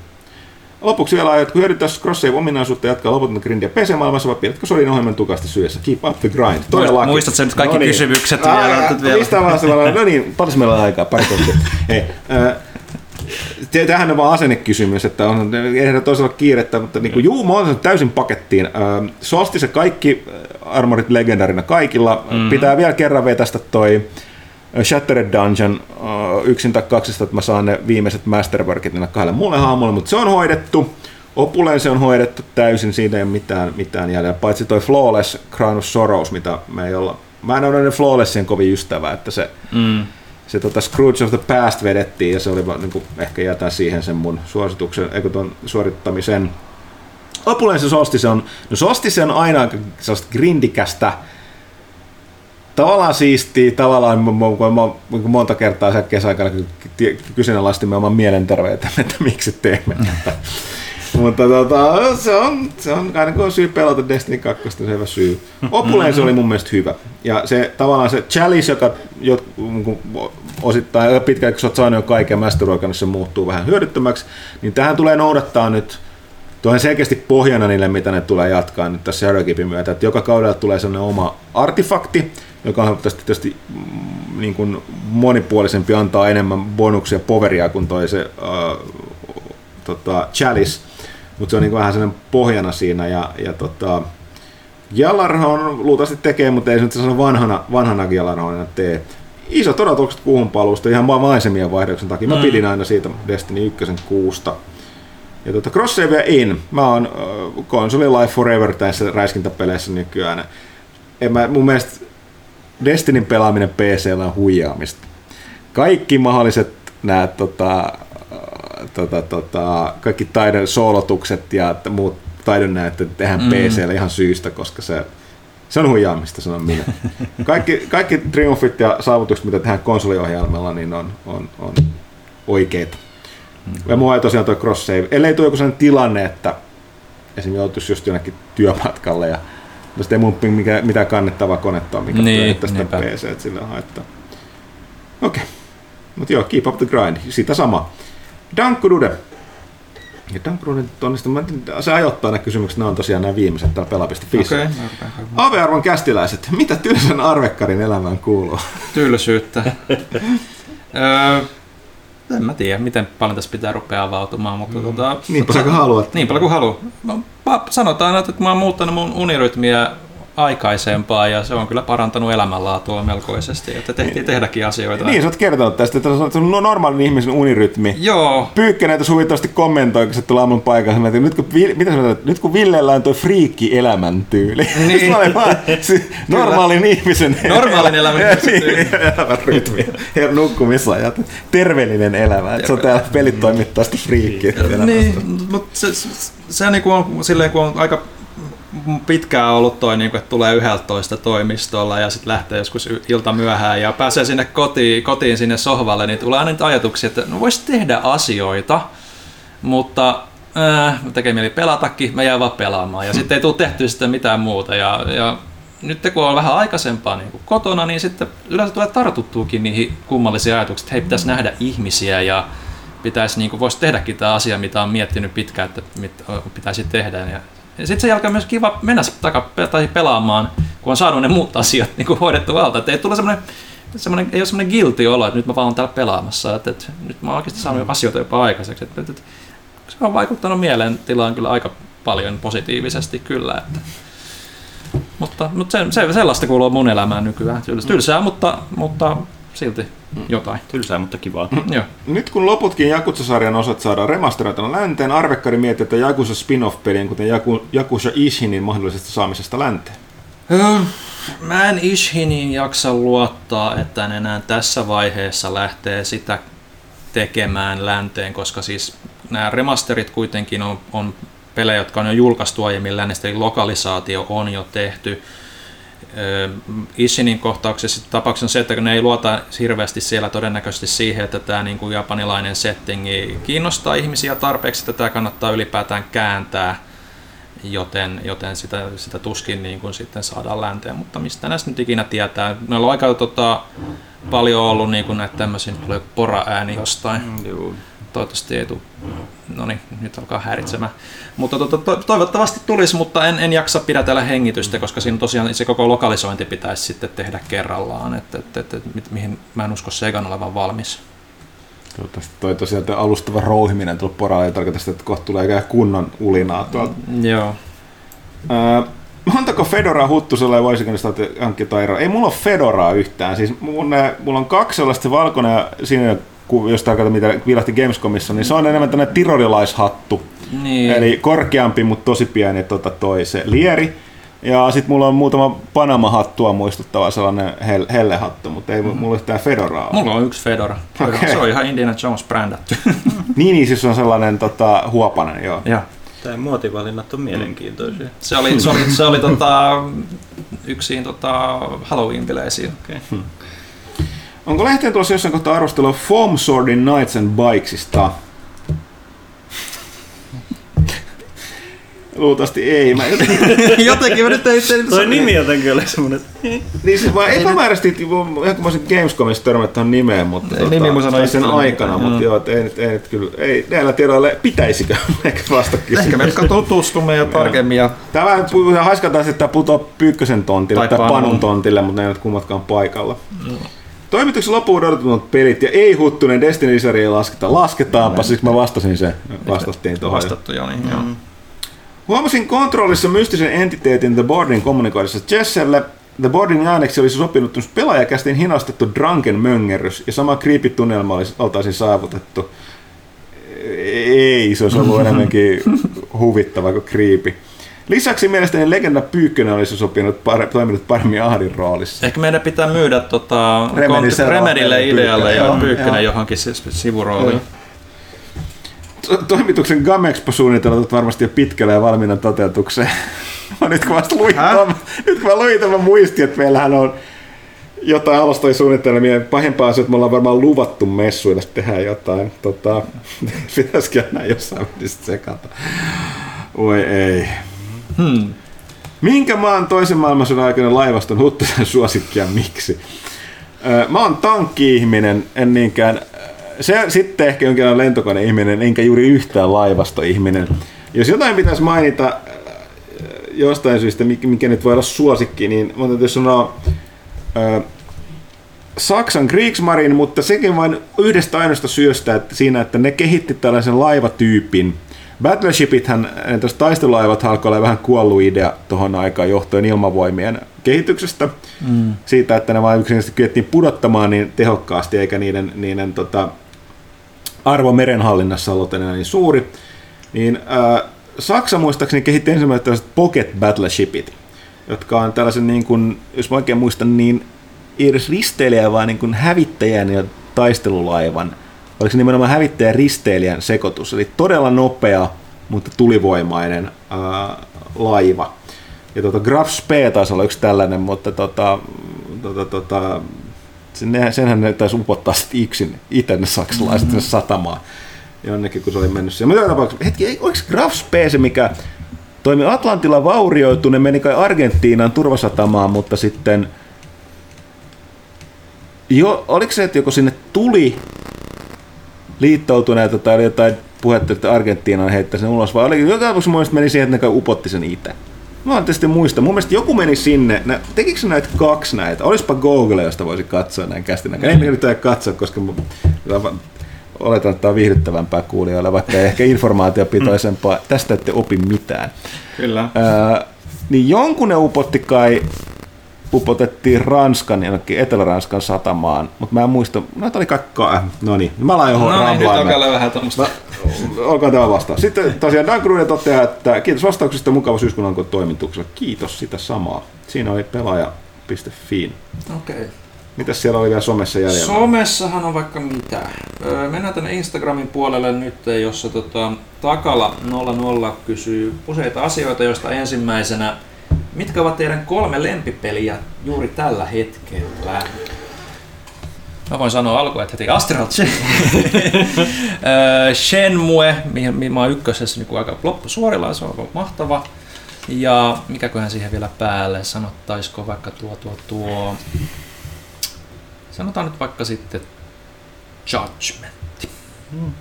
Lopuksi vielä ajatko hyödyntää cross-save-ominaisuutta ja jatkaa loputonta grindia PC-maailmassa vai pidätkö sodin ohjelman tukasti syössä? Keep up the grind. Todellakin. Muistatko nyt kaikki kysymykset Aa, vielä? Vielä? Mistä vaan sellainen, no niin, paljon meillä on aikaa, pari tuntia. Hei, äh, Tämähän on vaan asennekysymys, että on eihän toisella kiirettä, mutta niin kuin, juu, mä oon sen täysin pakettiin. Solsti se kaikki Armorit legendarina kaikilla. Mm-hmm. Pitää vielä kerran vetästä toi Shattered Dungeon äh, yksin tai kaksista, että mä saan ne viimeiset masterworkit niille kahdelle muulle haamulle, mutta se on hoidettu. Opuleen se on hoidettu täysin, siinä ei ole mitään, mitään jäljellä, paitsi toi Flawless Crown of Sorrows, mitä me ei olla... Mä en ole Flawlessien kovin ystävä, että se, Mm. se tota Scrooge of the Past vedettiin ja se oli vaan, niin kuin, ehkä jätän siihen sen mun suosituksen, eikö ton suorittamisen. Opuleen se Solstice on, no Solstice on aina sellaista grindikästä, tavallaan siistiä, tavallaan mä- niin monta kertaa siellä kesäaikana ky- kyseenalaistimme oman mielenterveytemme, että miksi teemme tätä. Mutta tota, se on, se on aina kun on syy pelata Destiny 2, niin se on hyvä syy. Se oli mun mielestä hyvä. Ja se tavallaan se chalice, joka jot, niin osittain pitkään, kun sä oot saanut jo kaiken masteruokana, se muuttuu vähän hyödyttömäksi, niin tähän tulee noudattaa nyt Tuo on selkeästi pohjana niille, mitä ne tulee jatkaa nyt tässä Shadowkeepin myötä, että joka kaudella tulee sellainen oma artefakti, joka on tietysti, tietysti mm, niin kuin monipuolisempi, antaa enemmän bonuksia, poveria kuin toi se äh, tota, chalice, mutta se on niin kuin vähän sellainen pohjana siinä ja, ja tota, Jalarhon luultavasti tekee, mutta ei se nyt sellainen vanhana, vanhana Jalarhonina tee. Isot odotukset kuuhun paluusta ihan vaan maisemien vaihdoksen takia. Mä Mm. pidin aina siitä Destiny 1 kuusta. Ja tota, crosssaveja in. Mä oon äh, konsoli Life Forever tässä räiskintäpeleissä nykyään. En mä, mun mielestä Destinin pelaaminen PCllä on huijaamista. Kaikki mahdolliset nämä tota, äh, tota, tota, kaikki taidon soolotukset ja muut taidon näytteet tehdään mm. PCllä ihan syystä, koska se, se on huijaamista, sanon minä. Kaikki, kaikki triumfit ja saavutukset, mitä tehdään konsoliohjelmalla, niin on, on, on oikeita. Ja mua ei tosiaan toi cross save. Ellei tule joku sellainen tilanne, että esimerkiksi joutuisi just jonnekin työmatkalle ja no sitten ei mun mikä, mitään kannettavaa konetta ole, mikä Niin, pyörittää sitä niinpä. PC, että sillä haittaa. Okei. Mutta joo, keep up the grind. Sitä sama. Dankku Dude. Ja Dankku Dude onnistui. Mä en tiedä, Se ajoittaa nämä kysymykset. Nämä on tosiaan nämä viimeiset täällä pela.fi. Okei, Okay. okay. Ave-arvon kästiläiset, mitä tylsän arvekkarin elämään kuuluu? Tylsyyttä. en mä tiedä, miten paljon tässä pitää rupea avautumaan, mutta mm. tota, Niin paljon kuin haluat. Niin paljon kuin haluaa. Pa- sanotaan, että mä oon muuttanut mun unirytmiä aikaisempaa ja se on kyllä parantanut elämänlaatua melkoisesti, että tehtiin tehdäkin asioita. Niin, sä oot kertonut tästä, että se on normaalin ihmisen unirytmi. Joo, Pyykkönen tuossa huvittavasti kommentoi, kun se tulee aamun paikassa. Mä ajattelin, nyt kun, mitä sä nyt kun Villellä on tuo friikki elämäntyyli. Niin. Vaan, se, normaalin ihmisen Normaalin elämän niin, elämänrytmi ja nukkumisajat. Terveellinen elämä. Se on täällä pelitoimittaista friikki. niin, mutta se, se, se niinku on silleen, kun on aika pitkään ollut toi, niin kuin, että tulee 11 toimistolla ja sitten lähtee joskus ilta myöhään ja pääsee sinne kotiin, kotiin sinne sohvalle, niin tulee aina niitä ajatuksia, että no voisi tehdä asioita, mutta äh, tekee mieli pelatakin, mä jään vaan pelaamaan. Ja sitten ei tule tehtyä sitten mitään muuta. Ja, ja nyt kun on vähän aikaisempaa niin kuin kotona, niin sitten yleensä tulee tartuttuukin niihin kummallisiin ajatuksiin, että hei, pitäisi nähdä ihmisiä ja pitäisi, niin kuin, voisi tehdäkin tämä asia, mitä on miettinyt pitkään, että mit, pitäisi tehdä. Ja, ja sitten sen jälkeen on myös kiva mennä taka, tai pelaamaan, kun on saanut ne muut asiat niin kuin hoidettu alta. Että ei, tule semmoinen, semmoinen, ei ole semmoinen guilty olo, että nyt mä vaan oon täällä pelaamassa. Että, että nyt mä oon oikeasti saanut mm. asioita jopa aikaiseksi. Että, että, että, se on vaikuttanut mielentilaan kyllä aika paljon positiivisesti kyllä. Että. Mutta, mutta se, se, sellaista kuuluu mun elämään nykyään. Tylsää, tylsää mutta, mutta silti jotain. Tylsää, mutta kivaa. Joo. Nyt kun loputkin Jakusa-sarjan osat saadaan remasteroituna länteen, Arvekkari miettii, että Jakusa spin-off-pelien, kuten Yaku- Yakuza Ishinin mahdollisesta saamisesta länteen. Öö, Mä en Ishiniin jaksa luottaa, että ne enää tässä vaiheessa lähtee sitä tekemään länteen, koska siis nämä remasterit kuitenkin on, on pelejä, jotka on jo julkaistu aiemmin lännestä, eli lokalisaatio on jo tehty. Ishinin kohtauksessa tapauksessa on se, että ne ei luota hirveästi siellä todennäköisesti siihen, että tämä niin kuin japanilainen settingi kiinnostaa ihmisiä tarpeeksi, että tämä kannattaa ylipäätään kääntää, joten, joten sitä, sitä tuskin niin kuin sitten saadaan länteen, mutta mistä näistä nyt ikinä tietää. Meillä on aika tota, paljon ollut niin kuin näitä tämmöisiä, tulee pora-ääni jostain. Mm, joo toivottavasti ei tule, no niin, nyt alkaa häiritsemään. Mutta to, to, to, toivottavasti tulisi, mutta en, en jaksa pidätellä hengitystä, koska siinä tosiaan se koko lokalisointi pitäisi sitten tehdä kerrallaan, että et, et, et, mihin mä en usko Segan olevan valmis. Toivottavasti toi tosiaan alustava rouhiminen tuolla poralla ei tarkoita sitä, että kohta tulee ikään kunnon ulinaa tuolta. Mm, joo. Öö, montako Fedoraa Huttusella ja voisiko niistä hankkia? Ei mulla ole Fedoraa yhtään. Siis mun, mulla on kaksi sellaista valkoinen ja sininen jos tarkoitan mitä vilahti Gamescomissa, niin se on enemmän tämmöinen tirolilaishattu. Niin. Eli korkeampi, mutta tosi pieni tota toi se lieri. Ja sitten mulla on muutama Panama-hattua muistuttava sellainen hel- hellehattu, mutta ei mm. mulla ole tämä Fedoraa. Mulla on yksi Fedora. Fedora. Okay. Se on ihan Indiana Jones brändätty. niin, niin, siis on sellainen tota, huopanen, joo. Ja. Tämä muotivalinnat on mielenkiintoisia. Se oli, se oli, se oli tota, yksin tota Halloween-bileisiin. Okay. Hmm. Onko lehteen tuossa jossain kohtaa arvostelua Foam Swordin Knights and Bikesista? Luultavasti ei. Mä jotenkin mä nyt ei... Toi nimi jotenkin oli semmonen... niin siis vaan epämääräisesti, kun mä olisin Gamescomissa törmät tuohon nimeen, mutta tota, nimi mun sanoi sen aikana, mutta joo, ei nyt, ei nyt kyllä, ei näillä tiedoilla pitäisikö ehkä vasta kysymykseen. Ehkä me tutustumme jo tarkemmin. Ja... Tämä haiskataan, että tämä putoaa Pyykkösen tontille tai, tai Panun tontille, mutta ne ei ole kummatkaan paikalla. Mm. Toimituksen loppuun odotetut pelit ja ei huttunen Destiny ei lasketa. Lasketaanpa, siis mä vastasin se. Vastattiin tuohon. Vastattu jo, niin joo. Mm. Huomasin kontrollissa mystisen entiteetin The Boardin kommunikoidessa Jesselle. The Boardin ääneksi olisi sopinut pelaajakästin hinastettu Drunken Möngerrys ja sama creepy-tunnelma olisi, oltaisiin saavutettu. Ei, se olisi ollut enemmänkin huvittava kuin creepy. Lisäksi mielestäni legenda Pyykkönen olisi sopinut pare, toiminut paremmin Ahdin roolissa. Ehkä meidän pitää myydä tota, Remedille idealle ja Pyykkönen johonkin sivurooliin. To- toimituksen Gamexpo-suunnitelmat varmasti jo pitkällä ja valmiina toteutukseen. nyt kun mä luin, nyt kun mä luin tämän muistin, että meillähän on jotain alustoja Pahimpaa asia, että me ollaan varmaan luvattu messuille tehdä jotain. Tota, pitäisikö näin jossain välissä sekata. Oi ei. Hmm. Minkä maan toisen maailmansodan aikana laivaston Huttusen suosikkia miksi? Mä oon tankki-ihminen, en niinkään... Se sitten ehkä jonkinlainen lentokone-ihminen, enkä juuri yhtään laivasto-ihminen. Jos jotain pitäisi mainita jostain syystä, mikä nyt voi olla suosikki, niin mä täytyy sanoa Saksan Kriegsmarine, mutta sekin vain yhdestä ainoasta syöstä että siinä, että ne kehitti tällaisen laivatyypin, Battleshipithän, tuossa taistelulaivat alkoi olla vähän kuollut idea tuohon aikaan johtuen ilmavoimien kehityksestä. Mm. Siitä, että ne vain yksinkertaisesti kyettiin pudottamaan niin tehokkaasti, eikä niiden, niiden tota, arvo merenhallinnassa ollut enää niin suuri. Niin, äh, Saksa muistaakseni kehitti ensimmäiset tällaiset pocket battleshipit, jotka on tällaisen, niin kuin, jos mä oikein muistan, niin ei edes risteilijä, vaan niin kuin hävittäjän ja taistelulaivan – oliko se nimenomaan hävittäjän risteilijän sekoitus, eli todella nopea, mutta tulivoimainen ää, laiva. Ja tota, Graf Spee taisi olla yksi tällainen, mutta tota, tota, tota, sen, senhän ne taisi upottaa sitten yksin itse ne saksalaiset mm-hmm. satamaan jonnekin, kun se oli mennyt siihen. Mutta tapauksessa, hetki, oliko Graf Spee se, mikä toimi Atlantilla vaurioitu, ne meni kai Argentiinaan turvasatamaan, mutta sitten jo, oliko se, että joko sinne tuli liittoutuneita tai jotain puhetta, että Argentiina on heittänyt sen ulos, vai oli joka tapauksessa mun meni siihen, että ne upotti sen itse. Mä en tietysti muista. Mun mielestä joku meni sinne. Nä, tekikö se näitä kaksi näitä? Olispa Google, josta voisi katsoa näin kästi. Mm. Ei nyt katsoa, koska mä, oletan, että tämä on viihdyttävämpää kuulijoille, vaikka ehkä informaatiopitoisempaa. Tästä ette opi mitään. Kyllä. Öö, niin jonkun ne upotti kai upotettiin Ranskan jonnekin Etelä-Ranskan satamaan, mutta mä en muista, noita oli kakkaa, äh, no niin, mä laitan johon No niin, nyt alkaa vähän tuommoista. Olkaa tämä vastaus. Sitten tosiaan Dan Gruden toteaa, että kiitos vastauksista mukava syyskuun toimituksella. Kiitos sitä samaa. Siinä oli pelaaja Fiin. Okei. Okay. Mitäs siellä oli vielä somessa jäljellä? Somessahan on vaikka mitä. Mennään tänne Instagramin puolelle nyt, jossa tota, Takala 00 kysyy useita asioita, joista ensimmäisenä, mitkä ovat teidän kolme lempipeliä juuri tällä hetkellä? Mä voin sanoa alkuun, että heti Astral Chain. Öö, Shenmue, mihin, mihin mä oon ykkösessä niin aika loppusuorilla, se on ollut mahtava. Ja mikäköhän siihen vielä päälle, sanottaisiko vaikka tuo tuo tuo... Sanotaan nyt vaikka sitten Judgment. Hmm.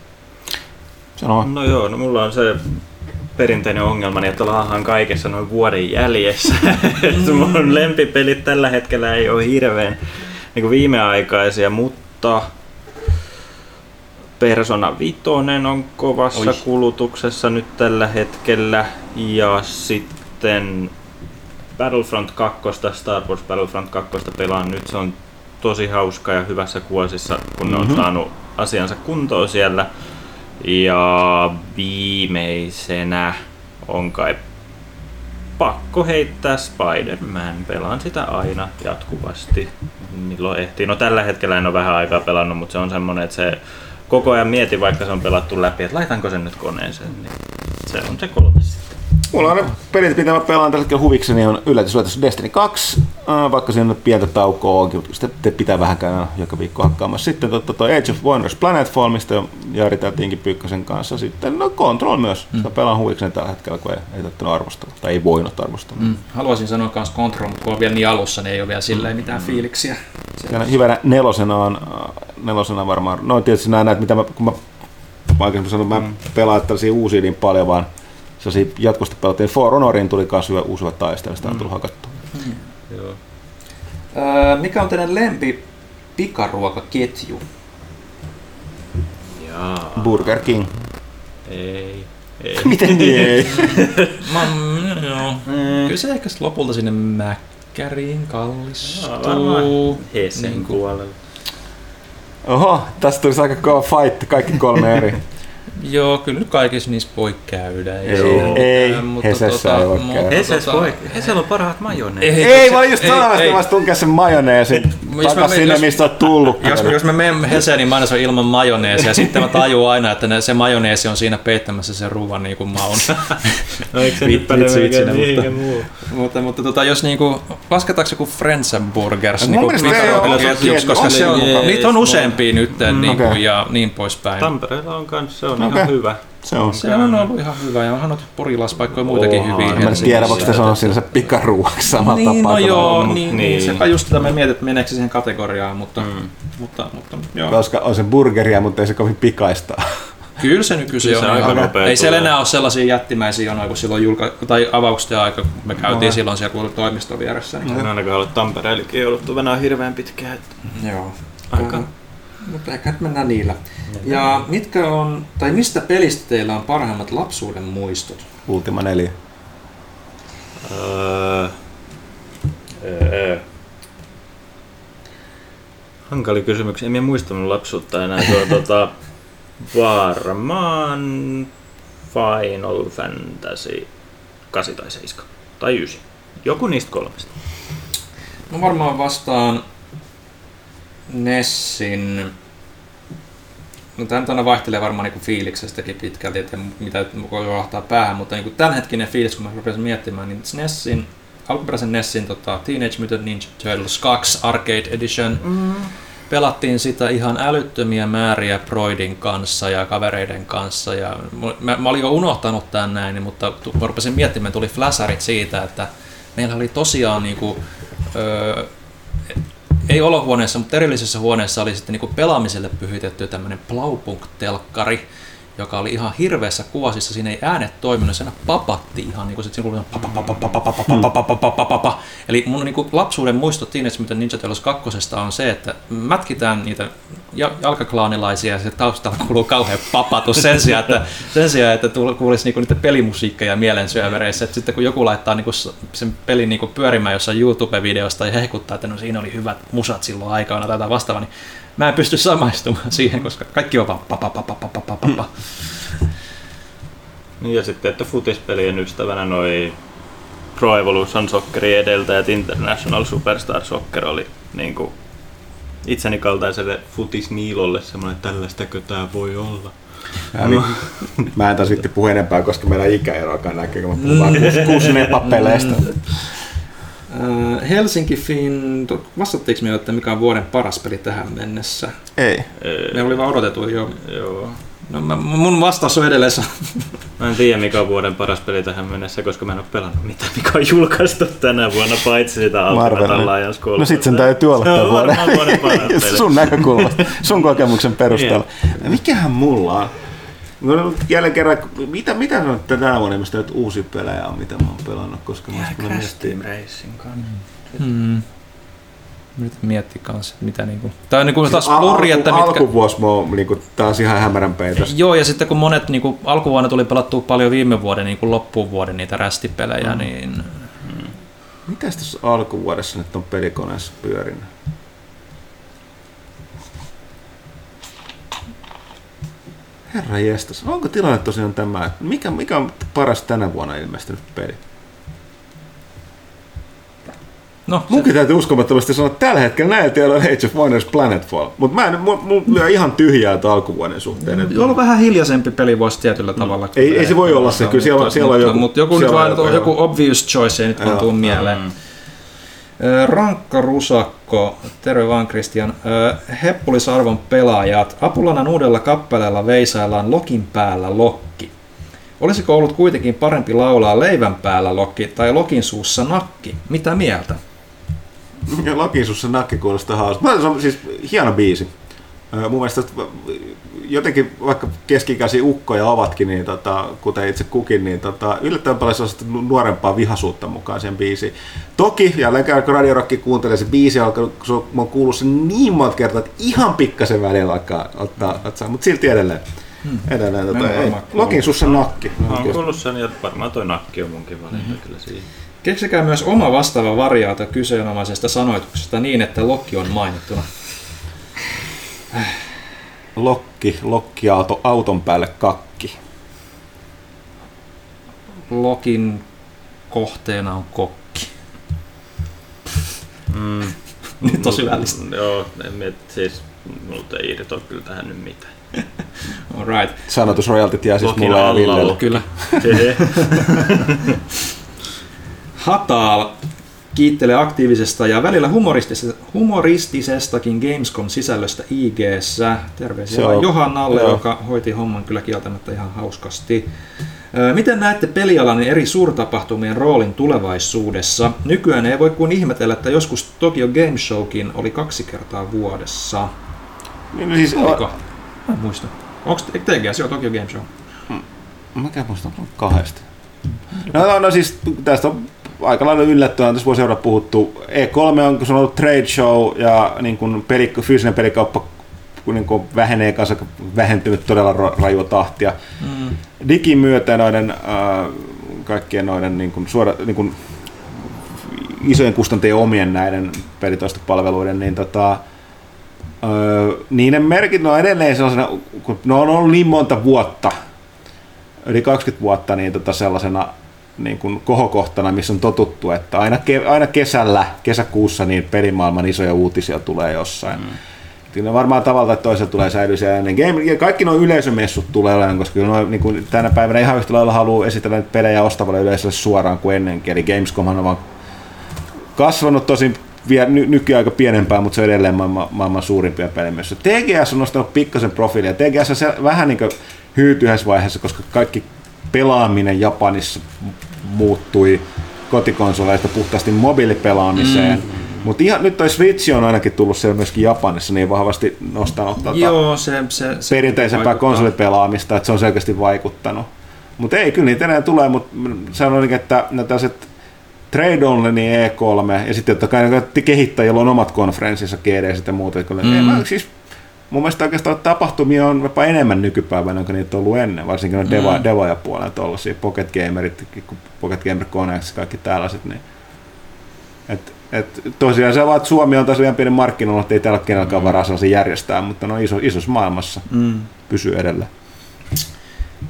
Sano. No joo, no mulla on se perinteinen ongelma, että ollaan kaikessa noin vuoden jäljessä. Mm. mun lempipelit tällä hetkellä ei ole hirveän niin viimeaikaisia, mutta Persona 5 on kovassa Oi. kulutuksessa nyt tällä hetkellä ja sitten Battlefront 2, Star Wars Battlefront 2 pelaan nyt, se on tosi hauska ja hyvässä kuosissa, kun ne mm-hmm. on saanut asiansa kuntoon siellä. Ja viimeisenä on kai pakko heittää Spider-Man. Pelaan sitä aina jatkuvasti, milloin ehtii. No tällä hetkellä en ole vähän aikaa pelannut, mutta se on semmonen, että se koko ajan mieti, vaikka se on pelattu läpi, että laitanko sen nyt koneeseen, niin se on se kolmas. Mulla on pelit, mitä mä pelaan tällä hetkellä huvikseni, on yllätys Destiny 2, äh, vaikka siinä on pientä taukoa onkin, mutta sitten pitää vähän käydä joka viikko hakkaamassa. Sitten totta toi Age of Wonders Planetfall, mistä Jari Tinkin Pyykkösen kanssa. Sitten no Control myös, mm. sitä pelaan huvikseni tällä hetkellä, kun ei, ei tarvinnut arvostella, tai ei voinut arvostella. Mm. Haluaisin sanoa myös Control, mutta kun on vielä niin alussa, niin ei ole vielä mitään mm. fiiliksiä. hyvänä nelosena on, äh, nelosena varmaan, no tietysti nämä näet, mitä mä, kun mä, mä aikaisemmin sanoin, mä mm. pelaan tällaisia uusia niin paljon, vaan sellaisia jatkuvasti pelattiin. For Honorin tuli myös hyvä uusi taistelu, sitä on tullut hakattua. Mm. Joo. Öö, mikä on teidän lempi pikaruokaketju? Jaa. Burger King. Ei. ei. Miten niin ei? Mä, joo. Mm. Kyllä se ehkä lopulta sinne Mäkkäriin kallistuu. Hessen niin puolella. Oho, tästä tulisi aika kova fight, kaikki kolme eri. Joo, kyllä nyt kaikissa niissä voi käydä. Ei, ei, ei mutta Hesessä tota, ei voi käydä. Hesessä voi. Hesellä on parhaat majoneesit. Ei, ei, ei vaan just että mä tunkea sen majoneesin takas sinne, jos, mistä oot tullut. Jos, jos me menemme Heseen, niin mä aina ilman majoneesia. Sitten mä tajuan aina, että ne, se majoneesi on siinä peittämässä sen ruuan niin kuin maun. no eikö se nyt päde mutta, muu? Mutta, mutta tota, jos niinku, lasketaanko joku Friends Burgers niinku ketjuksi, koska se on, niitä on useampia nyt niin kuin, ja niin poispäin. Tampereella on kanssa, se on. Ihan hyvä. Se on. Se on ollut ihan hyvä ja onhan noita porilaispaikkoja muitakin oh, hyviä. Mä en tiedä, voiko se on siinä se pikaruuaksi samalla niin, tapaa. No joo, niin, niin, niin. sepä just tätä me mietin, että meneekö siihen kategoriaan, mutta, mm. mutta, mutta joo. Koska on se burgeria, mutta ei se kovin pikaista. Kyllä se nykyisin on aika nopea. Ei siellä enää ole sellaisia jättimäisiä jonoja kuin silloin julka- tai avauksen aika, kun me käytiin no. silloin siellä toimiston vieressä. Niin. En ainakaan ole Tampereellekin jouduttu venää hirveän pitkään. Että... Joo. Aika. Mutta ehkä nyt mennään niillä. Ja mitkä on, tai mistä pelistä teillä on parhaimmat lapsuuden muistot? Ultima 4. Öö, öö. Hankali kysymys. En minä muista mun lapsuutta enää. Tuo, tuota, varmaan Final Fantasy 8 tai 7 tai 9. Joku niistä kolmesta. No varmaan vastaan Nessin No tämä aina vaihtelee varmaan niin fiiliksestäkin pitkälti, että mitä voi johtaa päähän, mutta niin tämänhetkinen fiilis, kun mä rupesin miettimään, niin Nessin, alkuperäisen Nessin tota, Teenage Mutant Ninja Turtles 2 Arcade Edition, mm. pelattiin sitä ihan älyttömiä määriä Broidin kanssa ja kavereiden kanssa. Ja mä, mä olin jo unohtanut tämän näin, mutta mä rupesin miettimään, tuli flasharit siitä, että meillä oli tosiaan niin kuin, öö, ei olohuoneessa, mutta erillisessä huoneessa oli sitten niin pelaamiselle pyhitetty tämmöinen Blaupunk-telkkari, joka oli ihan hirveässä kuvasissa, siinä ei äänet toiminut, siinä papatti ihan niin kuin siinä kuului Eli mun niin kuin lapsuuden muistot Teenage Mutant Ninja Turtles 2 on se, että mätkitään niitä jalkaklaanilaisia ja se taustalla kuuluu kauhean papatus sen sijaan, että, sen sijaan, että kuulisi niinku niitä pelimusiikkeja mielensyövereissä. Sitten kun joku laittaa niinku sen pelin niinku pyörimään jossain YouTube-videosta ja hehkuttaa, että no siinä oli hyvät musat silloin aikana tai vastaava, niin mä en pysty samaistumaan siihen, koska kaikki on vaan pa pa pa pa pa pa pa Niin ja sitten, että futispelien ystävänä noi Pro Evolution Soccerin edeltäjät International Superstar Soccer oli niin kuin itseni kaltaiselle futisniilolle semmoinen, että tällaistakö tämä voi olla. Ja niin, mä en taas vitti puhu enempää, koska meidän ikäeroakaan näkyy, kun mä puhun vaan kusnepapeleista. Äh, Helsinki Fin, vastattiinko me jo, että mikä on vuoden paras peli tähän mennessä? Ei. Me oli vaan odotettu jo. Joo. No, mä, mun vastaus on edelleen Mä en tiedä mikä on vuoden paras peli tähän mennessä, koska mä en ole pelannut mitään, mikä on julkaistu tänä vuonna, paitsi sitä Alliance 3. No sit sen täytyy olla tämän vuoden. vuoden paras peli. sun näkökulmasta, sun kokemuksen perusteella. Mikähän mulla on? On ollut jälleen kerran, mitä, mitä on tänä vuonna, mistä nyt uusia pelejä on, mitä mä oon pelannut, koska mä oon miettiä. Racing Hmm. Nyt miettii kanssa, mitä niinku... Tai on niinku taas Al- pluri, että mitkä... Alkuvuosi mä oon niinku, taas ihan hämärän peitos. Joo, ja sitten kun monet niinku, alkuvuonna tuli pelattua paljon viime vuoden niinku loppuvuoden niitä rästipelejä, mm. niin Mitäs tässä alkuvuodessa nyt on pelikoneessa pyörinyt? Herra jestas, onko tilanne tosiaan tämä? että Mikä, mikä on paras tänä vuonna ilmestynyt peli? no, Munkin täytyy uskomattomasti sanoa, että tällä hetkellä näillä tiedoilla on Age of Wonders Planetfall. Mutta mä en, lyö ihan tyhjää alkuvuoden suhteen. Et on ollut vähän hiljaisempi peli voisi tietyllä tavalla. Ei- ei se voi olla se, kyllä siellä on- siellä on mutta, joku- Mutta joku, nyt on vaan, joku, joku, joo. joku obvious choice ei nyt vaan tuu mieleen. Ö, Rankka Rusakko, terve vaan Christian. Ö, Heppulisarvon pelaajat, Apulanan uudella kappaleella veisaillaan Lokin päällä Lokki. Olisiko ollut kuitenkin parempi laulaa leivän päällä Lokki tai Lokin suussa Nakki? Mitä mieltä? Ja Lokisussa nakki kuulostaa hauska. Se on siis hieno biisi. Mun mielestä että jotenkin, vaikka keskikäisiä ukkoja ovatkin, niin tota, kuten itse kukin, niin tota, yllättävän paljon sellaista nu- nuorempaa vihaisuutta mukaan sen biisiin. Toki, jälleen kerran kun Radio Rock kuuntelee, se biisi on, kun se on, mä oon kuullut sen niin monta kertaa, että ihan pikkasen välillä alkaa ottaa, ottaa mutta silti edelleen. Hmm. Edelleen, tota, ei. Lokin sussa nakki. Mä oon kuullut sen ja varmaan toi nakki on munkin valinta mm-hmm. kyllä siihen. Keksikää myös oma vastaava variaatio kyseenomaisesta sanoituksesta niin, että Lokki on mainittuna. Lokki, lokkiauto, auton päälle kakki. Lokin kohteena on kokki. Mm. Nyt tosi välistä. Joo, en miet, siis multa ei irtoa kyllä tähän nyt mitään. Alright, Sanotusrojaltit jää siis Lokin mulle ja Villelle. Kyllä. Hataal kiittelee aktiivisesta ja välillä humoristisesta, humoristisestakin Gamescom-sisällöstä ig Terveisiä on- Johannalle, joo. joka hoiti homman kyllä kieltämättä ihan hauskasti. Miten näette pelialan eri suurtapahtumien roolin tulevaisuudessa? Nykyään ei voi kuin ihmetellä, että joskus Tokyo Game Showkin oli kaksi kertaa vuodessa. Niin, no siis, Oliko? Mä en muista. Onko TGS jo Tokyo Game Show? Mikä muista on kahdesta? No, no, no siis tästä on aika lailla yllättävää, tässä vuosi seurata puhuttu. E3 on, kun se on ollut trade show ja niin kuin peli, fyysinen pelikauppa kun niin kuin vähenee kanssa, vähentynyt todella ra- rajua tahtia. Mm. Digin myötä noiden äh, kaikkien noiden niin kuin suora, niin kuin isojen kustantajien omien näiden pelitoistopalveluiden, niin tota, öö, niiden merkit on edelleen sellaisena, kun ne on ollut niin monta vuotta, yli 20 vuotta, niin tota sellaisena niin kuin kohokohtana, missä on totuttu, että aina, ke, aina kesällä, kesäkuussa niin pelimaailman isoja uutisia tulee jossain. Mm. Kyllä varmaan tavalla tai toisella tulee säilyä siellä ennen game. Ja kaikki nuo yleisömessut tulee olemaan, koska kyllä nuo, niin kuin tänä päivänä ihan yhtä lailla haluaa esitellä pelejä ostavalle yleisölle suoraan kuin ennenkin. Eli Gamescomhan on vaan kasvanut tosin vielä ny- nykyään aika pienempää, mutta se on edelleen maailman, maailman suurimpia pelimessuja. TGS on nostanut pikkasen profiilia. TGS on se, vähän niin kuin hyytyi yhdessä vaiheessa, koska kaikki pelaaminen Japanissa muuttui kotikonsoleista puhtaasti mobiilipelaamiseen. Mm. Mutta ihan nyt toi Switch on ainakin tullut siellä myöskin Japanissa niin vahvasti nostanut tota, Joo, se, se, se perinteisempää vaikuttaa. konsolipelaamista, että se on selkeästi vaikuttanut. Mutta ei, kyllä niitä enää tulee, mutta sanoin, että ne tällaiset Trade Only niin E3 ja sitten totta kai kehittäjillä on omat konferenssinsa, GD ja muuta. Kyllä, mm. mä, siis, mun mielestä oikeastaan tapahtumia on jopa enemmän nykypäivänä, kuin niitä on ollut ennen, varsinkin on deva, mm. devaja puolella tuollaisia, Pocket Gamerit, Pocket Gamer Connect, kaikki tällaiset. Niin. Et, et, tosiaan se vaan, että Suomi on taas vielä pieni markkinoilla, että ei täällä ole kenelläkään varaa sellaisia järjestää, mutta no iso, isossa maailmassa Mm. pysyy edelleen.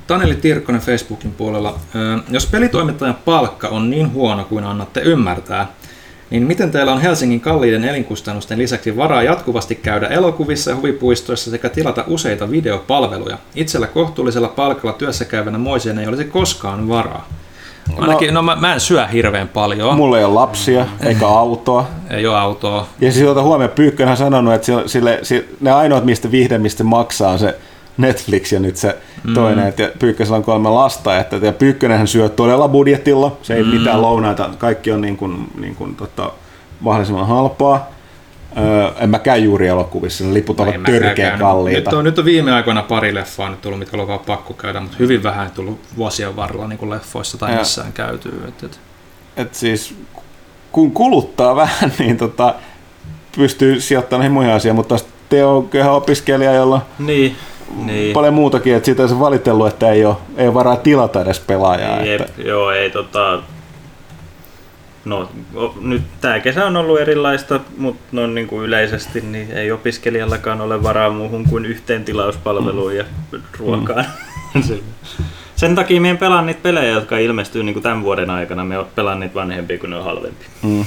Taneli Tirkkonen Facebookin puolella. Jos pelitoimittajan palkka on niin huono kuin annatte ymmärtää, niin miten teillä on Helsingin kalliiden elinkustannusten lisäksi varaa jatkuvasti käydä elokuvissa ja huvipuistoissa sekä tilata useita videopalveluja? Itsellä kohtuullisella palkalla työssä käyvänä moiseen ei olisi koskaan varaa. Ainakin, no, no mä, mä en syö hirveän paljon. Mulla ei ole lapsia, eikä autoa. Ei ole autoa. Ja siis huomioon, Pyykkönhän on sanonut, että sille, sille, ne ainoat, mistä vihde, mistä maksaa, on se Netflix ja nyt se mm. toinen, että Pyykkösellä on kolme lasta, että ja Pyykkönenhän syö todella budjetilla, se ei mm. mitään lounaita, kaikki on niin kuin, niin kuin, tota, mahdollisimman halpaa. Öö, en mä käy juuri elokuvissa, ne liput ovat törkeä kalliita. Nyt on, nyt on viime aikoina pari leffaa nyt tullut, mitkä on vaan pakko käydä, mutta hyvin vähän tullut vuosien varrella niin kuin leffoissa tai ja, missään käytyy. Et, et. et siis kun kuluttaa vähän, niin tota, pystyy sijoittamaan näihin muihin asioihin, mutta taas te on opiskelija, jolla niin niin. paljon muutakin, että siitä se valitellut, että ei ole, ei ole varaa tilata edes pelaajaa. Jep, että... Joo, ei tota... No, nyt tämä kesä on ollut erilaista, mutta no, niin kuin yleisesti niin ei opiskelijallakaan ole varaa muuhun kuin yhteen tilauspalveluun mm. ja ruokaan. Mm. Sen takia me pelaan niitä pelejä, jotka ilmestyy niin kuin tämän vuoden aikana. Me pelaan niitä vanhempia, kun ne on halvempia. Mm.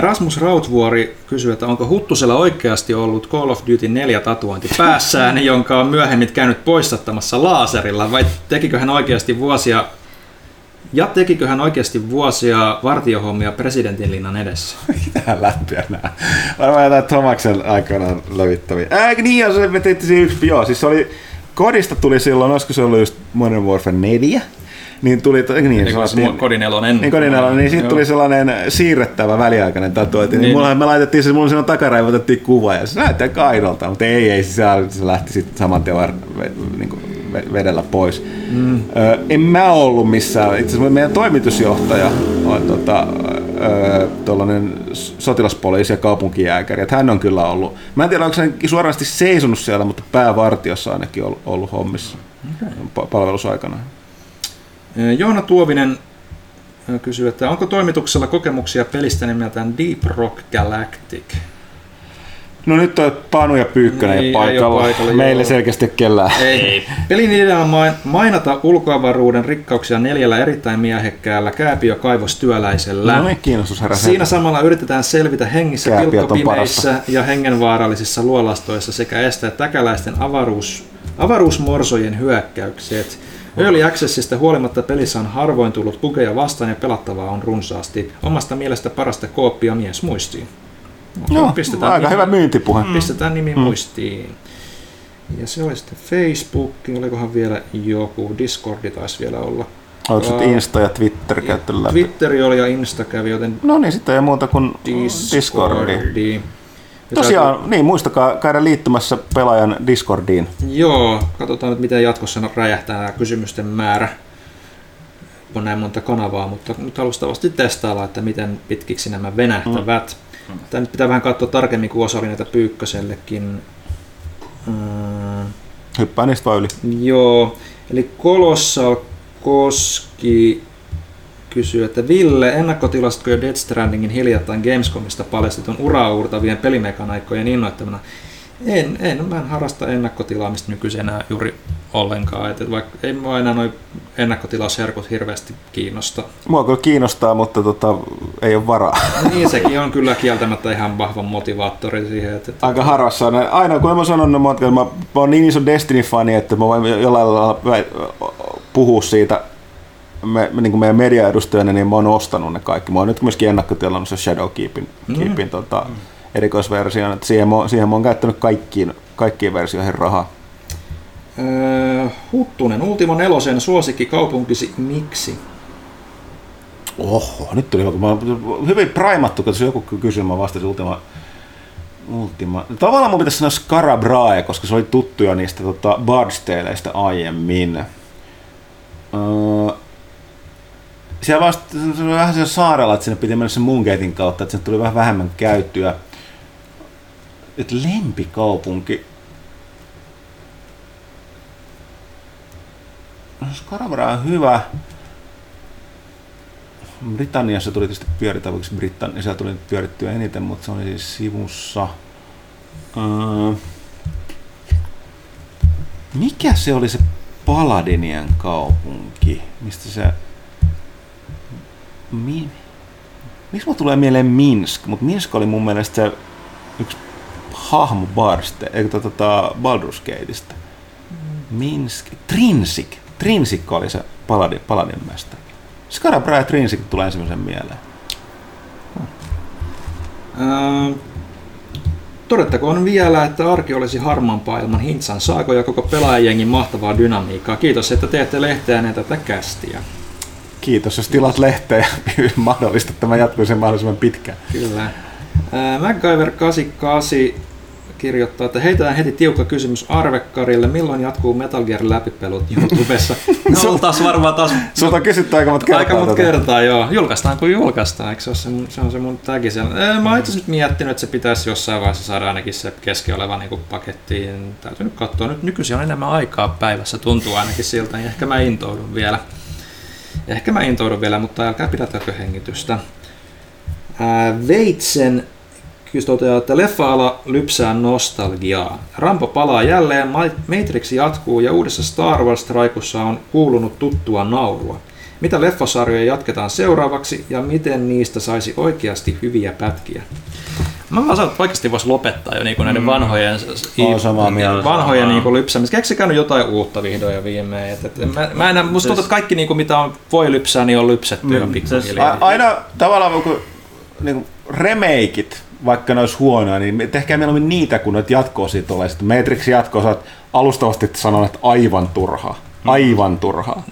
Rasmus Rautvuori kysyy, että onko Huttusella oikeasti ollut Call of Duty 4 tatuointi päässään, jonka on myöhemmin käynyt poistattamassa laaserilla, vai tekikö hän oikeasti vuosia ja tekikö hän oikeasti vuosia vartiohommia presidentinlinnan edessä? Mitä läppiä nää? Varmaan jotain Tomaksen aikanaan levittäviä. Ää, niin, se me tehtiin yksi, joo, siis oli, kodista tuli silloin, olisiko se ollut just Modern Warfare 4, niin tuli, niin, niin, niin kodinelonen. Niin, kodinelonen, niin siitä tuli sellainen siirrettävä väliaikainen tatuointi. Niin, niin mulla, me laitettiin se, mulla siinä takaraiva otettiin kuva ja se näyttää kaidolta, mutta ei, ei, se, se lähti sitten saman tien var, niin kuin vedellä pois. Mm. Ö, en mä ollut missään, itse asiassa meidän toimitusjohtaja on tota, tuollainen sotilaspoliisi ja kaupunkijääkäri, että hän on kyllä ollut, mä en tiedä onko hän suorasti seisonut siellä, mutta päävartiossa ainakin ollut, ollut hommissa okay. palvelusaikana. Joona Tuovinen kysyy, että onko toimituksella kokemuksia pelistä nimeltään Deep Rock Galactic? No nyt on Panu ja Pyykkönen ei, paikalla. paikalla. Meille joo. selkeästi kellään. Ei. Pelin idea on mainata ulkoavaruuden rikkauksia neljällä erittäin miehekkäällä kääpiökaivostyöläisellä. No niin, kiinnostus. Siinä samalla yritetään selvitä hengissä pilkkopimeissä ja hengenvaarallisissa luolastoissa sekä estää täkäläisten avaruus, avaruusmorsojen hyökkäykset. Early Accessista huolimatta pelissä on harvoin tullut bugeja vastaan ja pelattavaa on runsaasti. Omasta mielestä parasta kooppia mies muistiin. No, pistetään aika nimi, hyvä myyntipuhe. Mm. Pistetään nimi mm. muistiin. Ja se oli sitten Facebook, olikohan vielä joku, Discordi taisi vielä olla. Oliko sitten Insta ja Twitter käytetty läpi? Twitteri oli ja Insta kävi, joten... No niin, sitten ei muuta kuin Discordi. Discordi. Tosiaan, täytyy... niin muistakaa käydä liittymässä pelaajan Discordiin. Joo, katsotaan nyt miten jatkossa räjähtää tämä kysymysten määrä. On näin monta kanavaa, mutta nyt alustavasti testailla, että miten pitkiksi nämä venähtävät. Mm. Tämä nyt pitää vähän katsoa tarkemmin, kun osa oli näitä Pyykkösellekin. Mm. Hyppää niistä vaan yli. Joo, eli Colossal Koski kysyy, että Ville, ennakkotilastatko jo Death Strandingin hiljattain Gamescomista paljastetun uraa uurtavien pelimekanaikkojen innoittamana? En, en, mä en harrasta ennakkotilaamista nykyisenä juuri ollenkaan. Että vaikka ei mua enää noin ennakkotilausherkut hirveästi kiinnosta. Mua kyllä kiinnostaa, mutta tota, ei ole varaa. niin, sekin on kyllä kieltämättä ihan vahva motivaattori siihen. Että, että... Aika harvassa on. Aina kun mä sanon, että mä, mä oon niin iso Destiny-fani, että mä voin jollain lailla puhua siitä me, niin kuin meidän mediaedustajana, niin mä oon ostanut ne kaikki. Mä oon nyt myöskin ennakkotilannut se Shadow Keepin, mm. Keepin tota, mm. erikoisversion, että siihen mä, siihen mä oon käyttänyt kaikkiin, kaikkiin versioihin rahaa. Öö, Huttunen, Ultimo nelosen suosikki kaupunkisi, miksi? Oho, nyt tuli mä, hyvin primattu, kun joku kysyi, mä vastasin Ultima, Ultima. Tavallaan mun pitäisi sanoa Scarabrae, koska se oli tuttu jo niistä tota, Bardstaleista aiemmin. Öö, siellä vasta, se oli vähän se saarella, että sinne piti mennä sen Mungeitin kautta, että sinne tuli vähän vähemmän käyttöä. Et lempikaupunki. Scarabra on hyvä. Britanniassa tuli tietysti pyöritä, vaikka Britannia, siellä tuli pyörittyä eniten, mutta se oli siis sivussa. Öö, Mikä se oli se Paladinien kaupunki? Mistä se... Mi... Miksi mulla tulee mieleen Minsk? Mutta Minsk oli mun mielestä se yksi hahmo Barste, eikö tota, tota Baldur's Gateista. Minsk, Trinsik. Trinsik oli se Paladin, Paladin mestari. Scarabra ja Trinsik tulee ensimmäisen mieleen. Öö, todettakoon vielä, että arki olisi harmaampaa ilman Hintsan saako ja koko pelaajengin mahtavaa dynamiikkaa. Kiitos, että teette lehteä tätä kästiä. Kiitos, jos tilat lehteä ja mahdollista tämä jatkuisi mahdollisimman pitkään. Kyllä. Ää, MacGyver 88 kirjoittaa, että heitään heti tiukka kysymys Arvekkarille, milloin jatkuu Metal Gear läpipelut YouTubessa? No, on taas varmaan taas... Sulta on kysytty aika monta kertaa. Aika monta kertaa, joo. Julkaistaan kuin julkaistaan, eikö se, ole se, mun, se on se mun tagi siellä. Mä oon itse nyt miettinyt, että se pitäisi jossain vaiheessa saada ainakin se keski oleva niin pakettiin. Täytyy nyt katsoa. Nyt nykyisin on enemmän aikaa päivässä, tuntuu ainakin siltä, niin ehkä mä intoudun vielä. Ehkä mä intoudun vielä, mutta älkää pidätäkö hengitystä. Ää, Veitsen Kyllä toteaa, että leffa-ala lypsää nostalgiaa. Rampo palaa jälleen, Ma- Matrix jatkuu ja uudessa Star Wars Traikussa on kuulunut tuttua naurua. Mitä leffasarjoja jatketaan seuraavaksi ja miten niistä saisi oikeasti hyviä pätkiä? Mä vaan sanon, että oikeasti voisi lopettaa jo niinku näiden vanhojen, Oon samaa mieltä. vanhojen niinku lypsämistä. Keksikää nyt jotain uutta vihdoin ja viimein. Et, et, mä, mä en, musta tuntuu, että kaikki niinku, mitä on, voi lypsää, niin on lypsetty jo pikkuhiljaa. A- aina tavallaan kun niin remakeit, vaikka ne olisi huonoja, niin tehkää mieluummin niitä, kun noita jatkoa siitä tulee. Sitten Matrix jatkoa, sä oot alustavasti sanonut, että aivan turhaa. Aivan turhaa.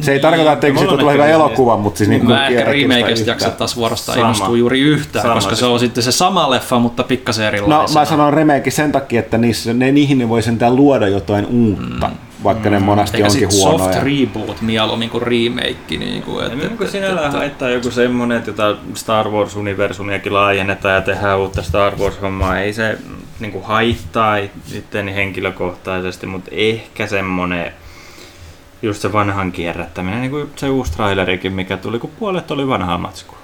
Se ei tarkoita, että siitä tulee hyvä elokuva, mutta siis niin Mä ehkä remakeista jaksa taas vuorostaan Sama. innostua juuri yhtään, Sama koska se siis. on sitten se sama leffa, mutta pikkasen erilainen. No mä sanon remake sen takia, että niissä, ne, niihin ne voi sentään luoda jotain uutta, mm. vaikka ne monasti Eikä onkin sit huonoja. soft reboot mieluummin kuin remake. Niin kuin, et, Niin et, kuin sinällään et, haittaa joku semmonen, että jota Star Wars-universumiakin laajennetaan ja tehdään uutta Star Wars-hommaa. Ei se niin kuin haittaa itseäni henkilökohtaisesti, mutta ehkä semmonen just se vanhan kierrättäminen, niin kuin se uusi trailerikin, mikä tuli, kun puolet oli vanhaa matskua.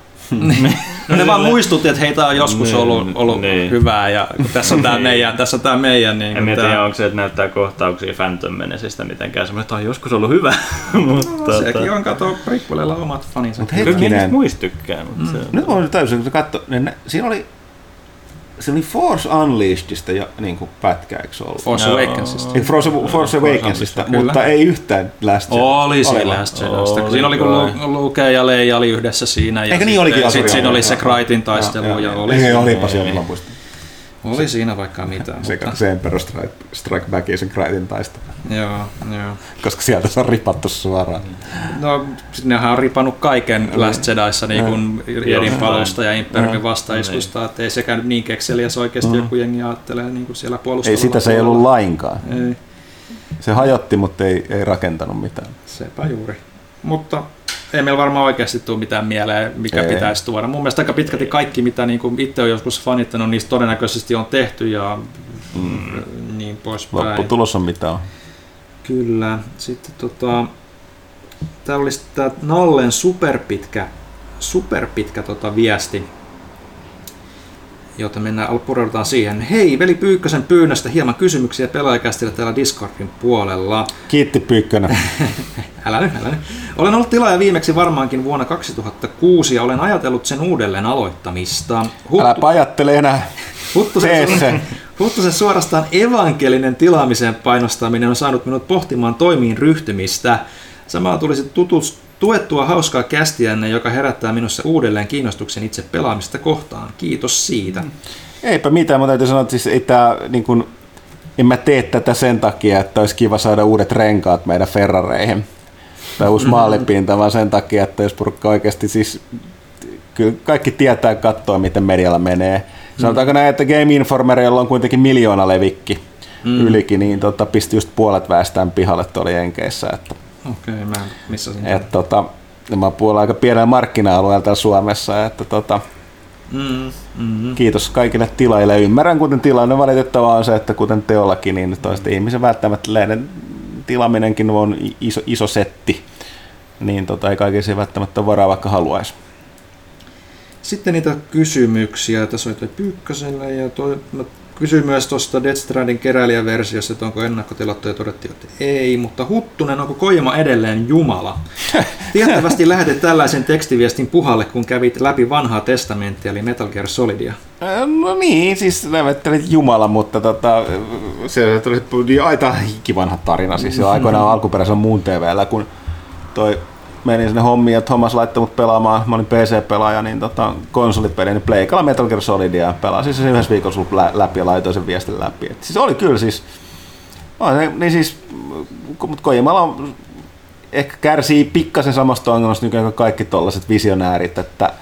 No ne vaan muistutti, että heitä on joskus Niin, ollut, ollut niin. hyvää ja tässä on tää Niin. meidän, tässä on tää meidän. Niin En mä tää- tiedä, onko se, että näyttää kohtauksia Phantom Menacesta mitenkään semmoinen, että on joskus ollut hyvä. mutta No, sekin on, kato, Prikkuleilla omat faninsa. Mut Kyllä hetkinen. niistä muista tykkää, mutta se on... Nyt mä voin täysin, kun katso, niin ne, siinä oli, se oli Force Unleashedista ja niin kuin pätkä, eikö se ollut? Force. Awakensista. Ei, Force, Force Awakensista, mutta ei yhtään Last Jedi. Oli siinä vaan. Last Jedistä. Siinä oli kun Luke ja Leija oli yhdessä siinä. Ja Eikö niin olikin? Sitten sit siinä oli se Kraitin taistelu ja oli, Ei, olipa siellä lopusta. Oli siinä vaikka mitä. Sekä mutta- se Emperor Strike, Strike Back ja sen Kraitin taistelu. Joo, joo. Koska sieltä se on ripattu suoraan. No, nehän on ripannut kaiken Last Jediissa niin kuin Jedin Joo. palusta ja Imperiumin Joo. vastaiskusta, että ei sekään nyt niin kekseliäs oikeasti joku jengi ajattelee niin kuin siellä puolustalla. Ei sitä se ei ollut lainkaan. Ei, Se hajotti, mutta ei, ei rakentanut mitään. sepä juuri. Mutta ei meillä varmaan oikeasti tule mitään mieleen, mikä Ei. pitäisi tuoda. Mun mielestä aika pitkälti kaikki, mitä niin kuin itse on joskus fanittanut, niistä todennäköisesti on tehty ja mm. niin poispäin. Lopputulos on mitä on. Kyllä. Sitten tota, täällä olisi tää Nallen superpitkä, superpitkä tota viesti, jota mennään, pureudutaan siihen. Hei, veli Pyykkösen pyynnöstä hieman kysymyksiä pelaajakästillä täällä Discordin puolella. Kiitti Pyykkönen. Älä nyt, älä nyt. Olen ollut tilaaja viimeksi varmaankin vuonna 2006 ja olen ajatellut sen uudelleen aloittamista. Äläpä ajattele enää. Huttusen, Tee su- se. Huttusen suorastaan evankelinen tilaamiseen painostaminen on saanut minut pohtimaan toimiin ryhtymistä. Samalla tulisi tutus, tuettua hauskaa kästiänne, joka herättää minussa uudelleen kiinnostuksen itse pelaamista kohtaan. Kiitos siitä. Eipä mitään, mutta täytyy sanoa, että siis ei tää, niin kun, en mä tee tätä sen takia, että olisi kiva saada uudet renkaat meidän Ferrareihin. Tai uusi maalipinta, vaan sen takia, että jos porukka oikeasti siis kyllä kaikki tietää ja katsoo, miten medialla menee. Sanotaanko näin, että Game Informer, jolla on kuitenkin miljoona levikki mm. ylikin, niin tota, pisti just puolet väestään pihalle tuolla Jenkeissä. Että, Okei, okay, mä missasin. et, tota, mä puhuin aika pienellä markkina-alueella täällä Suomessa, että tota, Mm, mm, kiitos kaikille tilaajille. Ymmärrän, kuten tilanne valitettavaa on se, että kuten teollakin, niin toista ihmisen välttämättä leiden tilaaminenkin on iso, iso setti. Niin tota, ei kaikille siihen välttämättä varaa, vaikka haluaisi. Sitten niitä kysymyksiä. Tässä oli toi Pyykköselle ja toi, no, kysyi myös tuosta Death Stranding keräilijäversiosta, että onko ennakkotilattu ja todettiin, että ei, mutta Huttunen, onko Kojima edelleen Jumala? Tiettävästi lähetit tällaisen tekstiviestin puhalle, kun kävit läpi vanhaa testamenttia, eli Metal Gear Solidia. No niin, siis näyttelit Jumala, mutta tota, se tuli aita kivanha tarina, siis jo aikoinaan alkuperäisellä muun TVllä, kun toi menin sinne hommiin ja Thomas laittoi mut pelaamaan, mä olin PC-pelaaja, niin tota, konsolipeli, niin Pleikalla Metal Gear Solidia pelasin se yhdessä viikossa läpi ja laitoin sen viestin läpi. Et siis oli kyllä siis, no, niin siis, mutta Kojimalla on, ehkä kärsii pikkasen samasta ongelmasta nykyään kuin kaikki tollaiset visionäärit, että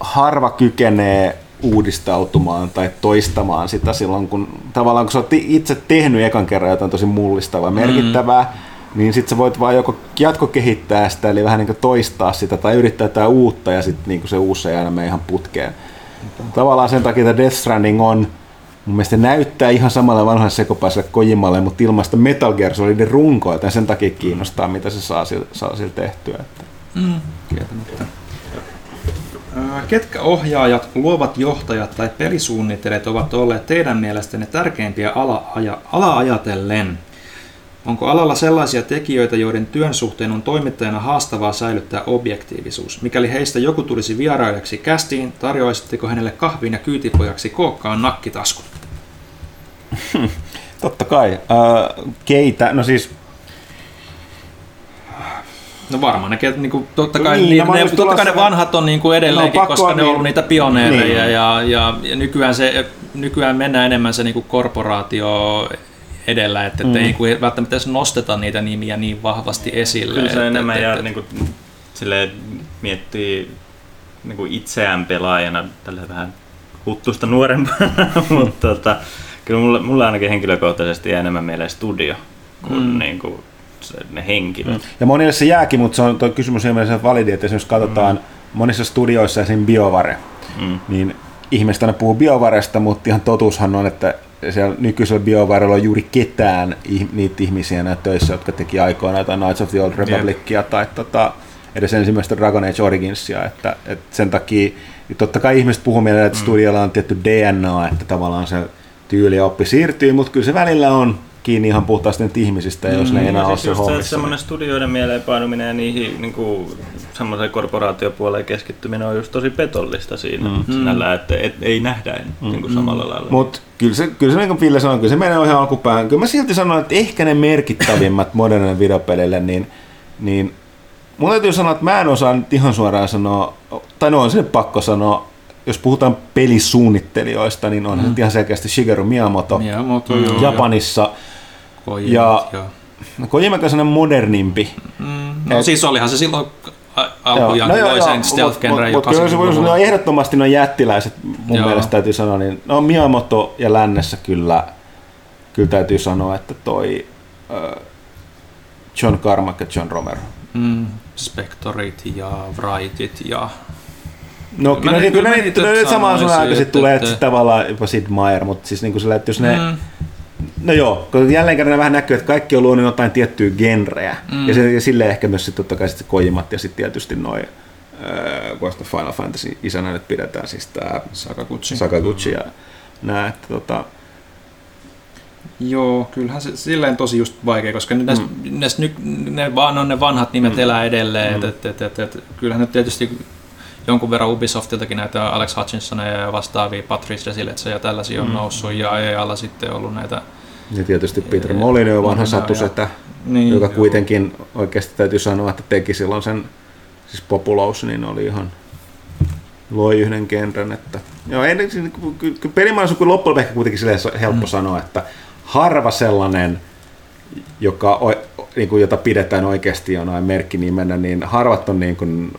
harva kykenee uudistautumaan tai toistamaan sitä silloin, kun tavallaan kun sä oot itse tehnyt ekan kerran jotain tosi mullistavaa, merkittävää, mm niin sitten sä voit vaan joko jatkokehittää sitä, eli vähän niin toistaa sitä, tai yrittää jotain uutta, ja sitten niin se uusi ei aina mene ihan putkeen. Tavallaan sen takia, että Death Stranding on, mun mielestä näyttää ihan samalle vanhalle sekopäiselle Kojimalle, mutta ilmaista Metal Gear Solidin runkoa, joten sen takia kiinnostaa, mitä se saa sillä, saa sillä tehtyä. Että. Mm. Ketkä ohjaajat, luovat johtajat tai pelisuunnittelijat ovat olleet teidän mielestänne tärkeimpiä ala-aja, ala-ajatellen? Onko alalla sellaisia tekijöitä, joiden työn suhteen on toimittajana haastavaa säilyttää objektiivisuus? Mikäli heistä joku tulisi vierailijaksi kästiin, tarjoaisitteko hänelle kahvin ja kyytipojaksi kookkaan nakkitaskun? Totta kai. Uh, keitä? No siis No varmaan ne, niin kuin, totta kai, niin, niin, ne, totta kai ne vanhat on niin kuin edelleenkin, no, koska ne on ollut niitä pioneereja niin. ja, ja, ja, nykyään, se, nykyään mennään enemmän se niin kuin korporaatio edellä, että mm. ei kuin välttämättä edes nosteta niitä nimiä niin vahvasti esille. Kyllä se että, enemmän että, ja että, niin kuin, silleen, miettii niin kuin itseään pelaajana tällä vähän huttusta nuorempana, mutta tota, kyllä mulla, mulla ainakin henkilökohtaisesti jää enemmän mieleen studio kuin, mm. niin kuin se, ne henkilöt. Mm. Ja monille se jääkin, mutta se on tuo kysymys on validi, että jos katsotaan mm. monissa studioissa esim. BioVare, mm. niin ihmiset aina puhuu BioVaresta, mutta ihan totuushan on, että siellä nykyisellä BioVarella on juuri ketään niitä ihmisiä näitä töissä, jotka teki aikoina jotain Knights of the Old Republicia yeah. tai tota, edes ensimmäistä Dragon Age Originsia, että, että sen takia totta kai ihmiset puhuu mielellä, että mm. studiolla on tietty DNA, että tavallaan se tyyli ja oppi siirtyy, mutta kyllä se välillä on kiinni ihan puhtaasti nyt ihmisistä, mm, jos ne ei enää ole siis se hommissa. Semmoinen studioiden mieleenpainuminen ja niihin niin kuin, semmoiseen korporaatiopuoleen keskittyminen on just tosi petollista siinä mm. sinällä, että et, ei nähdä mm. niin kuin samalla lailla. Mutta kyllä se, kyllä se niin kuin Ville sanoi, kyllä se menee ihan alkupään. Kyllä mä silti sanon, että ehkä ne merkittävimmät modernille videopelille, niin, niin mun täytyy sanoa, että mä en osaa nyt ihan suoraan sanoa, tai no on se pakko sanoa, jos puhutaan pelisuunnittelijoista, niin on mm. ihan selkeästi Shigeru Miyamoto, Miyamoto mm. Japanissa. Kojima, ja joo. Kojima on modernimpi. Mm, no Et, siis olihan se silloin alkujaan no joo, stealth genre Mutta kyllä se voi sanoa, ehdottomasti nuo jättiläiset mun joo. mielestä täytyy sanoa, niin no Miyamoto ja lännessä kyllä, kyllä täytyy sanoa, että toi uh, John Carmack ja John Romero. Mm, Spectorit ja Wrightit ja No kyllä, ne, kyllä, ne, kyllä ne samaan sun aikaisin tulee, että tavallaan jopa Sid Meier, mutta siis niin kuin sillä, että jos ne, mm. No joo, kun jälleen kerran vähän näkyy, että kaikki on luonut jotain tiettyä genreä. Mm. Ja, se, ja sille ehkä myös sitten totta kai sit se Kojimat ja sitten tietysti noin äh, Final Fantasy isänä nyt pidetään siis tämä Sakaguchi, Sakaguchi ja nää, että tota, Joo, kyllähän se silleen tosi just vaikea, koska mm. näistä, näistä, ne, vaan on ne vanhat nimet mm. elää edelleen. Mm. Et, et, et, et, kyllähän nyt tietysti jonkun verran Ubisoftiltakin näitä Alex Hutchinsonia ja vastaavia Patrice Desiletse ja tällaisia on mm. noussut ja EAlla sitten ollut näitä ja tietysti Peter Molyneux on vanha satusetä, niin, joka joo. kuitenkin oikeasti täytyy sanoa, että teki silloin sen, siis Populous, niin oli ihan loi yhden genren, että joo, ei, siis pelimaailmassa kuin loppujen ehkä kuitenkin helppo mm. sanoa, että harva sellainen, joka, niin kuin, jota pidetään oikeasti jonain merkkinimenä, niin harvat on niin kuin,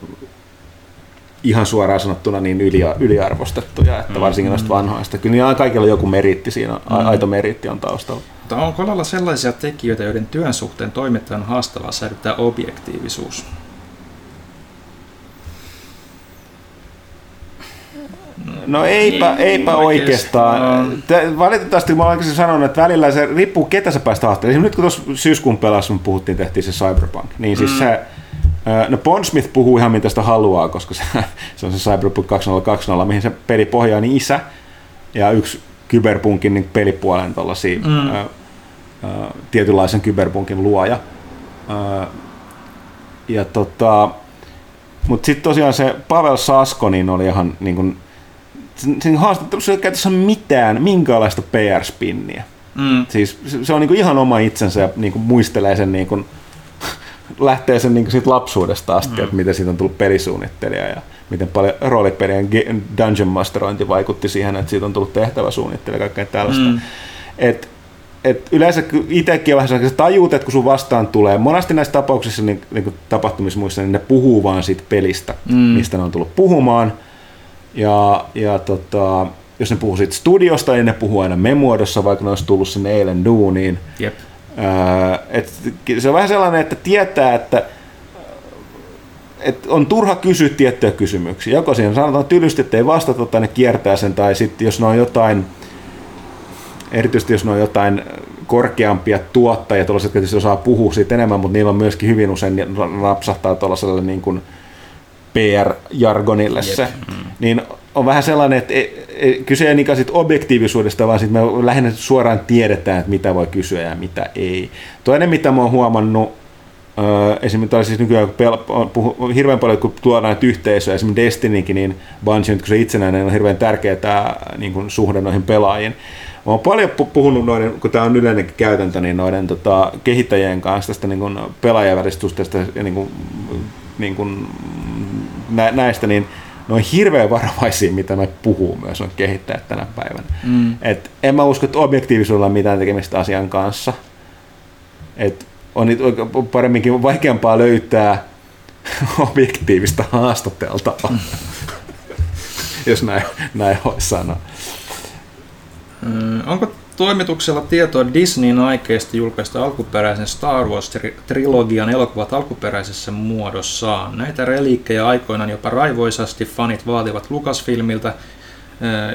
ihan suoraan sanottuna niin yli, yliarvostettuja, että varsinkin noista mm. vanhoista. Kyllä kaikilla joku meritti siinä, mm. aito meritti on taustalla. Mutta onko alalla sellaisia tekijöitä, joiden työn suhteen toimittajan on haastavaa säilyttää objektiivisuus? No eipä, niin, eipä oikeastaan. Valitettavasti mä olen sanonut, että välillä se riippuu ketä sä päästä haastamaan. Nyt kun tuossa syyskuun pelassa puhuttiin, tehtiin se Cyberpunk, niin siis mm. se No Pondsmith puhuu ihan mitä sitä haluaa, koska se, se on se Cyberpunk 2020, mihin se peli pohjaa, niin isä ja yksi kyberpunkin niin pelipuolen mm. ää, tietynlaisen kyberpunkin luoja. Ää, ja tota, mutta sitten tosiaan se Pavel Sasko niin oli ihan niin kuin, sen haastattelussa ei käytössä mitään, minkäänlaista PR-spinniä. Mm. Siis se on niin kuin ihan oma itsensä ja niin kuin muistelee sen niin kuin, lähtee sen niin kuin siitä lapsuudesta asti, mm. että miten siitä on tullut pelisuunnittelija ja miten paljon roolipelien dungeon masterointi vaikutti siihen, että siitä on tullut tehtäväsuunnittelija ja kaikkea tällaista. Mm. Et, et yleensä itsekin on vähän sellainen, että tajuut, että kun sun vastaan tulee, monesti näissä tapauksissa niin, niin tapahtumismuissa, niin ne puhuu vaan siitä pelistä, mm. mistä ne on tullut puhumaan. Ja, ja tota, jos ne puhuu siitä studiosta, niin ne puhuu aina memuodossa, vaikka ne olisi tullut sinne eilen duuniin. Jep. Öö, et se on vähän sellainen, että tietää, että et on turha kysyä tiettyjä kysymyksiä. Joko siihen sanotaan tylysti, että ei vastata tai ne kiertää sen, tai sitten jos ne on jotain, erityisesti jos ne on jotain korkeampia tuottajia, tuollaiset, jotka tietysti osaa puhua siitä enemmän, mutta niillä on myöskin hyvin usein napsahtaa tuollaiselle niin kuin PR-jargonille se, mm. niin on vähän sellainen, että ei, ei, kyse ei niinkään objektiivisuudesta, vaan sitten me lähinnä suoraan tiedetään, että mitä voi kysyä ja mitä ei. Toinen, mitä mä oon huomannut, esimerkiksi siis nykyään pel- puhu, hirveän paljon, kun tuodaan näitä yhteisöjä, esimerkiksi Destinykin, niin Bungie, kun se itsenäinen on hirveän tärkeä tämä niin kuin suhde noihin pelaajiin. Olen paljon puhunut noiden, kun tämä on yleinenkin käytäntö, niin noiden tota, kehittäjien kanssa tästä niin kuin pelaajaväristystä ja niin kuin, niin kuin, nä, näistä, niin ne on hirveän varovaisia, mitä ne puhuu myös on kehittäjät tänä päivänä. Mm. Et en mä usko, että objektiivisuudella on mitään tekemistä asian kanssa. Et on paremminkin vaikeampaa löytää objektiivista haastateltavaa, mm. jos näin, näin voisi sanoa. Mm, onko toimituksella tietoa Disneyn aikeista julkaista alkuperäisen Star Wars-trilogian elokuvat alkuperäisessä muodossaan? Näitä reliikkejä aikoinaan jopa raivoisasti fanit vaativat Lucasfilmiltä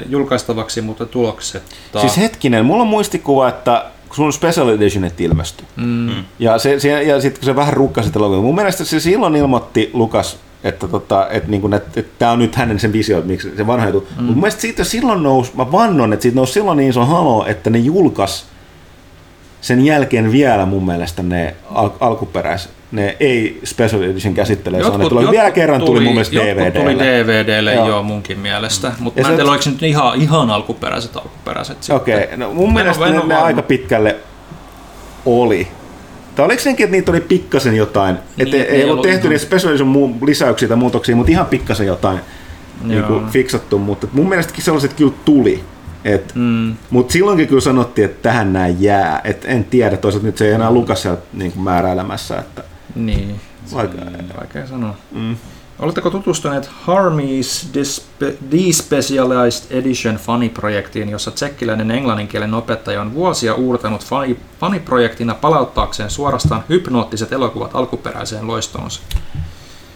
julkaistavaksi, mutta tuloksetta. Siis hetkinen, mulla on muistikuva, että kun sun Special Editionet ilmestyi. Mm. Ja, se, se, ja sitten kun se vähän rukkasi mun mielestä se silloin ilmoitti Lukas, että, tota, että, niin kuin, että, että tämä on nyt hänen sen visio, että miksi se vanha juttu. Mm. Mun mielestä siitä silloin nousi, mä vannon, että siitä nousi silloin niin iso halo, että ne julkas sen jälkeen vielä mun mielestä ne al- alkuperäis, ne ei Special Edition käsittelee, jotkut, ne tuli vielä kerran tuli, tuli mun mielestä DVDlle. tuli DVDlle, joo, joo munkin mielestä, mutta mä en tiedä, oliko nyt ihan, ihan alkuperäiset alkuperäiset Okei, okay. no mun mielestä ne, ne aika pitkälle oli. Tai oliko senkin, että niitä oli pikkasen jotain, niin, että ei, ei ollut tehty niitä Special Edition lisäyksiä tai muutoksia, mutta ihan pikkasen jotain niin kuin fiksattu, mutta mun mielestäkin sellaiset kyllä tuli. Et, mm. Mutta silloinkin kyllä sanottiin, että tähän näin jää. Et en tiedä, toisaalta nyt se ei enää Lukas sieltä niin kuin määräilemässä. Että niin, vaikea, vaikea sanoa. Mm. Oletteko tutustuneet Harmy's Despecialized Edition Funny-projektiin, jossa tsekkiläinen englanninkielen opettaja on vuosia uurtanut Funny-projektina palauttaakseen suorastaan hypnoottiset elokuvat alkuperäiseen loistoonsa?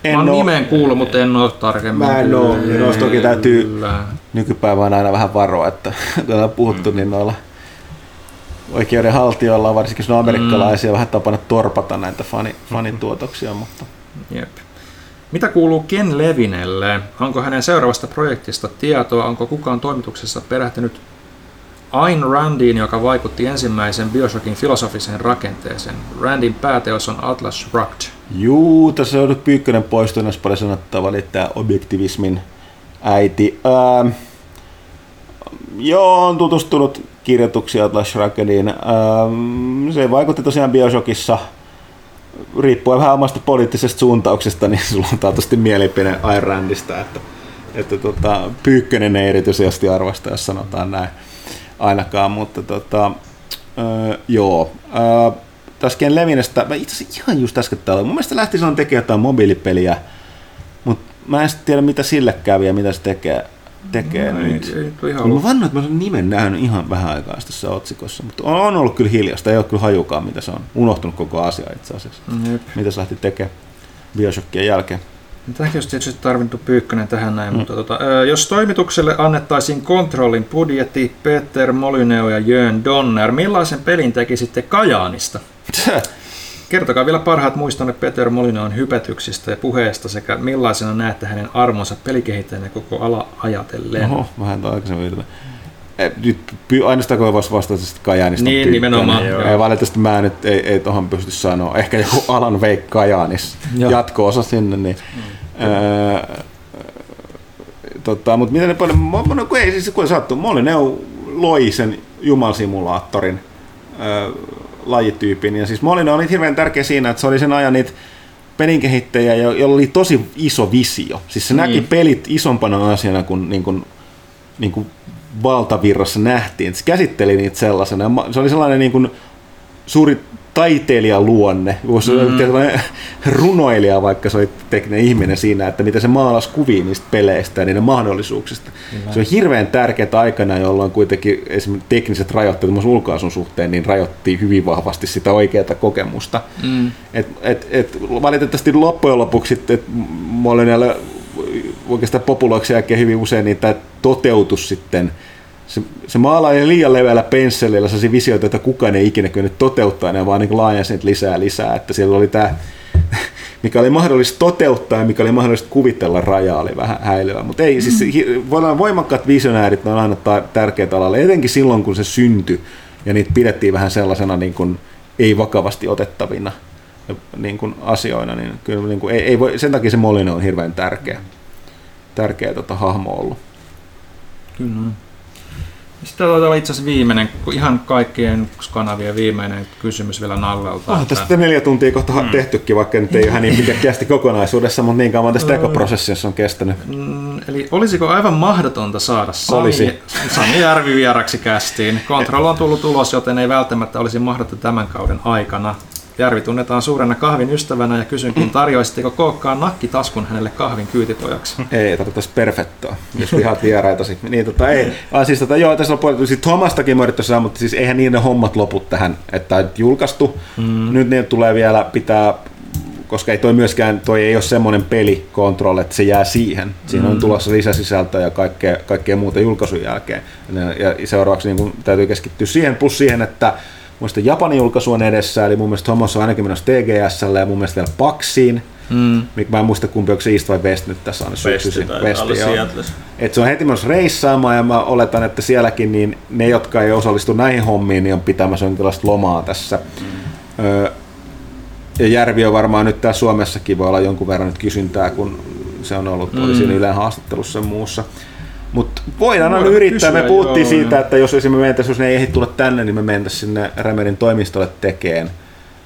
En Mä oon nimeen kuullut, mutta en ole tarkemmin. Mä en ole. Noista toki täytyy nykypäivänä aina vähän varoa, että kun on puhuttu, mm. niin noilla oikeudenhaltijoilla on varsinkin on amerikkalaisia mm. vähän tapana torpata näitä fani, fanituotoksia. Mutta... Jep. Mitä kuuluu Ken Levinelle? Onko hänen seuraavasta projektista tietoa? Onko kukaan toimituksessa perehtynyt Ayn Randiin, joka vaikutti ensimmäisen Bioshockin filosofiseen rakenteeseen? Randin pääteos on Atlas Shrugged. Juu, tässä on nyt Pyykkönen poistunut, jos paljon sanottavaa, oli tämä objektivismin äiti. Ähm, joo, on tutustunut kirjoituksia Atlas Shruggediin. Ähm, se vaikutti tosiaan Bioshockissa riippuen vähän omasta poliittisesta suuntauksesta, niin sulla on taatusti mielipide Ayn Randista, että, että tota, Pyykkönen ei erityisesti arvosta, jos sanotaan näin ainakaan, mutta tota, öö, joo. Öö, taas Ken Levinestä, mä itse asiassa ihan just äsken täällä, mun mielestä lähti silloin tekemään jotain mobiilipeliä, mutta mä en tiedä mitä sille kävi ja mitä se tekee, tekee no, nyt. Ei, ei, ihan mä vannoin, että mä olen nimen nähnyt ihan vähän aikaa tässä otsikossa, mutta on, ollut kyllä hiljasta, ei ole kyllä hajukaan mitä se on. Unohtunut koko asia itse asiassa, Jep. mitä se lähti tekemään Bioshockien jälkeen. Tämäkin olisi tietysti tarvinnut Pyykkönen tähän näin, mm. mutta tota, jos toimitukselle annettaisiin kontrollin budjetti Peter Molyneux ja Jön Donner, millaisen pelin tekisitte Kajaanista? Kertokaa vielä parhaat muistonne Peter Molineun hypetyksistä ja puheesta sekä millaisena näette hänen armonsa pelikehittäjänä koko ala ajatellen. Oho, vähän aikaisemmin nyt ainoastaan kun voisi vastata Kajaanista. Niin, nimenomaan. Joo. Ei, valitettavasti mä nyt ei, ei tuohon pysty sanoa. Ehkä joku Alan Wake Kajaanis jatko-osa sinne. Niin, mm. öö, tota, mutta miten ne paljon, no, kun ei siis kun sattuu, Molineux loi sen jumalsimulaattorin öö, lajityypin. Ja siis Molineux oli hirveän tärkeä siinä, että se oli sen ajan niitä pelinkehittäjiä, jolla oli tosi iso visio. Siis se mm. näki pelit isompana asiana kuin, niin kuin, niin kuin valtavirrassa nähtiin. Se käsitteli niitä sellaisena. Se oli sellainen niin kuin suuri taiteilijan luonne, voisi mm. runoilija, vaikka se oli tekninen ihminen siinä, että miten se maalasi kuvia niistä peleistä ja niiden mahdollisuuksista. Kyllä. Se on hirveän tärkeää aikana, jolloin kuitenkin esimerkiksi tekniset rajoitteet ulkoasun suhteen niin rajoitti hyvin vahvasti sitä oikeaa kokemusta. Mm. Et, et, et, valitettavasti loppujen lopuksi, että Molyneuxlle oikeastaan populoiksi jälkeen hyvin usein niitä toteutus sitten se, se maalaa liian leveällä pensselillä sellaisia visioita, että kukaan ei ikinä kyennyt toteuttaa, ne vaan niin laajensi lisää lisää, että siellä oli tämä mikä oli mahdollista toteuttaa ja mikä oli mahdollista kuvitella rajaa, oli vähän häilyvä. Mutta ei, siis mm. voimakkaat visionäärit on aina tärkeitä alalle, etenkin silloin kun se syntyi ja niitä pidettiin vähän sellaisena niin kuin, ei vakavasti otettavina niin kuin asioina, niin kyllä niin kuin, ei, ei voi, sen takia se Molino on hirveän tärkeä, tärkeä tota, hahmo ollut. Kyllä. Sitten on itse asiassa viimeinen, ihan kaikkien kanavien viimeinen kysymys vielä Nallalta. Ah, tästä neljä tuntia kohta mm. tehtykin, vaikka nyt ei ihan niin pitkästi kokonaisuudessa, mutta niin kauan tästä ekoprosessissa on kestänyt. Mm, eli olisiko aivan mahdotonta saada Sami, Olisi. Sami Järvi vieraksi kästiin? Kontroll on tullut ulos, joten ei välttämättä olisi mahdotonta tämän kauden aikana. Järvi tunnetaan suurena kahvin ystävänä ja kysynkin, tarjoisitteko kookkaan nakkitaskun hänelle kahvin kyytitojaksi? Ei, tarvittaisi perfettoa, jos vihaat vieraitasi. Niin, tota, ei. Ah, siis, tota, joo, tässä on puhuttu, siis Thomastakin mä mutta siis eihän niin ne hommat loput tähän, että on julkaistu. Mm. Nyt ne tulee vielä pitää koska ei toi myöskään, toi ei ole semmoinen pelikontrolli, että se jää siihen. Siinä on mm. tulossa lisäsisältöä ja kaikkea, kaikkea muuta julkaisun jälkeen. Ja seuraavaksi niin kun, täytyy keskittyä siihen, plus siihen, että Muista Japanin julkaisu on edessä, eli mun mielestä Homos on ainakin menossa TGSlle ja mun mielestä vielä Paxiin. Mm. Mä en muista kumpi, onko se East vai West nyt tässä on syksyisin. Et se on heti menossa reissaamaan ja mä oletan, että sielläkin niin ne, jotka ei osallistu näihin hommiin, niin on pitämässä jonkinlaista lomaa tässä. Mm. Öö, ja Järvi on varmaan nyt täällä Suomessakin voi olla jonkun verran nyt kysyntää, kun se on ollut, mm. oli siinä Ylen haastattelussa ja muussa. Mutta voidaan aina yrittää. Kysyä, me puhuttiin joo, siitä, joo. että jos esimerkiksi me mentäisiin, jos ne ei ehdi tulla tänne, niin me mentäisiin sinne Rämerin toimistolle tekeen.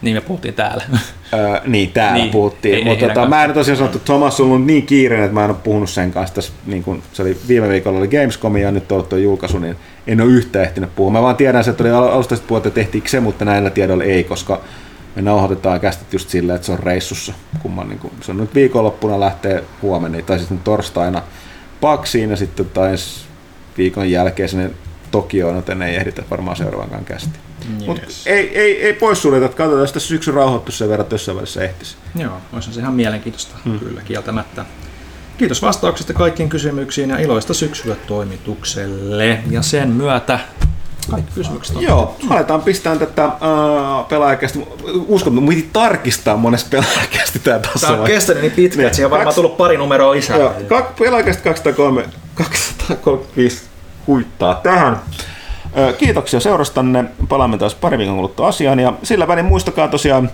Niin me puhuttiin täällä. Öö, niin, täällä niin, puhuttiin. Mutta tota, mä en tosiaan sanottu, että Thomas on ollut niin kiireinen, että mä en ole puhunut sen kanssa. Tässä, niin kun se oli viime viikolla oli Gamescom ja nyt on ollut julkaisu, niin en ole yhtä ehtinyt puhua. Mä vaan tiedän, että oli alusta puolta tehtiinkö se, mutta näillä tiedoilla ei, koska me nauhoitetaan kästit just silleen, että se on reissussa. Kumman, niin kun, se on nyt viikonloppuna lähtee huomenna, tai sitten torstaina Paksiin ja sitten taas viikon jälkeen sinne Tokioon, joten ei ehditä varmaan seuraavankaan kästi. Yes. Mut ei, ei, ei poissuljeta, että katsotaan sitä syksy rauhoittu sen verran, että jossain välissä ehtisi. Joo, olisi se ihan mielenkiintoista, hmm. kyllä kieltämättä. Kiitos vastauksista kaikkiin kysymyksiin ja iloista syksyä toimitukselle. Ja sen myötä kaikki kysymykset on. Joo, aletaan pistää tätä uh, pelaajakästä. Uskon, että piti tarkistaa monesta pelaajakästä tämä taso. Tämä on kestänyt niin pitkä, että siihen on varmaan tullut pari numeroa lisää. Joo, kak, pelaajakästä 203, 235 huittaa tähän. Kiitoksia seurastanne. Palaamme taas pari viikon kuluttua asiaan. Ja sillä välin muistakaa tosiaan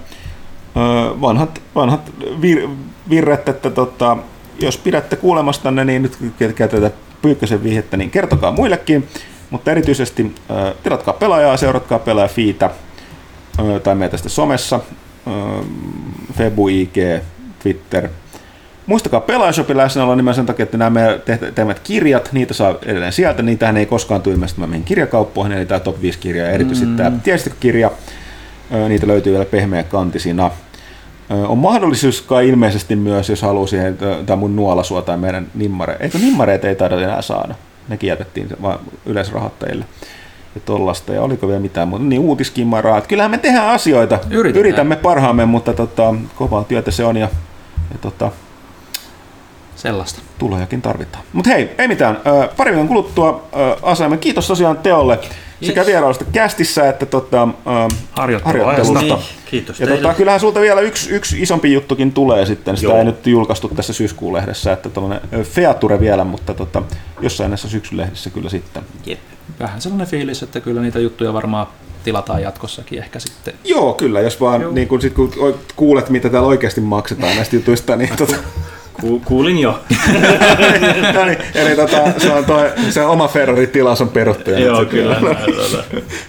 vanhat, vanhat vir, virret, että tota, jos pidätte kuulemastanne, niin nyt käytetään Pyykkösen vihjettä, niin kertokaa muillekin. Mutta erityisesti tilatkaa pelaajaa, seuratkaa pelaajafiitä äh, tai meitä sitten somessa, Febu, IG, Twitter. Muistakaa Pelaajashopin läsnäolo nimenomaan sen takia, että nämä meidän tekemät kirjat, niitä saa edelleen sieltä, niitähän ei koskaan tule ilmestymään meidän kirjakauppoihin, eli tämä Top 5 kirja ja erityisesti mm. tämä kirja, niitä löytyy vielä pehmeä kantisina. On mahdollisuus kai ilmeisesti myös, jos haluaa siihen, tämä mun nuolasua tai meidän nimmare. Eikö nimmareita ei taida enää saada? Nekin jätettiin vaan yleisrahoittajille ja tollasta. Ja oliko vielä mitään muuta? Niin uutiskimmaraa. Kyllähän me tehdään asioita. Yritetään. Yritämme parhaamme, mutta tota, kovaa työtä se on ja, ja tota, Sellaista. Tulojakin tarvitaan. Mutta hei, ei mitään. Pari viikon kuluttua ö, asaamme. Kiitos tosiaan Teolle sekä vierailusta kästissä että tota, ähm, harjoittelusta. Niin, kiitos Ja teille. tota, kyllähän sulta vielä yksi, yksi isompi juttukin tulee sitten, sitä Joo. ei nyt julkaistu tässä syyskuun lehdessä, että tuollainen Feature vielä, mutta tota, jossain näissä syksyn lehdissä kyllä sitten. Jep. Vähän sellainen fiilis, että kyllä niitä juttuja varmaan tilataan jatkossakin ehkä sitten. Joo, kyllä, jos vaan niin kun, sit, kun kuulet, mitä täällä oikeasti maksetaan näistä jutuista, niin tota, Ku, kuulin jo. no niin, eli tota, se, on toi, se oma Ferrari-tilaus on peruttu. Joo, kyllä.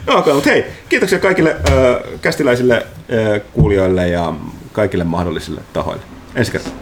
Joo, okay, mutta hei, kiitoksia kaikille äh, kästiläisille äh, kuulijoille ja kaikille mahdollisille tahoille. Ensi kertaa.